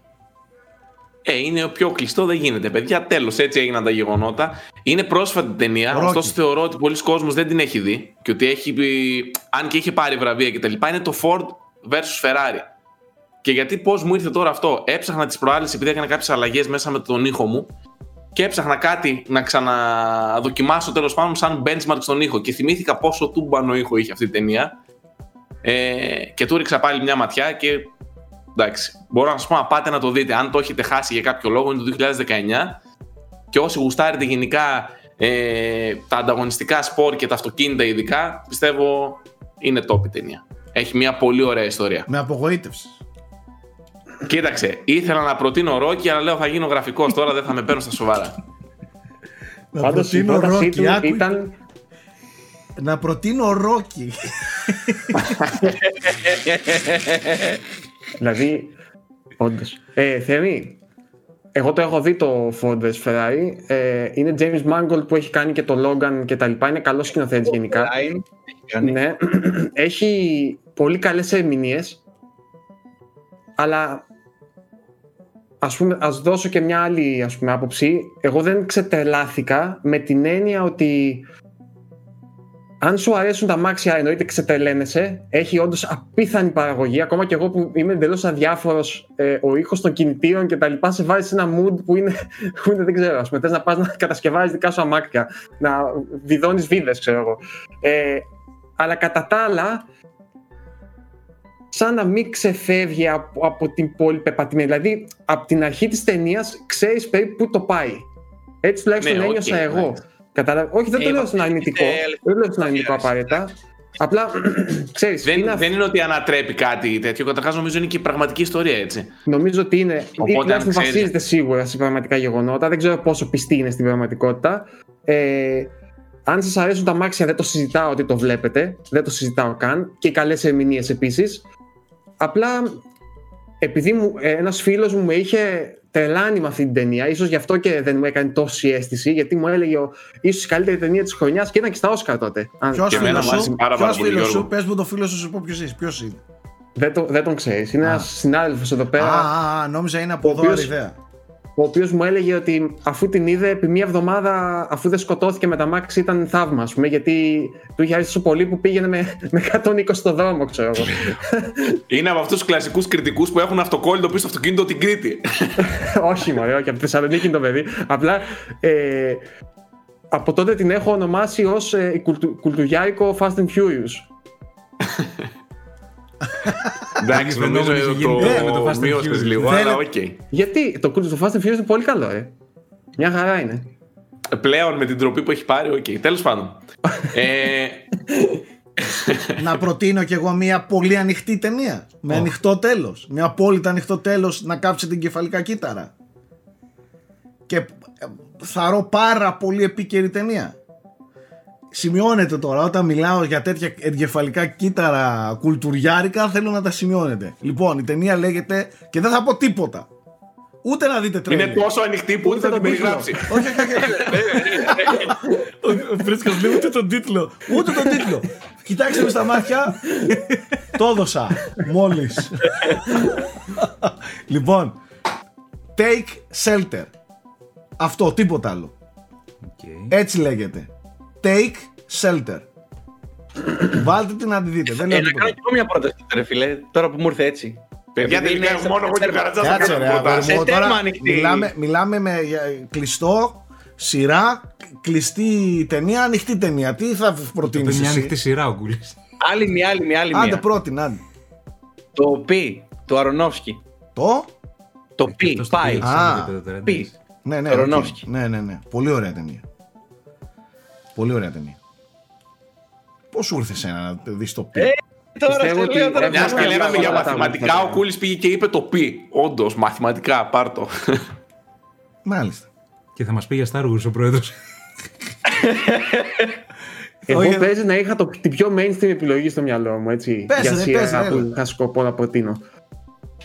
Speaker 3: Ε, είναι ο πιο κλειστό, δεν γίνεται. Παιδιά, τέλος, έτσι έγιναν τα γεγονότα. Είναι πρόσφατη ταινία,
Speaker 1: Rocky.
Speaker 3: ωστόσο θεωρώ ότι πολλοί κόσμος δεν την έχει δει και ότι έχει, πει- αν και είχε πάρει βραβεία κτλ. Είναι το Ford vs Ferrari. Και γιατί πώς μου ήρθε τώρα αυτό, έψαχνα τις προάλλες επειδή έκανα κάποιες αλλαγές μέσα με τον ήχο μου και έψαχνα κάτι να ξαναδοκιμάσω τέλος πάντων σαν benchmark στον ήχο και θυμήθηκα πόσο τούμπανο ήχο είχε αυτή η ταινία. Ε, και του ρίξα πάλι μια ματιά και εντάξει, μπορώ να σας πω να πάτε να το δείτε. Αν το έχετε χάσει για κάποιο λόγο, είναι το 2019. Και όσοι γουστάρετε γενικά ε, τα ανταγωνιστικά σπορ και τα αυτοκίνητα ειδικά, πιστεύω είναι top η ταινία. Έχει μια πολύ ωραία ιστορία.
Speaker 1: Με απογοήτευση.
Speaker 3: Κοίταξε, ήθελα να προτείνω Ρόκι, αλλά λέω θα γίνω γραφικός τώρα, δεν θα με παίρνω στα σοβαρά.
Speaker 1: Να
Speaker 2: Πάντως η
Speaker 1: προτείνω
Speaker 2: πρότασή
Speaker 1: Ρόκι.
Speaker 2: του
Speaker 1: άκου-
Speaker 2: ήταν.
Speaker 1: Να προτείνω Ρόκι.
Speaker 2: Δηλαδή, όντως. Ε, Θέμη, εγώ το έχω δει το Ford vs Ferrari. Ε, είναι James Mangold που έχει κάνει και το Logan και τα λοιπά. Είναι καλός σκηνοθέτης γενικά.
Speaker 5: Line, έχει κάνει.
Speaker 2: Ναι, έχει πολύ καλές ερμηνείες αλλά ας πούμε ας δώσω και μια άλλη ας πούμε άποψη εγώ δεν ξετελάθηκα με την έννοια ότι αν σου αρέσουν τα μάξια εννοείται ξετελένεσαι έχει όντως απίθανη παραγωγή ακόμα και εγώ που είμαι εντελώς αδιάφορος ε, ο ήχος των κινητήρων και τα λοιπά σε βάζει σε ένα mood που είναι, που είναι δεν ξέρω ας πούμε θες να πας να κατασκευάζεις δικά σου αμάξια να βιδώνεις βίδες ξέρω εγώ ε, αλλά κατά τα άλλα σαν να μην ξεφεύγει από, από την πολύ πεπατημένη. Δηλαδή, από την αρχή της ταινίας ξέρεις περίπου πού το πάει. Έτσι τουλάχιστον
Speaker 3: Ναι, οκ,
Speaker 2: ένιωσα εγώ.
Speaker 3: εντάξει.
Speaker 2: Κατάλαβα. Όχι, δεν το
Speaker 5: Ε,
Speaker 2: λέω σαν
Speaker 5: είναι
Speaker 2: αρνητικό. Δεν το λέω σαν αρνητικό απαραίτητα. Απλά, ξέρεις,
Speaker 3: Δεν,
Speaker 2: είναι,
Speaker 3: δεν είναι ότι ανατρέπει κάτι τέτοιο. Καταρχάς, νομίζω είναι και η πραγματική ιστορία έτσι.
Speaker 2: νομίζω ότι είναι.
Speaker 3: Οπότε,
Speaker 2: ή τουλάχιστον
Speaker 3: αν ξέρεις-
Speaker 2: βασίζεται σίγουρα σε πραγματικά γεγονότα. Δεν ξέρω πόσο πιστή είναι στην πραγματικότητα. Ε, αν σας αρέσουν τα μάξια, δεν το συζητάω ότι το βλέπετε. Δεν το συζητάω καν. Και οι καλές ερμηνείες επίσης. Απλά επειδή μου, ε, ένας φίλος μου με είχε τρελάνει με αυτή την ταινία, ίσως γι' αυτό και δεν μου έκανε τόση αίσθηση, γιατί μου έλεγε ο, ίσως η καλύτερη ταινία της χρονιάς και ήταν και στα Όσκαρ τότε. Αν-
Speaker 1: Ποιος
Speaker 3: και εμένα
Speaker 1: φίλος
Speaker 3: μου άρεσε
Speaker 1: σου,
Speaker 3: πάρα, πάρα
Speaker 1: ποιος
Speaker 3: πολύ,
Speaker 1: φίλος
Speaker 3: Γιώργο.
Speaker 1: σου, πες μου το φίλο σου, σου πω ποιος είσαι. Ποιος είναι.
Speaker 2: δεν, το, δεν τον ξέρεις. Είναι
Speaker 1: Α.
Speaker 2: ένας συνάδελφος εδώ
Speaker 1: Α,
Speaker 2: πέρα,
Speaker 1: α, α, νόμιζα είναι από
Speaker 2: Ο
Speaker 1: εδώ
Speaker 2: οποίος-
Speaker 1: αριδέα.
Speaker 2: Ο οποίος μου έλεγε ότι αφού την είδε επί μία εβδομάδα, αφού δεν σκοτώθηκε με τα μάξι, ήταν θαύμα, ας πούμε, γιατί του είχε αρέσει τόσο πολύ που πήγαινε με, με 120 στο δρόμο, ξέρω εγώ.
Speaker 3: Είναι από αυτούς τους κλασικούς κριτικούς που έχουν αυτοκόλλητο πίσω στο αυτοκίνητο την Κρήτη.
Speaker 2: όχι, μωρέ, όχι, από τη Θεσσαλονίκη είναι το παιδί. Απλά ε, από τότε την έχω ονομάσει ως ε, η κουλτου, κουλτουριάρικο Fast and Furious.
Speaker 3: Εντάξει,
Speaker 6: Δεν
Speaker 3: νομίζω
Speaker 6: νομίζω
Speaker 3: το,
Speaker 6: είχε γίνει
Speaker 1: τέτοια
Speaker 6: με το Fast and
Speaker 3: μείωσες
Speaker 6: Furious.
Speaker 3: λίγο,
Speaker 1: Θέλετε-
Speaker 3: αλλά οκ.
Speaker 2: Γιατί; Το κουλτου του Fast and Furious είναι πολύ καλό, ε. Μια χαρά είναι.
Speaker 3: Πλέον με την τροπή που έχει πάρει, οκ. Τέλος πάντων. ε,
Speaker 1: να προτείνω κι εγώ μια πολύ ανοιχτή ταινία. Με ανοιχτό τέλος. Με απόλυτα ανοιχτό τέλος να κάψει εγκεφαλικά κύτταρα. Και ε, θαρώ πάρα πολύ επίκαιρη ταινία. Σημειώνετε τώρα, όταν μιλάω για τέτοια εγκεφαλικά κύτταρα κουλτουριάρικα, θέλω να τα σημειώνετε. Λοιπόν, η ταινία λέγεται και δεν θα πω τίποτα. Ούτε να δείτε τρέλερ.
Speaker 3: είναι τόσο ανοιχτή που ούτε θα
Speaker 2: Ούτε
Speaker 3: την
Speaker 2: τον τίτλο.
Speaker 3: περιγράψει.
Speaker 1: Όχι, όχι, όχι. Ο Φρίσκο λέει ούτε τον τίτλο. Ούτε τον τίτλο. Κοιτάξτε με στα μάτια. Το έδωσα. Μόλις. λοιπόν. Take shelter. Αυτό, τίποτα άλλο.
Speaker 6: Οκ.
Speaker 1: Έτσι λέγεται. Take shelter. Βάλτε την να τη δείτε. Δεν λέω
Speaker 5: Ε, να
Speaker 1: τίποτα.
Speaker 5: κάνω κι εγώ μια πρόταση, ρε φίλε, τώρα που μου ήρθε έτσι.
Speaker 3: Παιδιά,
Speaker 5: Επειδή
Speaker 3: τελικά
Speaker 5: είναι σε-
Speaker 3: μόνο εγώ και ο
Speaker 5: σε-
Speaker 3: Καρατζάς θα
Speaker 1: Κάτσε ρε,
Speaker 3: κάνουμε
Speaker 1: αγόρι
Speaker 3: προτάσεις.
Speaker 1: μου,
Speaker 5: Σε τέρμα
Speaker 1: τώρα
Speaker 5: ανοιχτή.
Speaker 1: μιλάμε, μιλάμε με για- κλειστό, σειρά, κλειστή ταινία, ανοιχτή ταινία. Τι θα προτείνεις
Speaker 6: Είναι μια
Speaker 1: εσύ;
Speaker 6: ανοιχτή σειρά ο Γκούλης.
Speaker 5: Άλλη μια, άλλη μια, άλλη
Speaker 1: Άντε
Speaker 5: μια.
Speaker 1: πρώτη, άντε.
Speaker 5: Το πι, το Αρονόφσκι.
Speaker 1: Το,
Speaker 5: Το πι, πάει.
Speaker 1: Α,
Speaker 5: Πι.
Speaker 1: ναι, ναι,
Speaker 5: Αρονόφσκι.
Speaker 1: οκ. ναι, ναι, ναι. Πολύ ωραία ταινία. Πολύ ωραία ταινία. Πώς σου ήρθε εσένα να πεις το πι.
Speaker 5: Ε, Τώρα
Speaker 2: Πιστεύω
Speaker 5: σε
Speaker 2: ότι
Speaker 5: λέω τώρα.
Speaker 2: μια
Speaker 3: Μια και
Speaker 2: Καλά,
Speaker 3: λέγαμε για
Speaker 2: καλά,
Speaker 3: μαθηματικά,
Speaker 2: καλά.
Speaker 3: ο Κούλης πήγε και είπε το πι. Όντως, μαθηματικά, πάρτο.
Speaker 1: Μάλιστα.
Speaker 6: Και θα μας πει για Star Wars ο πρόεδρος.
Speaker 2: Εγώ
Speaker 1: Όχι.
Speaker 2: παίζει να είχα το, την πιο mainstream επιλογή στο μυαλό μου, έτσι.
Speaker 1: Πες,
Speaker 2: για
Speaker 1: ρε,
Speaker 2: σειρά
Speaker 1: πες, ρε,
Speaker 2: που
Speaker 1: έλα.
Speaker 2: είχα σκοπό να προτείνω.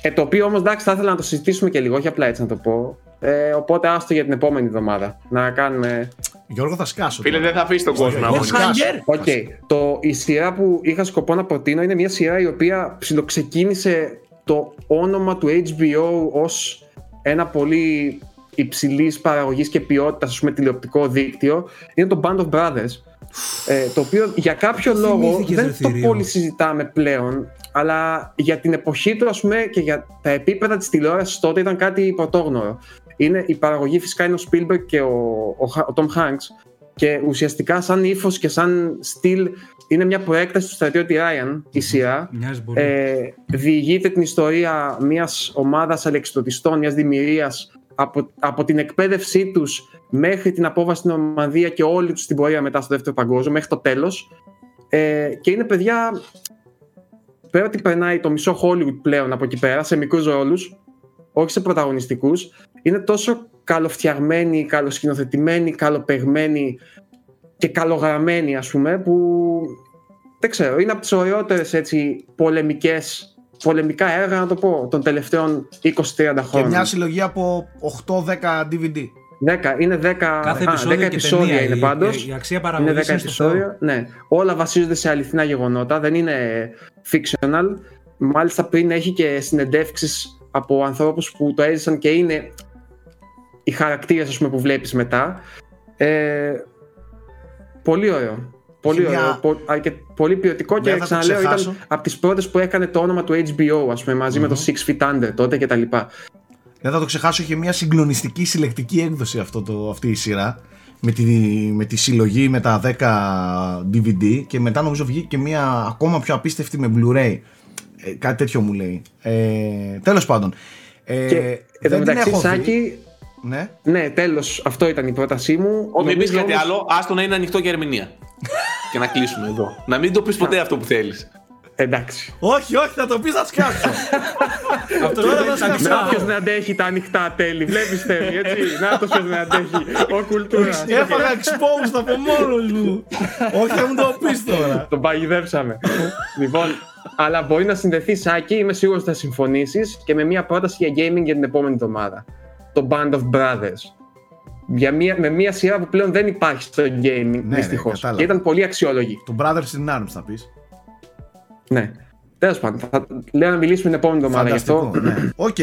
Speaker 2: Ε, το οποίο όμως εντάξει, θα ήθελα να το συζητήσουμε και λίγο, όχι απλά έτσι να το πω. Ε, οπότε άστο για την επόμενη εβδομάδα. Να κάνουμε.
Speaker 1: Γιώργο θα σκάσω.
Speaker 3: Φίλε,
Speaker 1: τώρα.
Speaker 3: δεν θα αφήσεις τον κόσμο να
Speaker 1: Όχι,
Speaker 3: αγωνίσει.
Speaker 1: θα σκάσω.
Speaker 2: Οκ. Το, η σειρά που είχα σκοπό να προτείνω είναι μια σειρά η οποία ψιλοξεκίνησε το όνομα του HBO ως ένα πολύ υψηλής παραγωγής και ποιότητας ας πούμε, τηλεοπτικό δίκτυο. Είναι το Band of Brothers. Ε, το οποίο για κάποιο λόγο
Speaker 6: Θυμήθηκες,
Speaker 2: δεν
Speaker 6: ρε,
Speaker 2: το
Speaker 6: θηρίο.
Speaker 2: πολύ συζητάμε πλέον, αλλά για την εποχή του ας πούμε, και για τα επίπεδα της τηλεόρασης τότε ήταν κάτι πρωτόγνωρο. Είναι, η παραγωγή φυσικά είναι ο Spielberg και ο, ο, Χα- ο Tom Hanks και ουσιαστικά σαν ύφος και σαν στυλ είναι μια προέκταση του στρατιώτη Ryan η σειρά.
Speaker 6: Μοιάζει πολύ.
Speaker 2: Ε, διηγείται την ιστορία μιας ομάδας αλεξιτοτιστών, μιας δημιουργίας από, από την εκπαίδευσή τους μέχρι την απόβαση στην Ομαδία και όλη τους την πορεία μετά στο δεύτερο παγκόσμιο μέχρι το τέλος ε, και είναι παιδιά πέρα ότι περνάει το μισό Hollywood πλέον από εκεί πέρα σε μικρούς ρόλους όχι σε πρωταγωνιστικούς είναι τόσο καλοφτιαγμένοι, καλοσκηνοθετημένοι, καλοπεγμένοι και καλογραμμένοι ας πούμε που δεν ξέρω, είναι από τις ωραιότερες έτσι πολεμικές πολεμικά έργα να το πω των τελευταίων 20-30
Speaker 1: Και
Speaker 2: χρόνων.
Speaker 1: μια συλλογή από 8-10 DVD.
Speaker 2: 10, είναι 10,
Speaker 6: Κάθε
Speaker 2: α,
Speaker 6: επεισόδιο
Speaker 2: 10
Speaker 6: και
Speaker 2: επεισόδια
Speaker 6: ταινία.
Speaker 2: είναι
Speaker 6: Η-
Speaker 2: πάντως.
Speaker 6: Η, η αξία
Speaker 2: Είναι 10
Speaker 6: παραγωγής είναι στο Θεό.
Speaker 2: επεισόδια. Ναι. Όλα βασίζονται σε αληθινά γεγονότα. Δεν είναι fictional. Μάλιστα πριν έχει και συνεντεύξεις από ανθρώπους που το έζησαν και είναι οι χαρακτήρες ας πούμε, που βλέπεις μετά. Ε, πολύ ωραίο. Πολύ
Speaker 1: Έχει μια-
Speaker 2: ωραίο. Πο- α, και πολύ ποιοτικό
Speaker 1: Δεν
Speaker 2: και
Speaker 1: θα το
Speaker 2: ξαναλέω
Speaker 1: ξεχάσω.
Speaker 2: ήταν από τις πρώτες που έκανε το όνομα του HBO ας πούμε, μαζί με το Six Feet Under τότε και τα λοιπά.
Speaker 1: Δεν θα το ξεχάσω, είχε μια συγκλονιστική συλλεκτική έκδοση αυτό το, αυτή η σειρά. Με τη, με τη συλλογή με τα 10 DVD και μετά νομίζω βγήκε και μια ακόμα πιο απίστευτη με Blu-ray. Ε, κάτι τέτοιο μου λέει. Ε, Τέλος πάντων. Ε,
Speaker 2: Και εν τω
Speaker 1: δεν την
Speaker 2: μεταξύ,
Speaker 1: έχω δει.
Speaker 2: Σάκη,
Speaker 1: Ναι.
Speaker 2: ναι, τέλος, αυτό ήταν η πρότασή μου.
Speaker 3: Όχι, μην πει
Speaker 2: Νομίζω
Speaker 3: κάτι
Speaker 2: όμως-
Speaker 3: άλλο, άστο να είναι ανοιχτό για ερμηνεία. και να κλείσουμε εδώ. Να μην το πεις ποτέ αυτό που θέλεις.
Speaker 2: Εντάξει.
Speaker 1: Όχι, όχι, θα το πεις, θα σκάσω. Αυτό τώρα θα σκάσω.
Speaker 2: Να ποιο να αντέχει τα ανοιχτά τέλη. Βλέπεις τέλη, έτσι. Να το ποιο να αντέχει. Ο κουλτούρας.
Speaker 1: Έφαγα exposed από μόνος μου. Όχι, θα μου το πεις τώρα.
Speaker 2: Τον παγιδεύσαμε. λοιπόν, αλλά μπορεί να συνδεθεί, Σάκη, είμαι σίγουρος ότι θα συμφωνήσεις και με μια πρόταση για gaming για την επόμενη εβδομάδα. Το Band of Brothers. Για μια, με μια σειρά που πλέον δεν υπάρχει στο gaming,
Speaker 1: ναι,
Speaker 2: δυστυχώς.
Speaker 1: κατάλαβα.
Speaker 2: και ήταν πολύ αξιόλογη.
Speaker 1: Το Brothers in Arms θα πεις.
Speaker 2: Ναι. Τέλος πάντων, θα λέω να μιλήσουμε την επόμενη εβδομάδα γι' αυτό.
Speaker 1: Φανταστικό. ναι. Οκ,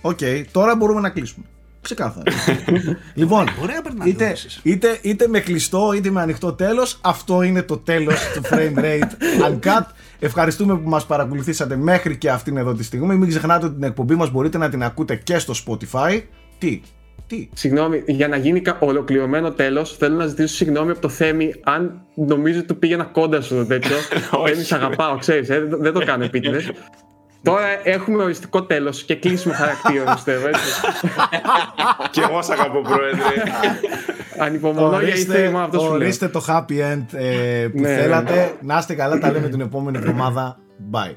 Speaker 1: οκ. Τώρα μπορούμε να κλείσουμε. Ξεκάθαρα. λοιπόν,
Speaker 6: Ωραία περνάτε
Speaker 1: είτε,
Speaker 6: εσείς.
Speaker 1: είτε, είτε με κλειστό είτε με ανοιχτό τέλος, αυτό είναι το τέλος του frame rate uncut. Ευχαριστούμε που μας παρακολουθήσατε μέχρι και αυτήν εδώ τη στιγμή. Μην ξεχνάτε ότι την εκπομπή μας μπορείτε να την ακούτε και στο Spotify. Τι, τι;
Speaker 2: Συγγνώμη, για να γίνει κα- ολοκληρωμένο τέλος, θέλω να ζητήσω συγγνώμη από το Θέμη αν νομίζω ότι του πήγαινα κόντρα στο τέτοιο. Θέμη, σ' αγαπάω, ξέρεις, δεν, δεν το κάνω επίτηδες. Τώρα έχουμε οριστικό τέλος και κλείσιμο χαρακτήρα, πιστεύω. Έτσι.
Speaker 3: και εγώ σ' αγαπώ, Πρόεδρε.
Speaker 2: Ανυπομονώ για ήρθε μόνο αυτός σου λέω.
Speaker 1: ορίστε το happy end ε, που
Speaker 2: Ναι, ναι.
Speaker 1: θέλατε. Να είστε καλά, τα λέμε την επόμενη εβδομάδα. Bye.